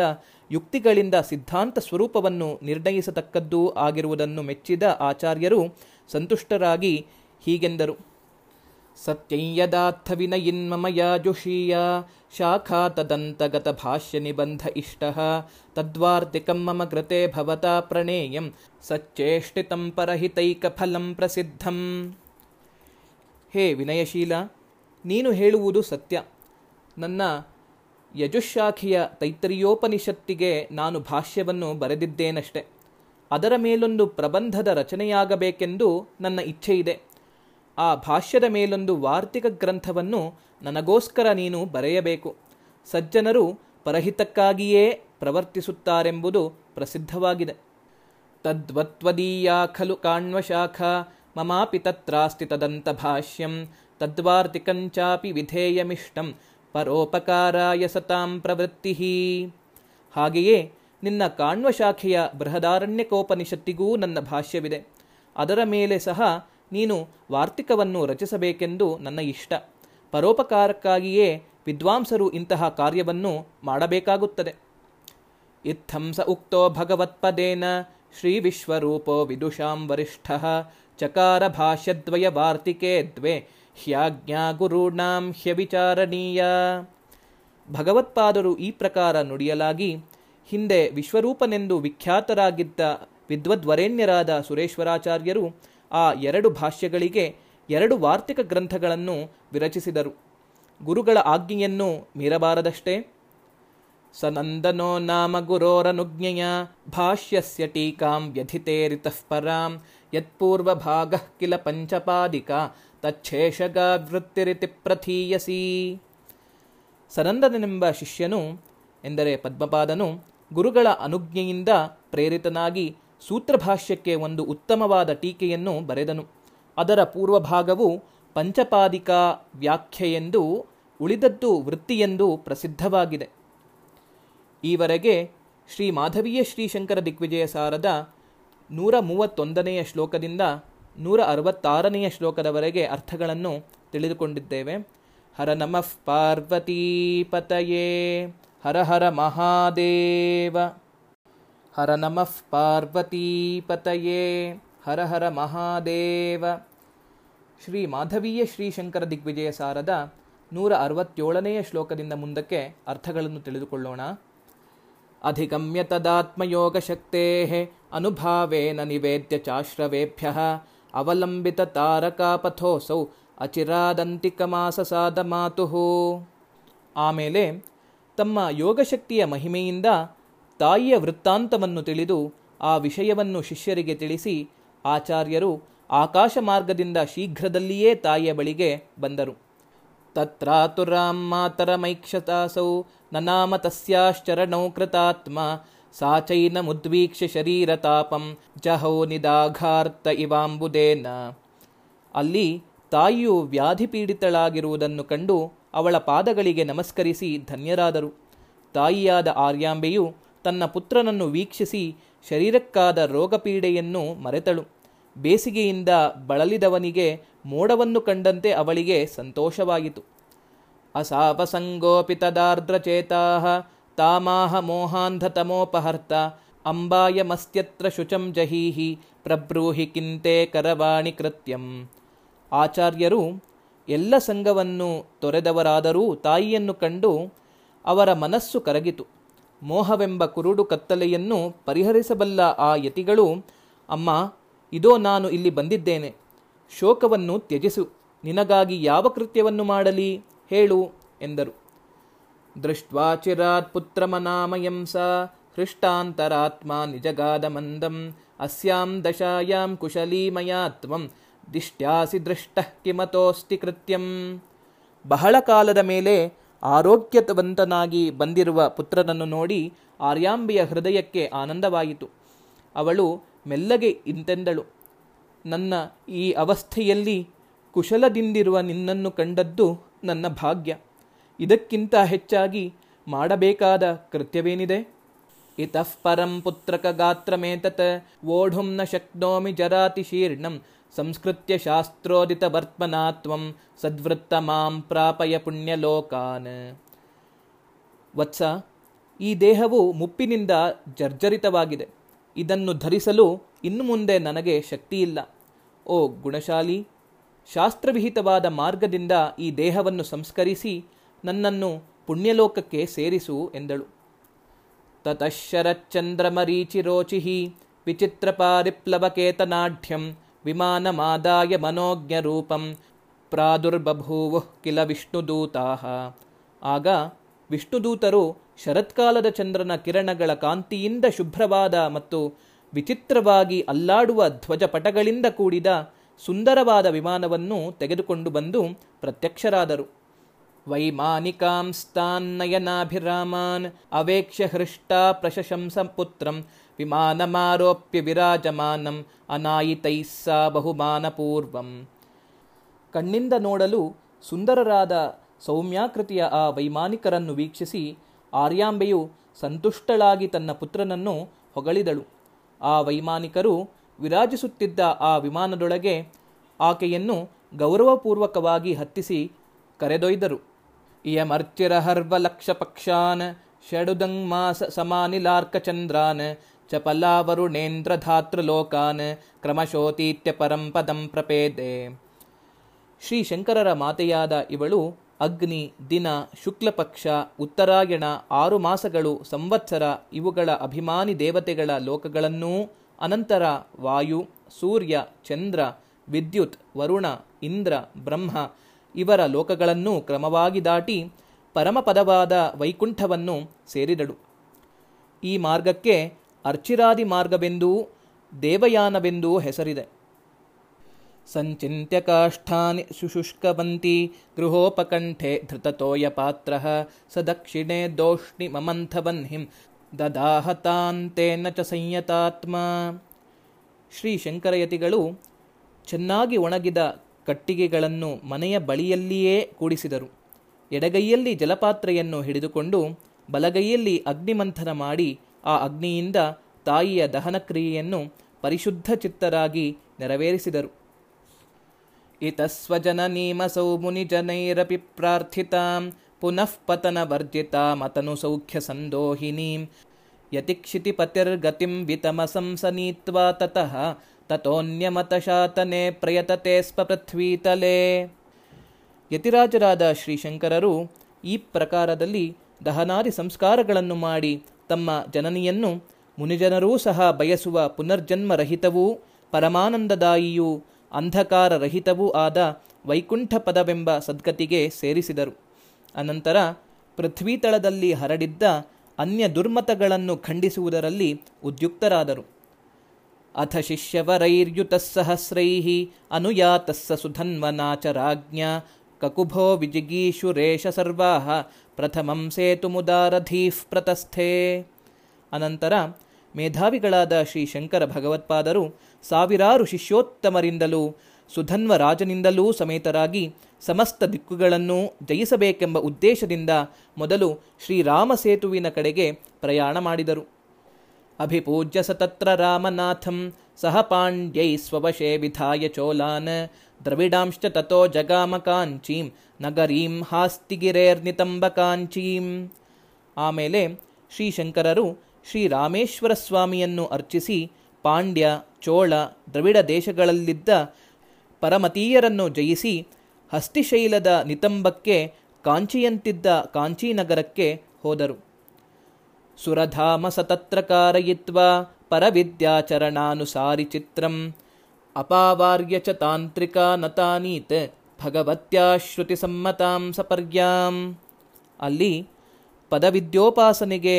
ಯುಕ್ತಿಗಳಿಂದ ಸಿದ್ಧಾಂತ ಸ್ವರೂಪವನ್ನು ನಿರ್ಣಯಿಸತಕ್ಕದ್ದೂ ಆಗಿರುವುದನ್ನು ಮೆಚ್ಚಿದ ಆಚಾರ್ಯರು ಸಂತುಷ್ಟರಾಗಿ ಹೀಗೆಂದರು. ಸತ್ಯಯ್ಯದಾರ್ಥ ವಿನಯಿನ್ಮಮಯ ಜುಷೀಯ ಶಾಖಾ ತದಂತಗತ ಭಾಷ್ಯ ನಿಬಂಧ ಇಷ್ಟ ತದ್ವಾರ್ತಿಕಂ ಮಮ ಕೃತೆ ಭವತಾ ಪ್ರಣೇಯಂ ಸಚ್ಚೇಷ್ಟಿತಂ ಪರಹಿತೈಕ ಫಲಂ ಪ್ರಸಿದ್ಧಂ. ಹೇ ವಿನಯಶೀಲ ನೀನು ಹೇಳುವುದು ಸತ್ಯ. ನನ್ನ ಯಜುಶಾಖಿಯ ತೈತರಿಯೋಪನಿಷತ್ತಿಗೆ ನಾನು ಭಾಷ್ಯವನ್ನು ಬರೆದಿದ್ದೇನಷ್ಟೆ. ಅದರ ಮೇಲೊಂದು ಪ್ರಬಂಧದ ರಚನೆಯಾಗಬೇಕೆಂದು ನನ್ನ ಇಚ್ಛೆ ಇದೆ ಆ ಭಾಷ್ಯದ ಮೇಲೊಂದು ವಾರ್ತಿಕ ಗ್ರಂಥವನ್ನು ನನಗೋಸ್ಕರ ನೀನು ಬರೆಯಬೇಕು. ಸಜ್ಜನರು ಪರಹಿತಕ್ಕಾಗಿಯೇ ಪ್ರವರ್ತಿಸುತ್ತಾರೆಂಬುದು ಪ್ರಸಿದ್ಧವಾಗಿದೆ. ತದ್ವತ್ವದೀಯಾ ಖಲು ಕಾಣ್ವಶಾಖ ಮಮಾಪಿ ತತ್ರಾಸ್ತಿ ತದಂತ ಭಾಷ್ಯಂ ತದ್ವಾರ್ತಿಕಂಚಾಪಿ ವಿಧೇಯಮಿಷ್ಟಂ ಪರೋಪಕಾರಾಯ ಸತಾಂ ಪ್ರವೃತ್ತಿ ಹಾಗೆಯೇ ನಿನ್ನ ಕಾಣ್ವ ಶಾಖೆಯ ಬೃಹದಾರಣ್ಯಕೋಪನಿಷತ್ತಿಗೂ ನನ್ನ ಭಾಷ್ಯವಿದೆ. ಅದರ ಮೇಲೆ ಸಹ ನೀನು ವಾರ್ತಿಕವನ್ನು ರಚಿಸಬೇಕೆಂದು ನನ್ನ ಇಷ್ಟ. ಪರೋಪಕಾರಕ್ಕಾಗಿಯೇ ವಿದ್ವಾಂಸರು ಇಂತಹ ಕಾರ್ಯವನ್ನು ಮಾಡಬೇಕಾಗುತ್ತದೆ. ಇತ್ತಂ ಉಕ್ತೋ ಭಗವತ್ಪದೇನ ಶ್ರೀ ವಿಶ್ವರೂಪೋ ವಿದುಷಾಂ ವರಿಷ್ಠ ಚಕಾರ ಭಾಷ್ಯದ್ವಯ ವಾರ್ತಿಕೆ ದ್ವೆ ಹ್ಯಾಜ್ಞಾ ಗುರುಣಾಂ ಹ್ಯವಿಚಾರಣೀಯ. ಭಗವತ್ಪಾದರು ಈ ಪ್ರಕಾರ ನುಡಿಯಲಾಗಿ, ಹಿಂದೆ ವಿಶ್ವರೂಪನೆಂದು ವಿಖ್ಯಾತರಾಗಿದ್ದ ವಿದ್ವದ್ವರೇಣ್ಯರಾದ ಸುರೇಶ್ವರಾಚಾರ್ಯರು ಆ ಎರಡು ಭಾಷ್ಯಗಳಿಗೆ ಎರಡು ವಾರ್ತಿಕ ಗ್ರಂಥಗಳನ್ನು ವಿರಚಿಸಿದರು. ಗುರುಗಳ ಆಜ್ಞೆಯನ್ನು ಮೀರಬಾರದಷ್ಟೇ. ಸನಂದನೋ ನಾಮ ಗುರೋರನುಜ್ಞೆಯ ಭಾಷ್ಯಸ್ಯ ಟೀಕಾಂ ವ್ಯಧಿತೇರಿತಃ ಪರಾಂ, ಯತ್ಪೂರ್ವಭಾಗಃ ಕಿಲ ಪಂಚಪಾದಿಕಾ ತಚ್ಛೇಷಗಾವೃತ್ತಿರಿತಿ ಪ್ರಥೀಯಸಿ. ಸನಂದನೆಂಬ ಶಿಷ್ಯನು, ಎಂದರೆ ಪದ್ಮಪಾದನು, ಗುರುಗಳ ಅನುಜ್ಞೆಯಿಂದ ಪ್ರೇರಿತನಾಗಿ ಸೂತ್ರಭಾಷ್ಯಕ್ಕೆ ಒಂದು ಉತ್ತಮವಾದ ಟೀಕೆಯನ್ನು ಬರೆದನು. ಅದರ ಪೂರ್ವಭಾಗವು ಪಂಚಪಾದಿಕಾ ವ್ಯಾಖ್ಯೆಯೆಂದು, ಉಳಿದದ್ದು ವೃತ್ತಿಯೆಂದು ಪ್ರಸಿದ್ಧವಾಗಿದೆ. ಈವರೆಗೆ ಶ್ರೀ ಮಾಧವೀಯ ಶ್ರೀಶಂಕರ ದಿಗ್ವಿಜಯ ಸಾರದ ನೂರ ಮೂವತ್ತೊಂದನೆಯ ಶ್ಲೋಕದಿಂದ ನೂರ ಅರವತ್ತಾರನೆಯ ಶ್ಲೋಕದವರೆಗೆ ಅರ್ಥಗಳನ್ನು ತಿಳಿದುಕೊಂಡಿದ್ದೇವೆ. ಹರ ನಮಃ ಪಾರ್ವತೀಪತಯೇ ಹರ ಹರ ಮಹಾದೇವ. ಹರ ನಮಃ ಪಾರ್ವತೀಪತಯೇ ಹರ ಹರ ಮಹಾದೇವ. ಶ್ರೀ ಮಾಧವೀಯ ಶ್ರೀಶಂಕರ ದಿಗ್ವಿಜಯ ಸಾರದ ನೂರ ಅರವತ್ತೇಳನೆಯ ಶ್ಲೋಕದಿಂದ ಮುಂದಕ್ಕೆ ಅರ್ಥಗಳನ್ನು ತಿಳಿದುಕೊಳ್ಳೋಣ. ಅಧಿಗಮ್ಯ ತದಾತ್ಮಯೋಗಶಕ್ತೇ ಅನುಭಾವೇನ ನಿವೇದ್ಯ ಚಾಶ್ರವೇಭ್ಯ ಅವಲಂಬಿತ ತಾರಕಾಪಥೋಸೌ ಅಚಿರಾದಂತಿಕಮಾಸಸಾದ ಮಾತು ಆಮೇಲೆ ತಮ್ಮ ಯೋಗಶಕ್ತಿಯ ಮಹಿಮೆಯಿಂದ ತಾಯಿಯ ವೃತ್ತಾಂತವನ್ನು ತಿಳಿದು ಆ ವಿಷಯವನ್ನು ಶಿಷ್ಯರಿಗೆ ತಿಳಿಸಿ ಆಚಾರ್ಯರು ಆಕಾಶ ಮಾರ್ಗದಿಂದ ಶೀಘ್ರದಲ್ಲಿಯೇ ತಾಯಿಯ ಬಳಿಗೆ ಬಂದರು. ತತ್ರಾತುರಾಂ ಮಾತರಮೈಕ್ಷತಾಸೌ ನನಾಮ ತಸ್ಯಾಶ್ಚರಣೌ ಕೃತಾತ್ಮ ಸಾ ಚೈನಮುದ್ವೀಕ್ಷ್ಯ ಶರೀರತಾಪಂ ಜಹೌ ನಿದಾಘಾರ್ತ ಇವಾಂಬುದೇನ ಅಲ್ಲಿ ತಾಯಿಯು ವ್ಯಾಧಿಪೀಡಿತಳಾಗಿರುವುದನ್ನು ಕಂಡು ಅವಳ ಪಾದಗಳಿಗೆ ನಮಸ್ಕರಿಸಿ ಧನ್ಯರಾದರು. ತಾಯಿಯಾದ ಆರ್ಯಾಂಬೆಯು ತನ್ನ ಪುತ್ರನನ್ನು ವೀಕ್ಷಿಸಿ ಶರೀರಕ್ಕಾದ ರೋಗಪೀಡೆಯನ್ನು ಮರೆತಳು. ಬೇಸಿಗೆಯಿಂದ ಬಳಲಿದವನಿಗೆ ಮೋಡವನ್ನು ಕಂಡಂತೆ ಅವಳಿಗೆ ಸಂತೋಷವಾಯಿತು ಅಸಾಪಸಂಗೋಪಿ ತದಾರ್ದ್ರಚೇತಾ ತಾಮಾಹ ಮೋಹಾಂಧತಮೋಪಹರ್ತ ಅಂಬಾಯಮಸ್ತ್ಯತ್ರ ಶುಚಂ ಜಹೀಹಿ ಪ್ರಬ್ರೂಹಿ ಕಿಂತೆ ಕರವಾಣಿ ಕೃತ್ಯಂ. ಆಚಾರ್ಯರು ಎಲ್ಲ ಸಂಘವನ್ನು ತೊರೆದವರಾದರೂ ತಾಯಿಯನ್ನು ಕಂಡು ಅವರ ಮನಸ್ಸು ಕರಗಿತು. ಮೋಹವೆಂಬ ಕುರುಡು ಕತ್ತಲೆಯನ್ನು ಪರಿಹರಿಸಬಲ್ಲ ಆ ಯತಿಗಳು, ಅಮ್ಮ, ಇದೋ ನಾನು ಇಲ್ಲಿ ಬಂದಿದ್ದೇನೆ. ಶೋಕವನ್ನು ತ್ಯಜಿಸು. ನಿನಗಾಗಿ ಯಾವ ಕೃತ್ಯವನ್ನು ಮಾಡಲಿ? ಹೇಳು, ಎಂದರು. ದೃಷ್ಟ್ವಾ ಚಿರಾತ್ ಪುತ್ರಮನಾಮಯಂ ಸ ಅಸ್ಯಾಂ ದಶಾಯಾಂ ಕುಶಲೀಮಯಾತ್ವಂ ಮಯಾ ತ್ವಂ ದಿಷ್ಟ್ಯಾಸಿ ದೃಷ್ಟಃ ಕಿಮತೋಸ್ತಿ ಕೃತ್ಯಂ. ಬಹಳ ಕಾಲದ ಮೇಲೆ ಆರೋಗ್ಯವಂತನಾಗಿ ಬಂದಿರುವ ಪುತ್ರನನ್ನು ನೋಡಿ ಆರ್ಯಾಂಬೆಯ ಹೃದಯಕ್ಕೆ ಆನಂದವಾಯಿತು. ಅವಳು ಮೆಲ್ಲಗೆ ಇಂತೆಂದಳು. ನನ್ನ ಈ ಅವಸ್ಥೆಯಲ್ಲಿ ಕುಶಲದಿಂದಿರುವ ನಿನ್ನನ್ನು ಕಂಡದ್ದು ನನ್ನ ಭಾಗ್ಯ. ಇದಕ್ಕಿಂತ ಹೆಚ್ಚಾಗಿ ಮಾಡಬೇಕಾದ ಕೃತ್ಯವೇನಿದೆ? ಇತಃ ಪರಂ ಪುತ್ರಕ ಗಾತ್ರಮೇತತ್ ವೋಢುಂ ನ ಶಕ್ನೋಮಿ ಜರಾತಿಶೀರ್ಣಂ ಸಂಸ್ಕೃತ್ಯ ಶಾಸ್ತ್ರೋದಿತ ವರ್ತ್ಮನಾತ್ವಂ ಸದ್ವೃತ್ತ ಮಾಂ ಪ್ರಾಪಯ ಪುಣ್ಯಲೋಕಾನ್. ವತ್ಸ, ಈ ದೇಹವು ಮುಪ್ಪಿನಿಂದ ಜರ್ಜರಿತವಾಗಿದೆ. ಇದನ್ನು ಧರಿಸಲು ಇನ್ನು ಮುಂದೆ ನನಗೆ ಶಕ್ತಿಯಿಲ್ಲ. ಓ ಗುಣಶಾಲಿ, ಶಾಸ್ತ್ರವಿಹಿತವಾದ ಮಾರ್ಗದಿಂದ ಈ ದೇಹವನ್ನು ಸಂಸ್ಕರಿಸಿ ನನ್ನನ್ನು ಪುಣ್ಯಲೋಕಕ್ಕೆ ಸೇರಿಸು ಎಂದಳು. ತತಃ ವಿಚಿತ್ರ ಪಾರಿಪ್ಲವಕೇತನಾಢ್ಯಂ ವಿಮಾನಮಾದಾಯ ಮನೋಜ್ಞರೂಪಂ ಪ್ರಾದುರ್ಬಭೂವು ಕಿಲ ವಿಷ್ಣುದೂತಾ ಆಗ ವಿಷ್ಣುದೂತರು ಶರತ್ಕಾಲದ ಚಂದ್ರನ ಕಿರಣಗಳ ಕಾಂತಿಯಿಂದ ಶುಭ್ರವಾದ ಮತ್ತು ವಿಚಿತ್ರವಾಗಿ ಅಲ್ಲಾಡುವ ಧ್ವಜಪಟಗಳಿಂದ ಕೂಡಿದ ಸುಂದರವಾದ ವಿಮಾನವನ್ನು ತೆಗೆದುಕೊಂಡು ಬಂದು ಪ್ರತ್ಯಕ್ಷರಾದರು. ವೈಮಾನಿಕಾಂಸ್ತಾನ್ನಯನಾಭಿರಾಮಾನ್ ಅವೇಕ್ಷ್ಯ ಹೃಷ್ಟಾ ಪ್ರಶಶಂಸ ಪುತ್ರಂ ವಿಮಾನಮಾರೋಪ್ಯ ವಿರಾಜಮಾನಂ ಅನಾಯಿತೈಸ್ಸಾ ಬಹುಮಾನಪೂರ್ವಂ ಕಣ್ಣಿಂದ ನೋಡಲು ಸುಂದರರಾದ ಸೌಮ್ಯಾಕೃತಿಯ ಆ ವೈಮಾನಿಕರನ್ನು ವೀಕ್ಷಿಸಿ ಆರ್ಯಾಂಬೆಯು ಸಂತುಷ್ಟಳಾಗಿ ತನ್ನ ಪುತ್ರನನ್ನು ಹೊಗಳಿದಳು. ಆ ವೈಮಾನಿಕರು ವಿರಾಜಿಸುತ್ತಿದ್ದ ಆ ವಿಮಾನದೊಳಗೆ ಆಕೆಯನ್ನು ಗೌರವಪೂರ್ವಕವಾಗಿ ಹತ್ತಿಸಿ ಕರೆದೊಯ್ದರು. ಇಯಮರ್ಚಿರಹರ್ವ ಲಕ್ಷ ಪಕ್ಷಾನ್ ಷಡುದಂಗ್ ಮಾಸ ಸಮಾನಿಲಾರ್ಕಚಂದ್ರಾನ್ ಚಪಲಾವರುಣೇಂದ್ರಧಾತೃಲೋಕಾನ್ ಕ್ರಮಶೋತೀತ್ಯ ಪರಂ ಪದಂ ಪ್ರಪೇದೆ ಶ್ರೀ ಶಂಕರರ ಮಾತೆಯಾದ ಇವಳು ಅಗ್ನಿ, ದಿನ, ಶುಕ್ಲಪಕ್ಷ, ಉತ್ತರಾಯಣ, ಆರು ಮಾಸಗಳು, ಸಂವತ್ಸರ ಇವುಗಳ ಅಭಿಮಾನಿ ದೇವತೆಗಳ ಲೋಕಗಳನ್ನೂ ಅನಂತರ ವಾಯು, ಸೂರ್ಯ, ಚಂದ್ರ, ವಿದ್ಯುತ್, ವರುಣ, ಇಂದ್ರ, ಬ್ರಹ್ಮ ಇವರ ಲೋಕಗಳನ್ನು ಕ್ರಮವಾಗಿ ದಾಟಿ ಪರಮಪದವಾದ ವೈಕುಂಠವನ್ನು ಸೇರಿದಳು. ಈ ಮಾರ್ಗಕ್ಕೆ ಅರ್ಚಿರಾದಿ ಮಾರ್ಗವೆಂದೂ ದೇವಯಾನವೆಂದೂ ಹೆಸರಿದೆ. ಸಂಚಿತ್ಯ ಕಾಷ್ಠಾನಿ ಶುಶುಷ್ಕವಂತಿ ಗೃಹೋಪಕಂಠೆ ಧೃತತೋಯಪಾತ್ರ ಸ ದಕ್ಷಿಣೆ ದೋಷ್ಣಿ ಮಮಂಥವನ್ಹಿಂ ದದಾಹತಾಂತೇನ ಚ ಸಂಯತಾತ್ಮ. ಶ್ರೀ ಶಂಕರಯತಿಗಳು ಚೆನ್ನಾಗಿ ಒಣಗಿದ ಕಟ್ಟಿಗೆಗಳನ್ನು ಮನೆಯ ಬಳಿಯಲ್ಲಿಯೇ ಕೂಡಿಸಿದರು. ಎಡಗೈಯಲ್ಲಿ ಜಲಪಾತ್ರೆಯನ್ನು ಹಿಡಿದುಕೊಂಡು ಬಲಗೈಯಲ್ಲಿ ಅಗ್ನಿಮಂಥನ ಮಾಡಿ ಆ ಅಗ್ನಿಯಿಂದ ತಾಯಿಯ ದಹನ ಕ್ರಿಯೆಯನ್ನು ಪರಿಶುದ್ಧ ಚಿತ್ತರಾಗಿ ನೆರವೇರಿಸಿದರು ಇತಸ್ವಜನನೀಮಸೌ ಮುನಿಜನೈರಪಿ ಪ್ರಾರ್ಥಿತಾಂ, ಪುನಃ ಪತನ ವರ್ಜಿತಾಮತನು ಸೌಖ್ಯ ಸಂದೋಹಿನೀಂ ಯತಿಕ್ಷಿತಿಪತಿರ್ಗತಿಂ ವಿತಮಸಂಸನೀತ್ವಾ ತತಃ ತತೋನ್ಯಮತಶಾತನೆ ಪ್ರಯತತೆ ಸ್ಪ ಪೃಥ್ವೀತಲೆ ಯತಿರಾಜರಾದ ಶ್ರೀಶಂಕರರು ಈ ಪ್ರಕಾರದಲ್ಲಿ ದಹನಾದಿ ಸಂಸ್ಕಾರಗಳನ್ನು ಮಾಡಿ ತಮ್ಮ ಜನನಿಯನ್ನು ಮುನಿಜನರೂ ಸಹ ಬಯಸುವ ಪುನರ್ಜನ್ಮರಹಿತವೂ, ಪರಮಾನಂದದಾಯಿಯೂ, ಅಂಧಕಾರರಹಿತವೂ ಆದ ವೈಕುಂಠ ಪದವೆಂಬ ಸದ್ಗತಿಗೆ ಸೇರಿಸಿದರು. ಅನಂತರ ಪೃಥ್ವೀತಳದಲ್ಲಿ ಹರಡಿದ್ದ ಅನ್ಯ ದುರ್ಮತಗಳನ್ನು ಖಂಡಿಸುವುದರಲ್ಲಿ ಉದ್ಯುಕ್ತರಾದರು. ಅಥ ಶಿಷ್ಯವರೈರ್ಯುತಃಸಹಸ್ರೈ ಅನುಯಾತಸ್ಸ ಸುಧನ್ವನಾಚರಾಜ್ಞ ಕಕುಭೋ ವಿಜಿಗೀಷುರೇಶ ಸರ್ವಾ ಪ್ರಥಮಂ ಸೇತುಮುದಾರಧೀಃ ಪ್ರತಸ್ಥೆ ಅನಂತರ ಮೇಧಾವಿಗಳಾದ ಶ್ರೀ ಶಂಕರ ಭಗವತ್ಪಾದರು ಸಾವಿರಾರು ಶಿಷ್ಯೋತ್ತಮರಿಂದಲೂ ಸುಧನ್ವ ರಾಜನಿಂದಲೂ ಸಮೇತರಾಗಿ ಸಮಸ್ತ ದಿಕ್ಕುಗಳನ್ನು ಜಯಿಸಬೇಕೆಂಬ ಉದ್ದೇಶದಿಂದ ಮೊದಲು ಶ್ರೀರಾಮ ಸೇತುವಿನ ಕಡೆಗೆ ಪ್ರಯಾಣ ಮಾಡಿದರು. ಅಭಿಪೂಜ್ಯ ಸ ರಾಮನಾಥಂ. ಸಹ ಪಾಂಡ್ಯೈ ಸ್ವವಶೇ ವಿಧಾಯ ಚೋಲಾನ್. ದ್ರವಿಡಾಂಶ್ಚ ತಥೋ ಜಗಾಮ ಕಾಂಚೀಂ ನಗರೀಂ ಹಾಸ್ತಿಗಿರೇರ್ನಿತಂಬ ಕಾಂಚೀಂ ಆಮೇಲೆ ಶ್ರೀಶಂಕರರು ಶ್ರೀರಾಮೇಶ್ವರ ಸ್ವಾಮಿಯನ್ನು ಅರ್ಚಿಸಿ ಪಾಂಡ್ಯ, ಚೋಳ, ದ್ರವಿಡ ದೇಶಗಳಲ್ಲಿದ್ದ ಪರಮತೀಯರನ್ನು ಜಯಿಸಿ ಹಸ್ತಿಶೈಲದ ನಿತಂಬಕ್ಕೆ ಕಾಂಚಿಯಂತಿದ್ದ ಕಾಂಚೀನಗರಕ್ಕೆ ಹೋದರು. ಸುರಧಾಮ ಸತತ್ರ ಕಾರಯಿತ್ವಾ ಪರವಿದ್ಯಾಚರಣಾನುಸಾರಿ ಚಿತ್ರಂ. ಅಪಾವಾರ್ಯ ಚ ತಾಂತ್ರಿಕಾ ನತಾನೀತ್ ಭಗವತ್ಯಾ ಶ್ರುತಿಸಮ್ಮತಾಂ ಸಪರ್ಯಾಂ. ಅಲ್ಲಿ ಪದವಿದ್ಯೋಪಾಸನೆಗೆ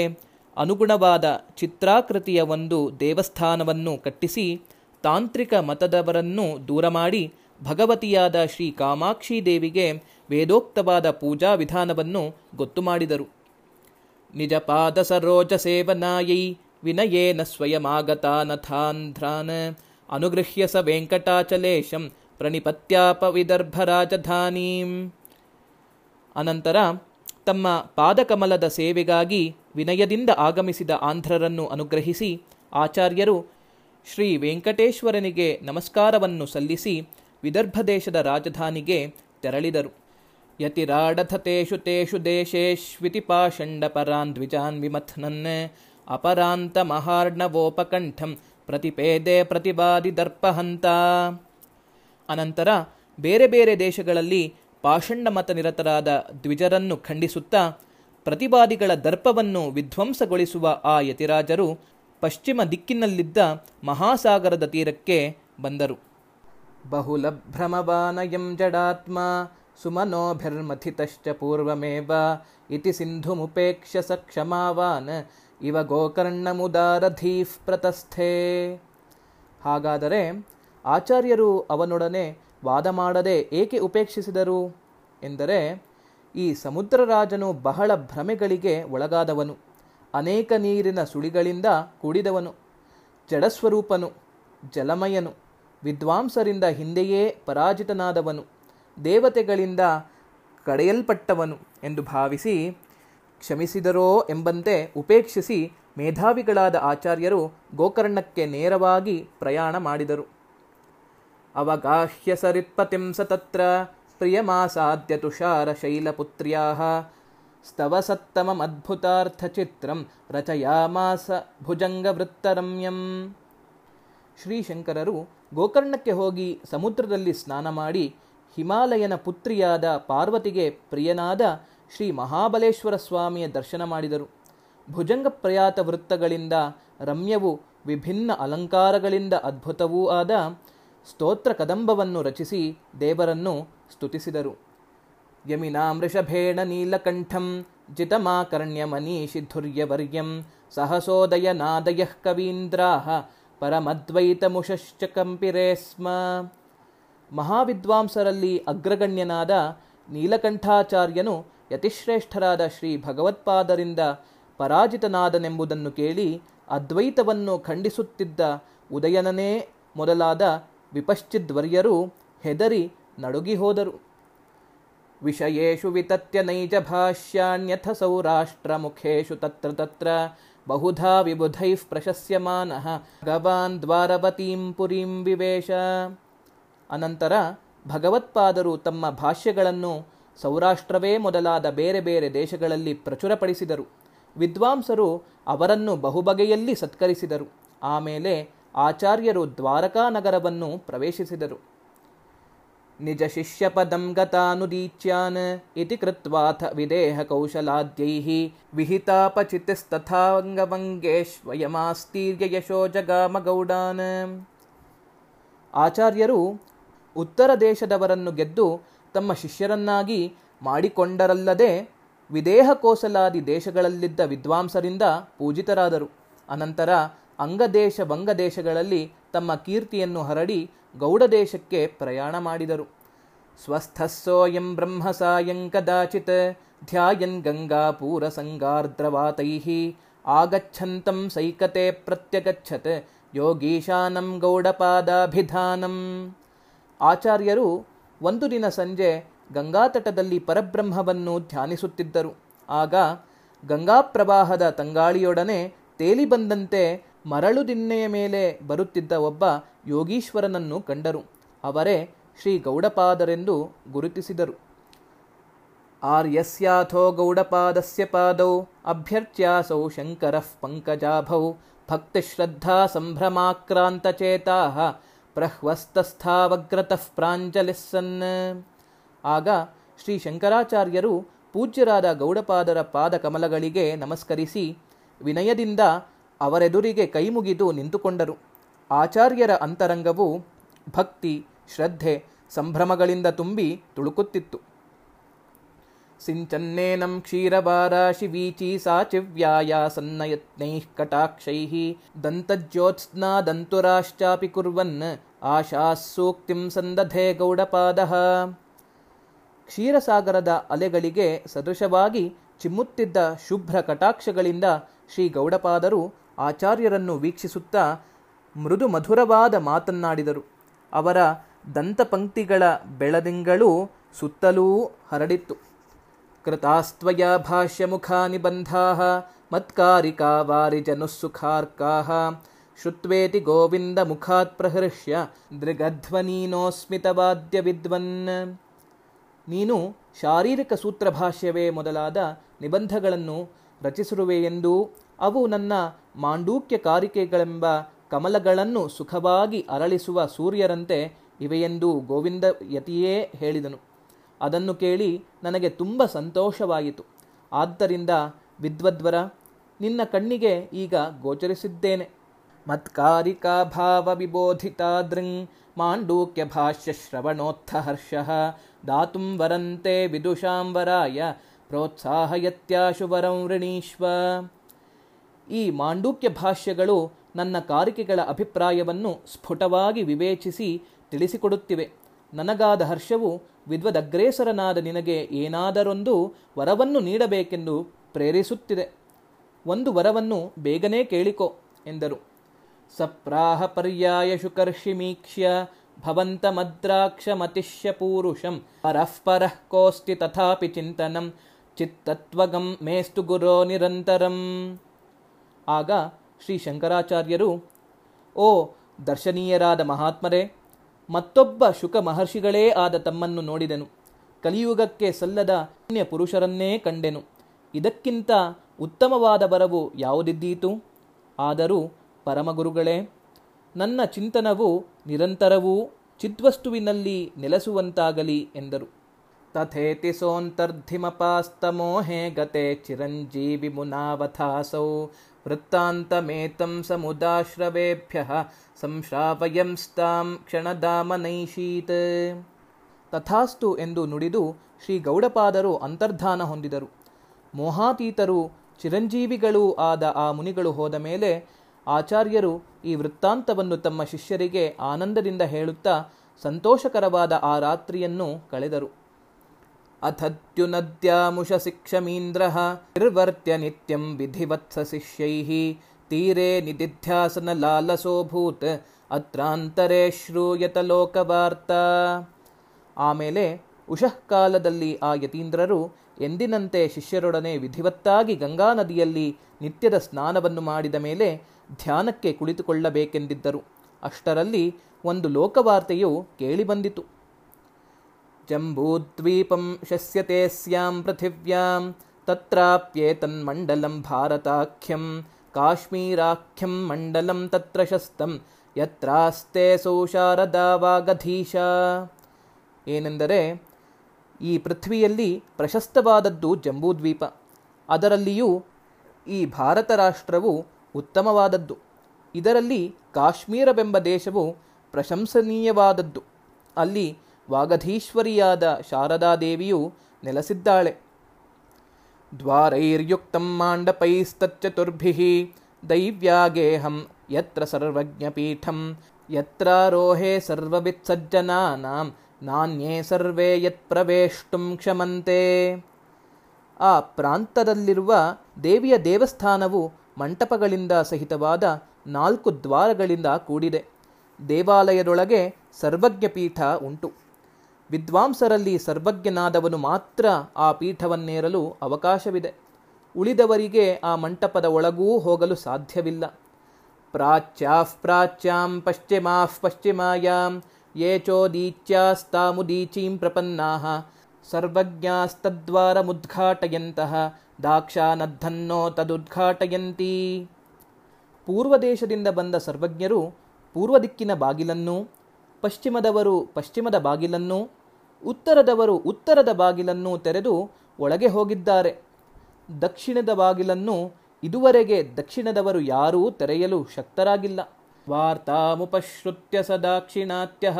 ಅನುಗುಣವಾದ ಚಿತ್ರಾಕೃತಿಯ ಒಂದು ದೇವಸ್ಥಾನವನ್ನು ಕಟ್ಟಿಸಿ ತಾಂತ್ರಿಕ ಮತದವರನ್ನು ದೂರ ಮಾಡಿ ಭಗವತಿಯಾದ ಶ್ರೀ ಕಾಮಾಕ್ಷಿ ದೇವಿಗೆ ವೇದೋಕ್ತವಾದ ಪೂಜಾ ವಿಧಾನವನ್ನು ಗೊತ್ತು ಮಾಡಿದರು. ನಿಜ ಪಾದ ಸರೋಜ ಸೇವನಾಯೈ, ವಿನಯೇನ ಸ್ವಯಮಾಗತಾನಥಾಂಧ್ರಾನ್. ಅನುಗೃಹ್ಯ ಸ ವೆಂಕಟಾಚಲೇಶಂ, ಪ್ರಣಿಪತ್ಯಾಪ ವಿದರ್ಭ ರಾಜಧಾನೀಂ ಅನಂತರ, ತಮ್ಮ ಪಾದಕಮಲದ ಸೇವೆಗಾಗಿ ವಿನಯದಿಂದ ಆಗಮಿಸಿದ ಆಂಧ್ರರನ್ನು ಅನುಗ್ರಹಿಸಿ, ಆಚಾರ್ಯರು ಶ್ರೀ ವೆಂಕಟೇಶ್ವರನಿಗೆ ನಮಸ್ಕಾರವನ್ನು ಸಲ್ಲಿಸಿ ವಿದರ್ಭ ದೇಶದ ರಾಜಧಾನಿಗೆ ತೆರಳಿದರು. ಯತಿರಾಡಥತೇಷು ತೇಷು ದೇಶೇಶ್ವಿತಿ ಪಾಷಂಡಪರಾನ್ ದ್ವಿಜಾನ್ ವಿಮಥ್ನನ್ ಅಪರಾಂತ ಮಹಾರ್ಣವೋಪಕಂಠಂ ಪ್ರತಿಪೇದೆ ಪ್ರತಿವಾದಿ ದರ್ಪಹಂತ. ಅನಂತರ ಬೇರೆ ಬೇರೆ ದೇಶಗಳಲ್ಲಿ ಪಾಷಂಡ ಮತ ನಿರತರಾದ ದ್ವಿಜರನ್ನು ಖಂಡಿಸುತ್ತಾ ಪ್ರತಿವಾದಿಗಳ ದರ್ಪವನ್ನು ವಿಧ್ವಂಸಗೊಳಿಸುವ ಆ ಯತಿರಾಜರು ಪಶ್ಚಿಮ ದಿಕ್ಕಿನಲ್ಲಿದ್ದ ಮಹಾಸಾಗರದ ತೀರಕ್ಕೆ ಬಂದರು. ಬಹುಲಭ್ರಮವಾನಯಂ ಜಡಾತ್ಮ ಸುಮನೋಭಿರ್ಮಥಿತಶ್ಚ ಪೂರ್ವಮೇವ ಇತಿ ಸಿಂಧುಮುಪೇಕ್ಷಸ ಸ ಕ್ಷಮಾವಾನ್ ಇವ ಗೋಕರ್ಣಮುದಾರಧೀಫ್ ಪ್ರತಸ್ಥೆ ಹಾಗಾದರೆ ಆಚಾರ್ಯರು ಅವನೊಡನೆ ವಾದ ಮಾಡದೆ ಏಕೆ ಉಪೇಕ್ಷಿಸಿದರು? ಎಂದರೆ, ಈ ಸಮುದ್ರರಾಜನು ಬಹಳ ಭ್ರಮೆಗಳಿಗೆ ಒಳಗಾದವನು. ಅನೇಕ ನೀರಿನ ಸುಳಿಗಳಿಂದ ಕೂಡಿದವನು. ಜಡಸ್ವರೂಪನು, ಜಲಮಯನು, ವಿದ್ವಾಂಸರಿಂದ ಹಿಂದೆಯೇ ಪರಾಜಿತನಾದವನು. ದೇವತೆಗಳಿಂದ ಕಡೆಯಲ್ಪಟ್ಟವನು ಎಂದು ಭಾವಿಸಿ ಕ್ಷಮಿಸಿದರೋ ಎಂಬಂತೆ ಉಪೇಕ್ಷಿಸಿ ಮೇಧಾವಿಗಳಾದ ಆಚಾರ್ಯರು ಗೋಕರ್ಣಕ್ಕೆ ನೇರವಾಗಿ ಪ್ರಯಾಣ ಮಾಡಿದರು. ಅವಗಾಹ್ಯ ಸರಿತ್ಪತಿಂ ಸತತ್ರ ತತ್ರ ಪ್ರಿಯಮಾಸಾದ್ಯ ತುಷಾರ ಶೈಲಪುತ್ರ್ಯಾ ಚಿತ್ರಂ ರಚಯಾಮಾಸ ಭುಜಂಗವೃತ್ತರಮ್ಯಂ. ಶ್ರೀಶಂಕರರು ಗೋಕರ್ಣಕ್ಕೆ ಹೋಗಿ ಸಮುದ್ರದಲ್ಲಿ ಸ್ನಾನ ಮಾಡಿ ಹಿಮಾಲಯನ ಪುತ್ರಿಯಾದ ಪಾರ್ವತಿಗೆ ಪ್ರಿಯನಾದ ಶ್ರೀ ಮಹಾಬಲೇಶ್ವರ ಸ್ವಾಮಿಯ ದರ್ಶನ ಮಾಡಿದರು. ಭುಜಂಗ ಪ್ರಯಾತ ವೃತ್ತಗಳಿಂದ ರಮ್ಯವು ವಿಭಿನ್ನ ಅಲಂಕಾರಗಳಿಂದ ಅದ್ಭುತವೂ ಆದ ಸ್ತೋತ್ರ ಕದಂಬವನ್ನು ರಚಿಸಿ ದೇವರನ್ನು ಸ್ತುತಿಸಿದರು. ಯಮಿನಾಮೃಷಭೇಣ ನೀಲಕಂಠಂ ಜಿತಮಾಕರ್ಣ್ಯ ಮನೀಷಿಧುರ್ಯವರ್ಯಂ ಸಹಸೋದಯ ನಾದಯಃ ಪರಮದ್ವೈತ ಮುಷಶ್ಚ ಕಂಪಿರೇ ಸ್ಮ ಮಹಾವಿದ್ವಾಂಸರಲ್ಲಿ ಅಗ್ರಗಣ್ಯನಾದ ನೀಲಕಂಠಾಚಾರ್ಯನು ಯತಿಶ್ರೇಷ್ಠರಾದ ಶ್ರೀ ಭಗವತ್ಪಾದರಿಂದ ಪರಾಜಿತನಾದನೆಂಬುದನ್ನು ಕೇಳಿ ಅದ್ವೈತವನ್ನು ಖಂಡಿಸುತ್ತಿದ್ದ ಉದಯನನೇ ಮೊದಲಾದ ವಿಪಶ್ಚಿದ್ವರ್ಯರು ಹೆದರಿ ನಡುಗಿ ಹೋದರು ವಿಷಯೇಷು ವಿತತ್ಯ ನೈಜ ಭಾಷ್ಯಾಣ್ಯಥ ಸೌರಾಷ್ಟ್ರ ಮುಖೇಶು ತತ್ರ ತತ್ರ ಬಹುಧಾ ವಿಬುಧೈಃ ಪ್ರಶಸ್ಯಮಾನಃ ಭಗವಾನ್ ದ್ವಾರವತೀಂ ಪುರೀಂ ವಿವೇಶ. ಅನಂತರ ಭಗವತ್ಪಾದರು ತಮ್ಮ ಭಾಷ್ಯಗಳನ್ನು ಸೌರಾಷ್ಟ್ರವೇ ಮೊದಲಾದ ಬೇರೆ ಬೇರೆ ದೇಶಗಳಲ್ಲಿ ಪ್ರಚುರಪಡಿಸಿದರು. ವಿದ್ವಾಂಸರು ಅವರನ್ನು ಬಹುಬಗೆಯಲ್ಲಿ ಸತ್ಕರಿಸಿದರು. ಆಮೇಲೆ ಆಚಾರ್ಯರು ದ್ವಾರಕಾ ನಗರವನ್ನು ಪ್ರವೇಶಿಸಿದರು. ನಿಜ ಶಿಷ್ಯ ಪದಂ ಗತಾನುದೀಚ್ಯಾನ್ ಇತಿ ಕೃತ್ವಾಥ ವಿದೇಹ ಕೌಶಲಾದ್ಯೈಃ ವಿಹಿತಾಪಚಿತಸ್ತಥಾಂಗವಂಗೇಶ್ವಯಮಾಸ್ತೀರ್ಯ ಯಶೋ ಜಗಾಮಗೌಡಾನ್ ಆಚಾರ್ಯರು ಉತ್ತರ ದೇಶದವರನ್ನು ಗೆದ್ದು ತಮ್ಮ ಶಿಷ್ಯರನ್ನಾಗಿ ಮಾಡಿಕೊಂಡರಲ್ಲದೆ ವಿದೇಹ ಕೋಸಲಾದಿ ದೇಶಗಳಲ್ಲಿದ್ದ ವಿದ್ವಾಂಸರಿಂದ ಪೂಜಿತರಾದರು. ಅನಂತರ ಅಂಗದೇಶ ವಂಗದೇಶಗಳಲ್ಲಿ ತಮ್ಮ ಕೀರ್ತಿಯನ್ನು ಹರಡಿ ಗೌಡ ದೇಶಕ್ಕೆ ಪ್ರಯಾಣ ಮಾಡಿದರು. ಸ್ವಸ್ಥಸ್ಸೋಯಂ ಬ್ರಹ್ಮ ಸಾಯಂ ಕದಾಚಿತ್ ಧ್ಯಾಯನ್ ಗಂಗಾಪೂರ ಸಂಗಾರ್ದ್ರವಾತೈಃ ಆಗಚ್ಛಂತಂ ಸೈಕತೆ ಪ್ರತ್ಯಗಚ್ಛತ್ ಯೋಗೀಶಾನಂ ಗೌಡಪಾದಾಭಿಧಾನಂ. ಆಚಾರ್ಯರು ಒಂದು ದಿನ ಸಂಜೆ ಗಂಗಾತಟದಲ್ಲಿ ಪರಬ್ರಹ್ಮವನ್ನು ಧ್ಯಾನಿಸುತ್ತಿದ್ದರು. ಆಗ ಗಂಗಾಪ್ರವಾಹದ ತಂಗಾಳಿಯೊಡನೆ ತೇಲಿ ಬಂದಂತೆ ಮರಳು ದಿನ್ನೆಯ ಮೇಲೆ ಬರುತ್ತಿದ್ದ ಒಬ್ಬ ಯೋಗೀಶ್ವರನನ್ನು ಕಂಡರು. ಅವರೇ ಶ್ರೀ ಗೌಡಪಾದರೆಂದು ಗುರುತಿಸಿದರು. ಆರ್ಯಸ್ಯಾಥೋ ಗೌಡಪಾದಸ್ಯ ಪಾದೌ ಅಭ್ಯರ್ಥ್ಯಾಸೌ ಶಂಕರಃ ಪಂಕಜಾಭೌ ಭಕ್ತಿಶ್ರದ್ಧಾ ಸಂಭ್ರಮಾಕ್ರಾಂತಚೇತಾಃ ಪ್ರಹ್ವಸ್ತಸ್ಥಾವಗ್ರತಃ ಪ್ರಾಂಜಲಿಸ್ಸನ್ ಆಗ ಶ್ರೀ ಶಂಕರಾಚಾರ್ಯರು ಪೂಜ್ಯರಾದ ಗೌಡಪಾದರ ಪಾದ ಕಮಲಗಳಿಗೆ ನಮಸ್ಕರಿಸಿ ವಿನಯದಿಂದ ಅವರೆದುರಿಗೆ ಕೈಮುಗಿದು ನಿಂತುಕೊಂಡರು. ಆಚಾರ್ಯರ ಅಂತರಂಗವು ಭಕ್ತಿ, ಶ್ರದ್ಧೆ, ಸಂಭ್ರಮಗಳಿಂದ ತುಂಬಿ ತುಳುಕುತ್ತಿತ್ತು. ಸಿಂಚನ್ನೇನಂ ಕ್ಷೀರವಾರಾಶಿ ವೀಚಿ ಸಾಚಿವ್ಯಾಯ ಸನ್ನಯತ್ನೈಃ ದಂತಜ್ಯೋತ್ಸ್ನಾ ದಂತುರಾಶ್ಚಾಪಿ ಕುರ್ವನ್ ಆಶಾಸೂಕ್ತಿಂ ಸಂದಧೆ ಗೌಡಪಾದಃ. ಕ್ಷೀರಸಾಗರದ ಅಲೆಗಳಿಗೆ ಸದೃಶವಾಗಿ ಚಿಮ್ಮುತ್ತಿದ್ದ ಶುಭ್ರ ಕಟಾಕ್ಷಗಳಿಂದ ಶ್ರೀ ಗೌಡಪಾದರು ಆಚಾರ್ಯರನ್ನು ವೀಕ್ಷಿಸುತ್ತಾ ಮೃದು ಮಧುರವಾದ ಮಾತನ್ನಾಡಿದರು. ಅವರ ದಂತಪಂಕ್ತಿಗಳ ಬೆಳದಿಂಗಳು ಸುತ್ತಲೂ ಹರಡಿತ್ತು. ನಿಬಂಧಾ ಮತ್ಕಾರಿಕಾ ವಾರಿಜನುಸ್ಸುಖಾರ್ಕಾಃ ಶುತ್ವೇತಿ ಗೋವಿಂದ ಮುಖಾತ್ ಪ್ರಹೃಷ್ಯ ದೃಗಧ್ವನೀನೋಸ್ಮಿತವಾದ್ಯ ವಿದ್ವನ್ ನೀನು ಶಾರೀರಿಕ ಸೂತ್ರಭಾಷ್ಯವೇ ಮೊದಲಾದ ನಿಬಂಧಗಳನ್ನು ರಚಿಸಿರುವೆಯೆಂದೂ ಅವು ನನ್ನ ಮಾಂಡೂಕ್ಯ ಕಾರಿಕೆಗಳೆಂಬ ಕಮಲಗಳನ್ನು ಸುಖವಾಗಿ ಅರಳಿಸುವ ಸೂರ್ಯರಂತೆ ಇವೆಯೆಂದು ಗೋವಿಂದ ಯತಿಯೇ ಹೇಳಿದನು. ಅದನ್ನು ಕೇಳಿ ನನಗೆ ತುಂಬ ಸಂತೋಷವಾಯಿತು ಆದ್ದರಿಂದ, ವಿದ್ವದ್ವರ, ನಿನ್ನ ಕಣ್ಣಿಗೆ ಈಗ ಗೋಚರಿಸಿದ್ದೇನೆ. ಮತ್ಕಾರಿಕಾ ಭಾವ ವಿಬೋಧಿತಾ ದೃಂಗ್ ಮಾಂಡೂಕ್ಯ ಭಾಷ್ಯ ಶ್ರವಣೋತ್ಥ ಹರ್ಷ ದಾತುಂ ವರಂತೆ ವಿದುಷಾಂಬರಾಯ ಪ್ರೋತ್ಸಾಹಯತ್ಯಾಶು ವರಂ ಈ ಮಾಂಡೂಕ್ಯ ಭಾಷ್ಯಗಳು ನನ್ನ ಕಾರಿಕೆಗಳ ಅಭಿಪ್ರಾಯವನ್ನು ಸ್ಫುಟವಾಗಿ ವಿವೇಚಿಸಿ ತಿಳಿಸಿಕೊಡುತ್ತಿವೆ. ನನಗಾದ ಹರ್ಷವು ವಿದ್ವದಗ್ರೇಸರನಾದ ನಿನಗೆ ಏನಾದರೊಂದು ವರವನ್ನು ನೀಡಬೇಕೆಂದು ಪ್ರೇರಿಸುತ್ತಿದೆ. ಒಂದು ವರವನ್ನು ಬೇಗನೆ ಕೇಳಿಕೊ ಎಂದರು. ಸಪ್ರಾಹ ಪರ್ಯಾಯ ಶುಕರ್ಷಿಮೀಕ್ಷ್ಯ ಮತಿಷ್ಯ ಪೂರುಷಂ ಪರಃ ಪರಃ ಕೋಸ್ತಿ ತಥಾಪಿ ಚಿಂತನಂ ಚಿತ್ತತ್ವಗಂ ಮೇಸ್ತು ಗುರೋ ನಿರಂತರಂ. ಆಗ ಶ್ರೀ ಶಂಕರಾಚಾರ್ಯರು, ಓ ದರ್ಶನೀಯರಾದ ಮಹಾತ್ಮರೇ ಮತ್ತೊಬ್ಬ ಶುಕ ಮಹರ್ಷಿಗಳೇ ಆದ ತಮ್ಮನ್ನು ನೋಡಿದೆನು. ಕಲಿಯುಗಕ್ಕೆ ಸಲ್ಲದ ಅನ್ಯ ಪುರುಷರನ್ನೇ ಕಂಡೆನು. ಇದಕ್ಕಿಂತ ಉತ್ತಮವಾದ ಬರವು ಯಾವುದಿದ್ದೀತು? ಆದರೂ, ಪರಮಗುರುಗಳೇ, ನನ್ನ ಚಿಂತನವು ನಿರಂತರವೂ ಚಿದ್ವಸ್ತುವಿನಲ್ಲಿ ನೆಲೆಸುವಂತಾಗಲಿ ಎಂದರು. ತಥೇತಿ ಸೋಂತರ್ಧಿಮಪಾಸ್ತಮೋಹೇ ಗತೆ ಚಿರಂಜೀವಿ ಮುನಾವಥಾಸೌ ವೃತ್ತಾಂತಮೇತಂ समुदाश्रवेभ्यः ಸಂಶ್ರಾವಯಂಸ್ತಾಂ ಕ್ಷಣದಾಮನೈಷೀತ್. ತಥಾಸ್ತು ಎಂದು ನುಡಿದು ಶ್ರೀ ಗೌಡಪಾದರು ಅಂತರ್ಧಾನ ಹೊಂದಿದರು. ಮೋಹಾತೀತರು ಚಿರಂಜೀವಿಗಳೂ ಆದ ಆ ಮುನಿಗಳು ಹೋದ ಮೇಲೆ ಆಚಾರ್ಯರು ಈ ವೃತ್ತಾಂತವನ್ನು ತಮ್ಮ ಶಿಷ್ಯರಿಗೆ ಆನಂದದಿಂದ ಹೇಳುತ್ತಾ ಸಂತೋಷಕರವಾದ ಆ ರಾತ್ರಿಯನ್ನು ಕಳೆದರು. ಅಥತ್ಯುನದ್ಯಾಮುಷ ಶಿಕ್ಷಮೀಂದ್ರ ನಿರ್ವರ್ತ್ಯ ನಿತ್ಯಂ ವಿಧಿವತ್ಸ ಶಿಷ್ಯೈ ತೀರೆ ನಿದಿಧ್ಯಾಸನ ಲಾಲಸೋಭೂತ್ ಅತ್ರಾಂತರೇ ಶ್ರೂಯತ ಲೋಕವಾರ್ತಾ. ಆಮೇಲೆ ಉಷಃಕಾಲದಲ್ಲಿ ಆ ಯತೀಂದ್ರರು ಎಂದಿನಂತೆ ಶಿಷ್ಯರೊಡನೆ ವಿಧಿವತ್ತಾಗಿ ಗಂಗಾ ನದಿಯಲ್ಲಿ ನಿತ್ಯದ ಸ್ನಾನವನ್ನು ಮಾಡಿದ ಮೇಲೆ ಧ್ಯಾನಕ್ಕೆ ಕುಳಿತುಕೊಳ್ಳಬೇಕೆಂದಿದ್ದರು. ಅಷ್ಟರಲ್ಲಿ ಒಂದು ಲೋಕವಾರ್ತೆಯು ಕೇಳಿಬಂದಿತು. ಜಂಬೂದ್ವೀಪಂ ಶಸ್ಯತೆ ಸ್ಯಾಂ ಪೃಥಿವ್ಯಾಂ ತತ್ರಾಪ್ಯೇತನ್ಮಂಡಲಂ ಭಾರತಾಖ್ಯಂ ಕಾಶ್ಮೀರಾಖ್ಯಂ ಮಂಡಲಂ ತತ್ರ ಶಸ್ತಂ ಯತ್ರಾಸ್ತೆ ವಾಗಧೀಶ ಏನೆಂದರೆ ಈ ಪೃಥ್ವಿಯಲ್ಲಿ ಪ್ರಶಸ್ತವಾದದ್ದು ಜಂಬೂದ್ವೀಪ. ಅದರಲ್ಲಿಯೂ ಈ ಭಾರತ ರಾಷ್ಟ್ರವು ಉತ್ತಮವಾದದ್ದು. ಇದರಲ್ಲಿ ಕಾಶ್ಮೀರವೆಂಬ ದೇಶವು ಪ್ರಶಂಸನೀಯವಾದದ್ದು. ಅಲ್ಲಿ ವಾಗಧೀಶ್ವರಿಯಾದ ಶಾರದಾದೇವಿಯು ನೆಲೆಸಿದ್ದಾಳೆ. ದ್ವಾರೈರ್ಯುಕ್ತಂ ಮಾಂಡಪೈಸ್ತಚ್ಚತುರ್ಭಿ ದೈವ್ಯಾಗೇಹಂ ಯತ್ರ ಸರ್ವಜ್ಞಪೀಠಂ ಯತ್ರಾರೋಹೇ ಸರ್ವವಿತ್ಸಜ್ಜನಾನಾಂ ನಾಣ್ಯೇ ಸರ್ವೇ ಯತ್ ಪ್ರವೇಷ್ಟುಂ ಕ್ಷಮಂತೆ. ಆ ಪ್ರಾಂತದಲ್ಲಿರುವ ದೇವಿಯ ದೇವಸ್ಥಾನವು ಮಂಟಪಗಳಿಂದ ಸಹಿತವಾದ ನಾಲ್ಕು ದ್ವಾರಗಳಿಂದ ಕೂಡಿದೆ. ದೇವಾಲಯದೊಳಗೆ ಸರ್ವಜ್ಞಪೀಠ ಉಂಟು. ವಿದ್ವಾಂಸರಲ್ಲಿ ಸರ್ವಜ್ಞನಾದವನು ಮಾತ್ರ ಆ ಪೀಠವನ್ನೇರಲು ಅವಕಾಶವಿದೆ. ಉಳಿದವರಿಗೆ ಆ ಮಂಟಪದ ಒಳಗೂ ಹೋಗಲು ಸಾಧ್ಯವಿಲ್ಲ. ಪ್ರಾಚ್ಯಾಃ ಪ್ರಾಚ್ಯಾಂ ಪಶ್ಚಿಮಾಃ ಪಶ್ಚಿಮಾಯಾಂ ಯೇ ಚೋದೀಚ್ಯಾಸ್ತಾಮುದೀಚೀಂ ಪ್ರಪನ್ನಾಃ ಸರ್ವಜ್ಞಾಸ್ತದ್ವಾರಮುದ್ಘಾಟಯಂತಹ ದಾಕ್ಷಾನದ್ಧನ್ನೋ ತದುದ್ಘಾಟಯಂತಿ. ಪೂರ್ವ ದೇಶದಿಂದ ಬಂದ ಸರ್ವಜ್ಞರು ಪೂರ್ವ ದಿಕ್ಕಿನ ಬಾಗಿಲನ್ನೂ, ಪಶ್ಚಿಮದವರು ಪಶ್ಚಿಮದ ಬಾಗಿಲನ್ನೂ ಉತ್ತರದವರು ಉತ್ತರದ ಬಾಗಿಲನ್ನು ತೆರೆದು ಒಳಗೆ ಹೋಗಿದ್ದಾರೆ. ದಕ್ಷಿಣದ ಬಾಗಿಲನ್ನು ಇದುವರೆಗೆ ದಕ್ಷಿಣದವರು ಯಾರೂ ತೆರೆಯಲು ಶಕ್ತರಾಗಿಲ್ಲ. ವಾರ್ತಾಮುಪಶ್ರುತ್ಯ ಸ ದಾಕ್ಷಿಣಾತ್ಯಃ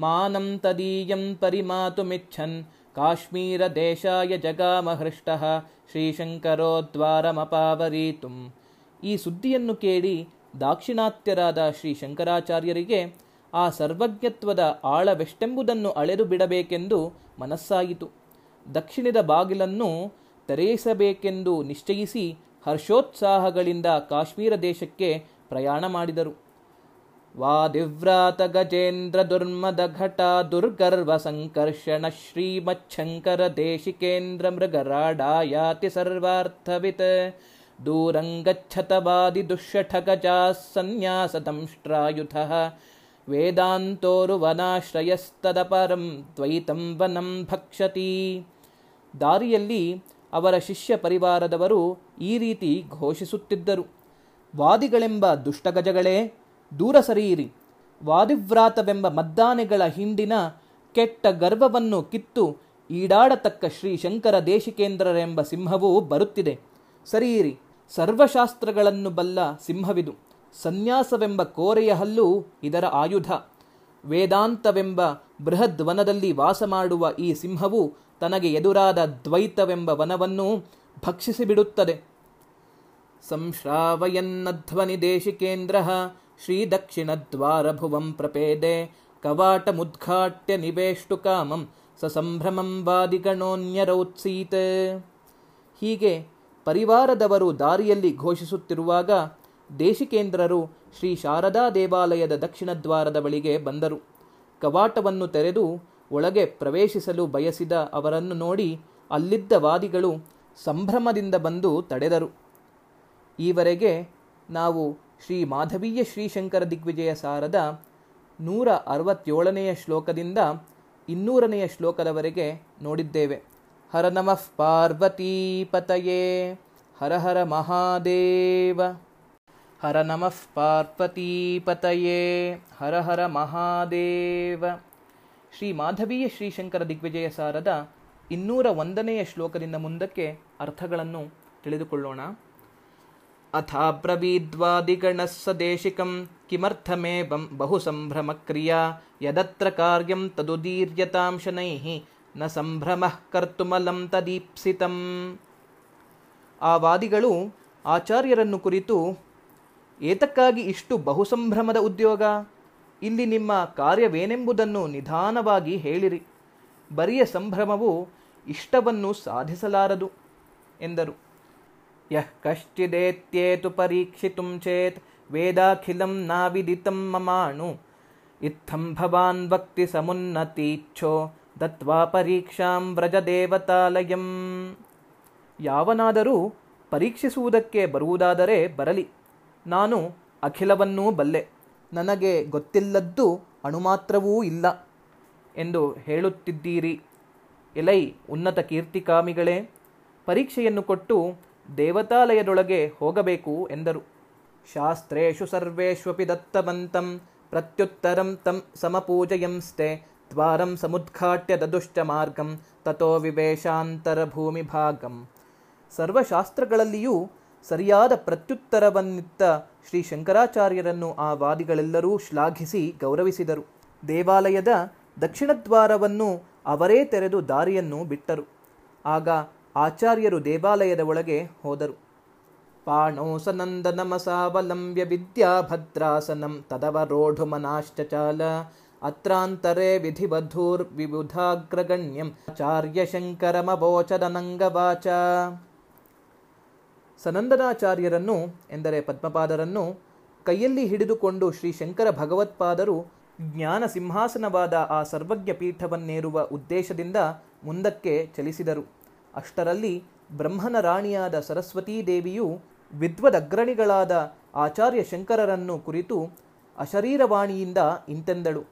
ಮಾನಂ ತದೀಯಂ ಪರಿಮಾತುಮಿಚ್ಛನ್ ಕಾಶ್ಮೀರದೇಶಾಯ ದೇಶಾಯ ಶ್ರೀಶಂಕರೋ ದ್ವಾರಮಪಾವರೀತುಂ ಈ ಸುದ್ದಿಯನ್ನು ಕೇಳಿ ದಾಕ್ಷಿಣಾತ್ಯರಾದ ಶ್ರೀ ಶಂಕರಾಚಾರ್ಯರಿಗೆ ಆ ಸರ್ವಜ್ಞತ್ವದ ಆಳವೆಷ್ಟೆಂಬುದನ್ನು ಅಳೆದು ಬಿಡಬೇಕೆಂದು ಮನಸ್ಸಾಯಿತು. ದಕ್ಷಿಣದ ಬಾಗಿಲನ್ನು ತೆರೆಯಿಸಬೇಕೆಂದು ನಿಶ್ಚಯಿಸಿ ಹರ್ಷೋತ್ಸಾಹಗಳಿಂದ ಕಾಶ್ಮೀರ ದೇಶಕ್ಕೆ ಪ್ರಯಾಣ ಮಾಡಿದರು. ವಾದಿವ್ರಾತ ಗಜೇಂದ್ರ ದುರ್ಮದ ಘಟ ದುರ್ಗರ್ವ ಸಂಕರ್ಷಣ ಶ್ರೀಮಚ್ಛಂಕರ ದೇಶಿಕೇಂದ್ರ ಮೃಗರಾಡಾಯಾತಿ ಸರ್ವಾರ್ಥವಿತ್. ದೂರಂಗಚ್ಛತವಾದಿ ದುಶ್ಶಠಗಜಾ ಸನ್ಯಾಸ ದಂಷ್ಟ್ರಾಯುಧಃ ವೇದಾಂತೋರುವನಾಶ್ರಯಸ್ತದಪರಂ ತ್ವೈತಂ ವನಂ ಭಕ್ಷತಿ. ದಾರಿಯಲ್ಲಿ ಅವರ ಶಿಷ್ಯ ಪರಿವಾರದವರು ಈ ರೀತಿ ಘೋಷಿಸುತ್ತಿದ್ದರು. ವಾದಿಗಳೆಂಬ ದುಷ್ಟಗಜಗಳೇ, ದೂರ ಸರಿಯಿರಿ. ವಾದಿವ್ರಾತವೆಂಬ ಮದ್ದಾನೆಗಳ ಹಿಂಡಿನ ಕೆಟ್ಟ ಗರ್ವವನ್ನು ಕಿತ್ತು ಈಡಾಡತಕ್ಕ ಶ್ರೀ ಶಂಕರ ದೇಶಿಕೇಂದ್ರರೆಂಬ ಸಿಂಹವೂ ಬರುತ್ತಿದೆ. ಸರಿಯಿರಿ, ಸರ್ವಶಾಸ್ತ್ರಗಳನ್ನು ಬಲ್ಲ ಸಿಂಹವಿದು. ಸನ್ಯಾಸವೆಂಬ ಕೋರೆಯ ಹಲ್ಲು ಇದರ ಆಯುಧ. ವೇದಾಂತವೆಂಬ ಬೃಹದ್ವನದಲ್ಲಿ ವಾಸ ಮಾಡುವ ಈ ಸಿಂಹವು ತನಗೆ ಎದುರಾದ ದ್ವೈತವೆಂಬ ವನವನ್ನು ಭಕ್ಷಿಸಿಬಿಡುತ್ತದೆ. ಸಂಶ್ರಾವಯನ್ನಧ್ವನಿ ದೇಶಿಕೇಂದ್ರ ಶ್ರೀದಕ್ಷಿಣದ್ವಾರಭುವಂ ಪ್ರಪೇದೆ ಕವಾಟಮುದ್ಘಾಟ್ಯ ನಿವೇಷ್ಟು ಕಾಮಂ ಸ ಸಂಭ್ರಮಂ ವಾದಿಗಣೋನ್ಯರೌತ್ಸೀತ್. ಹೀಗೆ ಪರಿವಾರದವರು ದಾರಿಯಲ್ಲಿ ಘೋಷಿಸುತ್ತಿರುವಾಗ ದೇಶಿಕೇಂದ್ರರು ಶ್ರೀ ಶಾರದಾ ದೇವಾಲಯದ ದಕ್ಷಿಣ ದ್ವಾರದ ಬಳಿಗೆ ಬಂದರು. ಕವಾಟವನ್ನು ತೆರೆದು ಒಳಗೆ ಪ್ರವೇಶಿಸಲು ಬಯಸಿದ ಅವರನ್ನು ನೋಡಿ ಅಲ್ಲಿದ್ದ ವಾದಿಗಳು ಸಂಭ್ರಮದಿಂದ ಬಂದು ತಡೆದರು. ಈವರೆಗೆ ನಾವು ಶ್ರೀ ಮಾಧವೀಯ ಶ್ರೀಶಂಕರ ದಿಗ್ವಿಜಯ ಸಾರದ ನೂರ ಅರವತ್ತೇಳನೆಯ ಶ್ಲೋಕದಿಂದ ಇನ್ನೂರನೆಯ ಶ್ಲೋಕದವರೆಗೆ ನೋಡಿದ್ದೇವೆ. ಹರ ನಮಃ ಪಾರ್ವತೀಪತಯೇ ಹರ ಹರ ಮಹಾದೇವ. ಹರ ನಮಃ ಪಾರ್ವತೀಪತಯೇ ಹರ ಹರ ಮಹಾದೇವ ಶ್ರೀ ಮಾಧವೀಯ ಶ್ರೀಶಂಕರ ದಿಗ್ವಿಜಯ ಸಾರದ ಇನ್ನೂರ ಒಂದನೆಯ ಶ್ಲೋಕದಿಂದ ಮುಂದಕ್ಕೆ ಅರ್ಥಗಳನ್ನು ತಿಳಿದುಕೊಳ್ಳೋಣ. ಅಥಾಬ್ರವೀದ್ವಾದಿಗಣಃ ಸದೇಶಿಕಂ ದೇಶಿಕಂ ಕಿಮರ್ಥಮೇವಂ ಬಹು ಸಂಭ್ರಮಕ್ರಿಯಾ ಯದತ್ರ ಕಾರ್ಯಂ ತದುದೀರ್ಯತಾಂ ಶನೈಃ ನ ಸಂಭ್ರಮಃ ಕರ್ತುಮಲಂ ತದೀಪ್ಸಿತಂ. ಆ ವಾದಿಗಳು ಆಚಾರ್ಯರನ್ನು ಕುರಿತು ಏತಕ್ಕಾಗಿ ಇಷ್ಟು ಬಹುಸಂಭ್ರಮದ ಉದ್ಯೋಗ? ಇಲ್ಲಿ ನಿಮ್ಮ ಕಾರ್ಯವೇನೆಂಬುದನ್ನು ನಿಧಾನವಾಗಿ ಹೇಳಿರಿ. ಬರಿಯ ಸಂಭ್ರಮವು ಇಷ್ಟವನ್ನು ಸಾಧಿಸಲಾರದು, ಎಂದರು. ಯಃ ಕಶ್ಚಿದೇತ್ಯೇತು ಪರೀಕ್ಷಿತು ಚೇತ್ ವೇದಾಖಿಲಂ ನಾವಿದಿತಂ ಮಮಾಣು. ಇತ್ತಂ ಭವಾನ್ ಭಕ್ತಿ ಸಮುನ್ನತೀಚ್ಛೋ ದತ್ವಾ ಪರೀಕ್ಷಾಂ ವ್ರಜದೇವತಾಲಯಂ. ಯಾವನಾದರೂ ಪರೀಕ್ಷಿಸುವುದಕ್ಕೆ ಬರುವುದಾದರೆ ಬರಲಿ. ನಾನು ಅಖಿಲವನ್ನೂ ಬಲ್ಲೆ. ನನಗೆ ಗೊತ್ತಿಲ್ಲದ್ದು ಅಣುಮಾತ್ರವೂ ಇಲ್ಲ ಎಂದು ಹೇಳುತ್ತಿದ್ದೀರಿ. ಎಲೈ ಉನ್ನತ ಕೀರ್ತಿಕಾಮಿಗಳೇ, ಪರೀಕ್ಷೆಯನ್ನು ಕೊಟ್ಟು ದೇವತಾಲಯದೊಳಗೆ ಹೋಗಬೇಕು ಎಂದರು. ಶಾಸ್ತ್ರೇಷು ಸರ್ವೇಷ್ವಪಿ ದತ್ತವಂತಂ ಪ್ರತ್ಯುತ್ತರಂ ತಂ ಸಮಪೂಜಯಂಸ್ತೆ, ದ್ವಾರಂ ಸಮುದ್ಘಾಟ್ಯ ದದುಶ್ಚ ಮಾರ್ಗಂ ತಥೋ ವಿವೇಶಾಂತರ ಭೂಮಿಭಾಗಂ ಸರ್ವಶಾಸ್ತ್ರಗಳಲ್ಲಿಯೂ ಸರಿಯಾದ ಪ್ರತ್ಯುತ್ತರವನ್ನಿತ್ತ ಶ್ರೀ ಶಂಕರಾಚಾರ್ಯರನ್ನು ಆ ವಾದಿಗಳೆಲ್ಲರೂ ಶ್ಲಾಘಿಸಿ ಗೌರವಿಸಿದರು. ದೇವಾಲಯದ ದಕ್ಷಿಣ ದ್ವಾರವನ್ನು ಅವರೇ ತೆರೆದು ದಾರಿಯನ್ನು ಬಿಟ್ಟರು. ಆಗ ಆಚಾರ್ಯರು ದೇವಾಲಯದ ಒಳಗೆ ಹೋದರು. ಪಾಣೋಸನಂದನಮಸಾವಲಂಬ್ಯ ವಿದ್ಯಾಭದ್ರಾಸನಂ ತದವರೋಢುಮನಾಶ್ಚಚಾಲ ಅತ್ರಾಂತರೆ ವಿಧಿವಧೂರ್ ವಿಬುಧಾಗ್ರಗಣ್ಯಂ ಆಚಾರ್ಯ ಶಂಕರಮವೋಚದನಂಗವಾಚ ಸನಂದನಾಚಾರ್ಯರನ್ನು, ಎಂದರೆ ಪದ್ಮಪಾದರನ್ನು, ಕೈಯಲ್ಲಿ ಹಿಡಿದುಕೊಂಡು ಶ್ರೀ ಶಂಕರ ಭಗವತ್ಪಾದರು ಜ್ಞಾನ ಸಿಂಹಾಸನವಾದ ಆ ಸರ್ವಜ್ಞ ಪೀಠವನ್ನೇರುವ ಉದ್ದೇಶದಿಂದ ಮುಂದಕ್ಕೆ ಚಲಿಸಿದರು. ಅಷ್ಟರಲ್ಲಿ ಬ್ರಹ್ಮನ ರಾಣಿಯಾದ ಸರಸ್ವತೀ ದೇವಿಯು ವಿದ್ವದಗ್ರಣಿಗಳಾದ ಆಚಾರ್ಯ ಶಂಕರರನ್ನು ಕುರಿತು ಅಶರೀರವಾಣಿಯಿಂದ ಇಂತೆಂದಳು.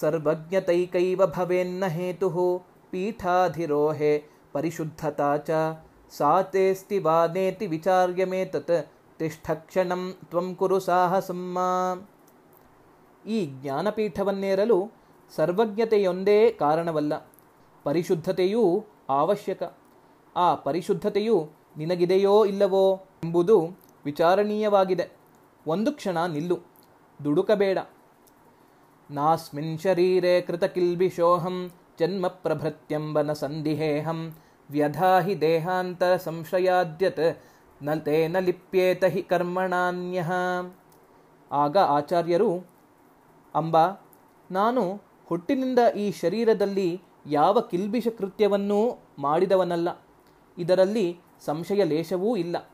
ಸರ್ವಜ್ಞತೈಕೈವ ಭವೇನ್ನ ಹೇತು ಪೀಠಾಧಿರೋಹೆ ಪರಿಶುದ್ಧತಾ ಚ ಸಾತೇಸ್ತಿ ವಾನೇತಿ ವಿಚಾರ್ಯಮೇತತ್ ತಿಷ್ಠಕ್ಷಣಂ ತ್ವಂ ಕುರು ಸಾಹಸಮ್ಮ ಈ ಜ್ಞಾನಪೀಠವನ್ನೇರಲು ಸರ್ವಜ್ಞತೆಯೊಂದೇ ಕಾರಣವಲ್ಲ. ಪರಿಶುದ್ಧತೆಯೂ ಅವಶ್ಯಕ. ಆ ಪರಿಶುದ್ಧತೆಯು ನಿನಗಿದೆಯೋ ಇಲ್ಲವೋ ಎಂಬುದು ವಿಚಾರಣೀಯವಾಗಿದೆ. ಒಂದು ಕ್ಷಣ ನಿಲ್ಲು, ದುಡುಕಬೇಡ. ನಾಸ್ಮಿನ್ ಶರೀರೆ ಕೃತಕಿಲ್ಬಿಶೋಹಂ ಜನ್ಮ ಪ್ರಭೃತ್ಯಂಬನ ಸಂದಿಹೇಹಂ ವ್ಯಧಾಹಿ ದೇಹಾಂತರ ಸಂಶಯಾದ್ಯತ್, ನ ತೇನ ಲಿಪ್ಯೇತ ಹಿ ಕರ್ಮಣಾನ್ಯಃ. ಆಗ ಆಚಾರ್ಯರು, ಅಂಬ, ನಾನು ಹುಟ್ಟಿನಿಂದ ಈ ಶರೀರದಲ್ಲಿ ಯಾವ ಕಿಲ್ಬಿಷ ಕೃತ್ಯವನ್ನೂ ಮಾಡಿದವನಲ್ಲ. ಇದರಲ್ಲಿ ಸಂಶಯ ಲೇಷವೂ ಇಲ್ಲ.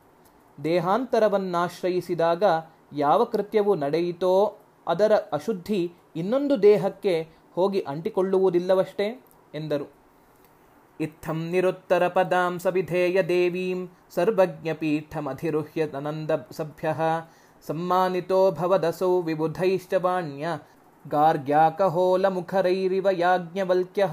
ದೇಹಾಂತರವನ್ನಾಶ್ರಯಿಸಿದಾಗ ಯಾವ ಕೃತ್ಯವು ನಡೆಯಿತೋ, ಅದರ ಅಶುದ್ಧಿ ಇನ್ನೊಂದು ದೇಹಕ್ಕೆ ಹೋಗಿ ಅಂಟಿಕೊಳ್ಳುವುದಿಲ್ಲವಷ್ಟೇ? ಎಂದರು. ಇತ್ತಂ ನಿರುತ್ತರ ಪದಾಂ ಸವಿಧೇಯ ದೇವೀಂ ಅನಂದ ಸಭ್ಯ ಸಮ್ಮಾನಿತೋ ಭವದಸೌ ವಿಬುಧೈಶ್ಚ ವಾಣ್ಯ ಗಾರ್ಗ್ಯಾಕಹೋಲ ಮುಖರೈರಿವ ಯಾಜ್ಞವಲ್ಕ್ಯ.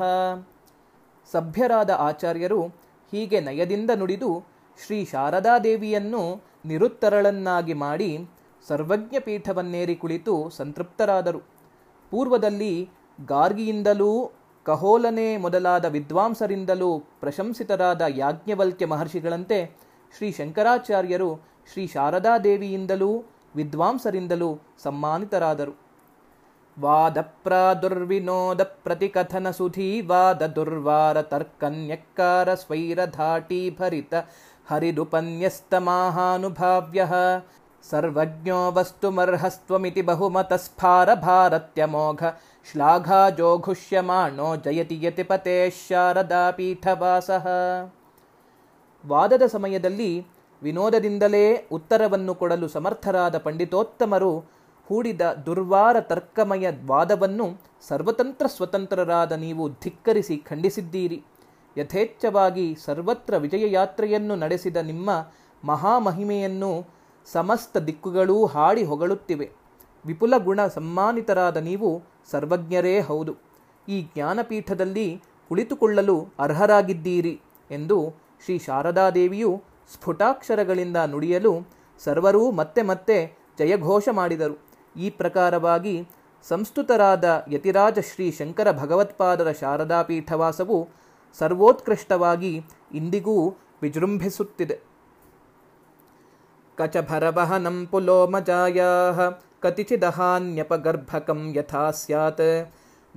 ಸಭ್ಯರಾದ ಆಚಾರ್ಯರು ಹೀಗೆ ನಯದಿಂದ ನುಡಿದು ಶ್ರೀ ಶಾರದಾದೇವಿಯನ್ನು ನಿರುತ್ತರಳನ್ನಾಗಿ ಮಾಡಿ ಸರ್ವಜ್ಞ ಪೀಠವನ್ನೇರಿ ಕುಳಿತು ಸಂತೃಪ್ತರಾದರು. ಪೂರ್ವದಲ್ಲಿ ಗಾರ್ಗಿಯಿಂದಲೂ ಕಹೋಲನೆ ಮೊದಲಾದ ವಿದ್ವಾಂಸರಿಂದಲೂ ಪ್ರಶಂಸಿತರಾದ ಯಾಜ್ಞವಲ್ಕ್ಯ ಮಹರ್ಷಿಗಳಂತೆ ಶ್ರೀ ಶಂಕರಾಚಾರ್ಯರು ಶ್ರೀ ಶಾರದಾದೇವಿಯಿಂದಲೂ ವಿದ್ವಾಂಸರಿಂದಲೂ ಸಮ್ಮಾನಿತರಾದರು. ವಾದ ಪ್ರಾದುರ್ವಿನೋದ ಪ್ರತಿಕಥನ ಸುಧೀ ವಾದ ದುರ್ವಾರ ತರ್ಕನ್ಯಕ್ಕಾರ ಸ್ವೈರಧಾಟಿ ಭರಿತ ಹರಿದುಪನ್ಯಸ್ತಮಾಹಾನುಭಾವ್ಯ ಸರ್ವಜ್ಞೋ ವಸ್ತುಮರ್ಹಸ್ತ್ವಮಿತಿ ಬಹುಮತಸ್ಫಾರ ಭಾರತ್ಯಮೋಘ ಶ್ಲಾಘಾಜೋಘುಷ್ಯಮಾಣೋ ಜಯತಿ ಯತಿಪತೆ ಶಾರದಾ ಪೀಠವಾಸಃ ವಾದದ ಸಮಯದಲ್ಲಿ ವಿನೋದದಿಂದಲೇ ಉತ್ತರವನ್ನು ಕೊಡಲು ಸಮರ್ಥರಾದ ಪಂಡಿತೋತ್ತಮರು ಹೂಡಿದ ದುರ್ವಾರ ತರ್ಕಮಯ ವಾದವನ್ನು ಸರ್ವತಂತ್ರ ಸ್ವತಂತ್ರರಾದ ನೀವು ಧಿಕ್ಕರಿಸಿ ಖಂಡಿಸಿದ್ದೀರಿ. ಯಥೇಚ್ಛವಾಗಿ ಸರ್ವತ್ರ ವಿಜಯ ಯಾತ್ರೆಯನ್ನು ನಡೆಸಿದ ನಿಮ್ಮ ಮಹಾಮಹಿಮೆಯನ್ನು ಸಮಸ್ತ ದಿಕ್ಕುಗಳೂ ಹಾಡಿ ಹೊಗಳುತ್ತಿವೆ. ವಿಪುಲ ಗುಣ ಸಮ್ಮಾನಿತರಾದ ನೀವು ಸರ್ವಜ್ಞರೇ ಹೌದು. ಈ ಜ್ಞಾನಪೀಠದಲ್ಲಿ ಕುಳಿತುಕೊಳ್ಳಲು ಅರ್ಹರಾಗಿದ್ದೀರಿ ಎಂದು ಶ್ರೀ ಶಾರದಾದೇವಿಯು ಸ್ಫುಟಾಕ್ಷರಗಳಿಂದ ನುಡಿಯಲು ಸರ್ವರೂ ಮತ್ತೆ ಮತ್ತೆ ಜಯಘೋಷ ಮಾಡಿದರು. ಈ ಪ್ರಕಾರವಾಗಿ ಸಂಸ್ತುತರಾದ ಯತಿರಾಜ ಶ್ರೀ ಶಂಕರ ಭಗವತ್ಪಾದರ ಶಾರದಾ ಪೀಠವಾಸವು ಸರ್ವೋತ್ಕೃಷ್ಟವಾಗಿ ಇಂದಿಗೂ ವಿಜೃಂಭಿಸುತ್ತಿದೆ. ಕಚಭರವಹನಂ ಪುಲೋಮಜಾಯಾಃ ಕತಿಚಿದಹಾನ್ಯಪಗರ್ಭಕಂ ಯಥಾ ಸ್ಯಾತ್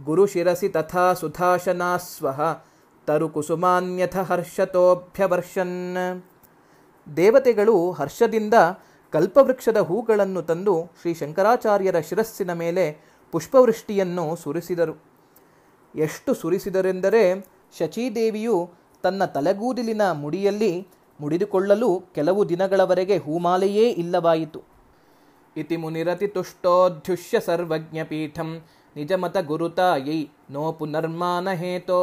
ಗುರುಶಿರಸಿ ತಥಾ ಸುಧಾಶನಾಸ್ವಃ ತರುಕುಸುಮಾನ್ಯಥ ಹರ್ಷತೋಭ್ಯವರ್ಷನ್ ದೇವತೆಗಳು ಹರ್ಷದಿಂದ ಕಲ್ಪವೃಕ್ಷದ ಹೂಗಳನ್ನು ತಂದು ಶ್ರೀ ಶಂಕರಾಚಾರ್ಯರ ಶಿರಸ್ಸಿನ ಮೇಲೆ ಪುಷ್ಪವೃಷ್ಟಿಯನ್ನು ಸುರಿಸಿದರು. ಎಷ್ಟು ಸುರಿಸಿದರೆಂದರೆ ಶಚೀದೇವಿಯು ತನ್ನ ತಲೆಗೂದಲಿನ ಮುಡಿಯಲ್ಲಿ ಮುಡಿದುಕೊಳ್ಳಲು ಕೆಲವು ದಿನಗಳವರೆಗೆ ಹೂಮಾಲೆಯೇ ಇಲ್ಲವಾಯಿತು. ಇತಿ ಮುನಿರತಿ ತುಷ್ಟೋಧ್ಯುಷ್ಯ ಸರ್ವಜ್ಞಪೀಠಂ ನಿಜಮತ ಗುರುತಾಯೈ ನೋ ಪುನರ್ಮಾನ ಹೇತೋ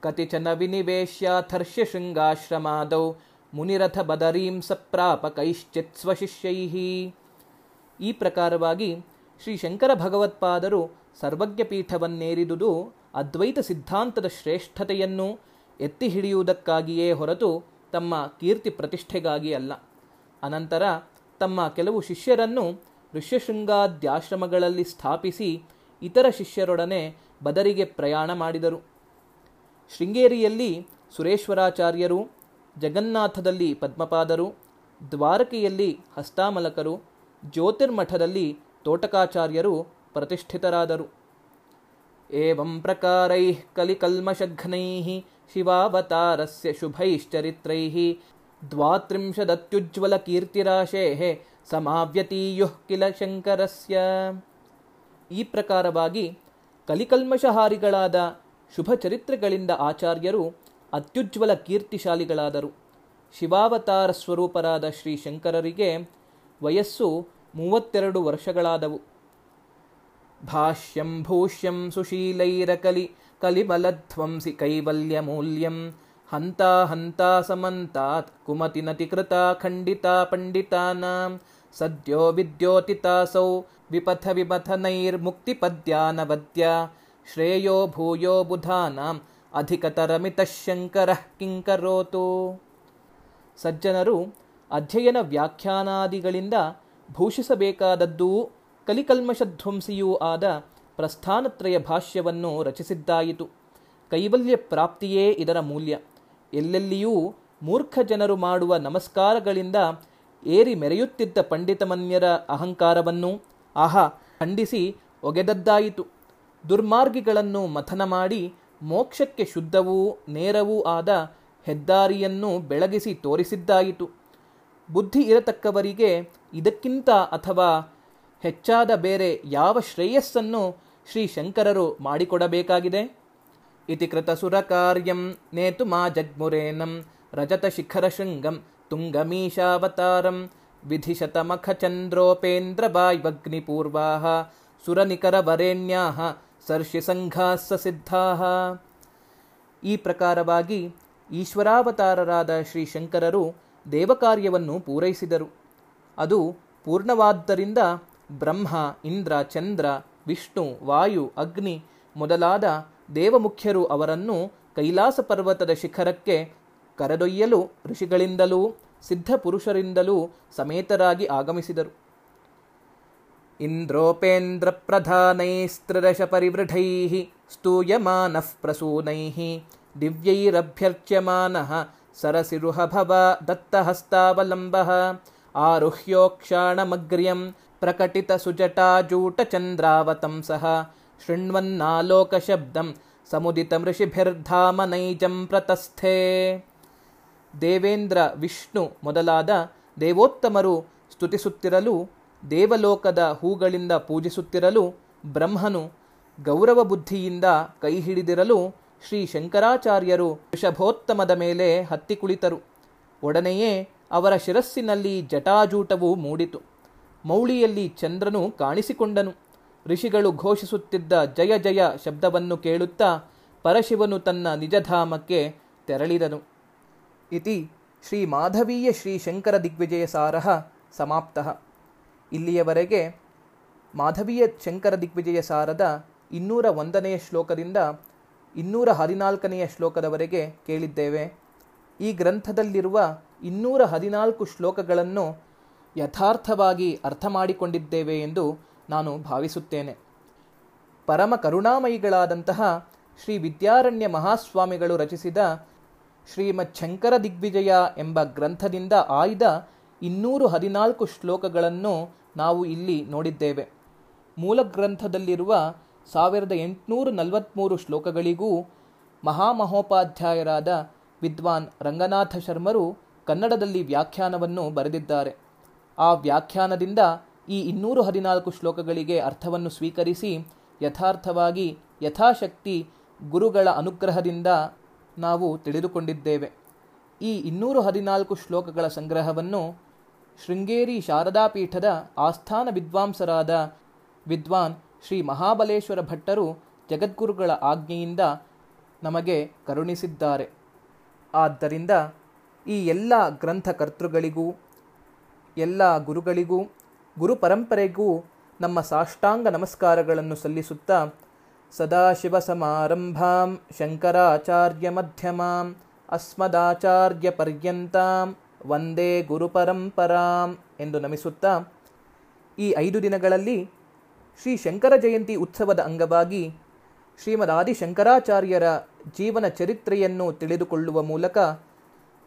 ಕತಿಚನ ವಿನಿವೇಶ್ಯಾಥರ್ಷ್ಯ ಶೃಂಗಾಶ್ರಮಾದೌ ಮುನಿರಥ ಬದರೀಂ ಸಪ್ರಾಪ ಕೈಶ್ಚಿತ್ ಸ್ವಶಿಷ್ಯೈ ಈ ಪ್ರಕಾರವಾಗಿ ಶ್ರೀ ಶಂಕರ ಭಗವತ್ಪಾದರು ಸರ್ವಜ್ಞ ಪೀಠವನ್ನೇರಿದುದು ಅದ್ವೈತ ಸಿದ್ಧಾಂತದ ಶ್ರೇಷ್ಠತೆಯನ್ನು ಎತ್ತಿ ಹಿಡಿಯುವುದಕ್ಕಾಗಿಯೇ ಹೊರತು ತಮ್ಮ ಕೀರ್ತಿ ಪ್ರತಿಷ್ಠೆಗಾಗಿ ಅಲ್ಲ. ಅನಂತರ ತಮ್ಮ ಕೆಲವು ಶಿಷ್ಯರನ್ನು ಋಷ್ಯಶೃಂಗಾದ್ಯಾಶ್ರಮಗಳಲ್ಲಿ ಸ್ಥಾಪಿಸಿ ಇತರ ಶಿಷ್ಯರೊಡನೆ ಬದರಿಗೆ ಪ್ರಯಾಣ ಮಾಡಿದರು. ಶೃಂಗೇರಿಯಲ್ಲಿ ಸುರೇಶ್ವರಾಚಾರ್ಯರು, ಜಗನ್ನಾಥದಲ್ಲಿ ಪದ್ಮಪಾದರು, ದ್ವಾರಕೆಯಲ್ಲಿ ಹಸ್ತಾಮಲಕರು, ಜ್ಯೋತಿರ್ಮಠದಲ್ಲಿ ತೋಟಕಾಚಾರ್ಯರು ಪ್ರತಿಷ್ಠಿತರಾದರು. ಏವಂ ಪ್ರಕಾರೈ ಕಲಿಕಲ್ಮಷಘ್ನೈ ಶಿವಾವತಾರಸ್ಯ ಶುಭೈಶ್ಚರಿತ್ರೈ ದ್ವಾತ್ರಿಂಶದತ್ಯುಜ್ವಲ ಕೀರ್ತಿರಾಶೇ ಸಮಾವ್ಯತೀಯುಃ ಕಿಲ ಶಂಕರಸ್ಯ. ಈ ಪ್ರಕಾರವಾಗಿ ಕಲಿಕಲ್ಮಷಹಾರಿಗಳಾದ ಶುಭ ಚರಿತ್ರೆಗಳಿಂದ ಆಚಾರ್ಯರು ಅತ್ಯುಜ್ವಲ ಕೀರ್ತಿಶಾಲಿಗಳಾದರು ಶಿವಾವತಾರ ಸ್ವರೂಪರಾದ ಶ್ರೀ ಶಂಕರರಿಗೆ ವಯಸ್ಸು ಮೂವತ್ತೆರಡು ವರ್ಷಗಳಾದವು. ಭಾಷ್ಯಂ ಭೂಷ್ಯಂ ಸುಶೀಲೈರಕಲಿ ಕಲಿಬಲಧ್ವಂಸಿ ಕೈವಲ್ಯಮೂಲ್ಯಂ ಹಂತಾ ಹಂತ ಸಮಂತಾತ್ ಕುಮತಿನತಿ ಕೃತ ಖಂಡಿತಾ ಪಂಡಿತಾನಾಂ ಸದ್ಯೋ ವಿದ್ಯೋತಿತಾಸೌ ವಿಪಥ ವಿಪಥನೈರ್ಮುಕ್ತಿಪದ್ಯಾನವದ್ಯ ಶ್ರೇಯೋ ಭೂಯೋ ಬುಧಾನಾಂ ಅಧಿಕತರಮಿತಃ ಶಂಕರಃ ಕಿಂಕರೋತು ಸಜ್ಜನರು ಅಧ್ಯಯನ ವ್ಯಾಖ್ಯಾನಾದಿಗಳಿಂದ ಭೂಷಿಸಬೇಕಾದದ್ದೂ ಕಲಿಕಲ್ಮಷಧ್ವಂಸಿಯೂ ಆದ ಪ್ರಸ್ಥಾನತ್ರಯ ಭಾಷ್ಯವನ್ನು ರಚಿಸಿದ್ದಾಯಿತು. ಕೈವಲ್ಯ ಪ್ರಾಪ್ತಿಯೇ ಇದರ ಮೂಲ್ಯ. ಎಲ್ಲೆಲ್ಲಿಯೂ ಮೂರ್ಖ ಜನರು ಮಾಡುವ ನಮಸ್ಕಾರಗಳಿಂದ ಏರಿ ಮೆರೆಯುತ್ತಿದ್ದ ಪಂಡಿತಮನ್ಯರ ಅಹಂಕಾರವನ್ನು ಆಹಾ, ಖಂಡಿಸಿ ಒಗೆದದ್ದಾಯಿತು. ದುರ್ಮಾರ್ಗಿಗಳನ್ನು ಮಥನ ಮಾಡಿ ಮೋಕ್ಷಕ್ಕೆ ಶುದ್ಧವೂ ನೇರವೂ ಆದ ಹೆದ್ದಾರಿಯನ್ನು ಬೆಳಗಿಸಿ ತೋರಿಸಿದ್ದಾಯಿತು. ಬುದ್ಧಿ ಇರತಕ್ಕವರಿಗೆ ಇದಕ್ಕಿಂತ ಅಥವಾ ಹೆಚ್ಚಾದ ಬೇರೆ ಯಾವ ಶ್ರೇಯಸ್ಸನ್ನು ಶ್ರೀ ಶಂಕರರು ಮಾಡಿಕೊಡಬೇಕಾಗಿದೆ? ತುಂಗಮೀಶಾವತಾರಂ ವಿಧಿಶತಮಖ ಚಂದ್ರೋಪೇಂದ್ರ ವಾಗ್ನಿಪೂರ್ವಾ ಸುರನಿಕರ ವರೇಣ್ಯಾ ಸರ್ಷಿ ಸಂಘಾಸ ಸಿದ್ಧಾ ಈ ಪ್ರಕಾರವಾಗಿ ಈಶ್ವರಾವತಾರರಾದ ಶ್ರೀ ಶಂಕರರು ದೇವಕಾರ್ಯವನ್ನು ಪೂರೈಸಿದರು. ಅದು ಪೂರ್ಣವಾದ್ದರಿಂದ ಬ್ರಹ್ಮ, ಇಂದ್ರ, ಚಂದ್ರ, ವಿಷ್ಣು, ವಾಯು, ಅಗ್ನಿ ಮೊದಲಾದ ದೇವಮುಖ್ಯರು ಅವರನ್ನು ಕೈಲಾಸ ಪರ್ವತದ ಶಿಖರಕ್ಕೆ ಕರೆದೊಯ್ಯಲು ಋಷಿಗಳಿಂದಲೂ, ಸಿದ್ಧಪುರುಷರಿಂದಲೂ ಸಮೇತರಾಗಿ ಆಗಮಿಸಿದರು. ಇಂದ್ರೋಪೇಂದ್ರ ಪ್ರಧಾನೈಸ್ತ್ರದಶ ಪರಿವೃಢೈ ಸ್ತೂಯಮಾನಃ ಪ್ರಸೂನೈ ದಿವ್ಯೈರಭ್ಯರ್ಚ್ಯಮಾನಃ ಸರಸಿರುಹಭವ ದತ್ತಹಸ್ತಾವಲಂಬ ದತ್ತಹಸ್ತಾವಲಂಬಃ ಆರುಹ್ಯೋಕ್ಷಾಣಮಗ್ರ್ಯಂ ಪ್ರಕಟಿತ ಸುಜಟಾಜೂಟಚಂದ್ರಾವತಂಸಃ ಶೃಣ್ವನ್ನಾಲೋಕಶಬ್ದಂ ಸಮುದಿತ ಋಷಿಭಿರ್ಧಾಮ ನೈಜಂ ಪ್ರತಸ್ಥೆ. ದೇವೇಂದ್ರ, ವಿಷ್ಣು ಮೊದಲಾದ ದೇವೋತ್ತಮರು ಸ್ತುತಿಸುತ್ತಿರಲು, ದೇವಲೋಕದ ಹೂಗಳಿಂದ ಪೂಜಿಸುತ್ತಿರಲು, ಬ್ರಹ್ಮನು ಗೌರವ ಬುದ್ಧಿಯಿಂದ ಕೈ ಹಿಡಿದಿರಲು ಶ್ರೀ ಶಂಕರಾಚಾರ್ಯರು ಋಷಭೋತ್ತಮದ ಮೇಲೆ ಹತ್ತಿ ಕುಳಿತರು. ಒಡನೆಯೇ ಅವರ ಶಿರಸ್ಸಿನಲ್ಲಿ ಜಟಾಜೂಟವು ಮೂಡಿತು. ಮೌಳಿಯಲ್ಲಿ ಚಂದ್ರನು ಕಾಣಿಸಿಕೊಂಡನು. ಋಷಿಗಳು ಘೋಷಿಸುತ್ತಿದ್ದ ಜಯ ಜಯ ಶಬ್ದವನ್ನು ಕೇಳುತ್ತಾ ಪರಶಿವನು ತನ್ನ ನಿಜಧಾಮಕ್ಕೆ ತೆರಳಿದನು. ಇತಿ ಶ್ರೀ ಮಾಧವೀಯ ಶ್ರೀ ಶಂಕರ ದಿಗ್ವಿಜಯ ಸಾರಃ ಸಮಾಪ್ತಃ. ಇಲ್ಲಿಯವರೆಗೆ ಮಾಧವೀಯ ಶಂಕರ ದಿಗ್ವಿಜಯ ಸಾರದ ಇನ್ನೂರ ಒಂದನೆಯ ಶ್ಲೋಕದಿಂದ ಇನ್ನೂರ ಹದಿನಾಲ್ಕನೆಯ ಶ್ಲೋಕದವರೆಗೆ ಕೇಳಿದ್ದೇವೆ. ಈ ಗ್ರಂಥದಲ್ಲಿರುವ ಇನ್ನೂರ ಹದಿನಾಲ್ಕು ಶ್ಲೋಕಗಳನ್ನು ಯಥಾರ್ಥವಾಗಿ ಅರ್ಥ ಮಾಡಿಕೊಂಡಿದ್ದೇವೆ ಎಂದು ನಾನು ಭಾವಿಸುತ್ತೇನೆ. ಪರಮ ಕರುಣಾಮಯಿಗಳಾದಂತಹ ಶ್ರೀ ವಿದ್ಯಾರಣ್ಯ ಮಹಾಸ್ವಾಮಿಗಳು ರಚಿಸಿದ ಶ್ರೀಮತ್ ಶಂಕರ ದಿಗ್ವಿಜಯ ಎಂಬ ಗ್ರಂಥದಿಂದ ಆಯ್ದ ಇನ್ನೂರು ಹದಿನಾಲ್ಕು ಶ್ಲೋಕಗಳನ್ನು ನಾವು ಇಲ್ಲಿ ನೋಡಿದ್ದೇವೆ. ಮೂಲ ಗ್ರಂಥದಲ್ಲಿರುವ ಸಾವಿರದ ಎಂಟುನೂರ ನಲವತ್ತ್ಮೂರು ಶ್ಲೋಕಗಳಿಗೂ ಮಹಾಮಹೋಪಾಧ್ಯಾಯರಾದ ವಿದ್ವಾನ್ ರಂಗನಾಥ ಶರ್ಮರು ಕನ್ನಡದಲ್ಲಿ ವ್ಯಾಖ್ಯಾನವನ್ನು ಬರೆದಿದ್ದಾರೆ. ಆ ವ್ಯಾಖ್ಯಾನದಿಂದ ಈ ಇನ್ನೂರು ಹದಿನಾಲ್ಕು ಶ್ಲೋಕಗಳಿಗೆ ಅರ್ಥವನ್ನು ಸ್ವೀಕರಿಸಿ ಯಥಾರ್ಥವಾಗಿ ಯಥಾಶಕ್ತಿ ಗುರುಗಳ ಅನುಗ್ರಹದಿಂದ ನಾವು ತಿಳಿದುಕೊಂಡಿದ್ದೇವೆ. ಈ ಇನ್ನೂರು ಹದಿನಾಲ್ಕು ಶ್ಲೋಕಗಳ ಸಂಗ್ರಹವನ್ನು ಶೃಂಗೇರಿ ಶಾರದಾ ಪೀಠದ ಆಸ್ಥಾನ ವಿದ್ವಾಂಸರಾದ ವಿದ್ವಾನ್ ಶ್ರೀ ಮಹಾಬಲೇಶ್ವರ ಭಟ್ಟರು ಜಗದ್ಗುರುಗಳ ಆಜ್ಞೆಯಿಂದ ನಮಗೆ ಕರುಣಿಸಿದ್ದಾರೆ. ಆದ್ದರಿಂದ ಈ ಎಲ್ಲ ಗ್ರಂಥಕರ್ತೃಗಳಿಗೂ, ಎಲ್ಲ ಗುರುಗಳಿಗೂ ಗುರು ಪರಂಪರೆಗೂ ನಮ್ಮ ಸಾಷ್ಟಾಂಗ ನಮಸ್ಕಾರಗಳನ್ನು ಸಲ್ಲಿಸುತ್ತಾ ಸದಾಶಿವ ಸಮಾರಂಭಾಂ ಶಂಕರಾಚಾರ್ಯ ಮಧ್ಯಮಾಂ ಅಸ್ಮದಾಚಾರ್ಯ ಪರ್ಯಂತಾಂ ವಂದೇ ಗುರುಪರಂಪರಾಂ ಎಂದು ನಮಿಸುತ್ತಾ ಈ ಐದು ದಿನಗಳಲ್ಲಿ ಶ್ರೀ ಶಂಕರ ಜಯಂತಿ ಉತ್ಸವದ ಅಂಗವಾಗಿ ಶ್ರೀಮದ್ ಆದಿಶಂಕರಾಚಾರ್ಯರ ಜೀವನ ಚರಿತ್ರೆಯನ್ನು ತಿಳಿದುಕೊಳ್ಳುವ ಮೂಲಕ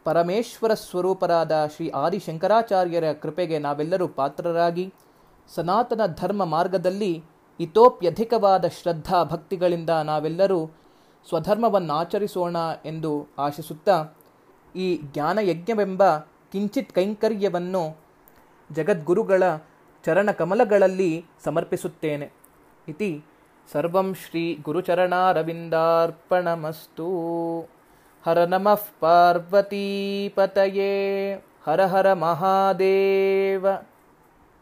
ಪರಮೇಶ್ವರ ಸ್ವರೂಪರಾದ ಶ್ರೀ ಆದಿಶಂಕರಾಚಾರ್ಯರ ಕೃಪೆಗೆ ನಾವೆಲ್ಲರೂ ಪಾತ್ರರಾಗಿ ಸನಾತನ ಧರ್ಮ ಮಾರ್ಗದಲ್ಲಿ ಇತೋಪ್ಯಧಿಕವಾದ ಶ್ರದ್ಧಾ ಭಕ್ತಿಗಳಿಂದ ನಾವೆಲ್ಲರೂ ಸ್ವಧರ್ಮವನ್ನು ಆಚರಿಸೋಣ ಎಂದು ಆಶಿಸುತ್ತಾ ಈ ಜ್ಞಾನಯಜ್ಞವೆಂಬ ಕಿಂಚಿತ್ ಕೈಂಕರ್ಯವನ್ನು ಜಗದ್ಗುರುಗಳ ಚರಣಕಮಲಗಳಲ್ಲಿ ಸಮರ್ಪಿಸುತ್ತೇನೆ. ಇತಿ ಸರ್ವಂ ಶ್ರೀ ಗುರುಚರಣಾರವಿಂದಾರ್ಪಣಮಸ್ತು. हर नमः पार्वतीपतये। हर हर महादेव।